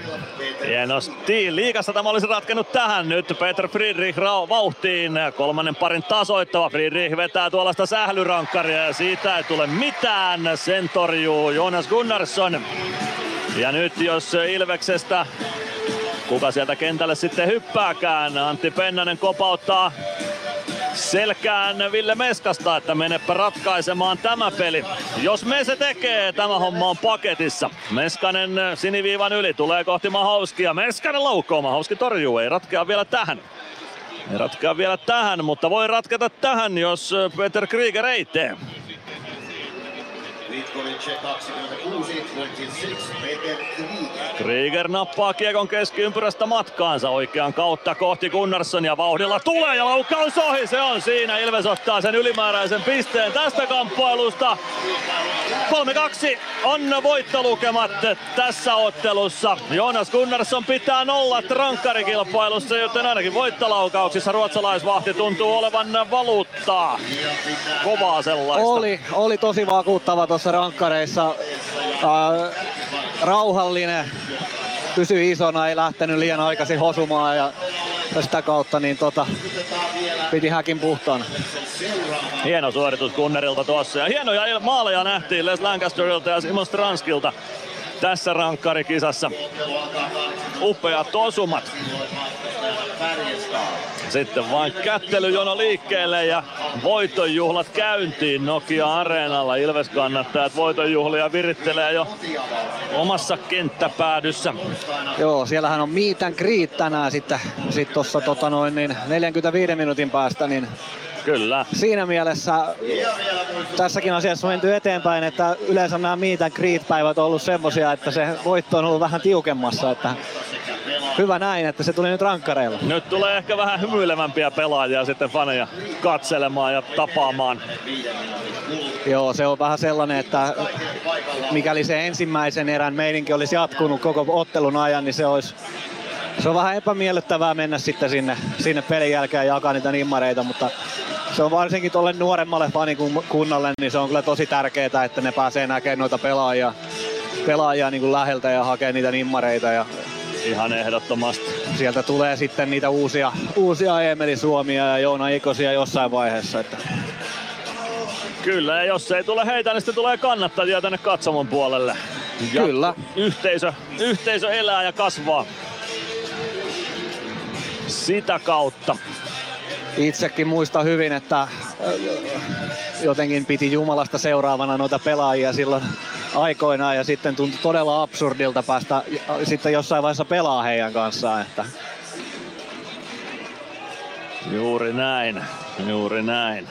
Hienosti. Liikassa tämä olisi ratkennut tähän. Nyt Peter Friedrich rau vauhtiin. Kolmannen parin tasoittava. Friedrich vetää tuollaista sählyrankkaria ja siitä ei tule mitään. Sen torjuu Jonas Gunnarsson. Ja nyt jos Ilveksestä kuka sieltä kentälle sitten hyppääkään. Antti Pennanen kopauttaa selkään Ville Meskasta, että menepä ratkaisemaan tämä peli. Jos me se tekee, tämä homma on paketissa. Meskanen siniviivan yli tulee kohti Mahauskia. Meskanen laukoo, Mahauski torjuu, ei ratkea vielä tähän. Ei ratkea vielä tähän, mutta voi ratketa tähän, jos Peter Krieger ei tee. Krieger nappaa kiekon keskiympyrästä matkaansa oikean kautta kohti Gunnarsson ja vauhdilla tulee ja laukaus ohi. Se on siinä. Ilves ottaa sen ylimääräisen pisteen tästä kamppailusta. 3-2 on voittolukemat tässä ottelussa. Jonas Gunnarsson pitää nollat rankkarikilpailussa, joten ainakin voittolaukauksissa ruotsalaisvahti tuntuu olevan valuuttaa. Kovaa sellaista. Oli, oli tosi vakuuttava tuossa rankkareissa. Äh, rauhallinen, pysyi isona, ei lähtenyt liian aikaisin hosumaan ja sitä kautta niin tota, piti häkin puhtaana. Hieno suoritus Gunnerilta tuossa ja hienoja maaleja nähtiin Les Lancasterilta ja Simon Stranskilta tässä rankkarikisassa. Upeat osumat. Sitten vain kättelyjono liikkeelle ja voitonjuhlat käyntiin Nokia Areenalla. Ilves kannattajat voitonjuhlia virittelee jo omassa kenttäpäädyssä. Joo, siellähän on meet and greet tänään sitten sit tuossa tota noin, niin 45 minuutin päästä, niin Kyllä. Siinä mielessä tässäkin asiassa on menty eteenpäin, että yleensä nämä meet and greet päivät on ollut semmosia, että se voitto on ollut vähän tiukemmassa, että hyvä näin, että se tuli nyt rankkareilla. Nyt tulee ehkä vähän hymyilevämpiä pelaajia sitten faneja katselemaan ja tapaamaan. Joo, se on vähän sellainen, että mikäli se ensimmäisen erän meininki olisi jatkunut koko ottelun ajan, niin se olisi se on vähän epämiellyttävää mennä sitten sinne, sinne pelin jälkeen ja jakaa niitä nimmareita, mutta se on varsinkin tuolle nuoremmalle fanikunnalle, niin se on kyllä tosi tärkeää, että ne pääsee näkemään noita pelaajia, pelaajia niin kuin läheltä ja hakee niitä nimmareita. Ja Ihan ehdottomasti. Sieltä tulee sitten niitä uusia, uusia Emeli Suomia ja Joona Ikosia jossain vaiheessa. Että Kyllä, ja jos ei tule heitä, niin sitten tulee kannattajia tänne katsomon puolelle. Ja Kyllä. Yhteisö, yhteisö elää ja kasvaa sitä kautta. Itsekin muista hyvin, että äh, jotenkin piti Jumalasta seuraavana noita pelaajia silloin aikoinaan ja sitten tuntui todella absurdilta päästä sitten jossain vaiheessa pelaa heidän kanssaan. Että Juuri näin, juuri näin.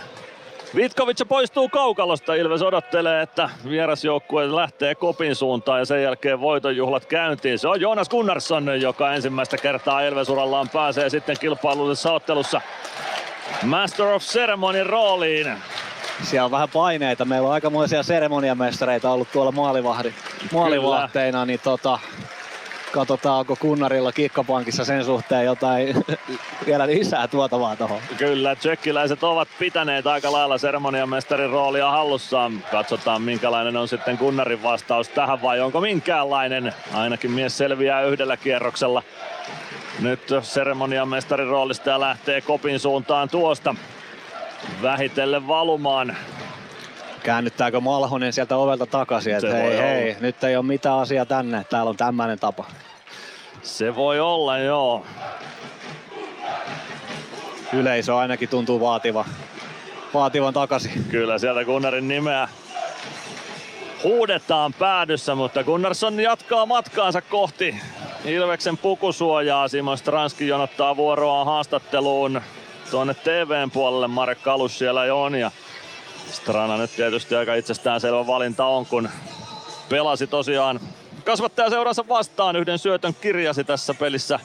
Vitkovic poistuu kaukalosta. Ilves odottelee, että vierasjoukkue lähtee kopin suuntaan ja sen jälkeen voitonjuhlat käyntiin. Se on Joonas Gunnarsson, joka ensimmäistä kertaa Ilves-urallaan pääsee sitten kilpailullisessa ottelussa Master of Ceremony rooliin. Siellä on vähän paineita. Meillä on aikamoisia seremoniamestareita ollut tuolla maalivahdi, maalivahteina, niin tota, katsotaan, onko Kunnarilla kikkapankissa sen suhteen jotain vielä lisää tuotavaa tuohon. Kyllä, tsekkiläiset ovat pitäneet aika lailla seremoniamestarin roolia hallussaan. Katsotaan, minkälainen on sitten Gunnarin vastaus tähän vai onko minkäänlainen. Ainakin mies selviää yhdellä kierroksella. Nyt seremoniamestarin roolista ja lähtee kopin suuntaan tuosta vähitellen valumaan. Käännyttääkö Malhonen sieltä ovelta takaisin, että hei hei, olla. nyt ei ole mitään asiaa tänne, täällä on tämmöinen tapa. Se voi olla, joo. Yleisö ainakin tuntuu vaativa, vaativan takaisin. Kyllä sieltä Gunnarin nimeä huudetaan päädyssä, mutta Gunnarsson jatkaa matkaansa kohti Ilveksen pukusuojaa. Simon Stranski jonottaa vuoroaan haastatteluun tuonne TVn puolelle. Marek Kalus siellä jo on ja Strana nyt tietysti aika itsestäänselvä valinta on, kun pelasi tosiaan kasvattaja seuransa vastaan yhden syötön kirjasi tässä pelissä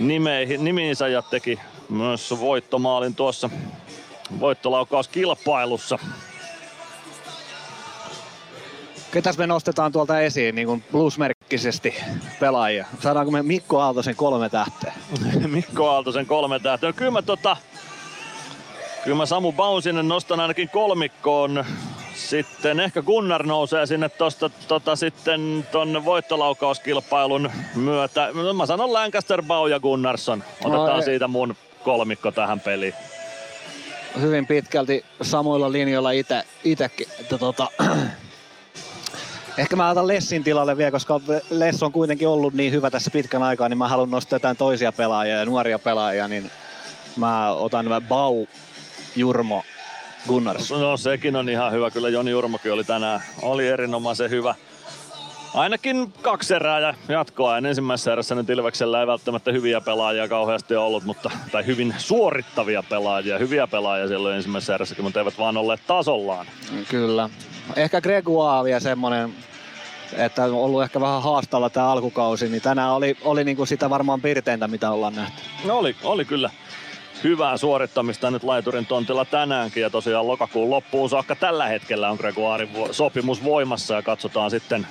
nimeihin, nimiinsä ja teki myös voittomaalin tuossa voittolaukauskilpailussa. Ketäs me nostetaan tuolta esiin niin kuin plusmerkkisesti pelaajia? Saadaanko me Mikko Aaltosen kolme tähteä? Mikko Aaltosen kolme tähteä. Kyllä mä tota, kyllä mä Samu Baunsinen nostan ainakin kolmikkoon. Sitten ehkä Gunnar nousee sinne tosta tota sitten ton voittolaukauskilpailun myötä. Mä sanon Lancaster, Bau ja Gunnarsson. Otetaan No siitä mun kolmikko tähän peliin. Hyvin pitkälti samoilla linjoilla ite, itekin. Että tota, Ehkä mä otan Lessin tilalle vielä, koska Less on kuitenkin ollut niin hyvä tässä pitkän aikaa, niin mä haluan nostaa jotain toisia pelaajia ja nuoria pelaajia, niin mä otan Bau, Jurmo, Gunnarsson. No sekin on ihan hyvä. Kyllä Joni Urmokin oli tänään oli erinomaisen hyvä. Ainakin kaksi erää ja jatkoa. Ensimmäisessä erässä nyt Ilveksellä ei välttämättä hyviä pelaajia kauheasti ollut, mutta, tai hyvin suorittavia pelaajia. Hyviä pelaajia silloin ensimmäisessä erässäkin, mutta eivät vaan olleet tasollaan. Kyllä. Ehkä Gregoire vielä semmonen, että on ollut ehkä vähän haastalla tämä alkukausi, niin tänään oli, oli niinku sitä varmaan pirteintä, mitä ollaan nähty. No oli, oli kyllä hyvää suorittamista nyt laiturin tontilla tänäänkin ja tosiaan lokakuun loppuun saakka tällä hetkellä on Gregoirin sopimus voimassa ja katsotaan sitten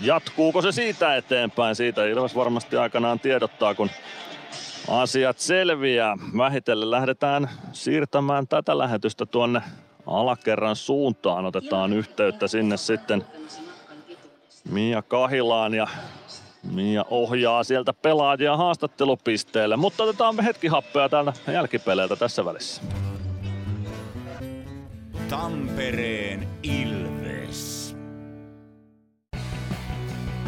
jatkuuko se siitä eteenpäin. Siitä Ilves varmasti aikanaan tiedottaa, kun asiat selviää. Vähitellen lähdetään siirtämään tätä lähetystä tuonne alakerran suuntaan. Otetaan yhteyttä sinne sitten Mia Kahilaan ja Mia ohjaa sieltä pelaajia haastattelupisteelle, mutta otetaan hetki happea täältä jälkipeleiltä tässä välissä. Tampereen Ilves.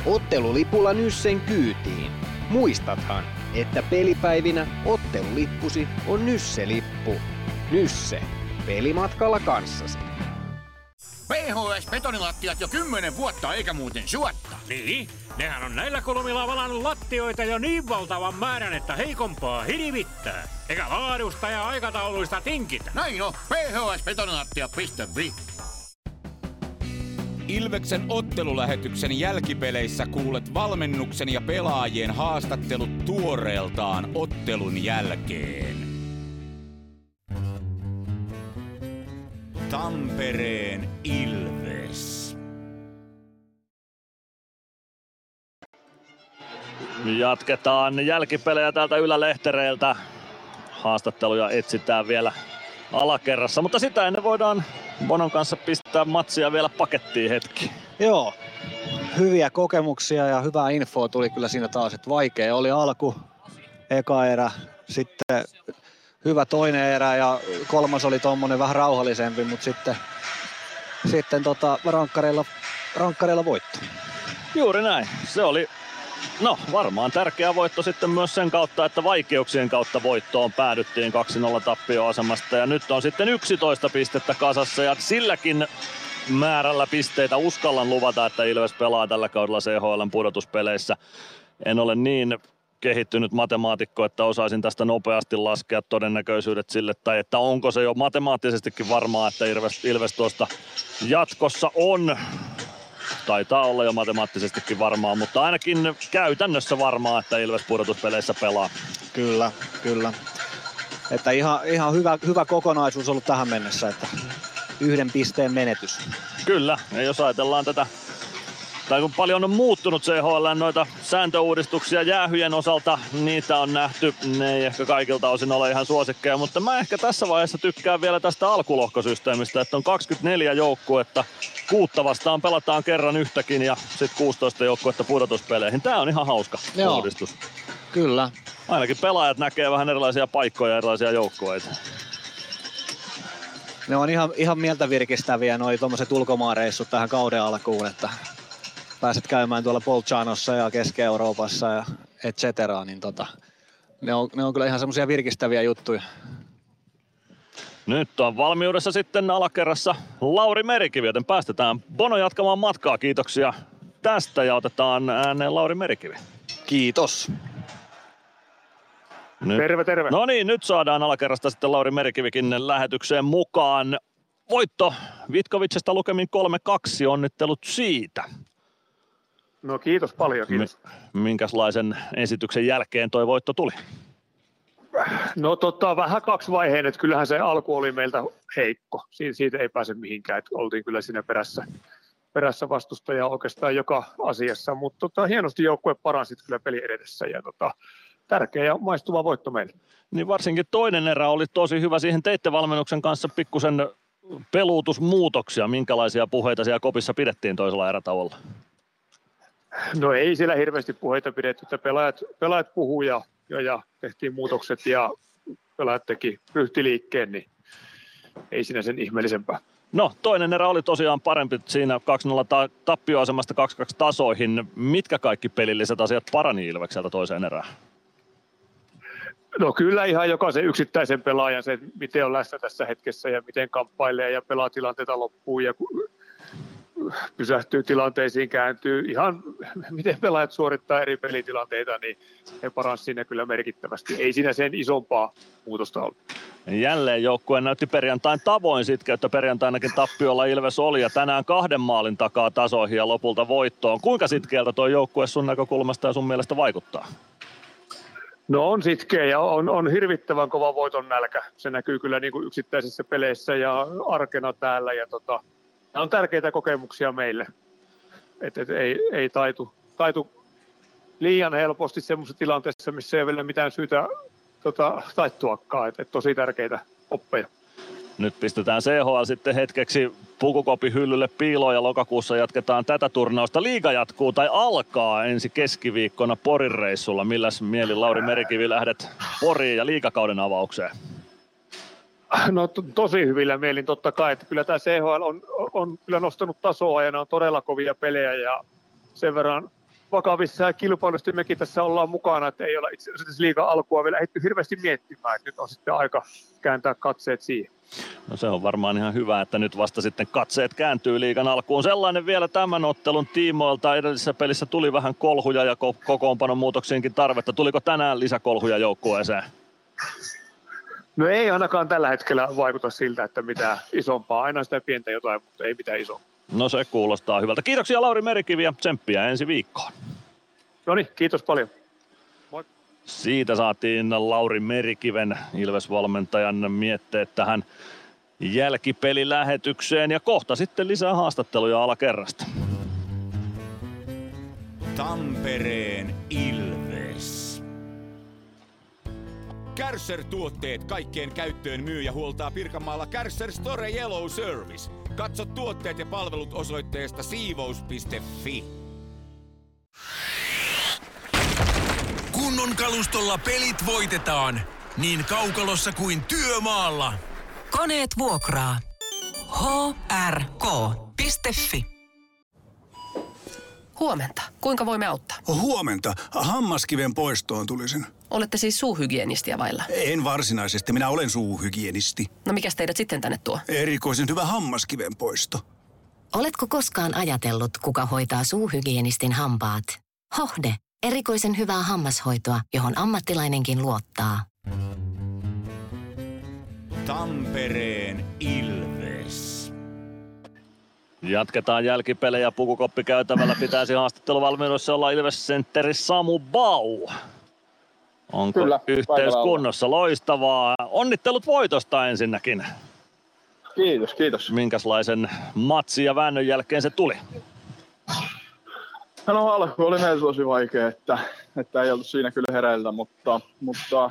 Ottelulipulla Nyssen kyytiin. Muistathan, että pelipäivinä ottelulippusi on Nysse-lippu. Nysse. pelimatkalla kanssasi. PHS betonilattiat jo kymmenen vuotta eikä muuten suotta. Niin, nehän on näillä kolmilla valannut lattioita jo niin valtavan määrän, että heikompaa hirvittää. Eikä laadusta ja aikatauluista tinkitä. Näin on, phsbetonilattia.fi. Ilveksen ottelulähetyksen jälkipeleissä kuulet valmennuksen ja pelaajien haastattelut tuoreeltaan ottelun jälkeen. Tampereen Ilves. Jatketaan jälkipelejä täältä ylälehtereiltä. Haastatteluja etsitään vielä alakerrassa, mutta sitä ennen voidaan Bonon kanssa pistää matsia vielä pakettiin hetki. Joo, hyviä kokemuksia ja hyvää infoa tuli kyllä siinä taas, että vaikea oli alku, eka erä, sitten hyvä toinen erä ja kolmas oli tuommoinen vähän rauhallisempi, mutta sitten, sitten tota, rankkareilla, rankkareilla voitto. Juuri näin. Se oli No varmaan tärkeä voitto sitten myös sen kautta, että vaikeuksien kautta voittoon päädyttiin 2-0 tappioasemasta ja nyt on sitten 11 pistettä kasassa ja silläkin määrällä pisteitä uskallan luvata, että Ilves pelaa tällä kaudella CHL pudotuspeleissä. En ole niin kehittynyt matemaatikko, että osaisin tästä nopeasti laskea todennäköisyydet sille, tai että onko se jo matemaattisestikin varmaa, että Ilves, Ilves tuosta jatkossa on taitaa olla jo matemaattisestikin varmaa, mutta ainakin käytännössä varmaa, että Ilves pudotuspeleissä pelaa. Kyllä, kyllä. Että ihan, ihan hyvä, hyvä kokonaisuus ollut tähän mennessä, että yhden pisteen menetys. Kyllä, ja jos ajatellaan tätä tai kun paljon on muuttunut CHL noita sääntöuudistuksia jäähyjen osalta, niitä on nähty, ne ei ehkä kaikilta osin ole ihan suosikkeja, mutta mä ehkä tässä vaiheessa tykkään vielä tästä alkulohkosysteemistä, että on 24 joukkuetta, kuutta vastaan pelataan kerran yhtäkin ja sitten 16 joukkuetta pudotuspeleihin. Tää on ihan hauska Joo. uudistus. Kyllä. Ainakin pelaajat näkee vähän erilaisia paikkoja ja erilaisia joukkueita. Ne on ihan, ihan mieltä virkistäviä noi tuommoiset ulkomaareissut tähän kauden alkuun, että pääset käymään tuolla Polchanossa ja Keski-Euroopassa ja et cetera, niin tota, ne, on, ne on kyllä ihan semmoisia virkistäviä juttuja. Nyt on valmiudessa sitten alakerrassa Lauri Merikivi, joten päästetään Bono jatkamaan matkaa. Kiitoksia tästä ja otetaan ääneen Lauri Merikivi. Kiitos. Nyt. Terve, terve. No niin, nyt saadaan alakerrasta sitten Lauri Merikivikin lähetykseen mukaan. Voitto Vitkovicesta lukemin 3-2, onnittelut siitä. No kiitos paljon, kiitos. Minkälaisen esityksen jälkeen toi voitto tuli? No tota, vähän kaksivaiheinen, että kyllähän se alku oli meiltä heikko. Siitä, siitä ei pääse mihinkään, että oltiin kyllä siinä perässä, perässä vastustaja oikeastaan joka asiassa, mutta tota, hienosti joukkue paransi kyllä peli edessä ja tota, tärkeä ja maistuva voitto meille. Niin varsinkin toinen erä oli tosi hyvä. Siihen teitte valmennuksen kanssa pikkusen peluutusmuutoksia. Minkälaisia puheita siellä kopissa pidettiin toisella erätauolla? No ei siellä hirveästi puheita pidetty, että pelaajat, pelaajat puhuu ja, ja, ja, tehtiin muutokset ja pelaajat teki ryhtiliikkeen, niin ei siinä sen ihmeellisempää. No, toinen erä oli tosiaan parempi siinä 2-0 tappioasemasta 2-2 tasoihin. Mitkä kaikki pelilliset asiat parani Ilvekseltä toiseen erään? No kyllä ihan jokaisen yksittäisen pelaajan se, miten on läsnä tässä hetkessä ja miten kamppailee ja pelaa tilanteita loppuun ja pysähtyy tilanteisiin, kääntyy ihan miten pelaajat suorittaa eri pelitilanteita, niin he paransivat siinä kyllä merkittävästi. Ei siinä sen isompaa muutosta ollut. Jälleen joukkue näytti perjantain tavoin sitkeyttä. Perjantainakin tappiolla Ilves oli ja tänään kahden maalin takaa tasoihin ja lopulta voittoon. Kuinka sitkeältä tuo joukkue sun näkökulmasta ja sun mielestä vaikuttaa? No on sitkeä ja on, on hirvittävän kova voiton nälkä. Se näkyy kyllä niin kuin yksittäisissä peleissä ja arkena täällä. Ja tota, nämä on tärkeitä kokemuksia meille. Et, et, ei, ei taitu, taitu liian helposti semmoisessa tilanteessa, missä ei ole vielä mitään syytä tota, taittuakaan. Et, et tosi tärkeitä oppeja. Nyt pistetään CHL sitten hetkeksi pukukopin hyllylle piiloon ja lokakuussa jatketaan tätä turnausta. Liiga jatkuu tai alkaa ensi keskiviikkona Porin reissulla. Milläs mieli Lauri Merikivi lähdet Poriin ja liikakauden avaukseen? No to, tosi hyvillä mielin totta kai, että kyllä tämä CHL on, on kyllä nostanut tasoa ja ne on todella kovia pelejä ja sen verran vakavissa kilpailusti mekin tässä ollaan mukana, että ei olla itse asiassa liikaa alkua vielä ehditty hirveästi miettimään, että nyt on sitten aika kääntää katseet siihen. No se on varmaan ihan hyvä, että nyt vasta sitten katseet kääntyy liigan alkuun. Sellainen vielä tämän ottelun tiimoilta. Edellisessä pelissä tuli vähän kolhuja ja kokoonpanon muutoksiinkin tarvetta. Tuliko tänään lisäkolhuja joukkueeseen? No ei ainakaan tällä hetkellä vaikuta siltä, että mitä isompaa. Aina sitä pientä jotain, mutta ei mitään isompaa. No se kuulostaa hyvältä. Kiitoksia Lauri Merikivi ja tsemppiä ensi viikkoon. No niin, kiitos paljon. Moi. Siitä saatiin Lauri Merikiven Ilves-valmentajan mietteet tähän jälkipelilähetykseen ja kohta sitten lisää haastatteluja alakerrasta. Tampereen Ilves. Kärsser-tuotteet kaikkeen käyttöön myy ja huoltaa Pirkanmaalla Kärsser Store Yellow Service. Katso tuotteet ja palvelut osoitteesta siivous.fi. Kunnon kalustolla pelit voitetaan. Niin kaukalossa kuin työmaalla. Koneet vuokraa. hrk.fi Huomenta. Kuinka voimme auttaa? Huomenta. Hammaskiven poistoon tulisin. Olette siis suuhygienistiä vailla? En varsinaisesti. Minä olen suuhygienisti. No mikä teidät sitten tänne tuo? Erikoisen hyvä hammaskiven poisto. Oletko koskaan ajatellut, kuka hoitaa suuhygienistin hampaat? Hohde. Erikoisen hyvää hammashoitoa, johon ammattilainenkin luottaa. Tampereen Ilves. Jatketaan jälkipelejä pukukoppikäytävällä. Pitäisi haastatteluvalmennossa olla Ilves Centeri Samu Bau. Onko Kyllä, yhteys kunnossa? Loistavaa. Onnittelut voitosta ensinnäkin. Kiitos, kiitos. Minkälaisen matsin ja väännön jälkeen se tuli? No alku oli meillä tosi vaikea, että, että ei oltu siinä kyllä hereillä, mutta, mutta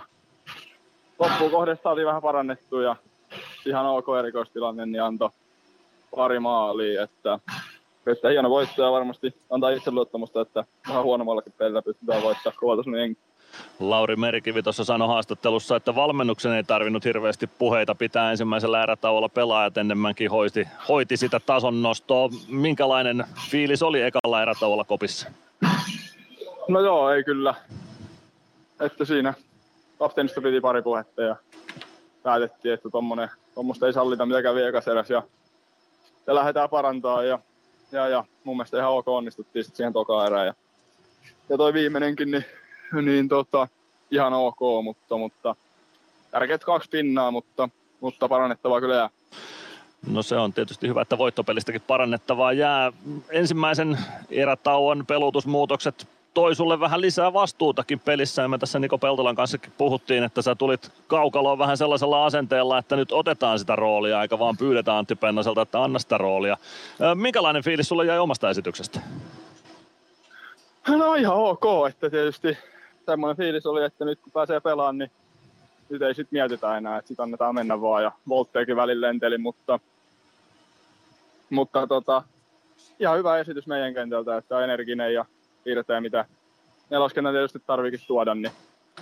loppuun kohdassa saatiin vähän parannettu ja ihan ok erikoistilanne, niin antoi pari maalia, että, että hieno voitto ja varmasti antaa itseluottamusta, että vähän huonommallakin pelillä pystytään voittaa kovatasoinen jengi. Lauri Merikivi tuossa sanoi haastattelussa, että valmennuksen ei tarvinnut hirveästi puheita pitää ensimmäisellä erätauolla pelaajat enemmänkin hoiti, hoiti sitä tason nostoa. Minkälainen fiilis oli ekalla erätauolla kopissa? No joo, ei kyllä. Että siinä kapteenista piti pari puhetta ja päätettiin, että tommosta ei sallita mitä kävi ekas ja, ja lähdetään parantaa ja, ja, ja mun mielestä ihan ok onnistuttiin sitten siihen toka erään ja, ja toi viimeinenkin niin, niin tota, ihan ok, mutta, mutta tärkeät kaksi pinnaa, mutta, mutta parannettavaa kyllä jää. No se on tietysti hyvä, että voittopelistäkin parannettavaa jää. Ensimmäisen erätauon pelutusmuutokset toi sulle vähän lisää vastuutakin pelissä. Ja me tässä Niko Peltolan kanssakin puhuttiin, että sä tulit kaukaloon vähän sellaisella asenteella, että nyt otetaan sitä roolia, eikä vaan pyydetä Antti Pennaselta, että anna sitä roolia. Minkälainen fiilis sulle jäi omasta esityksestä? No ihan ok, että tietysti semmoinen fiilis oli, että nyt kun pääsee pelaamaan, niin nyt ei sitten mietitä enää, että sitten annetaan mennä vaan ja voltteekin välillä lenteli, mutta, mutta tota, ihan hyvä esitys meidän kentältä, että on energinen ja piirtää mitä neloskentä tietysti tarviikin tuoda, niin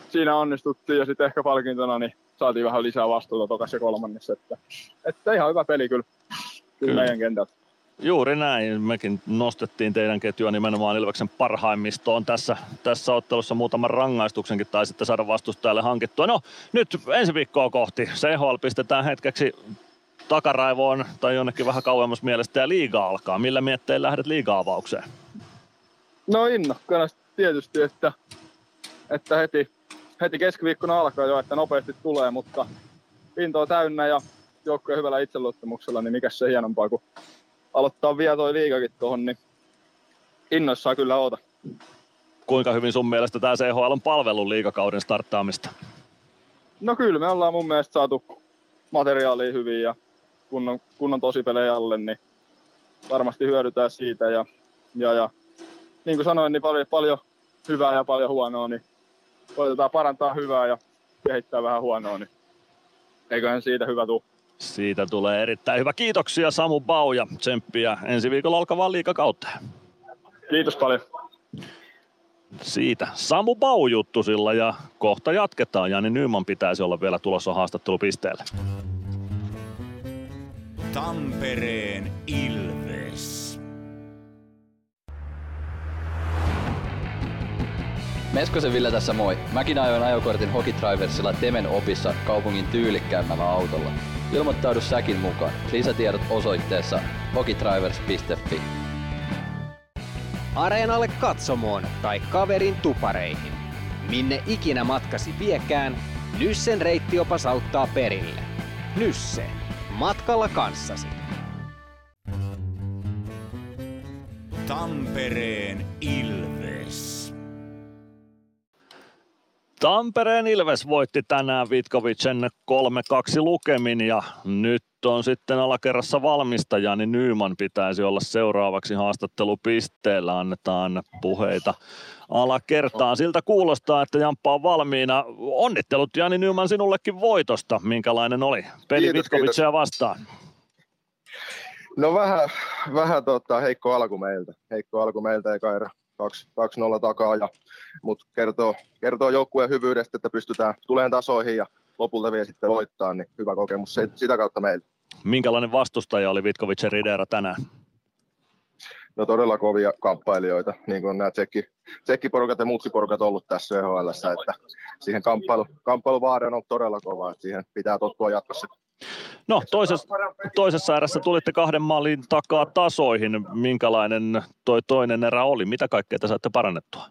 siinä onnistuttiin ja sitten ehkä palkintona niin saatiin vähän lisää vastuuta tokas ja kolmannessa, että, että ihan hyvä peli kyllä, kyllä, kyllä. meidän kentältä. Juuri näin. Mekin nostettiin teidän ketjua nimenomaan Ilveksen parhaimmistoon tässä, tässä ottelussa. Muutaman rangaistuksenkin taisitte saada vastustajalle hankittua. No nyt ensi viikkoa kohti. CHL pistetään hetkeksi takaraivoon tai jonnekin vähän kauemmas mielestä ja liiga alkaa. Millä miettein lähdet liiga-avaukseen? No innokkaana tietysti, että, että heti, heti keskiviikkona alkaa jo, että nopeasti tulee, mutta pintoa täynnä ja joukkojen hyvällä itseluottamuksella, niin mikä se hienompaa kuin aloittaa vielä toi liikakin tuohon, niin innoissaan kyllä oota. Kuinka hyvin sun mielestä tämä CHL on palvelun liikakauden starttaamista? No kyllä, me ollaan mun mielestä saatu materiaalia hyvin ja kunnon, kunnon tosipelejä alle, niin varmasti hyödytään siitä. Ja, ja, ja niin kuin sanoin, niin paljon, paljon hyvää ja paljon huonoa, niin koitetaan parantaa hyvää ja kehittää vähän huonoa, niin eiköhän siitä hyvä tule. Siitä tulee erittäin hyvä. Kiitoksia Samu Bau ja tsemppiä ensi viikolla alkavaan liikakautta. Kiitos paljon. Siitä Samu Bau juttu sillä ja kohta jatketaan. Jani Nyman pitäisi olla vielä tulossa haastattelupisteelle. Tampereen Ilves. Meskosen Ville tässä moi. Mäkin ajoin ajokortin Hokitriversilla Temen opissa kaupungin tyylikkäämmällä autolla. Ilmoittaudu säkin mukaan. Lisätiedot osoitteessa hokitrivers.fi. Areenalle katsomoon tai kaverin tupareihin. Minne ikinä matkasi viekään, Nyssen reittiopas auttaa perille. Nysse. Matkalla kanssasi. Tampereen Tampereen Ilves voitti tänään Vitkovicen 3-2 lukemin ja nyt on sitten alakerrassa valmistaja, niin Nyman pitäisi olla seuraavaksi haastattelupisteellä. Annetaan puheita alakertaan. Siltä kuulostaa, että Jamppa on valmiina. Onnittelut Jani Nyman sinullekin voitosta. Minkälainen oli peli Vitkovicia vastaan? No vähän, vähän tota, heikko alku meiltä. Heikko alku meiltä eka erä 2-0 takaa, ja, mutta kertoo, kertoo joukkueen hyvyydestä, että pystytään tulemaan tasoihin ja lopulta vielä sitten voittaa, niin hyvä kokemus sitä kautta meille. Minkälainen vastustaja oli Vitkovicen Ridera tänään? No todella kovia kamppailijoita, niin kuin nämä tsekki, tsekkiporukat ja mutsiporukat ollut tässä EHL, että siihen kamppailu, kamppailuvaade on ollut todella kova, että siihen pitää tottua jatkossa. No toisessa, toisessa erässä tulitte kahden maalin takaa tasoihin. Minkälainen toi toinen erä oli? Mitä kaikkea te saatte parannettua?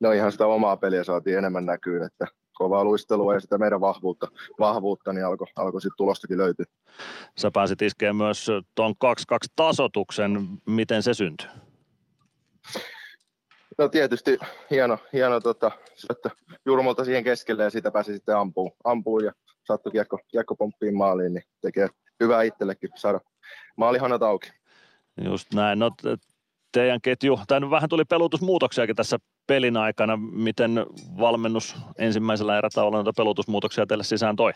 No ihan sitä omaa peliä saatiin enemmän näkyyn, että kovaa luistelua ja sitä meidän vahvuutta, vahvuutta niin alkoi alko sitten tulostakin löytyä. Sä pääsit iskemään myös tuon 2-2 tasotuksen. Miten se syntyi? No tietysti hieno, hieno tota, että Jurmolta siihen keskelle ja siitä pääsi sitten ampuun, ampuun ja sattui kiekko, kiekko pomppiin maaliin, niin tekee hyvää itsellekin saada maalihanat auki. Just näin. No, teidän ketju, tai vähän tuli pelutusmuutoksiakin tässä pelin aikana. Miten valmennus ensimmäisellä erätaululla noita pelutusmuutoksia teille sisään toi?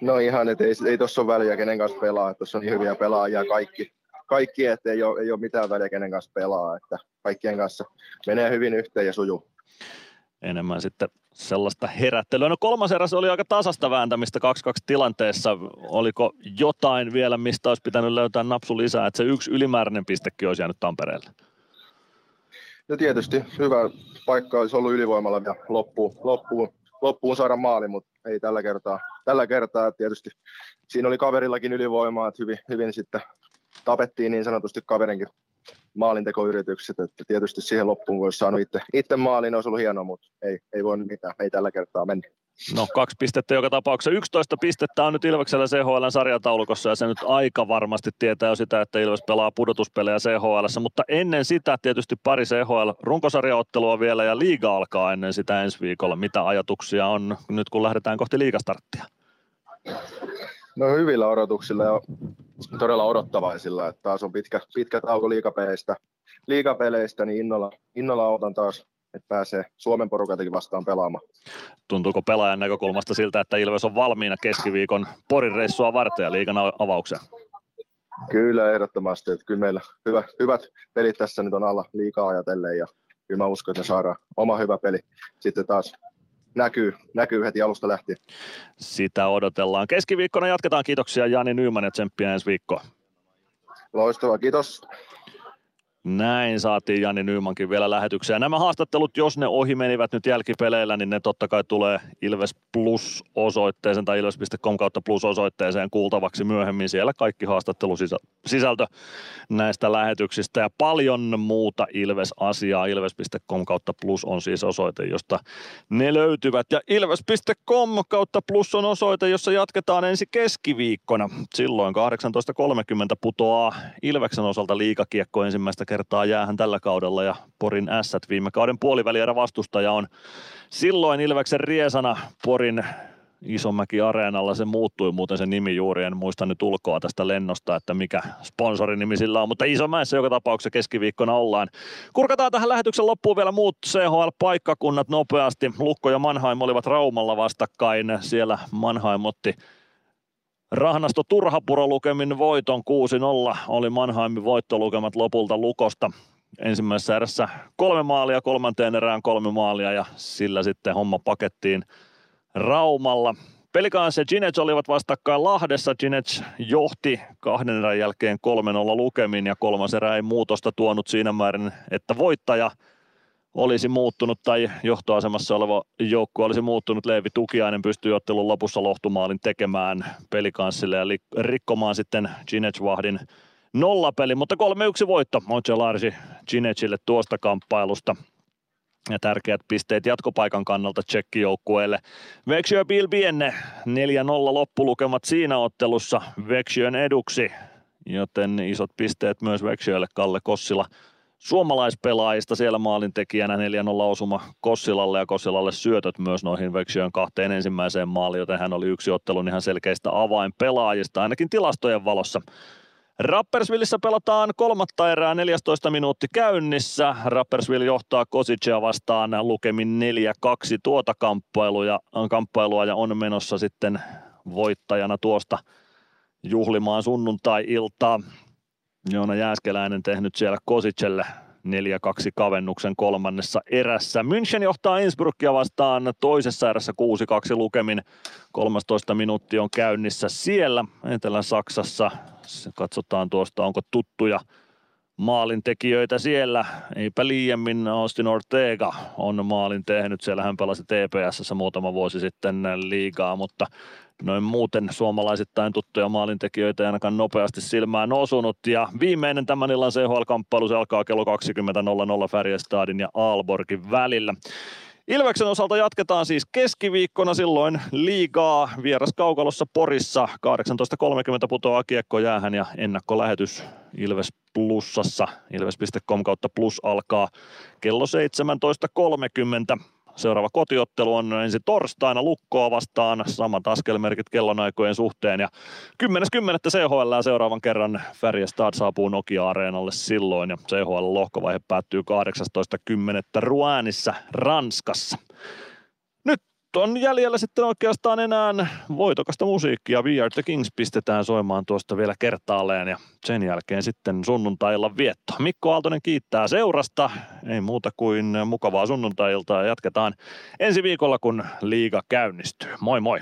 No ihan, että ei, ei tuossa ole väliä, kenen kanssa pelaa. Tuossa on niin hyviä pelaajia kaikki, kaikki että ei ole, ei ole mitään väliä, kenen kanssa pelaa. Että kaikkien kanssa menee hyvin yhteen ja sujuu. Enemmän sitten sellaista herättelyä. No kolmas eräs oli aika tasasta vääntämistä 2-2 tilanteessa. Oliko jotain vielä, mistä olisi pitänyt löytää napsu lisää, että se yksi ylimääräinen pistekin olisi jäänyt Tampereelle? No tietysti hyvä paikka olisi ollut ylivoimalla vielä loppuun, loppuun, loppuun saada maali, mutta ei tällä kertaa. Tällä kertaa tietysti siinä oli kaverillakin ylivoimaa, että hyvin, hyvin sitten tapettiin niin sanotusti kaverinkin maalintekoyritykset, että tietysti siihen loppuun voisi saanut itse, itse maalin, olisi ollut hienoa, mutta ei, ei voi mitään, ei tällä kertaa mennä. No kaksi pistettä joka tapauksessa. 11 pistettä on nyt Ilveksellä CHL sarjataulukossa ja se nyt aika varmasti tietää jo sitä, että Ilves pelaa pudotuspelejä CHL, mutta ennen sitä tietysti pari CHL runkosarjaottelua vielä ja liiga alkaa ennen sitä ensi viikolla. Mitä ajatuksia on nyt kun lähdetään kohti liigastarttia? No hyvillä odotuksilla ja todella odottavaisilla, että taas on pitkä, pitkä tauko liikapeleistä, liikapeleistä niin innolla, innolla otan taas että pääsee Suomen porukatakin vastaan pelaamaan. Tuntuuko pelaajan näkökulmasta siltä, että Ilves on valmiina keskiviikon Porin reissua varten ja liikan avaukseen? Kyllä, ehdottomasti. Että kyllä meillä hyvä, hyvät pelit tässä nyt on alla liikaa ajatellen ja kyllä mä uskon, että me saadaan oma hyvä peli sitten taas näkyy, näkyy heti alusta lähtien. Sitä odotellaan. Keskiviikkona jatketaan. Kiitoksia Jani Nyyman ja tsemppiä ensi viikkoa. Loistavaa, kiitos. Näin saatiin Jani Nyymankin vielä lähetykseen. Nämä haastattelut, jos ne ohi menivät nyt jälkipeleillä, niin ne totta kai tulee Ilves Plus-osoitteeseen tai ilves.com kautta Plus-osoitteeseen kuultavaksi myöhemmin. Siellä kaikki haastattelusisältö näistä lähetyksistä ja paljon muuta Ilves-asiaa. Ilves.com kautta Plus on siis osoite, josta ne löytyvät. Ja Ilves.com kautta Plus on osoite, jossa jatketaan ensi keskiviikkona. Silloin 18.30 putoaa Ilveksen osalta liikakiekko ensimmäistä kertaa jäähän tällä kaudella ja Porin ässät viime kauden puolivälierä vastustaja on silloin Ilveksen riesana Porin Isomäki Areenalla se muuttui muuten se nimi juuri, en muista nyt ulkoa tästä lennosta, että mikä sponsorinimi sillä on, mutta Isomäessä joka tapauksessa keskiviikkona ollaan. Kurkataan tähän lähetyksen loppuun vielä muut CHL-paikkakunnat nopeasti. Lukko ja Mannheim olivat Raumalla vastakkain, siellä Mannheim otti Rahnasto Turhapuro lukemin voiton 6-0 oli Mannheimin voittolukemat lopulta Lukosta. Ensimmäisessä erässä kolme maalia, kolmanteen erään kolme maalia ja sillä sitten homma pakettiin Raumalla. Pelikanssa ja Ginets olivat vastakkain Lahdessa. Ginets johti kahden erän jälkeen 3-0 lukemin ja kolmas erä ei muutosta tuonut siinä määrin, että voittaja olisi muuttunut tai johtoasemassa oleva joukkue olisi muuttunut. Leevi Tukiainen pystyi ottelun lopussa lohtumaalin tekemään pelikanssille ja rikkomaan sitten Ginech-vahdin nollapeli, mutta 3-1 voitto Moche Larsi Ginechille tuosta kamppailusta ja tärkeät pisteet jatkopaikan kannalta tsekkijoukkueelle. Veksjö Bilbienne 4-0 loppulukemat siinä ottelussa Veksjön eduksi, joten isot pisteet myös Veksjölle Kalle Kossila suomalaispelaajista siellä maalintekijänä 4-0 osuma Kossilalle ja Kossilalle syötöt myös noihin Veksjön kahteen ensimmäiseen maaliin, joten hän oli yksi ottelun ihan selkeistä avainpelaajista, ainakin tilastojen valossa. Rappersvillissä pelataan kolmatta erää 14 minuutti käynnissä. Rappersville johtaa Kosicea vastaan lukemin 4-2 tuota kamppailua, kamppailua ja on menossa sitten voittajana tuosta juhlimaan sunnuntai-iltaa. Joona Jääskeläinen tehnyt siellä Kosicelle 4-2 kavennuksen kolmannessa erässä. München johtaa Innsbruckia vastaan toisessa erässä 6-2 lukemin. 13 minuutti on käynnissä siellä Etelä-Saksassa. Katsotaan tuosta, onko tuttuja maalintekijöitä siellä. Eipä liiemmin Austin Ortega on maalin tehnyt. Siellä hän pelasi TPSssä muutama vuosi sitten liigaa, mutta noin muuten suomalaisittain tuttuja maalintekijöitä ei ainakaan nopeasti silmään osunut. Ja viimeinen tämän illan CHL-kamppailu se alkaa kello 20.00 Färjestadin ja Aalborgin välillä. Ilveksen osalta jatketaan siis keskiviikkona silloin liigaa vieras kaukalossa Porissa. 18.30 putoaa kiekko jäähän ja ennakkolähetys Ilves Plussassa. Ilves.com kautta plus alkaa kello 17.30. Seuraava kotiottelu on ensi torstaina Lukkoa vastaan, samat askelmerkit kellonaikojen suhteen ja 10.10. CHL seuraavan kerran Färjestad saapuu Nokia-areenalle silloin ja CHL-lohkovaihe päättyy 18.10. Ruänissa Ranskassa on jäljellä sitten oikeastaan enää voitokasta musiikkia. We Are The Kings pistetään soimaan tuosta vielä kertaalleen ja sen jälkeen sitten sunnuntailla vietto. Mikko Aaltonen kiittää seurasta. Ei muuta kuin mukavaa sunnuntailta ja jatketaan ensi viikolla, kun liiga käynnistyy. Moi moi!